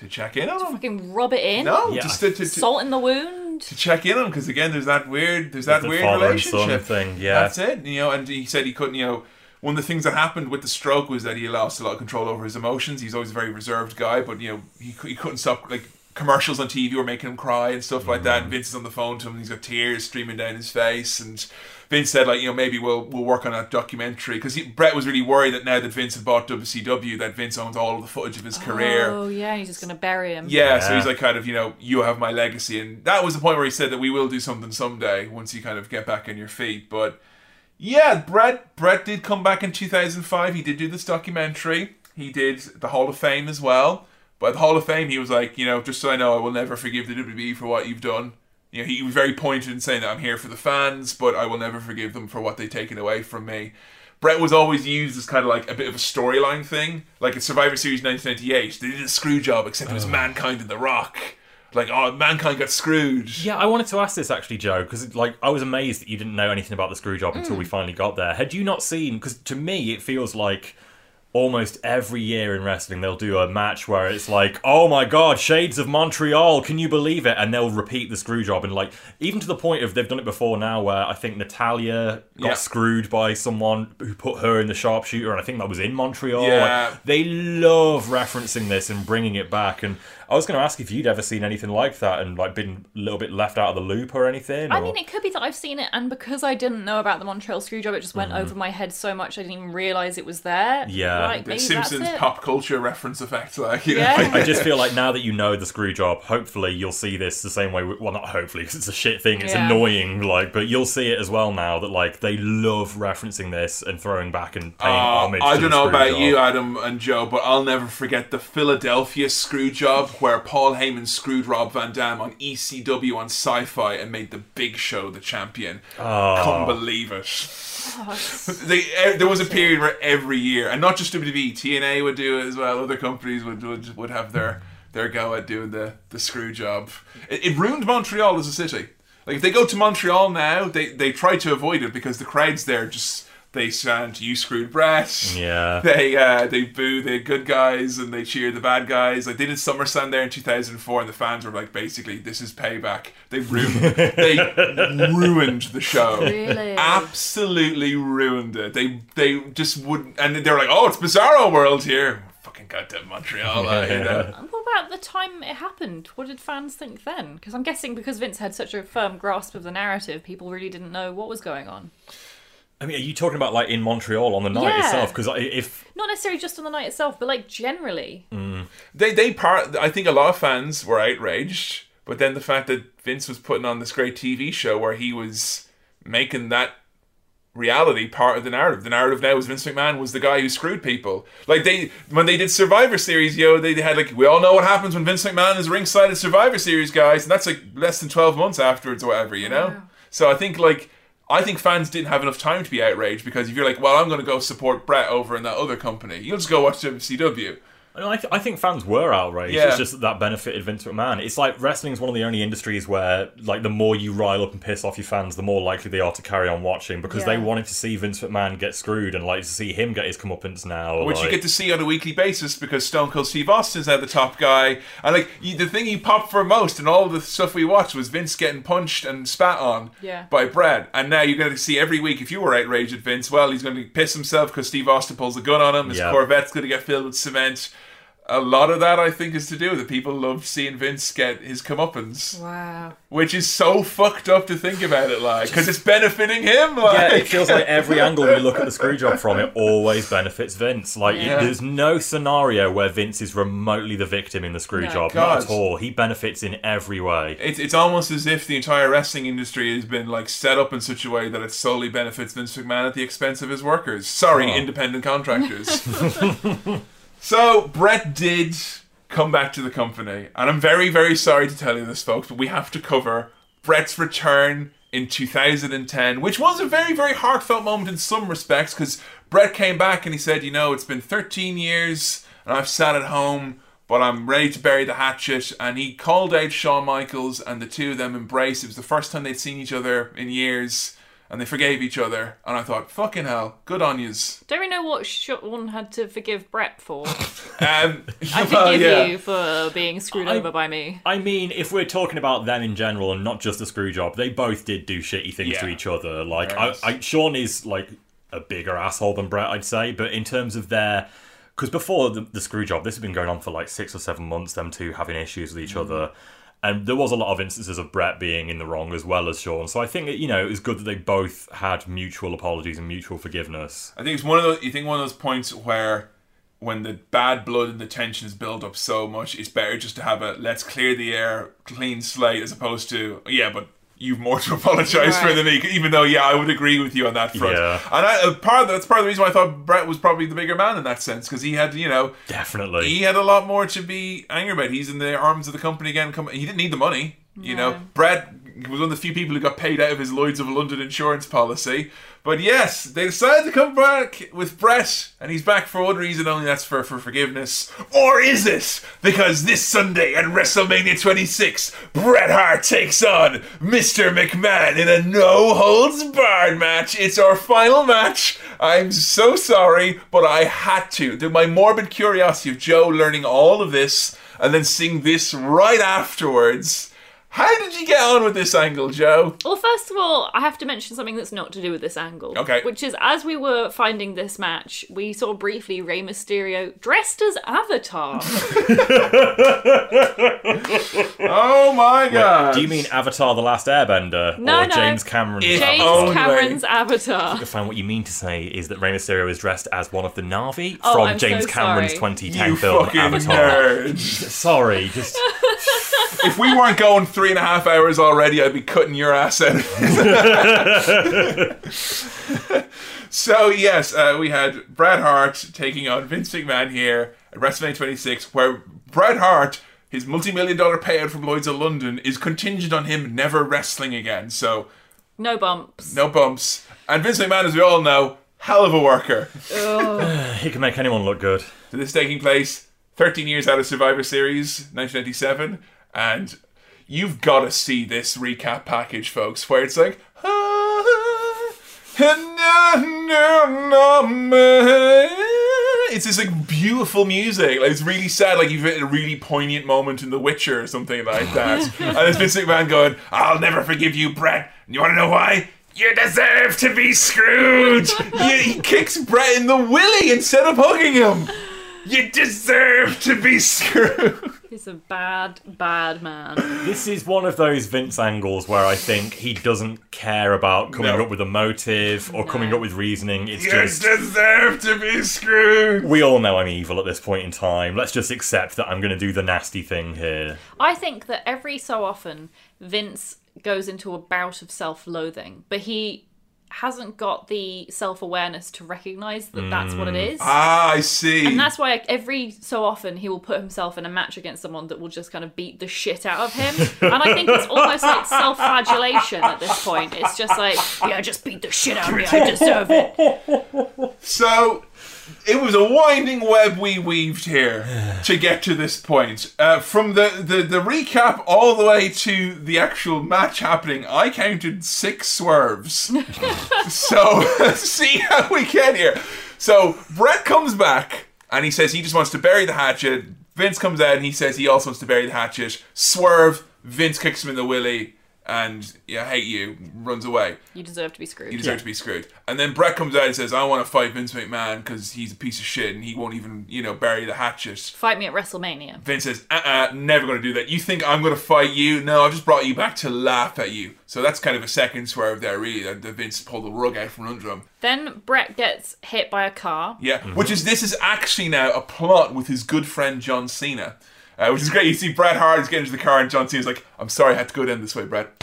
To check in on him.
Fucking rub it in?
No,
Yeah,
just to, to, to,
Salt in the wound?
to check in on him because again, there's that weird, there's that
The
weird
father and son
relationship
thing, yeah.
that's it. You know, and he said he couldn't. You know, one of the things that happened with the stroke was that he lost a lot of control over his emotions. He's always a very reserved guy, but you know, he, he couldn't stop like. Commercials on TV were making him cry and stuff like
Mm.
that. And Vince is on the phone to him. And he's got tears streaming down his face. And Vince said, like, you know, maybe we'll we'll work on that documentary because Bret was really worried that now that Vince had bought WCW, that Vince owns all of the footage of his career.
Oh, yeah, he's just going to bury him.
Yeah, so he's like kind of, you know, you have my legacy. And that was the point where he said that we will do something someday once you kind of get back on your feet. But yeah, Bret Bret did come back in 2005. He did do this documentary. He did the Hall of Fame as well. But at the Hall of Fame, he was like, you know, just so I know, I will never forgive the WWE for what you've done. You know, he was very pointed in saying that I'm here for the fans, but I will never forgive them for what they've taken away from me. Bret was always used as kind of like a bit of a storyline thing. Like in Survivor Series 1998, they did a screw job, except it was oh. Mankind and The Rock. Like, oh, Mankind got screwed.
Yeah, I wanted to ask this actually, Joe, because like I was amazed that you didn't know anything about the screw job until hmm. we finally got there. Had you not seen? Because to me, it feels like almost every year in wrestling they'll do a match where it's like, oh my god, Shades of Montreal, can you believe it? And they'll repeat the screw job, and like even to the point of they've done it before now, where I think Natalya got
Yeah.
screwed by someone who put her in the sharpshooter, and I think that was in Montreal.
Yeah.
Like, they love referencing this and bringing it back and. I was going to ask if you'd ever seen anything like that and like been a little bit left out of the loop or anything.
I mean, it could be that I've seen it, and because I didn't know about the Montreal Screwjob, it just went over my head so much I didn't even realise it was there.
Yeah.
like,
The
maybe
Simpsons
that's it.
pop culture reference effect, like you know.
Yeah.
I just feel like now that you know the screw job, hopefully you'll see this the same way. Well, not hopefully because it's a shit thing. It's
Yeah.
annoying, like, but you'll see it as well now that like they love referencing this and throwing back and paying
Uh,
homage.
I don't
the
know about
job.
you, Adam and Joe, but I'll never forget the Philadelphia screw job where Paul Heyman screwed Rob Van Dam on ECW on Sci-Fi and made the Big Show the champion.
Oh.
Couldn't believe it.
Oh,
They, eh, there was a period where every year, and not just WWE, TNA would do it as well. Other companies would would, would have their their go at doing the, the screw job. It, it ruined Montreal as a city. Like if they go to Montreal now, they they try to avoid it because the crowds there just they stand you screwed Bret.
Yeah.
They uh, they boo the good guys and they cheer the bad guys. Like they did SummerSlam there in 2004, and the fans were like, basically, this is payback. They ruined they ruined the show
Really?
absolutely ruined it. They they just wouldn't, and they were like, "Oh, it's Bizarro World here." Fucking goddamn Montreal, uh, you know.
What about the time it happened? What did fans think then? Because I'm guessing because Vince had such a firm grasp of the narrative, people really didn't know what was going on.
I mean, are you talking about like in Montreal on the night
Yeah.
itself? Because if
Not necessarily just on the night itself, but like generally. Mm.
They they part. I think a lot of fans were outraged, but then the fact that Vince was putting on this great TV show where he was making that reality part of the narrative. The narrative now is Vince McMahon was the guy who screwed people. Like they when they did Survivor Series, yo, they, they had like we all know what happens when Vince McMahon is ringside at Survivor Series, guys, and that's like less than twelve months afterwards or whatever, you know.
Wow.
So I think like. I think fans didn't have enough time to be outraged because if you're like, well, I'm going to go support Bret over in that other company, you'll just go watch WCW.
I, th- I think fans were outraged.
Yeah.
It's just that that benefited Vince McMahon. It's like wrestling is one of the only industries where, like, the more you rile up and piss off your fans, the more likely they are to carry on watching because they wanted to see Vince McMahon get screwed and like to see him get his comeuppance now.
which you get to see on a weekly basis because Stone Cold Steve Austin's now the top guy. And like you, the thing he popped for most and all the stuff we watched was Vince getting punched and spat on
Yeah.
by Brad. And now you're going to see every week if you were outraged at Vince, well, he's going to piss himself because Steve Austin pulls a gun on him. His
Yeah.
Corvette's going to get filled with cement. A lot of that, I think, is to do with it. People love seeing Vince get his comeuppance,
Wow.
which is so fucked up to think about it like, because it's benefiting him. Like,
Yeah, it feels like every angle you look at the screw job from, it always benefits Vince. Like,
Yeah.
there's no scenario where Vince is remotely the victim in the screw
No.
job.
God.
Not at all. He benefits in every way.
It's, it's almost as if the entire wrestling industry has been like set up in such a way that it solely benefits Vince McMahon at the expense of his workers. Sorry,
Oh.
independent contractors. so Bret did come back to the company, and I'm very, very sorry to tell you this, folks, but we have to cover Bret's return in 2010, which was a very, very heartfelt moment in some respects because Bret came back and he said, "You know, it's been 13 years, and I've sat at home." but I'm ready to bury the hatchet. And he called out Shawn Michaels, and the two of them embraced. It was the first time they'd seen each other in years, and they forgave each other. And I thought, fucking hell, good on yous.
Don't we know what Shawn had to forgive Bret for?
Um,
I
well,
forgive
yeah.
you for being screwed
I-
over by me.
I mean, if we're talking about them in general and not just the screw job, they both did do shitty things to each other. Like, I. I, Shawn is like a bigger asshole than Bret, I'd say. But in terms of their, because before the, the screw job, this had been going on for like six or seven months. Them two having issues with each
Mm-hmm.
other, and there was a lot of instances of Bret being in the wrong as well as Shawn. So I think you know it was good that they both had mutual apologies and mutual forgiveness.
I think it's one of those. You think one of those points where, when the bad blood and the tension is built up so much, it's better just to have a let's clear the air, clean slate, as opposed to yeah, but you've more to apologize for
Right.
than me. Even though yeah, I would agree with you on that front.
Yeah.
And I, uh, part of that's part of the reason why I thought Bret was probably the bigger man in that sense because he had you know
Definitely.
he had a lot more to be angry about. He's in the arms of the company again. Come, he didn't need the money. You know,
Yeah.
Bret was one of the few people who got paid out of his Lloyd's of London insurance policy. But yes, they decided to come back with Bret, and he's back for one reason only that's for, for forgiveness. Or is it? Because this Sunday at WrestleMania 26, Bret Hart takes on Mr. McMahon in a no holds barred match. It's our final match. I'm so sorry, but I had to. The- My morbid curiosity of Joe learning all of this and then seeing this right afterwards. How did you get on with this angle, Joe?
Well, first of all, I have to mention something that's not to do with this angle.
Okay.
Which is, as we were finding this match, we saw briefly Rey Mysterio dressed as Avatar.
Oh my god.
Do you mean Avatar: The Last Airbender
No,
or
no.
James Cameron's?
If
James
only.
Cameron's Avatar.
I find what you mean to say is that Rey Mysterio is dressed as one of the Navi
Oh,
from
I'm so
James Cameron's
sorry.
2010
you
film Avatar.
nerd.
Sorry, just
if we weren't going three and a half hours already, I'd be cutting your ass out. so yes, uh, we had Bret Hart taking on Vince McMahon here at WrestleMania 26, where Bret Hart, his multi-million dollar payout from Lloyd's of London, is contingent on him never wrestling again. So
No bumps.
no bumps. And Vince McMahon, as we all know, hell of a worker.
he can make anyone look good.
So this is taking place 13 years out of Survivor Series, 1997, and you've got to see this recap package, folks, where it's like. It's this like beautiful music. Like it's really sad. Like you've hit a really poignant moment in The Witcher or something like that. and it's Vince McMahon going, "I'll never forgive you, Bret." And you want to know why? You deserve to be screwed. You- he kicks Bret in the willy instead of hugging him. You deserve to be screwed.
He's a bad, bad man.
This is one of those Vince angles where I think he doesn't care about coming
No.
up with a motive or coming up with reasoning. It's
You
just
deserve to be screwed.
we all know I'm evil at this point in time. Let's just accept that I'm going to do the nasty thing here.
I think that every so often Vince goes into a bout of self-loathing, but he hasn't got the self-awareness to recognize that that's what it is.
Ah, I see.
And that's why every so often he will put himself in a match against someone that will just kind of beat the shit out of him. And I think it's almost like self-flagellation at this point. It's just like, yeah, just beat the shit out of me. I deserve it.
So it was a winding web we weaved here to get to this point. Uh, from the, the, the recap all the way to the actual match happening, I counted six swerves. so see how we get here. So Bret comes back and he says he just wants to bury the hatchet. Vince comes out and he says he also wants to bury the hatchet. Swerve. Vince kicks him in the willy and yeah, hate you. Runs away.
You deserve to be screwed.
You deserve to be screwed. And then Bret comes out and says, I want to fight Vince McMahon because he's a piece of shit and he won't even, you know, bury the hatchet.
Fight me at WrestleMania.
Vince says, uh uh, never going to do that. You think I'm going to fight you? No, I've just brought you back to laugh at you. So that's kind of a second swerve there, really, that that Vince pulled the rug out from under him.
Then Bret gets hit by a car.
Yeah, which is, this is actually now a plot with his good friend John Cena. Uh, which is great. You see Bret Hart is getting into the car and John Cena's like, I'm sorry I had to go down this way, Bret.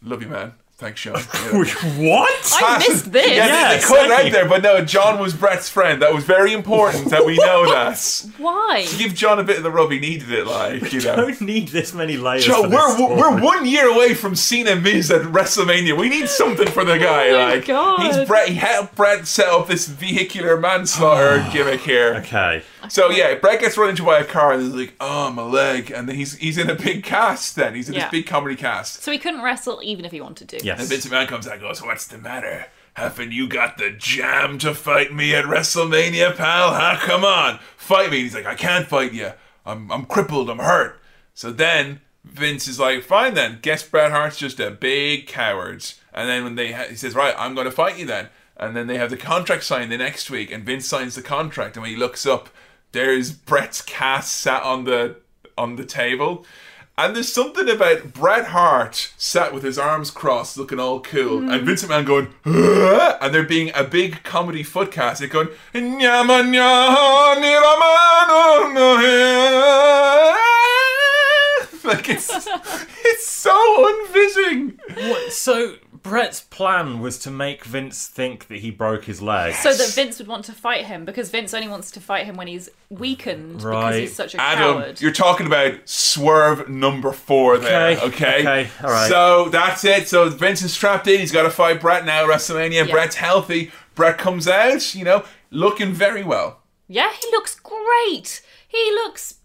Love you, man. Thanks, Sean. Yeah.
what?
I missed this.
Yeah, they-
Yes,
they cut it out there, but no, John was Bret's friend. That was very important that we know that.
Why?
To Give John a bit of the rub, he needed it, like, you know.
Don't need this many layers.
Joe,
for
we're,
story.
we're one year away from Cena Miz at WrestleMania. We need something for the guy.
Oh my
like
God.
he's Bret. He helped Bret set up this vehicular manslaughter gimmick here.
Okay.
So yeah, Bret gets run into by a car and he's like, "Oh, my leg," and then he's he's in a big cast. Then he's in
Yeah.
this big comedy cast.
So he couldn't wrestle even if he wanted to.
Yes.
And Vince McMahon comes out and goes, What's the matter? Haven't you got the jam to fight me at WrestleMania, pal? Huh? Come on, fight me. He's like, I can't fight you. I'm, I'm crippled. I'm hurt. So then Vince is like, Fine then. Guess Bret Hart's just a big coward. And then when they ha- he says, Right, I'm going to fight you then. And then they have the contract signed the next week, and Vince signs the contract. And when he looks up, there's Bret's cast sat on the on the table. And there's something about Bret Hart sat with his arms crossed, looking all cool, and mm-hmm. Vincent McMahon going, "Huh?" and there being a big comedy footcast, it going, "Nyama nya, niramano no he." like it's it's so unfitting.
What, so Bret's plan was to make Vince think that he broke his leg.
So that Vince would want to fight him because Vince only wants to fight him when he's weakened because
Right.
he's such a
Adam,
coward.
you're talking about swerve number four there,
Okay,
okay?
okay, all right.
So that's it. So Vince is strapped in. He's got to fight Bret now, WrestleMania.
Yeah.
Bret's healthy. Bret comes out, you know, looking very well.
Yeah, he looks great. He looks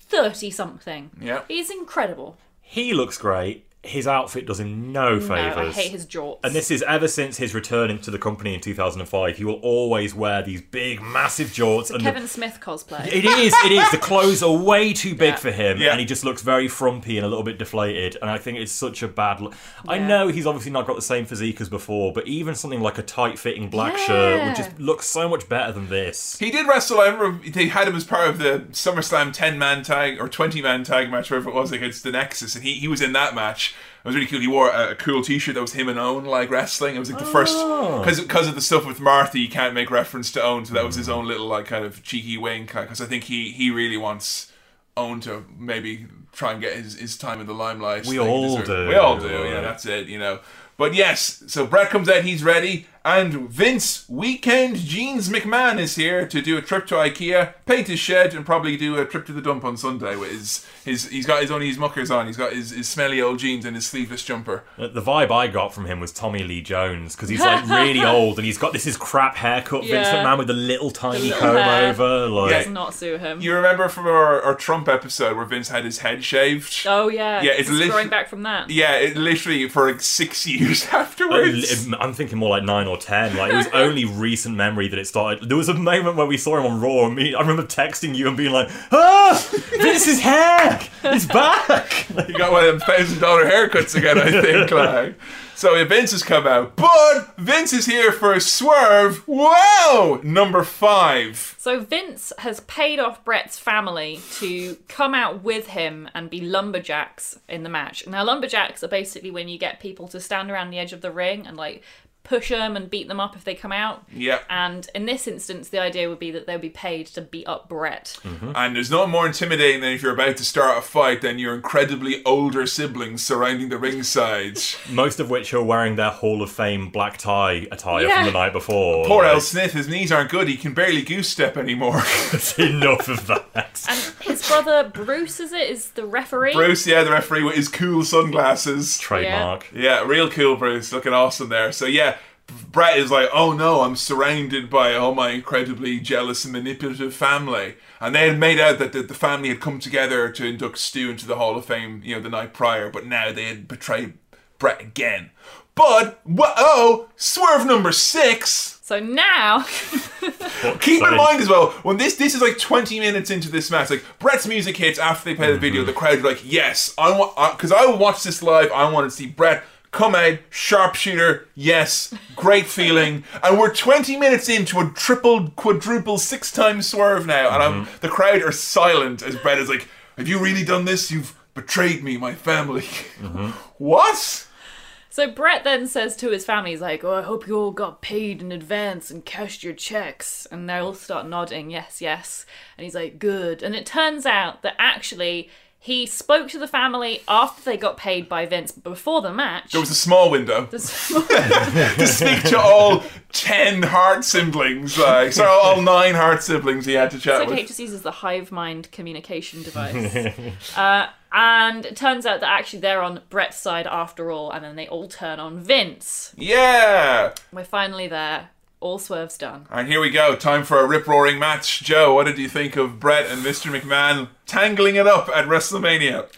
30 something.
Yeah.
He's incredible.
he looks great. His outfit does him no favours.
No,
favors.
I hate his jorts.
And this is ever since his return into the company in 2005. He will always wear these big, massive jorts. and the-
Kevin Smith cosplay.
It is, it is. The clothes are way too big
Yeah.
for him,
Yeah.
and he just looks very frumpy and a little bit deflated. And I think it's such a bad look. I know he's obviously not got the same physique as before, but even something like a tight fitting black shirt
Yeah.
would just look so much better than this.
He did wrestle. I remember they had him as part of the SummerSlam 10 man tag or 20 man tag match, wherever it was, against the Nexus. And he, he was in that match. It was really cool. He wore a, a cool t shirt that was him and Owen, like wrestling. It was like the first. Ah.
Oh.
Because of the stuff with Martha, you can't make reference to Owen. So that was his own little, like, kind of cheeky wink. Uh, because I think he, he really wants Owen to maybe try and get his, his time in the limelight.
We all do.
We all do. Yeah, that's it, you know. But yes, so Bret comes out, he's ready, and Vince Weekend Jeans McMahon is here to do a trip to IKEA, paint his shed, and probably do a trip to the dump on Sunday with his his he's got his only his muckers on, he's got his, his smelly old jeans and his sleeveless jumper.
Uh, The vibe I got from him was Tommy Lee Jones because he's like really old and he's got this his crap haircut. Vince
Yeah.
McMahon with the little tiny
little
comb
hair.
over. Like,
Does not suit him.
You remember from our, our Trump episode where Vince had his head shaved?
oh, yeah.
Yeah, it's
He's
lit-
growing back from that.
Yeah, it literally for like six years
Uh,
afterwards.
I'm thinking more like nine or ten. Like it was only recent memory that it started. There was a moment where we saw him on Raw, and me, I remember texting you and being like, "Ah, Vince's hair, it's back." Like,
You got one of them thousand dollar haircuts again, I think. Like. So Vince has come out, but Vince is here for a swerve. Wow, number five.
So Vince has paid off Bret's family to come out with him and be lumberjacks in the match. Now lumberjacks are basically when you get people to stand around the edge of the ring and like push them and beat them up if they come out.
Yeah,
And in this instance, the idea would be that they'll be paid to beat up Bret. Mm-hmm.
and there's nothing more intimidating than if you're about to start a fight than your incredibly older siblings surrounding the ringside.
most of which are wearing their Hall of Fame black tie attire
Yeah.
from the night before.
Poor
Like,
Al Smith, his knees aren't good. He can barely goose step anymore.
enough of that.
And his brother Bruce, is it, is the referee?
Bruce, yeah, the referee with his cool sunglasses.
Trademark.
Yeah, real cool, Bruce. Looking awesome there. So yeah, Bret is like, oh no, I'm surrounded by all my incredibly jealous and manipulative family. And they had made out that the, the family had come together to induct Stu into the Hall of Fame, you know, the night prior, but now they had betrayed Bret again. But oh, swerve number six.
So now,
Keep in mind as well, when this this is like 20 minutes into this match, like Bret's music hits after they play the video, mm-hmm. the crowd are like, yes, I want, because I will watch this live. I want to see Bret come out, sharpshooter, yes, great feeling. And we're 20 minutes into a triple, quadruple, six times swerve now, and I'm mm-hmm. the crowd are silent as Bret is like, have you really done this? You've betrayed me, my family. Mm-hmm. what?
so Bret then says to his family, he's like, "Oh, I hope you all got paid in advance and cashed your checks." And they all start nodding, "Yes, yes." And he's like, "Good." And it turns out that actually he spoke to the family after they got paid by Vince before the match.
There was a small window. to speak to all 10 Hart siblings. Like, sorry, all nine Hart siblings he had to chat with.
HSCs is the hive mind communication device. uh, and it turns out that actually they're on Bret's side after all, and then they all turn on Vince.
Yeah.
We're finally there. All swerves done.
And here we go. Time for a rip roaring match. Joe, what did you think of Bret and Mr. McMahon tangling it up at WrestleMania?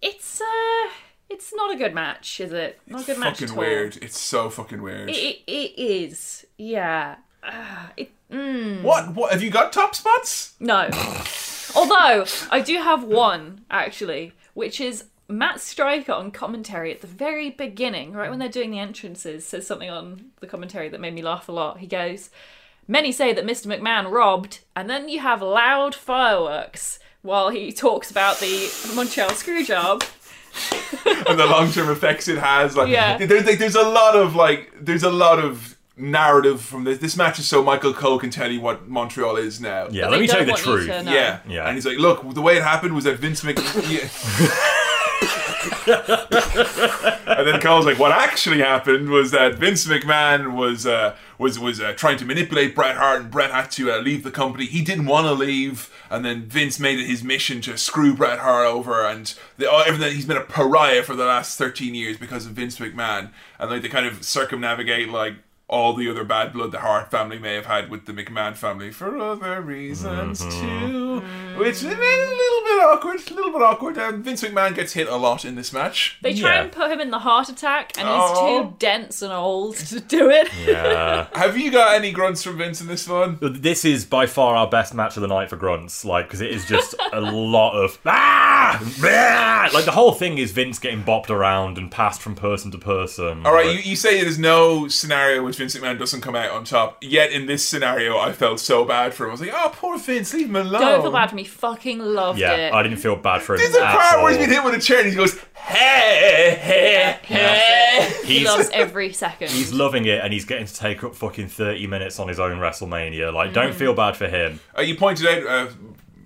It's uh, it's not a good match, is it? Not a good match
Fucking
at all.
weird. It's so fucking weird.
It, it, it is. Yeah. Uh, it,
what? What? Have you got top spots?
no. Although I do have one actually, which is Matt Striker on commentary at the very beginning, right when they're doing the entrances, says something on the commentary that made me laugh a lot. He goes, "Many say that Mr. McMahon robbed," and then you have loud fireworks while he talks about the Montreal screw job.
and the long term effects it has. Like,
Yeah.
there's, like, there's a lot of like, there's a lot of narrative from this. This match is so Michael Cole can tell you what Montreal is now.
Yeah,
But
let me tell you the
want you
truth.
Yeah.
Yeah.
And he's like, look, the way it happened was that Vince McMahon. and then Cole's like, what actually happened was that Vince McMahon was uh, was was uh, trying to manipulate Bret Hart, and Bret had to uh, leave the company. He didn't want to leave, and then Vince made it his mission to screw Bret Hart over, and the, oh, everything. He's been a pariah for the last thirteen years because of Vince McMahon, and like they kind of circumnavigate like all the other bad blood the Hart family may have had with the McMahon family for other reasons too, which is a little bit awkward. A little bit awkward. Um, Vince McMahon gets hit a lot in this match.
They try
Yeah.
and put him in the Hart Attack, and he's
Oh.
too dense and old to do it.
Yeah.
Have you got any grunts from Vince in this one?
This is by far our best match of the night for grunts, like because it is just a lot of ah, ah! like the whole thing is Vince getting bopped around and passed from person to person.
All right,
But-
you, you say there's no scenario in which Vince McMahon doesn't come out on top. Yet in this scenario, I felt so bad for him. I was like, "Oh, poor Vince, leave him alone."
Don't feel bad for me. Fucking loved
yeah,
it.
I didn't feel bad for him
There's a
at
part where he's been hit with a chair and he goes, "Hey, hey, hey."
He loves every second.
He's loving it, and he's getting to take up fucking thirty minutes on his own WrestleMania. Like,
Mm.
don't feel bad for him.
Uh, you pointed out uh,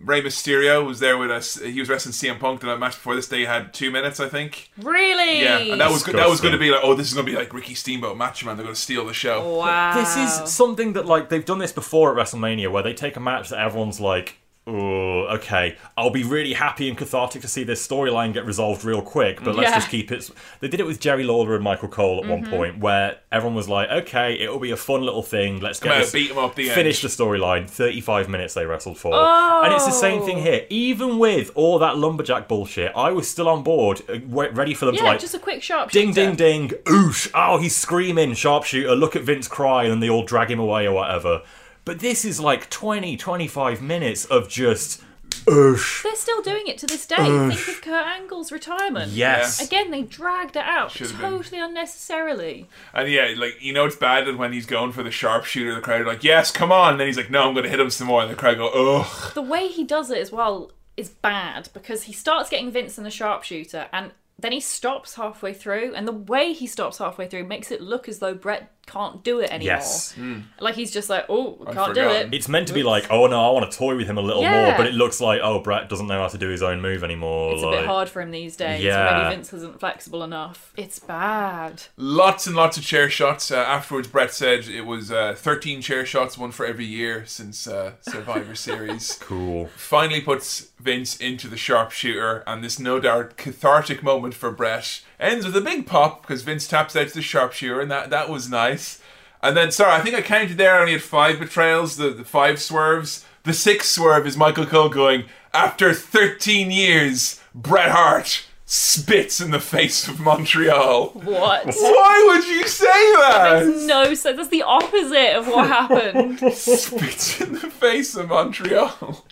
Rey Mysterio was there with us. He was wrestling CM Punk. The match before this, they had two minutes, I think.
really?
Yeah, and that was good. That was going to be like, oh, this is going to be like Ricky Steamboat Macho Man. They're going to steal the show.
Wow.
This is something that like they've done this before at WrestleMania, where they take a match that everyone's like, "Oh, okay, I'll be really happy and cathartic to see this storyline get resolved real quick." But let's
Yeah.
just keep it. They did it with Jerry Lawler and Michael Cole at one point, where everyone was like, "Okay, it'll be a fun little thing. Let's get
Come out,
this,
beat 'em up the
finish
end."
the storyline." Thirty-five minutes they wrestled for, and it's the same thing here. Even with all that lumberjack bullshit, I was still on board, uh, ready for them
yeah,
to like
just a quick sharp
Ding, ding, ding. Oosh. Oh, he's screaming. Sharpshooter. Look at Vince cry. And they all drag him away or whatever. But this is like 20, 25 minutes of just oosh.
They're still doing it to this day. Think of Kurt Angle's retirement.
Yes.
Again, they dragged it out
Should've been.
totally unnecessarily.
And yeah, like you know, it's bad that when he's going for the sharpshooter, the crowd are like, "Yes, come on!" And then he's like, "No, I'm going to hit him some more." And the crowd go, "Ugh."
The way he does it as well is bad because he starts getting Vince in the sharpshooter and then he stops halfway through, and the way he stops halfway through makes it look as though Bret can't do it anymore.
Yes.
Like he's just like, oh, can't do it.
It's meant to be like, oh no, I want to toy with him a little
Yeah.
more. But it looks like, oh, Bret doesn't know how to do his own move anymore.
It's a bit hard for him these days.
Yeah.
Maybe Vince isn't flexible enough. It's bad.
Lots and lots of chair shots. Uh, afterwards, Bret said it was uh, 13 chair shots, one for every year since uh, Survivor Series.
Cool.
Finally puts Vince into the sharpshooter, and this no doubt cathartic moment for Bret ends with a big pop because Vince taps out to the sharpshooter, and that, that was nice. And then, sorry, I think I counted there. I only had five betrayals, the, the five swerves. The sixth swerve is Michael Cole going, after 13 years, Bret Hart spits in the face of Montreal.
What?
Why would you say that?
Makes no sense. That's the opposite of what happened.
spits in the face of Montreal.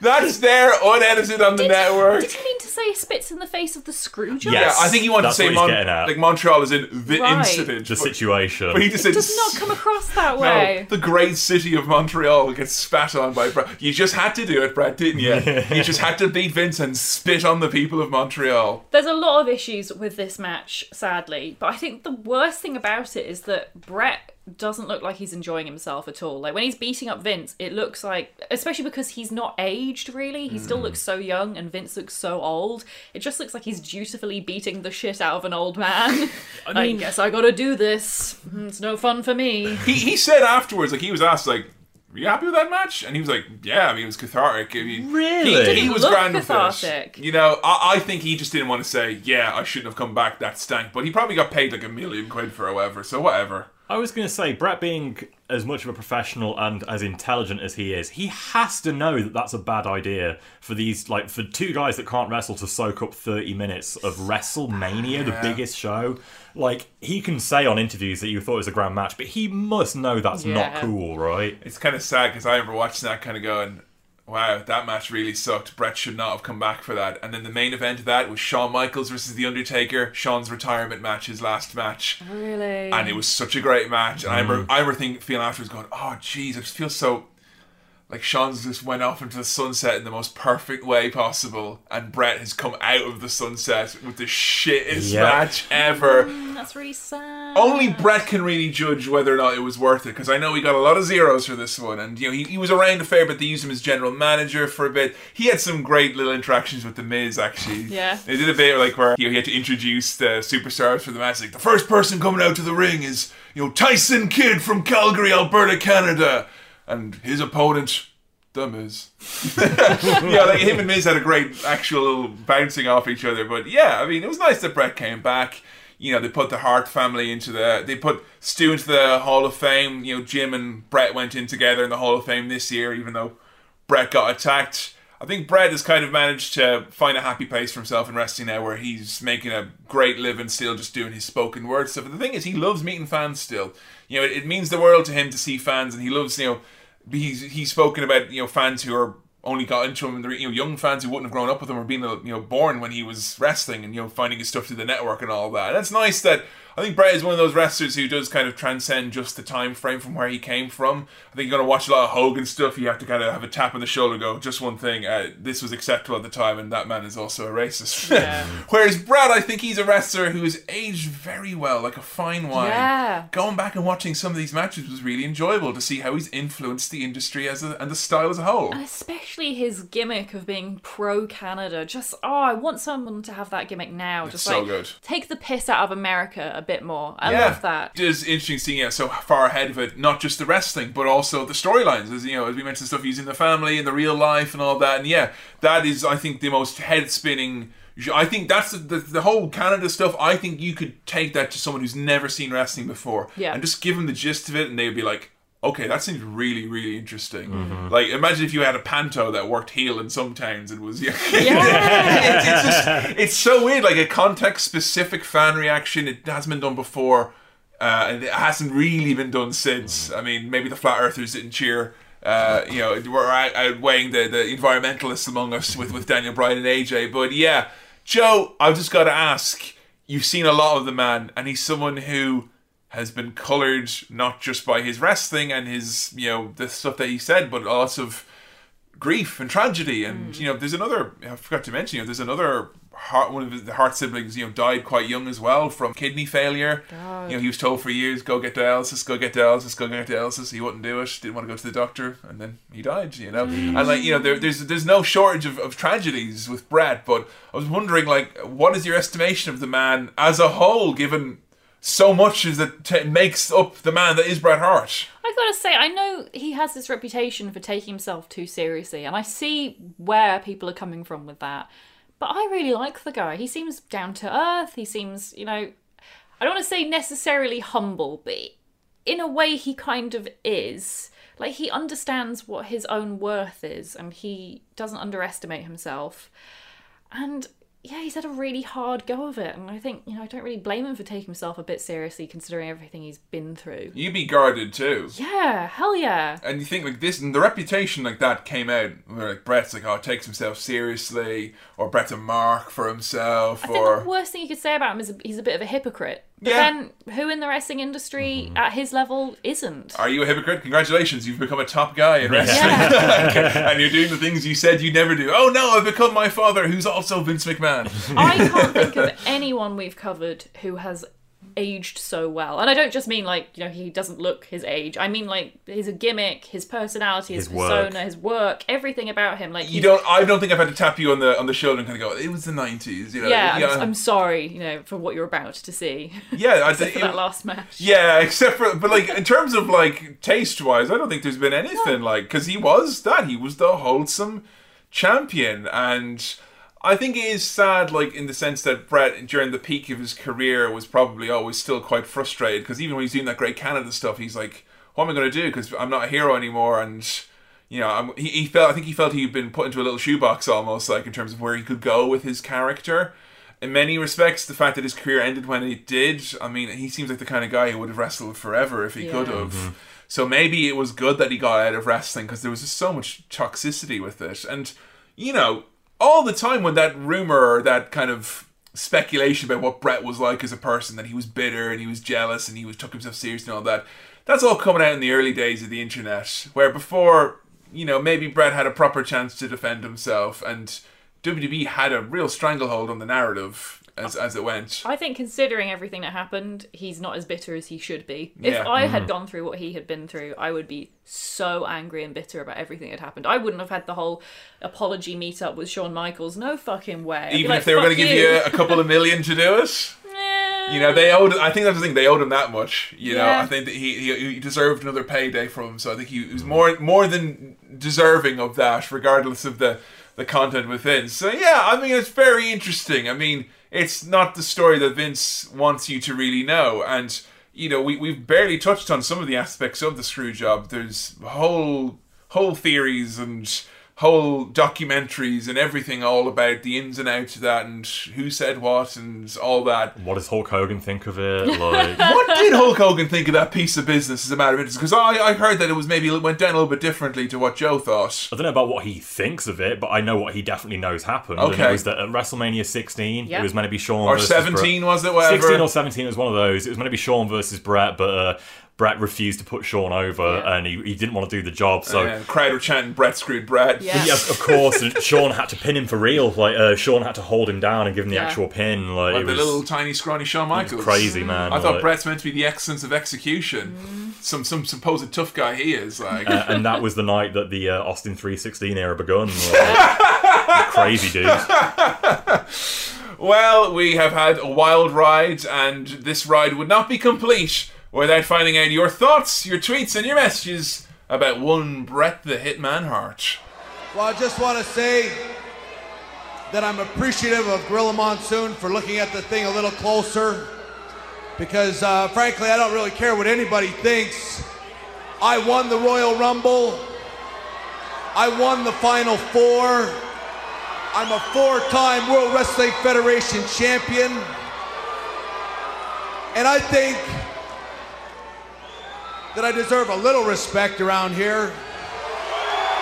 That's there unedited on the network.
Did he mean to say spits in the face of the screw job?
Yeah, I think he wanted to say Mon- like Montreal is in the
Right.
incident.
The
but,
situation.
but he just said
Does not come across that
no,
way.
the great city of Montreal gets spat on by Bret. You just had to do it, Bret, didn't you? you just had to beat Vince and spit on the people of Montreal.
There's a lot of issues with this match, sadly, but I think the worst thing about it is that Bret doesn't look like he's enjoying himself at all. Like when he's beating up Vince, it looks like, especially because he's not aged really, he
Mm.
still looks so young and Vince looks so old. It just looks like he's dutifully beating the shit out of an old man. I
mean-
guess I gotta do this. It's no fun for me.
He, he said afterwards, like he was asked, like, "Were you happy with that match?" And he was like, "Yeah, I mean, it was cathartic. I mean,
Really?
He,
Did
he
he
was
look
grand with
cathartic?
it. You know, I, I think he just didn't want to say, "Yeah, I shouldn't have come back. That stank." But he probably got paid like a million quid for however, so whatever.
I was going to say, Bret being as much of a professional and as intelligent as he is, he has to know that that's a bad idea for these, like, for two guys that can't wrestle to soak up 30 minutes of WrestleMania, the biggest show. Like, he can say on interviews that you thought it was a grand match, but he must know that's not cool, right?
It's kind of sad because I remember watching that, kind of going, "Wow, that match really sucked. Bret should not have come back for that." And then the main event of that was Shawn Michaels versus The Undertaker. Shawn's retirement match, his last match.
Really?
and it was such a great match. And I
Mm.
remember, I remember thinking, feeling afterwards, going, "Oh, jeez, I just feel so." Like Shawn's just went off into the sunset in the most perfect way possible, and Bret has come out of the sunset with the shittest
Yeah.
match ever.
Mm, that's really sad.
Only Bret can really judge whether or not it was worth it, because I know he got a lot of zeros for this one, and you know he, he was around a fair bit. They used him as general manager for a bit. He had some great little interactions with the Miz, actually.
Yeah.
they did a bit like where you know, he had to introduce the superstars for the match. Like the first person coming out to the ring is you know Tyson Kidd from Calgary, Alberta, Canada, and his opponent. The Miz. yeah, like him and Miz had a great actual bouncing off each other. But yeah, I mean, it was nice that Bret came back. You know, they put the Hart family into the. They put Stu into the Hall of Fame. You know, Jim and Bret went in together in the Hall of Fame this year, even though Bret got attacked. I think Bret has kind of managed to find a happy place for himself in wrestling now, where he's making a great living still, just doing his spoken word stuff. The thing is, he loves meeting fans still. You know, it, it means the world to him to see fans, and he loves, you know, he's he's spoken about you know fans who are only got into him, you know, young fans who wouldn't have grown up with him or been you know born when he was wrestling, and you know finding his stuff through the network and all that. It's nice that I think Bret is one of those wrestlers who does kind of transcend just the time frame from where he came from. I think you're gonna watch a lot of Hogan stuff. You have to kind of have a tap on the shoulder, and go just one thing. Uh, this was acceptable at the time, and that man is also a racist.
Yeah.
Whereas Brad, I think he's a wrestler who has aged very well, like a fine wine.
Yeah.
Going back and watching some of these matches was really enjoyable to see how he's influenced the industry as a, and the style as a whole.
And especially his gimmick of being pro Canada. Just oh, I want someone to have that gimmick now. Just
so
like
good.
take the piss out of America a bit more. I
Yeah.
love that.
It is interesting seeing yeah, so far ahead of it, not just the wrestling, but also the storylines. As you know, as we mentioned, stuff using the family and the real life and all that. And yeah, that is, I think, the most head spinning. I think that's the, the the whole Canada stuff. I think you could take that to someone who's never seen wrestling before,
Yeah.
and just give them the gist of it, and they'd be like, "Okay, that seems really, really interesting." Like, imagine if you had a panto that worked heel in some towns and was yeah. it's, it's just it's so weird like a context specific fan reaction it hasn't been done before uh, and it hasn't really been done since. I mean maybe the flat earthers didn't cheer uh, you know we're out- outweighing the, the environmentalists among us with, with Daniel Bryan and AJ but yeah. Joe I've just got to ask you've seen a lot of the man and he's someone who has been colored not just by his wrestling and his you know the stuff that he said but lots of grief and tragedy. And mm. you know there's another I forgot to mention you know there's another Hart one of the Hart siblings you know died quite young as well from kidney failure. You know he was told for years go get dialysis go get dialysis go get dialysis. He wouldn't do it didn't want to go to the doctor and then he died you know? And like you know there, there's there's no shortage of, of tragedies with Bret but I was wondering like what is your estimation of the man as a whole given so much is that t- makes up the man that is Bret Hart
I gotta say, I know he has this reputation for taking himself too seriously, and I see where people are coming from with that. But I really like the guy. He seems down to earth. He seems, you know, I don't want to say necessarily humble, but in a way he kind of is. Like he understands what his own worth is, and he doesn't underestimate himself. And yeah, he's had a really hard go of it, and I think you know I don't really blame him for taking himself a bit seriously, considering everything he's been through.
you'd be guarded too
Yeah, hell yeah.
and you think like this, and the reputation like that came out where like Bret's like, oh, takes himself seriously, or Bret's a mark for himself,
I think
or
the worst thing you could say about him is he's a bit of a hypocrite. But
Yeah.
then, who in the wrestling industry mm-hmm. at his level isn't?
are you a hypocrite? Congratulations, you've become a top guy in wrestling, and you're doing the things you said you never do. Oh no, I've become my father, who's also Vince McMahon.
I can't think of anyone we've covered who has aged so well. And I don't just mean like, you know, he doesn't look his age. I mean like his gimmick, his personality, his,
His work.
persona, his work, everything about him. Like
you don't. I don't think I've had to tap you on the on the shoulder and kind of go. It was the nineties, you know.
Yeah, I'm, I'm sorry, you know, for what you're about to see.
yeah. I think
for that last match.
Yeah, except for but like in terms of like taste wise, I don't think there's been anything like because he was that he was the wholesome champion, and I think it is sad, like in the sense that Bret, during the peak of his career, was probably always still quite frustrated because even when he's doing that great Canada stuff, he's like, "What am I going to do? Because I'm not a hero anymore." And you know, I'm, he, he felt. I think he felt he'd been put into a little shoebox almost, like in terms of where he could go with his character. In many respects, the fact that his career ended when it did, I mean, he seems like the kind of guy who would have wrestled forever if he
Yeah.
could have. Mm-hmm. So maybe it was good that he got out of wrestling because there was just so much toxicity with it. And, you know, all the time when that rumor or that kind of speculation about what Bret was like as a person, that he was bitter and he was jealous and he was took himself seriously and all that, that's all coming out in the early days of the internet. Where before, you know, maybe Bret had a proper chance to defend himself and WWE had a real stranglehold on the narrative as, as it went.
I think considering everything that happened, he's not as bitter as he should be. If
Yeah.
I had gone through what he had been through, I would be so angry and bitter about everything that happened. I wouldn't have had the whole apology meetup with Shawn Michaels. No fucking way. I'd be
Even
like,
if they were going to give you a couple of million to do it.
Eh.
You know, they owed. I think that's the thing. They owed him that much. You know,
Yeah.
I think that he, he he deserved another payday from him. So I think he was more more than deserving of that, regardless of the the content within. So yeah, I mean, it's very interesting. I mean, it's not the story that Vince wants you to really know, and you know, we we've barely touched on some of the aspects of the screw job. There's whole whole theories and whole documentaries and everything all about the ins and outs of that and who said what and all that.
What does Hulk Hogan think of it? Like,
What did Hulk Hogan think of that piece of business as a matter of interest? Because I, I heard that it was maybe it went down a little bit differently to what Joe thought.
I don't know about what he thinks of it, but I know what he definitely knows happened. And
Okay.
it was that at WrestleMania 16,
Yeah.
it was meant to be Shawn
Or
versus
17,
Bret.
was it? Whatever.
16 or 17 was one of those. It was meant to be Shawn versus Bret, but uh, Bret refused to put Shawn over,
Yeah.
and he, he didn't want to do the job. So
And crowd were chanting, Bret screwed Bret.
Yeah.
Yeah, of course. And Shawn had to pin him for real. Like uh, Shawn had to hold him down and give him the
Yeah.
actual pin. Like
Like
it
the
was
little tiny scrawny Shawn Michaels.
crazy, man.
I thought Bret's meant to be the excellence of execution. Some some supposed tough guy he is. Like
Uh, and that was the night that the uh, Austin 316 era begun. Like, crazy dude.
Well, we have had a wild ride, and this ride would not be complete without finding out your thoughts, your tweets, and your messages about one Bret the Hitman Hart.
Well, I just want to say that I'm appreciative of Gorilla Monsoon for looking at the thing a little closer. Because, uh, frankly, I don't really care what anybody thinks. I won the Royal Rumble. I won the Final Four. I'm a four time World Wrestling Federation champion. And I think that I deserve a little respect around here.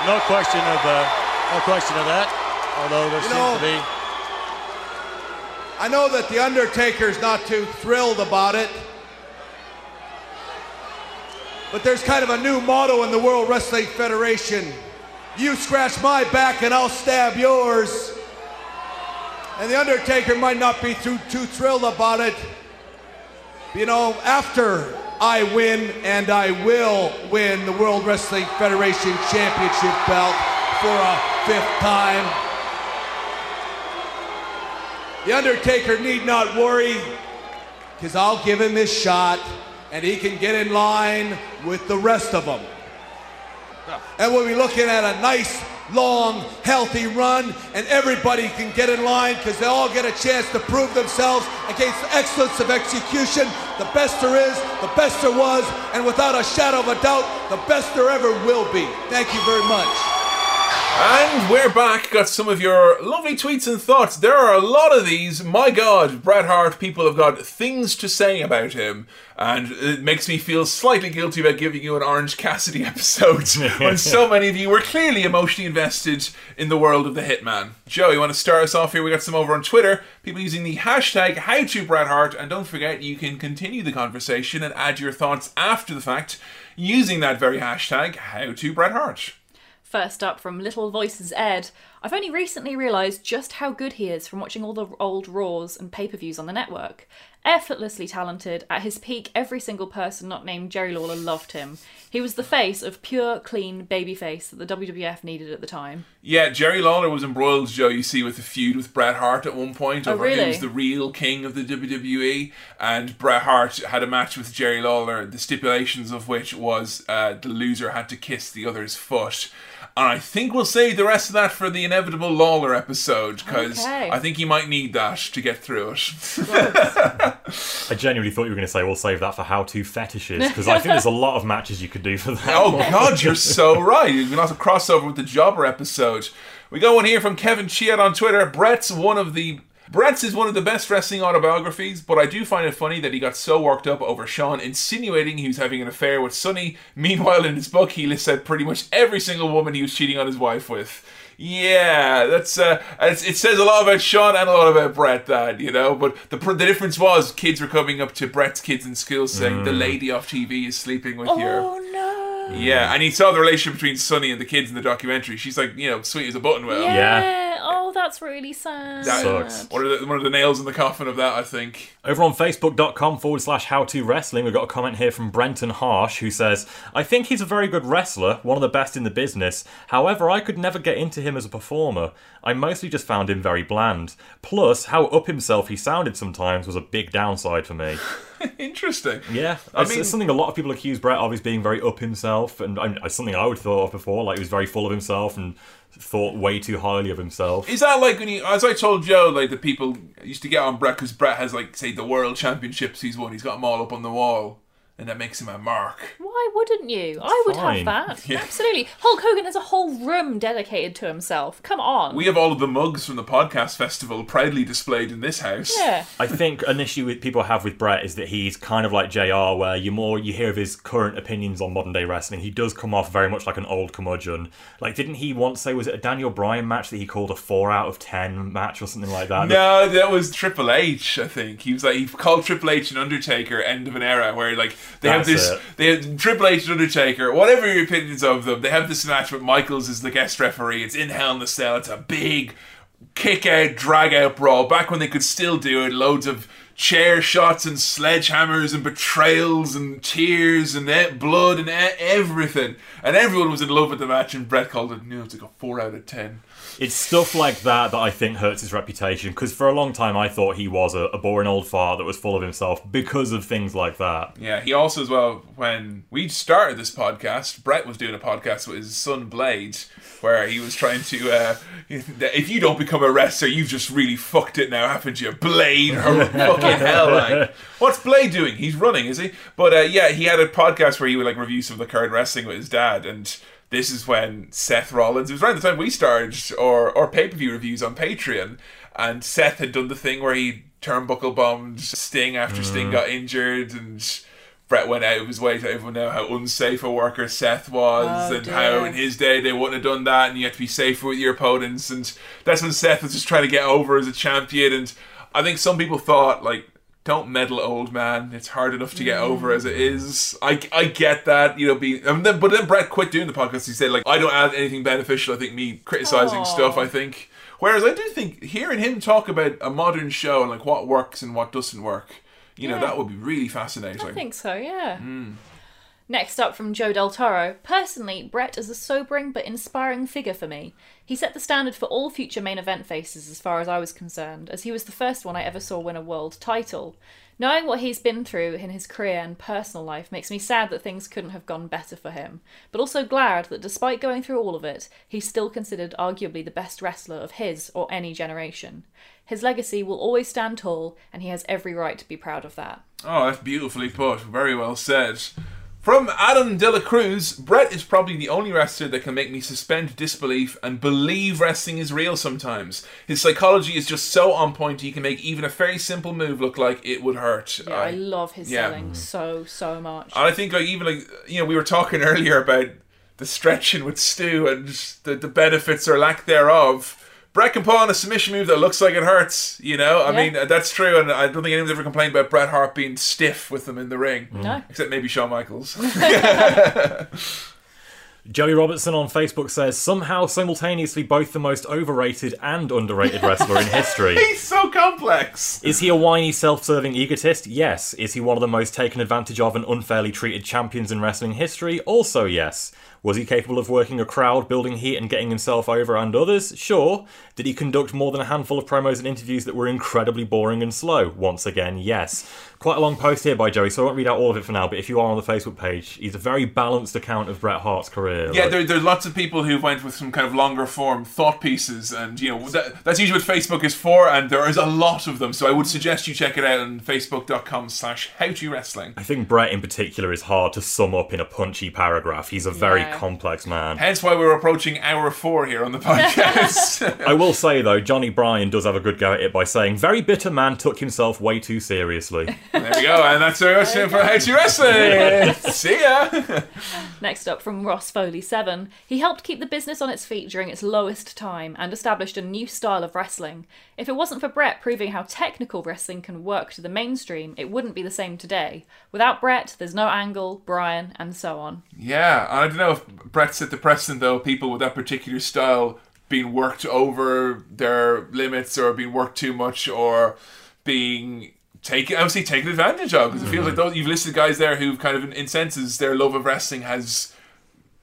No question of uh, no question of that. Although there
You
seems
know-
to be
I know that The Undertaker's not too thrilled about it. But there's kind of a new motto in the World Wrestling Federation. You scratch my back and I'll stab yours. And The Undertaker might not be too, too thrilled about it. You know, after I win, and I will win the World Wrestling Federation Championship belt for a fifth time. The Undertaker need not worry, because I'll give him his shot, and he can get in line with the rest of them. And we'll be looking at a nice, long, healthy run, and everybody can get in line because they all get a chance to prove themselves against the excellence of execution. The best there is, the best there was, and without a shadow of a doubt, the best there ever will be. Thank you very much.
And we're back. Got some of your lovely tweets and thoughts. There are a lot of these. My God, Bret Hart, people have got things to say about him. And it makes me feel slightly guilty about giving you an Orange Cassidy episode when so many of you were clearly emotionally invested in the world of the Hitman. Joe, you want to start us off here? We got some over on Twitter. People using the hashtag HowToBretHart. And don't forget, you can continue the conversation and add your thoughts after the fact using that very hashtag HowToBretHart.
First up from Little Voices Ed, I've only recently realised just how good he is from watching all the old Raws and pay per views on the network. Effortlessly talented, at his peak, every single person not named Jerry Lawler loved him. He was the face of pure, clean babyface that the WWF needed at the time.
Yeah, Jerry Lawler was embroiled, Joe, you see, with a feud with Bret Hart at one point
Oh,
over
really?
who was the real king of the WWE. And Bret Hart had a match with Jerry Lawler, the stipulations of which was uh, the loser had to kiss the other's foot. And I think we'll save the rest of that for the inevitable Lawler episode, because
Okay.
I think you might need that to get through it.
I genuinely thought you were going to say we'll save that for how-to fetishes because I think there's a lot of matches you could do for that.
Oh God, you're so right. You're gonna have to crossover with the Jobber episode. We got one here from Kevin Chiat on Twitter. Bret's one of the Bret's is one of the best wrestling autobiographies, but I do find it funny that he got so worked up over Shawn insinuating he was having an affair with Sunny. Meanwhile, in his book, he lists out pretty much every single woman he was cheating on his wife with. Yeah, that's uh, it's, it says a lot about Shawn and a lot about Bret. That you know, but the the difference was kids were coming up to Bret's kids in school saying the lady off TV is sleeping with you.
Oh no!
Yeah, and he saw the relationship between Sunny and the kids in the documentary. She's like, you know, sweet as a button. Well,
Yeah. Oh, that's really sad.
that-
Sucks.
One of the one of the nails in the coffin of that, I think.
Over on facebook.com forward slash how to wrestling, we've got a comment here from Brenton Harsh who says, I think he's a very good wrestler, one of the best in the business. However, I could never get into him as a performer. I mostly just found him very bland. Plus, how up himself he sounded sometimes was a big downside for me.
Interesting.
Yeah,
I
it's,
mean-
it's something a lot of people accuse Bret of is being very up himself, and I, it's something I would thought of before. Like he was very full of himself and thought way too highly of himself.
Is that like when you, as I told Joe, like the people used to get on Bret because Bret has like say the world championships he's won. He's got them all up on the wall, and that makes him a mark.
Why wouldn't you? I would
fine.
have that.
Yeah.
Absolutely. Hulk Hogan has a whole room dedicated to himself. Come on.
We have all of the mugs from the podcast festival proudly displayed in this house.
yeah.
I think an issue with people have with Bret is that he's kind of like JR, where you more you hear of his current opinions on modern day wrestling. He does come off very much like an old curmudgeon. Like, didn't he once say was it a Daniel Bryan match that he called a four out of ten match or something like that?
No, that was Triple H. I think he was like he called Triple H and Undertaker end of an era where like they have this
it.
they have Triple H and Undertaker. Whatever your opinions of them, they have this match. But Michaels is the guest referee. It's in Hell in the Cell. It's a big kick out, drag out brawl. Back when they could still do it, loads of chair shots and sledgehammers and betrayals and tears and e- blood and e- everything. And everyone was in love with the match. And Bret called it, no, it's like a four out of ten.
It's stuff like that that I think hurts his reputation. Because for a long time, I thought he was a, a boring old fart that was full of himself because of things like that.
Yeah, he also as well when we started this podcast, Bret was doing a podcast with his son Blade, where he was trying to uh, if you don't become a wrestler, you've just really fucked it now, haven't you? Blade, her fucking hell, like what's Blade doing? He's running, is he? But uh, yeah, he had a podcast where he would like review some of the current wrestling with his dad and. This is when Seth Rollins. It was around the time we started, or or pay per view reviews on Patreon, and Seth had done the thing where he turnbuckle bombed Sting after Sting got injured, and Bret went out of his way to let everyone know how unsafe a worker Seth was,
Oh,
and how in his day they wouldn't have done that, and you had to be safer with your opponents, and that's when Seth was just trying to get over as a champion, and I think some people thought like. Don't meddle, old man. It's hard enough to get over as it mm. is. I, I get that, you know. Being, and then, but then Bret quit doing the podcast. He said like, I don't add anything beneficial. I think me criticizing
Aw.
stuff. I think. Whereas I do think hearing him talk about a modern show and like what works and what doesn't work, you know,
Yeah.
that would be really fascinating.
I think so, yeah. Hmm. Next up from Joe Del Toro. Personally, Bret is a sobering but inspiring figure for me. He set the standard for all future main event faces as far as I was concerned, as he was the first one I ever saw win a world title. Knowing what he's been through in his career and personal life makes me sad that things couldn't have gone better for him, but also glad that despite going through all of it, he's still considered arguably the best wrestler of his or any generation. His legacy will always stand tall, and he has every right to be proud of that.
Oh, that's beautifully put. Very well said. From Adam De La Cruz, Bret is probably the only wrestler that can make me suspend disbelief and believe wrestling is real sometimes. His psychology is just so on point, he can make even a very simple move look like it would hurt.
Yeah, I love his
yeah.
selling so so much.
And I think like even like you know we were talking earlier about the stretching with Stu and the, the benefits or lack thereof. Bret can pull on a submission move that looks like it hurts. You know, I
Yeah.
mean that's true, and I don't think anyone's ever complained about Bret Hart being stiff with them in the ring.
No.
except maybe Shawn Michaels.
Joey Robertson on Facebook says somehow simultaneously both the most overrated and underrated wrestler in history.
He's so complex.
Is he a whiny, self serving egotist? Yes. Is he one of the most taken advantage of and unfairly treated champions in wrestling history? Also, yes. Was he capable of working a crowd, building heat, and getting himself over and others? Sure. Did he conduct more than a handful of promos and interviews that were incredibly boring and slow? Once again, yes. Quite a long post here by Joey, so I won't read out all of it for now, but if you are on the Facebook page, he's a very balanced account of Bret Hart's career.
Yeah,
Like-
there, there's lots of people who went with some kind of longer form thought pieces, and you know that, that's usually what Facebook is for, and there is a lot of them. So I would suggest you check it out on facebook.com/slash how to wrestling.
I think Bret in particular is hard to sum up in a punchy paragraph. He's a very
Yeah.
complex man.
Hence why we're approaching hour four here on the podcast.
I will say though, Johnny Bryan does have a good go at it by saying, "Very bitter man took himself way too seriously."
there we go, and that's our question for to wrestling. See ya.
Next up from Ross Foley 7, he helped keep the business on its feet during its lowest time and established a new style of wrestling. If it wasn't for Bret proving how technical wrestling can work to the mainstream, it wouldn't be the same today. Without Bret, there's no Angle, Bryan, and so on.
Yeah, I don't know if Bret set the precedent though. People with that particular style being worked over their limits, or being worked too much, or being taken obviously taken advantage of. Because it feels like mm. those you've listed guys there who've kind of in, senses their love of wrestling has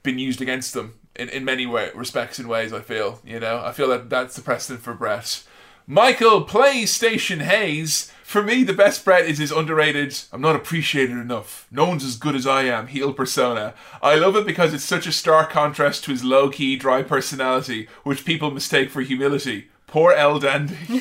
been used against them in, in many way, respects and ways. I feel you know I feel that that's the precedent for Bret. Michael PlayStation Hayes. For me, the best Bret is his underrated. I'm not appreciated enough. No one's as good as I am. Heel persona. I love it because it's such a stark contrast to his low key, dry personality, which people mistake for humility. Poor El Dandy.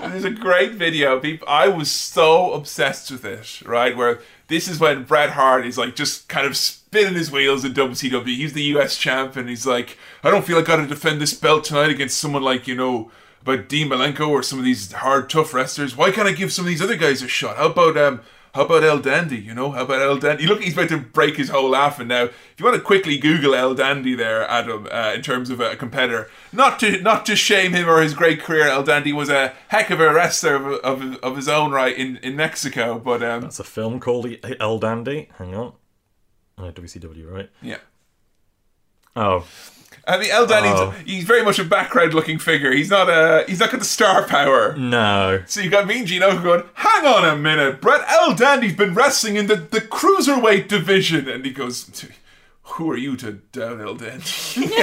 There's a great video. People, I was so obsessed with it, right? Where this is when Bret Hart is like just kind of spinning his wheels in WCW. He's the US champ, and he's like, I don't feel like I got to defend this belt tonight against someone like you know about Dean Malenko or some of these hard, tough wrestlers. Why can't I give some of these other guys a shot? How about um? How about El Dandy? You know, how about El Dandy? Look, he's about to break his whole laughing now. If you want to quickly Google El Dandy there, Adam, uh, in terms of a competitor, not to not to shame him or his great career, El Dandy was a heck of a wrestler of, of, of his own right in, in Mexico. But um,
It's a film called El Dandy. Hang on. WCW, right?
yeah,
Oh,
I mean El Dandy's
Oh.
he's very much a background looking figure. He's not a he's not got the star power.
no.
So you got me and Gino going, hang on a minute, Bret El Dandy's been wrestling in the, the cruiserweight division. And he goes, who are you to doubt El Dandy?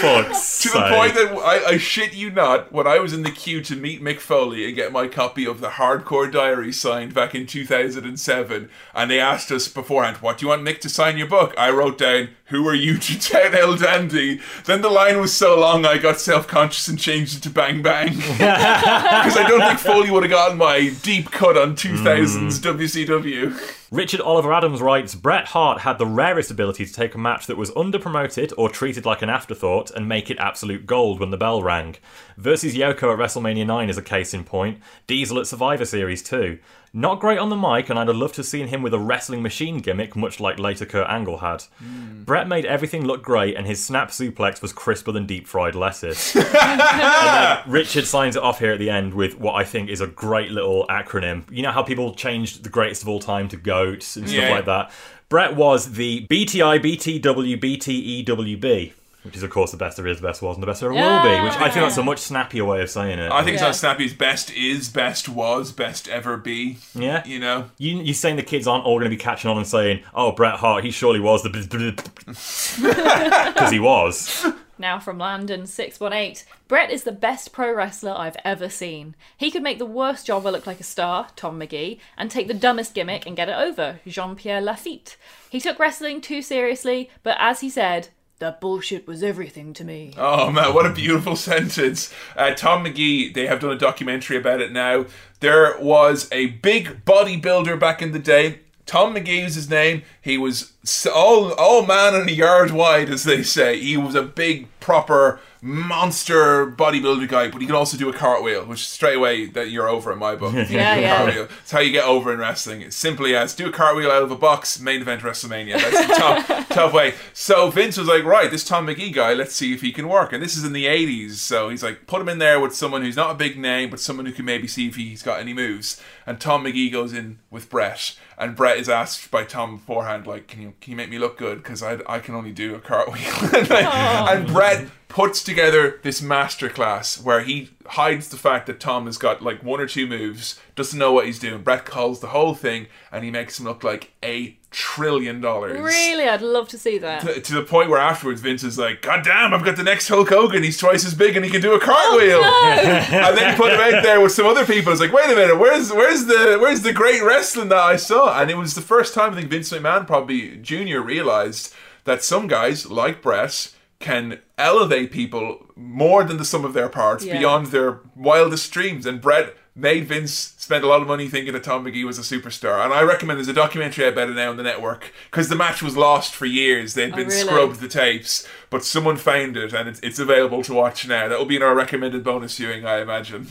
To the point that I, I shit you not, when I was in the queue to meet Mick Foley and get my copy of the Hardcore Diary signed back in 2007, and they asked us beforehand, what do you want Mick to sign your book? I wrote down, who are you to doubt El Dandy? Then the line was so long I got self-conscious and changed it to Bang Bang. Because I don't think Foley would have gotten my deep cut on 2000s WCW. Mm.
Richard Oliver Adams writes Bret Hart had the rarest ability to take a match that was underpromoted or treated like an afterthought and make it absolute gold when the bell rang. Versus Yoko at WrestleMania 9 is a case in point. Diesel at Survivor Series 2. Not great on the mic, and I'd have loved to have seen him with a wrestling machine gimmick, much like later Kurt Angle had. Hmm. Bret made everything look great, and his snap suplex was crisper than deep fried lettuce. Richard signs it off here at the end with what I think is a great little acronym. You know how people changed the greatest of all time to GOATs and stuff
Yeah.
like that? Bret was the BTI, BTW, BTEWB. Which is, of course, the best there is, the best was, and the best there will be. Which I think that's a much snappier way of saying it.
I think it's
Yeah.
not snappy. Best is, best was, best ever be.
Yeah.
You know?
You, you're saying the kids aren't all going to be catching on and saying, "Oh, Bret Hart, he surely was the," because he was.
Now from Landon 618, Bret is the best pro wrestler I've ever seen. He could make the worst jobber look like a star, Tom Magee, and take the dumbest gimmick and get it over, Jean Pierre Lafitte. He took wrestling too seriously, but as he said, that bullshit was everything to me.
Oh man, what a beautiful sentence. Uh, Tom Magee, they have done a documentary about it now. There was a big bodybuilder back in the day. Tom Magee was his name. He was all, all man and a yard wide, as they say. He was a big, proper monster bodybuilder guy, but he could also do a cartwheel, which straight away that you're over in my book.
Yeah, yeah.
cartwheel. It's how you get over in wrestling. It's simply as do a cartwheel out of a box, main event WrestleMania. That's the top, top way. So Vince was like, right, this Tom Magee guy, let's see if he can work. And this is in the 80s. So he's like, put him in there with someone who's not a big name, but someone who can maybe see if he's got any moves. And Tom Magee goes in with Bret. And Bret is asked by Tom beforehand, like, can you. Can you make me look good? Because I, I can only do a cartwheel. and, like- and Bret puts together this masterclass where he hides the fact that Tom has got like one or two moves, doesn't know what he's doing. Bret calls the whole thing, and he makes him look like a trillion dollars.
Really, I'd love to see that.
To, to the point where afterwards Vince is like, God damn, I've got the next Hulk Hogan. He's twice as big and he can do a cartwheel. Oh, and then he put him out there with some other people. It's like, wait a minute, where's where's the where's the great wrestling that I saw? And it was the first time I think Vince McMahon probably Junior realized that some guys like Bret can elevate people more than the sum of their parts
Yeah.
beyond their wildest dreams. And Bret made Vince spend a lot of money thinking that Tom Magee was a superstar. And I recommend there's a documentary out about it now on the network because the match was lost for years. They'd oh, been
really?
scrubbed the tapes, but someone found it and it's, it's available to watch now. That will be in our recommended bonus viewing, I imagine.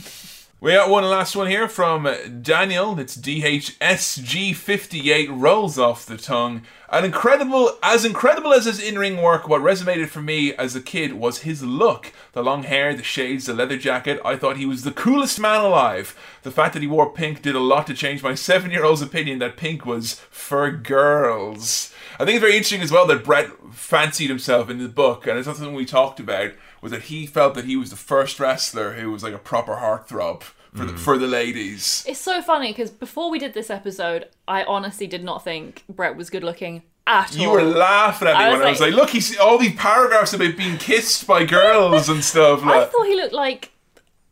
We got one last one here from Daniel. It's DHSG58 rolls off the tongue. An incredible, as incredible as his in-ring work, what resonated for me as a kid was his look. The long hair, the shades, the leather jacket. I thought he was the coolest man alive. The fact that he wore pink did a lot to change my seven-year-old's opinion that pink was for girls. I think it's very interesting as well that Bret fancied himself in the book, and it's something we talked about, was that he felt that he was the first wrestler who was like a proper heartthrob for the, mm. for the ladies.
It's so funny because before we did this episode, I honestly did not think Bret was good looking at all.
You were laughing at me
I
when
was
I was
like-
like, "Look, he's all these paragraphs about being kissed by girls and stuff."
I thought he looked like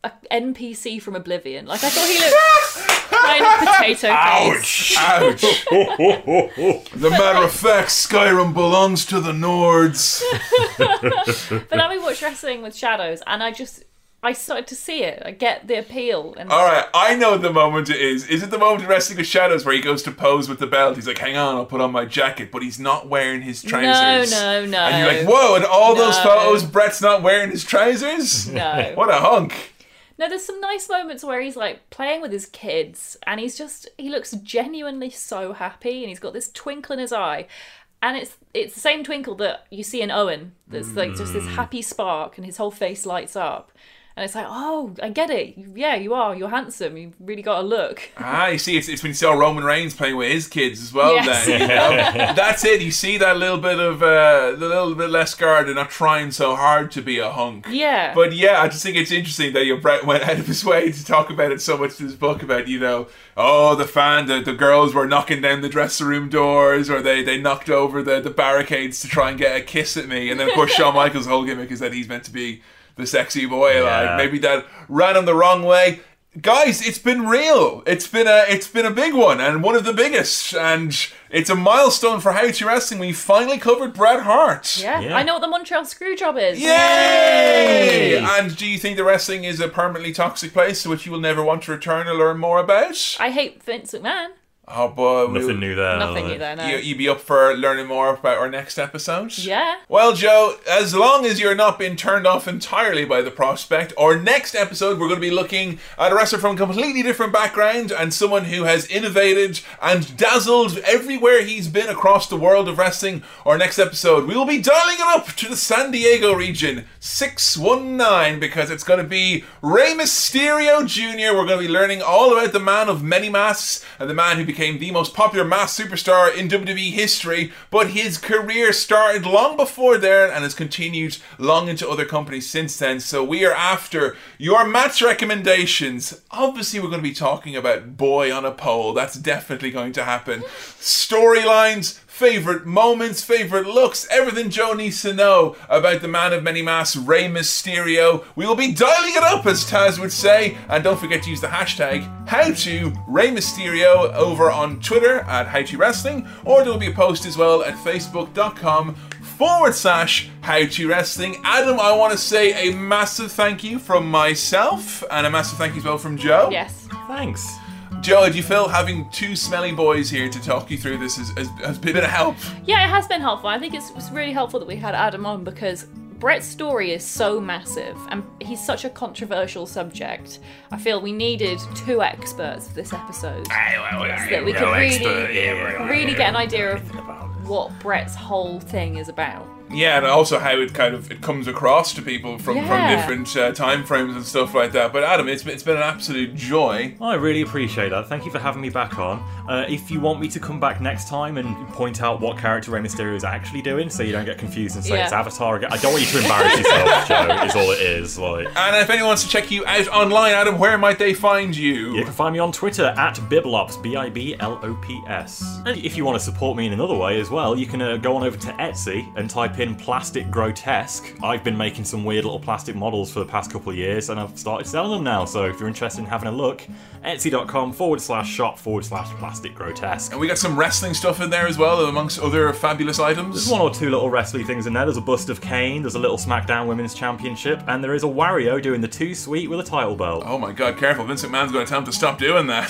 a NPC from Oblivion. Like I thought he looked kind of potato face.
ouch! As a matter of fact, Skyrim belongs to the Nords.
But then we watched Wrestling with Shadows, and I just I started to see it. I get the appeal, and
All right, I know the moment it is. Is it the moment in Wrestling with Shadows where he goes to pose with the belt? He's like, "Hang on, I'll put on my jacket," but he's not wearing his trousers.
no, no. No.
And you're like, "Whoa!" And all those photos, Bret's not wearing his trousers.
no.
What a hunk!
No, there's some nice moments where he's like playing with his kids and he's just he looks genuinely so happy and he's got this twinkle in his eye. And it's it's the same twinkle that you see in Owen. That's like just this mm. happy spark and his whole face lights up. And it's like, oh, I get it. Yeah, you are. You're handsome. You've really got a look.
Ah, you see, it's, it's when you saw Roman Reigns playing with his kids as well.
Yes.
Then you know? that's it. You see that little bit of uh, the little bit less guard and not trying so hard to be a hunk.
Yeah.
But yeah, I just think it's interesting that your Bret went out of his way to talk about it so much in his book about you know, oh the fan, the, the girls were knocking down the dressing room doors or they they knocked over the the barricades to try and get a kiss at me, and then of course Shawn Michaels' whole gimmick is that he's meant to be the sexy boy.
Yeah.
Like maybe that ran him the wrong way. Guys, it's been real. It's been a it's been a big one and one of the biggest, and it's a milestone for How to Wrestling. We finally covered Bret Hart.
yeah.
Yeah.
I know what the Montreal Screwjob is.
Yay! And do you think the wrestling is a permanently toxic place to which you will never want to return or learn more about?
I hate Vince McMahon.
Oh boy, we'll-
Nothing new there.
Nothing new there, no.
You, you be up for learning more about our next episode?
Yeah.
Well, Joe, as long as you're not being turned off entirely by the prospect, our next episode we're going to be looking at a wrestler from a completely different background and someone who has innovated and dazzled everywhere he's been across the world of wrestling. Our next episode, we will be dialing it up to the San Diego region 619 because it's going to be Rey Mysterio Jr. We're going to be learning all about the man of many masks and the man who became the most popular mask superstar in WWE history. But his career started long before there and has continued long into other companies since then. So we are after your match recommendations. Obviously, we're going to be talking about Boy on a Pole. That's definitely going to happen. Hmm. Storylines, favorite moments, favorite looks, everything Joe needs to know about the man of many masks, Rey Mysterio. We will be dialing it up, as Taz would say, and don't forget to use the hashtag How to Rey Mysterio over on Twitter at How to Wrestling, or there will be a post as well at Facebook.com forward slash How to Wrestling. Adam, I want to say a massive thank you from myself, and a massive thank you as well from Joe.
Yes.
Thanks.
Joe, do you feel having two smelly boys here to talk you through this has, has, has been a help?
Yeah, it has been helpful. I think it's, it's really helpful that we had Adam on because Bret's story is so massive and he's such a controversial subject. I feel we needed two experts for this episode so that we could really, really get an idea of what Bret's whole thing is about.
Yeah, and also how it kind of it comes across to people from, from different uh, time frames and stuff like that. But Adam, it's been, it's been an absolute joy.
I really appreciate that. Thank you for having me back on. Uh, if you want me to come back next time and point out what character Rey Mysterio is actually doing, so you don't get confused and say
Yeah.
it's Avatar again, I don't want you to embarrass yourself, Joe. Is all it is. Like.
And if anyone wants to check you out online, Adam, where might they find you?
You can find me on Twitter at Biblops, B I B L O P S. And if you want to support me in another way as well, you can uh, go on over to Etsy and type in Plastic Grotesque. I've been making some weird little plastic models for the past couple of years and I've started selling them now. So if you're interested in having a look, etsy.com forward slash shop forward slash plastic grotesque.
And we got some wrestling stuff in there as well, amongst other fabulous items.
There's one or two little wrestling things in there. There's a bust of Kane, there's a little SmackDown Women's Championship, and there is a Wario doing the two sweet with a title belt.
Oh my god, careful. Vince McMahon's going to tell him to stop doing that.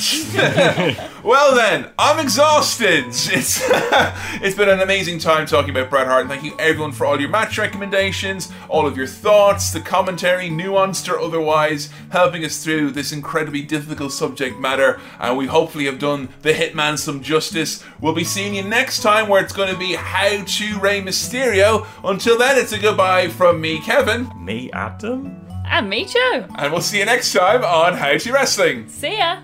well then, I'm exhausted. It's it's been an amazing time talking about Bret Hart, and thank you everyone for all your match recommendations, all of your thoughts, the commentary, nuanced or otherwise, helping us through this incredibly difficult subject matter. And we hopefully have done the Hitman some justice. We'll be seeing you next time where it's going to be How to Rey Mysterio. Until then, it's a goodbye from me, Kevin,
Me, Adam?
And me too.
and we'll see you next time on How to Wrestling.
See ya.